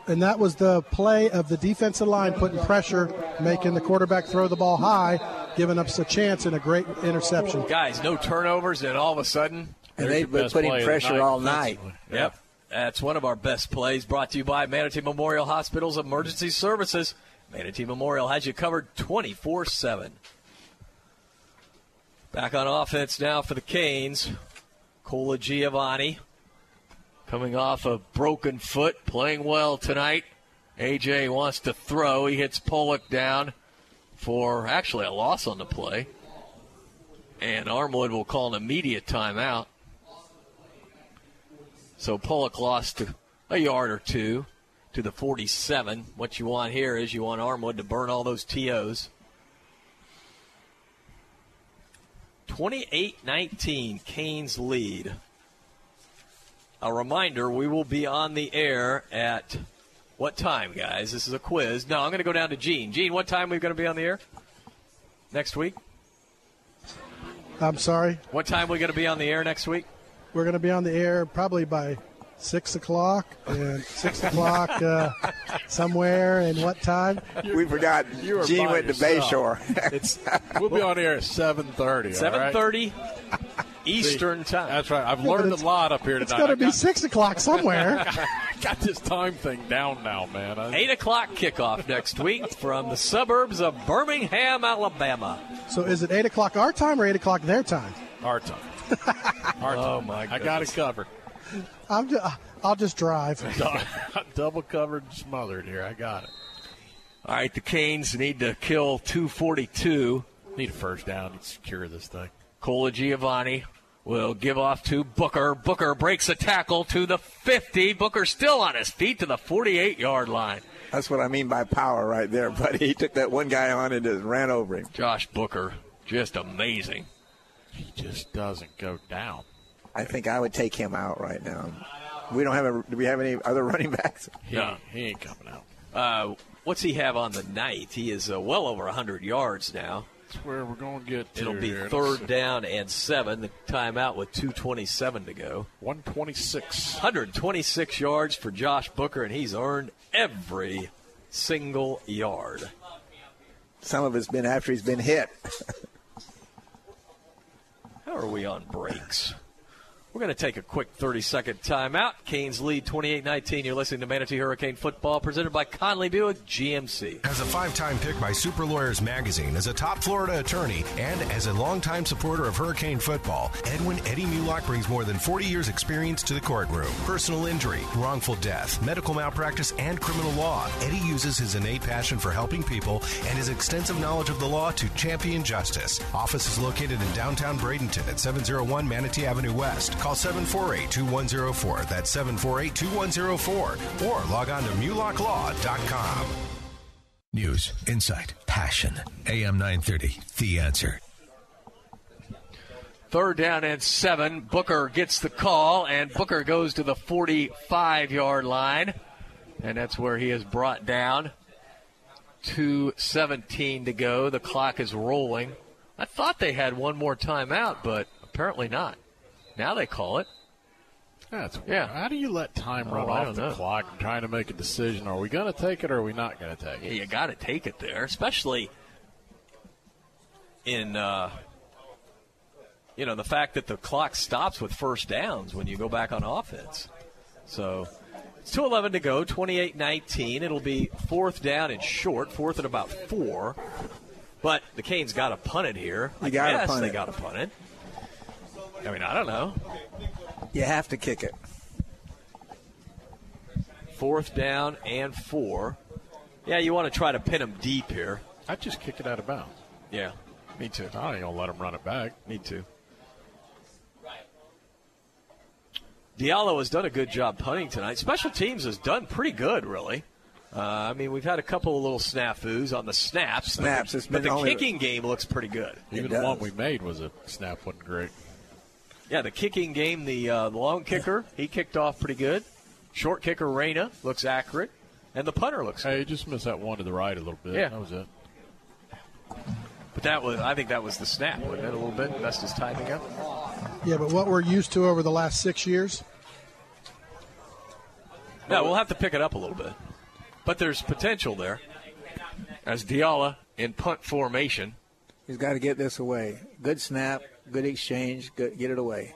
Speaker 11: And that was the play of the defensive line putting pressure, making the quarterback throw the ball high, giving us a chance and a great interception.
Speaker 4: Guys, no turnovers, and all of a sudden.
Speaker 12: And they've been putting pressure all night.
Speaker 4: Yep. That's one of our best plays brought to you by Manatee Memorial Hospital's Emergency Services. Manatee Memorial has you covered 24 7. Back on offense now for the Canes. Colagiovanni coming off a broken foot, playing well tonight. AJ wants to throw. He hits Pollock down for actually a loss on the play. And Armwood will call an immediate timeout. So Pollock lost a yard or two to the 47. What you want here is you want Armwood to burn all those TOs. 28 19, Canes lead. a reminder we will be on the air at what time, guys? This is a quiz. No, I'm going to go down to Gene. Gene, what time are we going to be on the air next week?
Speaker 11: I'm sorry.
Speaker 4: What time are we going to be on the air next week?
Speaker 11: We're going to be on the air probably by six o'clock and six o'clock uh, somewhere. And what time?
Speaker 12: We forgot.
Speaker 5: You
Speaker 12: Gene
Speaker 5: by
Speaker 12: went to
Speaker 5: yourself.
Speaker 12: Bayshore.
Speaker 4: It's
Speaker 5: We'll be on air at 7.30.
Speaker 4: seven thirty Eastern time.
Speaker 5: That's right. I've
Speaker 11: Yeah,
Speaker 5: learned a lot up here tonight.
Speaker 11: It's
Speaker 5: tonight.
Speaker 11: going to
Speaker 5: I
Speaker 11: be six o'clock somewhere.
Speaker 5: got, got this time thing down now, man. I-
Speaker 4: Eight o'clock kickoff next week from the suburbs of Birmingham, Alabama.
Speaker 11: so is it eight o'clock our time or eight o'clock their time?
Speaker 5: Our time. Our
Speaker 4: Oh
Speaker 5: time.
Speaker 4: my!
Speaker 5: I got it covered.
Speaker 11: I'm just, I'll just drive.
Speaker 5: Double covered, smothered here. I got it.
Speaker 4: All right, the Canes need to kill 242.
Speaker 5: Need a first down to secure this thing.
Speaker 4: Cola Giovanni will give off to Booker. Booker breaks a tackle to the 50. Booker still on his feet to the 48 yard line.
Speaker 12: That's what I mean by power right there, buddy. He took that one guy on and just ran over him.
Speaker 4: Josh Booker, just amazing.
Speaker 5: He just doesn't go down.
Speaker 12: I think I would take him out right now. We don't have a. Do we have any other running backs?
Speaker 5: He,
Speaker 4: No.
Speaker 5: he ain't coming out.
Speaker 4: Uh, what's he have on the night? He is uh, well over 100 yards now.
Speaker 5: That's where we're going to get to
Speaker 4: It'll be
Speaker 5: here.
Speaker 4: third down and seven. The timeout with 2:27 to go.
Speaker 5: 126.
Speaker 4: 126 yards for Josh Booker, and he's earned every single yard.
Speaker 12: Some of it's been after he's been hit.
Speaker 4: How are we on breaks? We're going to take a quick 30 second timeout. Canes lead 28 19. You're listening to Manatee Hurricane Football presented by Conley Buick GMC.
Speaker 8: As a five time pick by Super Lawyers Magazine, as a top Florida attorney, and as a longtime supporter of Hurricane football, Edwin Eddie Mulock brings more than 40 years' experience to the courtroom. Personal injury, wrongful death, medical malpractice, and criminal law. Eddie uses his innate passion for helping people and his extensive knowledge of the law to champion justice. Office is located in downtown Bradenton at 701 Manatee Avenue West. Call 748 2104. That's 748 2104. Or log on to mulocklaw.com.
Speaker 28: News, insight, passion. AM 930, The Answer.
Speaker 4: Third down and seven. Booker gets the call, and Booker goes to the 45 yard line. And that's where he is brought down. 2.17 to go. The clock is rolling. I thought they had one more timeout, but apparently not. Now they call it.
Speaker 5: That's
Speaker 4: Yeah.
Speaker 5: How do you let time run
Speaker 4: Oh, I
Speaker 5: off the
Speaker 4: know.
Speaker 5: clock trying to make a decision? Are we going to take it or are we not going to take
Speaker 4: Yeah,
Speaker 5: it?
Speaker 4: you got to take it there, especially in uh, you know the fact that the clock stops with first downs when you go back on offense. So it's 2:11 to go, 28-19. It'll be fourth down and short, fourth and about four. But the Canes got to punt it here.
Speaker 12: You
Speaker 4: I
Speaker 12: gotta
Speaker 4: guess
Speaker 12: punt
Speaker 4: they
Speaker 12: it.
Speaker 4: got to punt it. I mean, I don't know.
Speaker 12: You have to kick it.
Speaker 4: Fourth down and four. Yeah, you want to try to pin them deep here.
Speaker 5: I'd just kick it out of bounds.
Speaker 4: Yeah, me too.
Speaker 5: I ain't going to let them run it back.
Speaker 4: Me too. Diallo has done a good job punting tonight. Special teams has done pretty good, really. Uh, I mean, we've had a couple of little snafus on the snaps.
Speaker 12: Snaps,
Speaker 4: but,
Speaker 12: it's
Speaker 4: but
Speaker 12: been
Speaker 4: the
Speaker 12: only-
Speaker 4: kicking game looks pretty good.
Speaker 5: Even the one we made was a snap wasn't great.
Speaker 4: Yeah, the kicking game, the, uh, the long kicker, he kicked off pretty good. Short kicker, Reyna, looks accurate. And the punter looks
Speaker 5: Hey, you just missed that one to the right a little bit.
Speaker 4: Yeah.
Speaker 5: That was it.
Speaker 4: But that was, I think that was the snap, wasn't it? A little bit, messed his timing up.
Speaker 11: Yeah, but what we're used to over the last six years,
Speaker 4: No, we'll have to pick it up a little bit. But there's potential there. As Diallo in punt formation.
Speaker 12: He's got to get this away. Good snap, good exchange, good, get it away.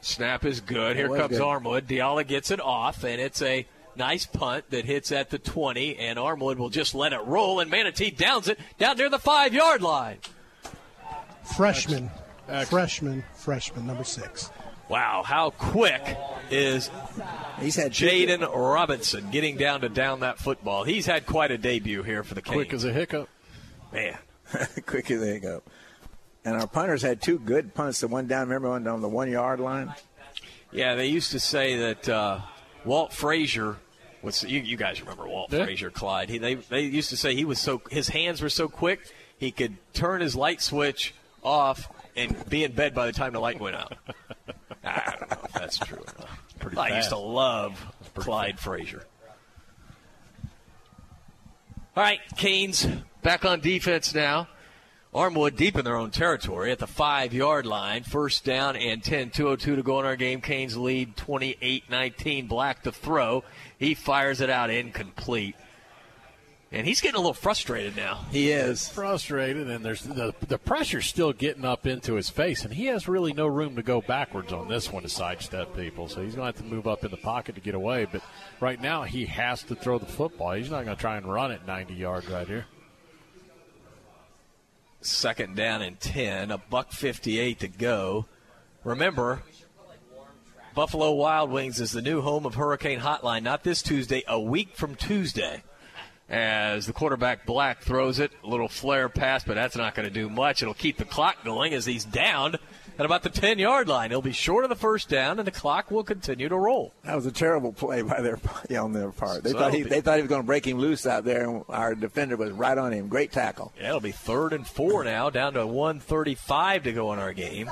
Speaker 4: Snap is good. Here comes
Speaker 12: good.
Speaker 4: Armwood. Diallo gets it off, and it's a nice punt that hits at the 20, and Armwood will just let it roll, and Manatee downs it down near the five yard line.
Speaker 11: freshman, freshman, freshman, number six.
Speaker 4: Wow, how quick is
Speaker 12: He's had
Speaker 4: Jaden Robinson getting down to down that football? He's had quite a debut here for the Canes.
Speaker 5: Quick as a hiccup.
Speaker 4: Man.
Speaker 12: quick as a go. And our punters had two good punts. The one down, remember, one on the one yard line.
Speaker 4: Yeah, they used to say that uh, Walt Frazier. What's you, you guys remember Walt
Speaker 5: Yeah.
Speaker 4: Frazier, Clyde? He, they they used to say he was so his hands were so quick he could turn his light switch off and be in bed by the time the light went out. I don't know if that's true or not.
Speaker 5: pretty
Speaker 4: I
Speaker 5: fast.
Speaker 4: used to love Clyde Frazier. All right, Canes back on defense now. Armwood deep in their own territory at the five yard line. First down and 10. 2.02 to go in our game. Canes lead 28 19. Black to throw. He fires it out incomplete. And he's getting a little frustrated now.
Speaker 12: He is
Speaker 5: frustrated, and there's the the pressure's still getting up into his face, and he has really no room to go backwards on this one to sidestep people. So he's going to have to move up in the pocket to get away. But right now, he has to throw the football. He's not going to try and run it 90 yards right here.
Speaker 4: Second down and 10, a buck 58 to go. Remember, Buffalo Wild Wings is the new home of Hurricane Hotline, not this Tuesday, a week from Tuesday. As the quarterback Black throws it, a little flare pass, but that's not going to do much. It'll keep the clock going as he's down at about the 10 yard line. He'll be short of the first down, and the clock will continue to roll.
Speaker 12: That was a terrible play by their on their part. They
Speaker 4: So
Speaker 12: thought he
Speaker 4: be-
Speaker 12: they thought he was going to break him loose out there, and our defender was right on him. Great tackle.
Speaker 4: Yeah, it'll be third and four now, down to 135 to go in our game.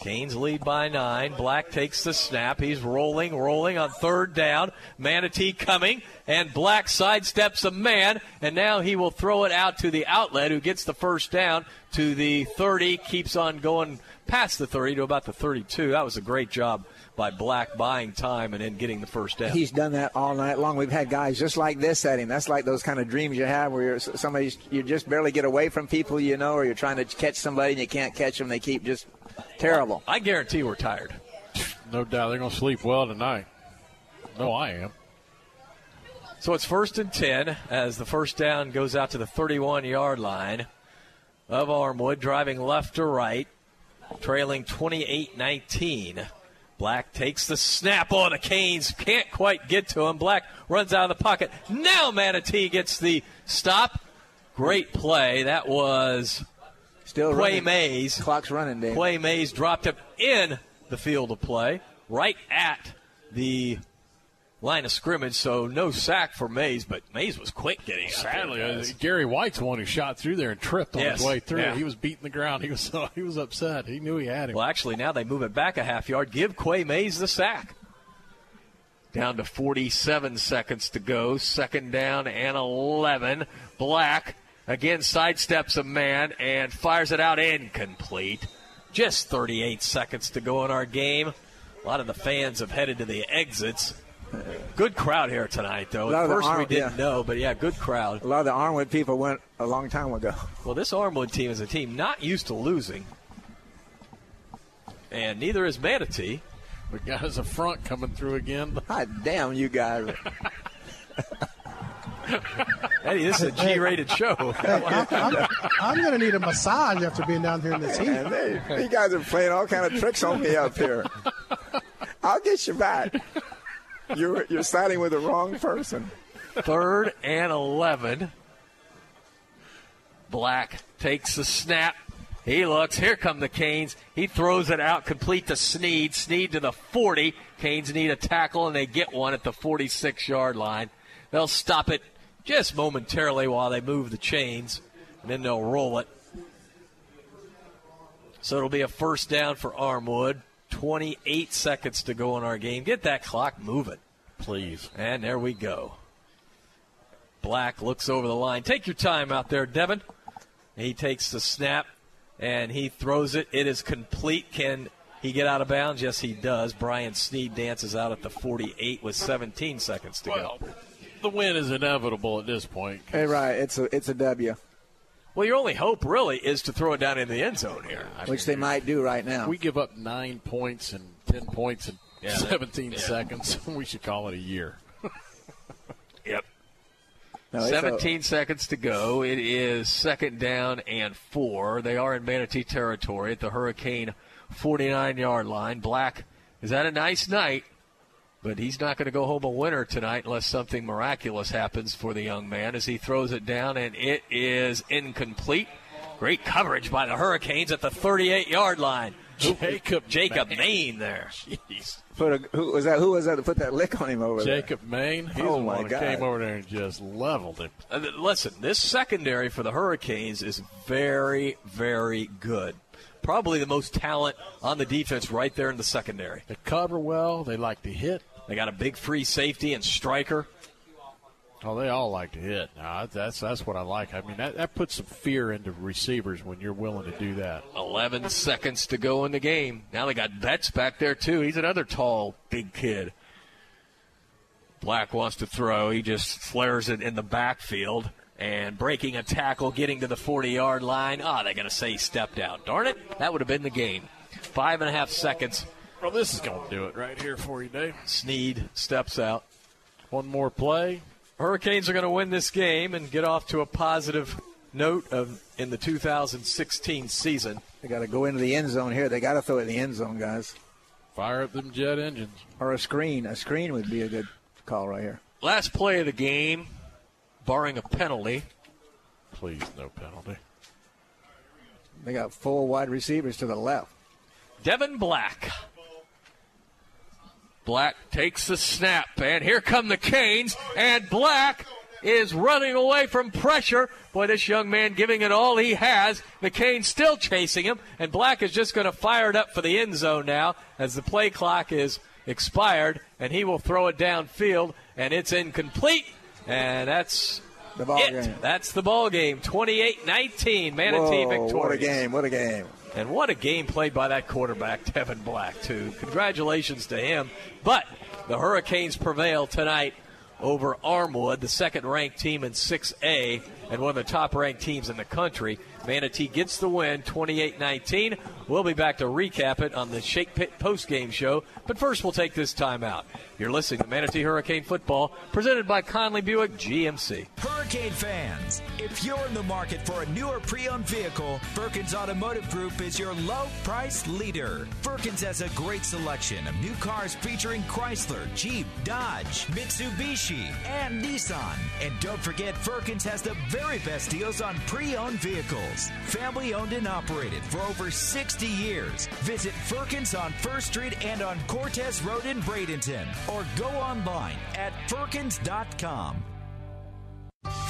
Speaker 4: Canes lead by nine. Black takes the snap. He's rolling, rolling on third down. Manatee coming, and Black sidesteps a man, and now he will throw it out to the outlet, who gets the first down to the 30, keeps on going past the 30 to about the 32. That was a great job by Black buying time and then getting the first down.
Speaker 12: He's done that all night long. We've had guys just like this at him. That's like those kind of dreams you have where you're somebody you just barely get away from people, you know, or you're trying to catch somebody and you can't catch them. They keep just terrible.
Speaker 4: I guarantee we're tired.
Speaker 5: No doubt they're going to sleep well tonight. No, I am.
Speaker 4: So it's first and 10 as the first down goes out to the 31 yard line of Armwood, driving left to right, trailing 28 19. Black takes the snap on the Canes. Can't quite get to him. Black runs out of the pocket. Now Manatee gets the stop. Great play. That was
Speaker 12: Still
Speaker 4: Quay
Speaker 12: running.
Speaker 4: Mays.
Speaker 12: Clock's running, Dave.
Speaker 4: Quay Mays dropped him in the field of play, right at the line of scrimmage. So no sack for Mays, but Mays was quick getting out there,
Speaker 5: Sadly, uh. Gary White's one who shot through there and tripped on
Speaker 4: Yes.
Speaker 5: his way through.
Speaker 4: Yeah.
Speaker 5: He was beating the ground. He was he was upset. He knew he had him.
Speaker 4: Well, actually, now they move it back a half yard. Give Quay Mays the sack. Down to 47 seconds to go. Second down and 11. Black again sidesteps a man and fires it out incomplete. Just 38 seconds to go in our game. A lot of the fans have headed to the exits. Good crowd here tonight, though. At
Speaker 12: of the
Speaker 4: first, we didn't
Speaker 12: yeah.
Speaker 4: know, but yeah, good crowd.
Speaker 12: A lot of the Armwood people went a long time ago.
Speaker 4: Well, this Armwood team is a team not used to losing, and neither is Manatee.
Speaker 5: We got us a front coming through again.
Speaker 12: God ah, damn you guys.
Speaker 4: Eddie, this is a G-rated show.
Speaker 11: Hey, I'm, I'm, I'm going to need a massage after being down here in this heat.
Speaker 12: Man, they, you guys are playing all kind of tricks on me up here. I'll get you back. You're you're siding with the wrong person.
Speaker 4: Third and 11. Black takes the snap. He looks. Here come the Canes. He throws it out complete to Snead. Snead to the 40. Canes need a tackle, and they get one at the 46 yard line. They'll stop it just momentarily while they move the chains, and then they'll roll it. So it'll be a first down for Armwood. 28 seconds to go in our game. Get that clock moving.
Speaker 5: Please.
Speaker 4: And there we go. Black looks over the line. Take your time out there, Devin. He takes the snap and he throws it. It is complete. Can he get out of bounds? Yes, he does. Brian Snead dances out at the 48 with 17 seconds to go.
Speaker 5: The win is inevitable at this point.
Speaker 12: Hey, right. It's a it's a W,
Speaker 4: Well, your only hope really is to throw it down in the end zone here.
Speaker 12: which they might do right now.
Speaker 5: We give up nine points and ten points in
Speaker 4: Yeah, that-
Speaker 5: 17
Speaker 4: yeah.
Speaker 5: seconds. we should call it a year.
Speaker 4: Yep.
Speaker 12: No, it's a-
Speaker 4: 17 seconds to go. It is second down and four. They are in Manatee territory at the Hurricane 49 yard line. Black is that a nice night, but he's not going to go home a winner tonight unless something miraculous happens for the young man as he throws it down and it is incomplete. Great coverage by the Hurricanes at the 38 yard line.
Speaker 5: Jacob
Speaker 4: Jacob
Speaker 5: Maine.
Speaker 4: Maine there.
Speaker 5: Jeez.
Speaker 12: Put a, who was that? Who was that that put that lick on him over there?
Speaker 5: Jacob Maine. He's
Speaker 12: Oh,
Speaker 5: the
Speaker 12: my
Speaker 5: one
Speaker 12: God.
Speaker 5: came over there and just leveled him.
Speaker 4: Uh, listen, this secondary for the Hurricanes is very, very good. Probably the most talent on the defense right there in the secondary.
Speaker 5: They cover well. They like to hit.
Speaker 4: They got a big free safety and striker.
Speaker 5: Oh, they all like to hit. No, that's that's what I like. I mean, that, that puts some fear into receivers when you're willing to do that.
Speaker 4: 11 seconds to go in the game. Now they got Betts back there, too. He's another tall, big kid. Black wants to throw. He just flares it in the backfield and breaking a tackle, getting to the 40 yard line. Ah, oh, they're going to say he stepped out. Darn it, that would have been the game. Five and a half seconds.
Speaker 5: Well, this is going to do it right here for you, Dave.
Speaker 4: Snead steps out.
Speaker 5: One more play.
Speaker 4: Hurricanes are going to win this game and get off to a positive note of in the 2016 season.
Speaker 12: They got to go into the end zone here. They got to throw it in the end zone, guys.
Speaker 5: Fire up them jet engines.
Speaker 12: Or a screen. A screen would be a good call right here.
Speaker 4: Last play of the game, barring a penalty.
Speaker 5: Please, no penalty.
Speaker 12: They got four wide receivers to the left.
Speaker 4: Devin Black. Black takes the snap, and here come the Canes, and Black is running away from pressure. Boy, this young man giving it all he has. McCain still chasing him, and Black is just going to fire it up for the end zone now as the play clock is expired, and he will throw it downfield, and it's incomplete. And that's
Speaker 12: the ball
Speaker 4: it.
Speaker 12: game.
Speaker 4: That's the ball game. 28-19, Manatee
Speaker 12: Whoa,
Speaker 4: victorious.
Speaker 12: What a game! What a game!
Speaker 4: And what a game played by that quarterback, Devin Black, too. Congratulations to him. But the Hurricanes prevail tonight over Armwood, the second ranked team in 6A and one of the top ranked teams in the country. Manatee gets the win 28 19. We'll be back to recap it on the Shake Pit post game show. But first, we'll take this time out. You're listening to Manatee Hurricane Football, presented by Conley Buick GMC.
Speaker 16: Hurricane fans, if you're in the market for a newer pre owned vehicle, Firkins Automotive Group is your low price leader. Firkins has a great selection of new cars featuring Chrysler, Jeep, Dodge, Mitsubishi, and Nissan. And don't forget, Firkins has the very best deals on pre owned vehicles. Family owned and operated for over 60 years. Visit Firkins on First Street and on Cortez Road in Bradenton or go online at firkins.com.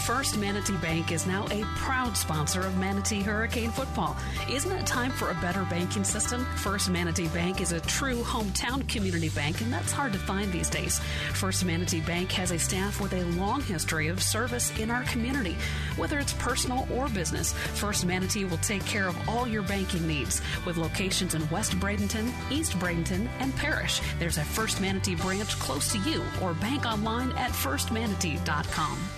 Speaker 14: First Manatee Bank is now a proud sponsor of Manatee Hurricane Football. Isn't it time for a better banking system? First Manatee Bank is a true hometown community bank, and that's hard to find these days. First Manatee Bank has a staff with a long history of service in our community. Whether it's personal or business, First Manatee will take care of all your banking needs. With locations in West Bradenton, East Bradenton, and Parrish, there's a First Manatee branch close to you or bank online at firstmanatee.com.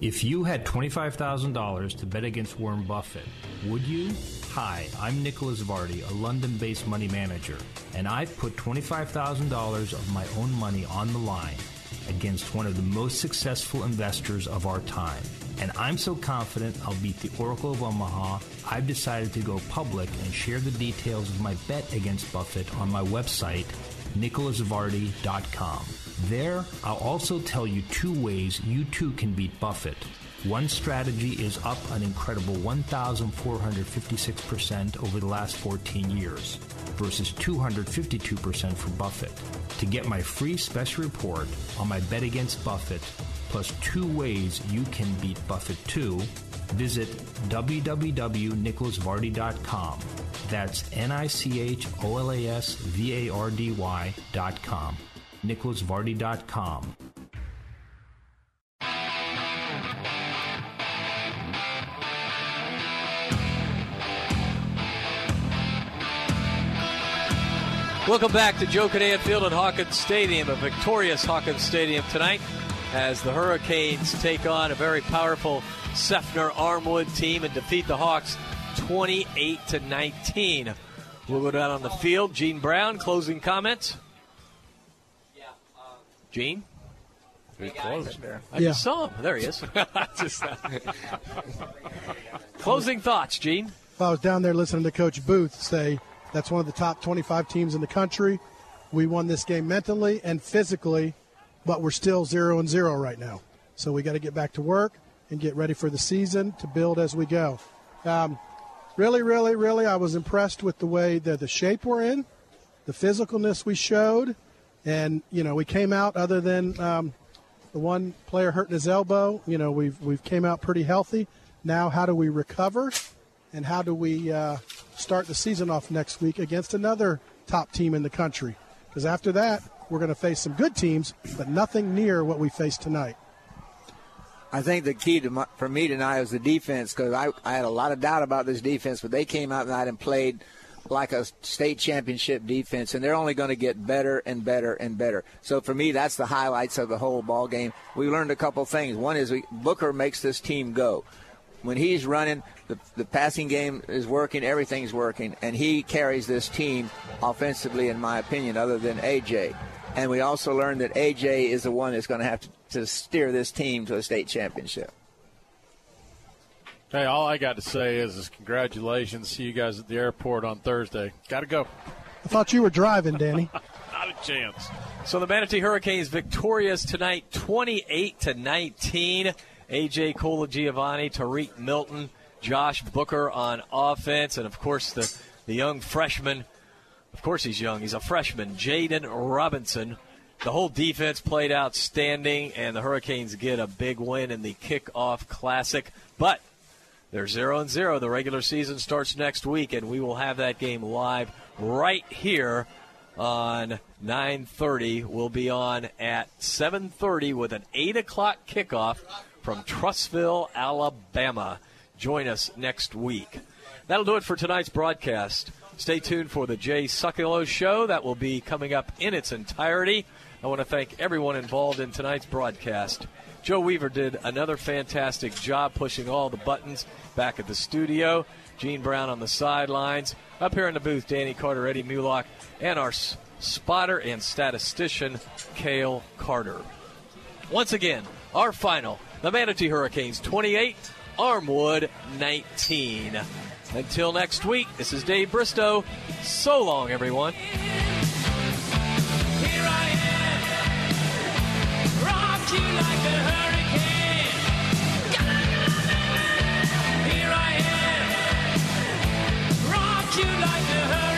Speaker 47: If you had $25,000 to bet against Warren Buffett, would you? Hi, I'm Nicholas Vardy, a London based money manager, and I've put $25,000 of my own money on the line against one of the most successful investors of our time. And I'm so confident I'll beat the Oracle of Omaha, I've decided to go public and share the details of my bet against Buffett on my website, nicholasvardy.com. There, I'll also tell you two ways you too can beat Buffett. One strategy is up an incredible 1,456% over the last 14 years versus 252% for Buffett. To get my free special report on my bet against Buffett, plus two ways you can beat Buffett too, visit www.nicholasvardy.com. That's N-I-C-H-O-L-A-S-V-A-R-D-Y dot com nicholasvardy.com.
Speaker 4: Welcome back to Joe Kinnan Field at Hawkins Stadium, a victorious Hawkins Stadium tonight as the Hurricanes take on a very powerful Seffner Armwood team and defeat the Hawks 28 to 19. We'll go down on the field. Gene Brown, closing comments. Gene?
Speaker 5: Pretty close.
Speaker 4: I
Speaker 11: Yeah.
Speaker 4: just saw him. There he is. Just, uh, Closing thoughts, Gene.
Speaker 11: if I was down there listening to Coach Booth say that's one of the top 25 teams in the country. We won this game mentally and physically, but we're still zero and zero right now. So we got to get back to work and get ready for the season to build as we go. Um, really, really, really, I was impressed with the way that the shape we're in, the physicalness we showed, and you know we came out other than um, the one player hurting his elbow. You know we've we've came out pretty healthy. Now, how do we recover, and how do we uh, start the season off next week against another top team in the country? Because after that, we're going to face some good teams, but nothing near what we faced tonight.
Speaker 12: I think the key my, for me tonight was the defense because I, I had a lot of doubt about this defense, but they came out tonight and played like a state championship defense, and they're only going to get better and better and better. So for me, that's the highlights of the whole ball game. We learned a couple things. One is we, Booker makes this team go. When he's running, the, the passing game is working, everything's working, and he carries this team offensively, in my opinion, other than AJ. And we also learned that AJ is the one that's going to have to, to steer this team to a state championship.
Speaker 5: Hey, all I got to say is, is congratulations. See you guys at the airport on Thursday. Got to go.
Speaker 11: I thought you were driving, Danny.
Speaker 5: Not a chance.
Speaker 4: So the Manatee Hurricanes victorious tonight, 28 to 19. AJ Colagiovanni, Tariq Milton, Josh Booker on offense, and of course the the young freshman. Of course he's young. He's a freshman, Jaden Robinson. The whole defense played outstanding, and the Hurricanes get a big win in the kickoff classic. But they're zero and zero. The regular season starts next week, and we will have that game live right here on 9:30. We'll be on at 7:30 with an 8 o'clock kickoff from Trussville, Alabama. Join us next week. That'll do it for tonight's broadcast. Stay tuned for the Jay Sekulow Show. That will be coming up in its entirety. I want to thank everyone involved in tonight's broadcast. Joe Weaver did another fantastic job pushing all the buttons back at the studio. Gene Brown on the sidelines. Up here in the booth, Danny Carter, Eddie Mulock, and our spotter and statistician, Cale Carter. Once again, our final the Manatee Hurricanes 28, Armwood 19. Until next week, this is Dave Bristow. So long, everyone.
Speaker 28: Three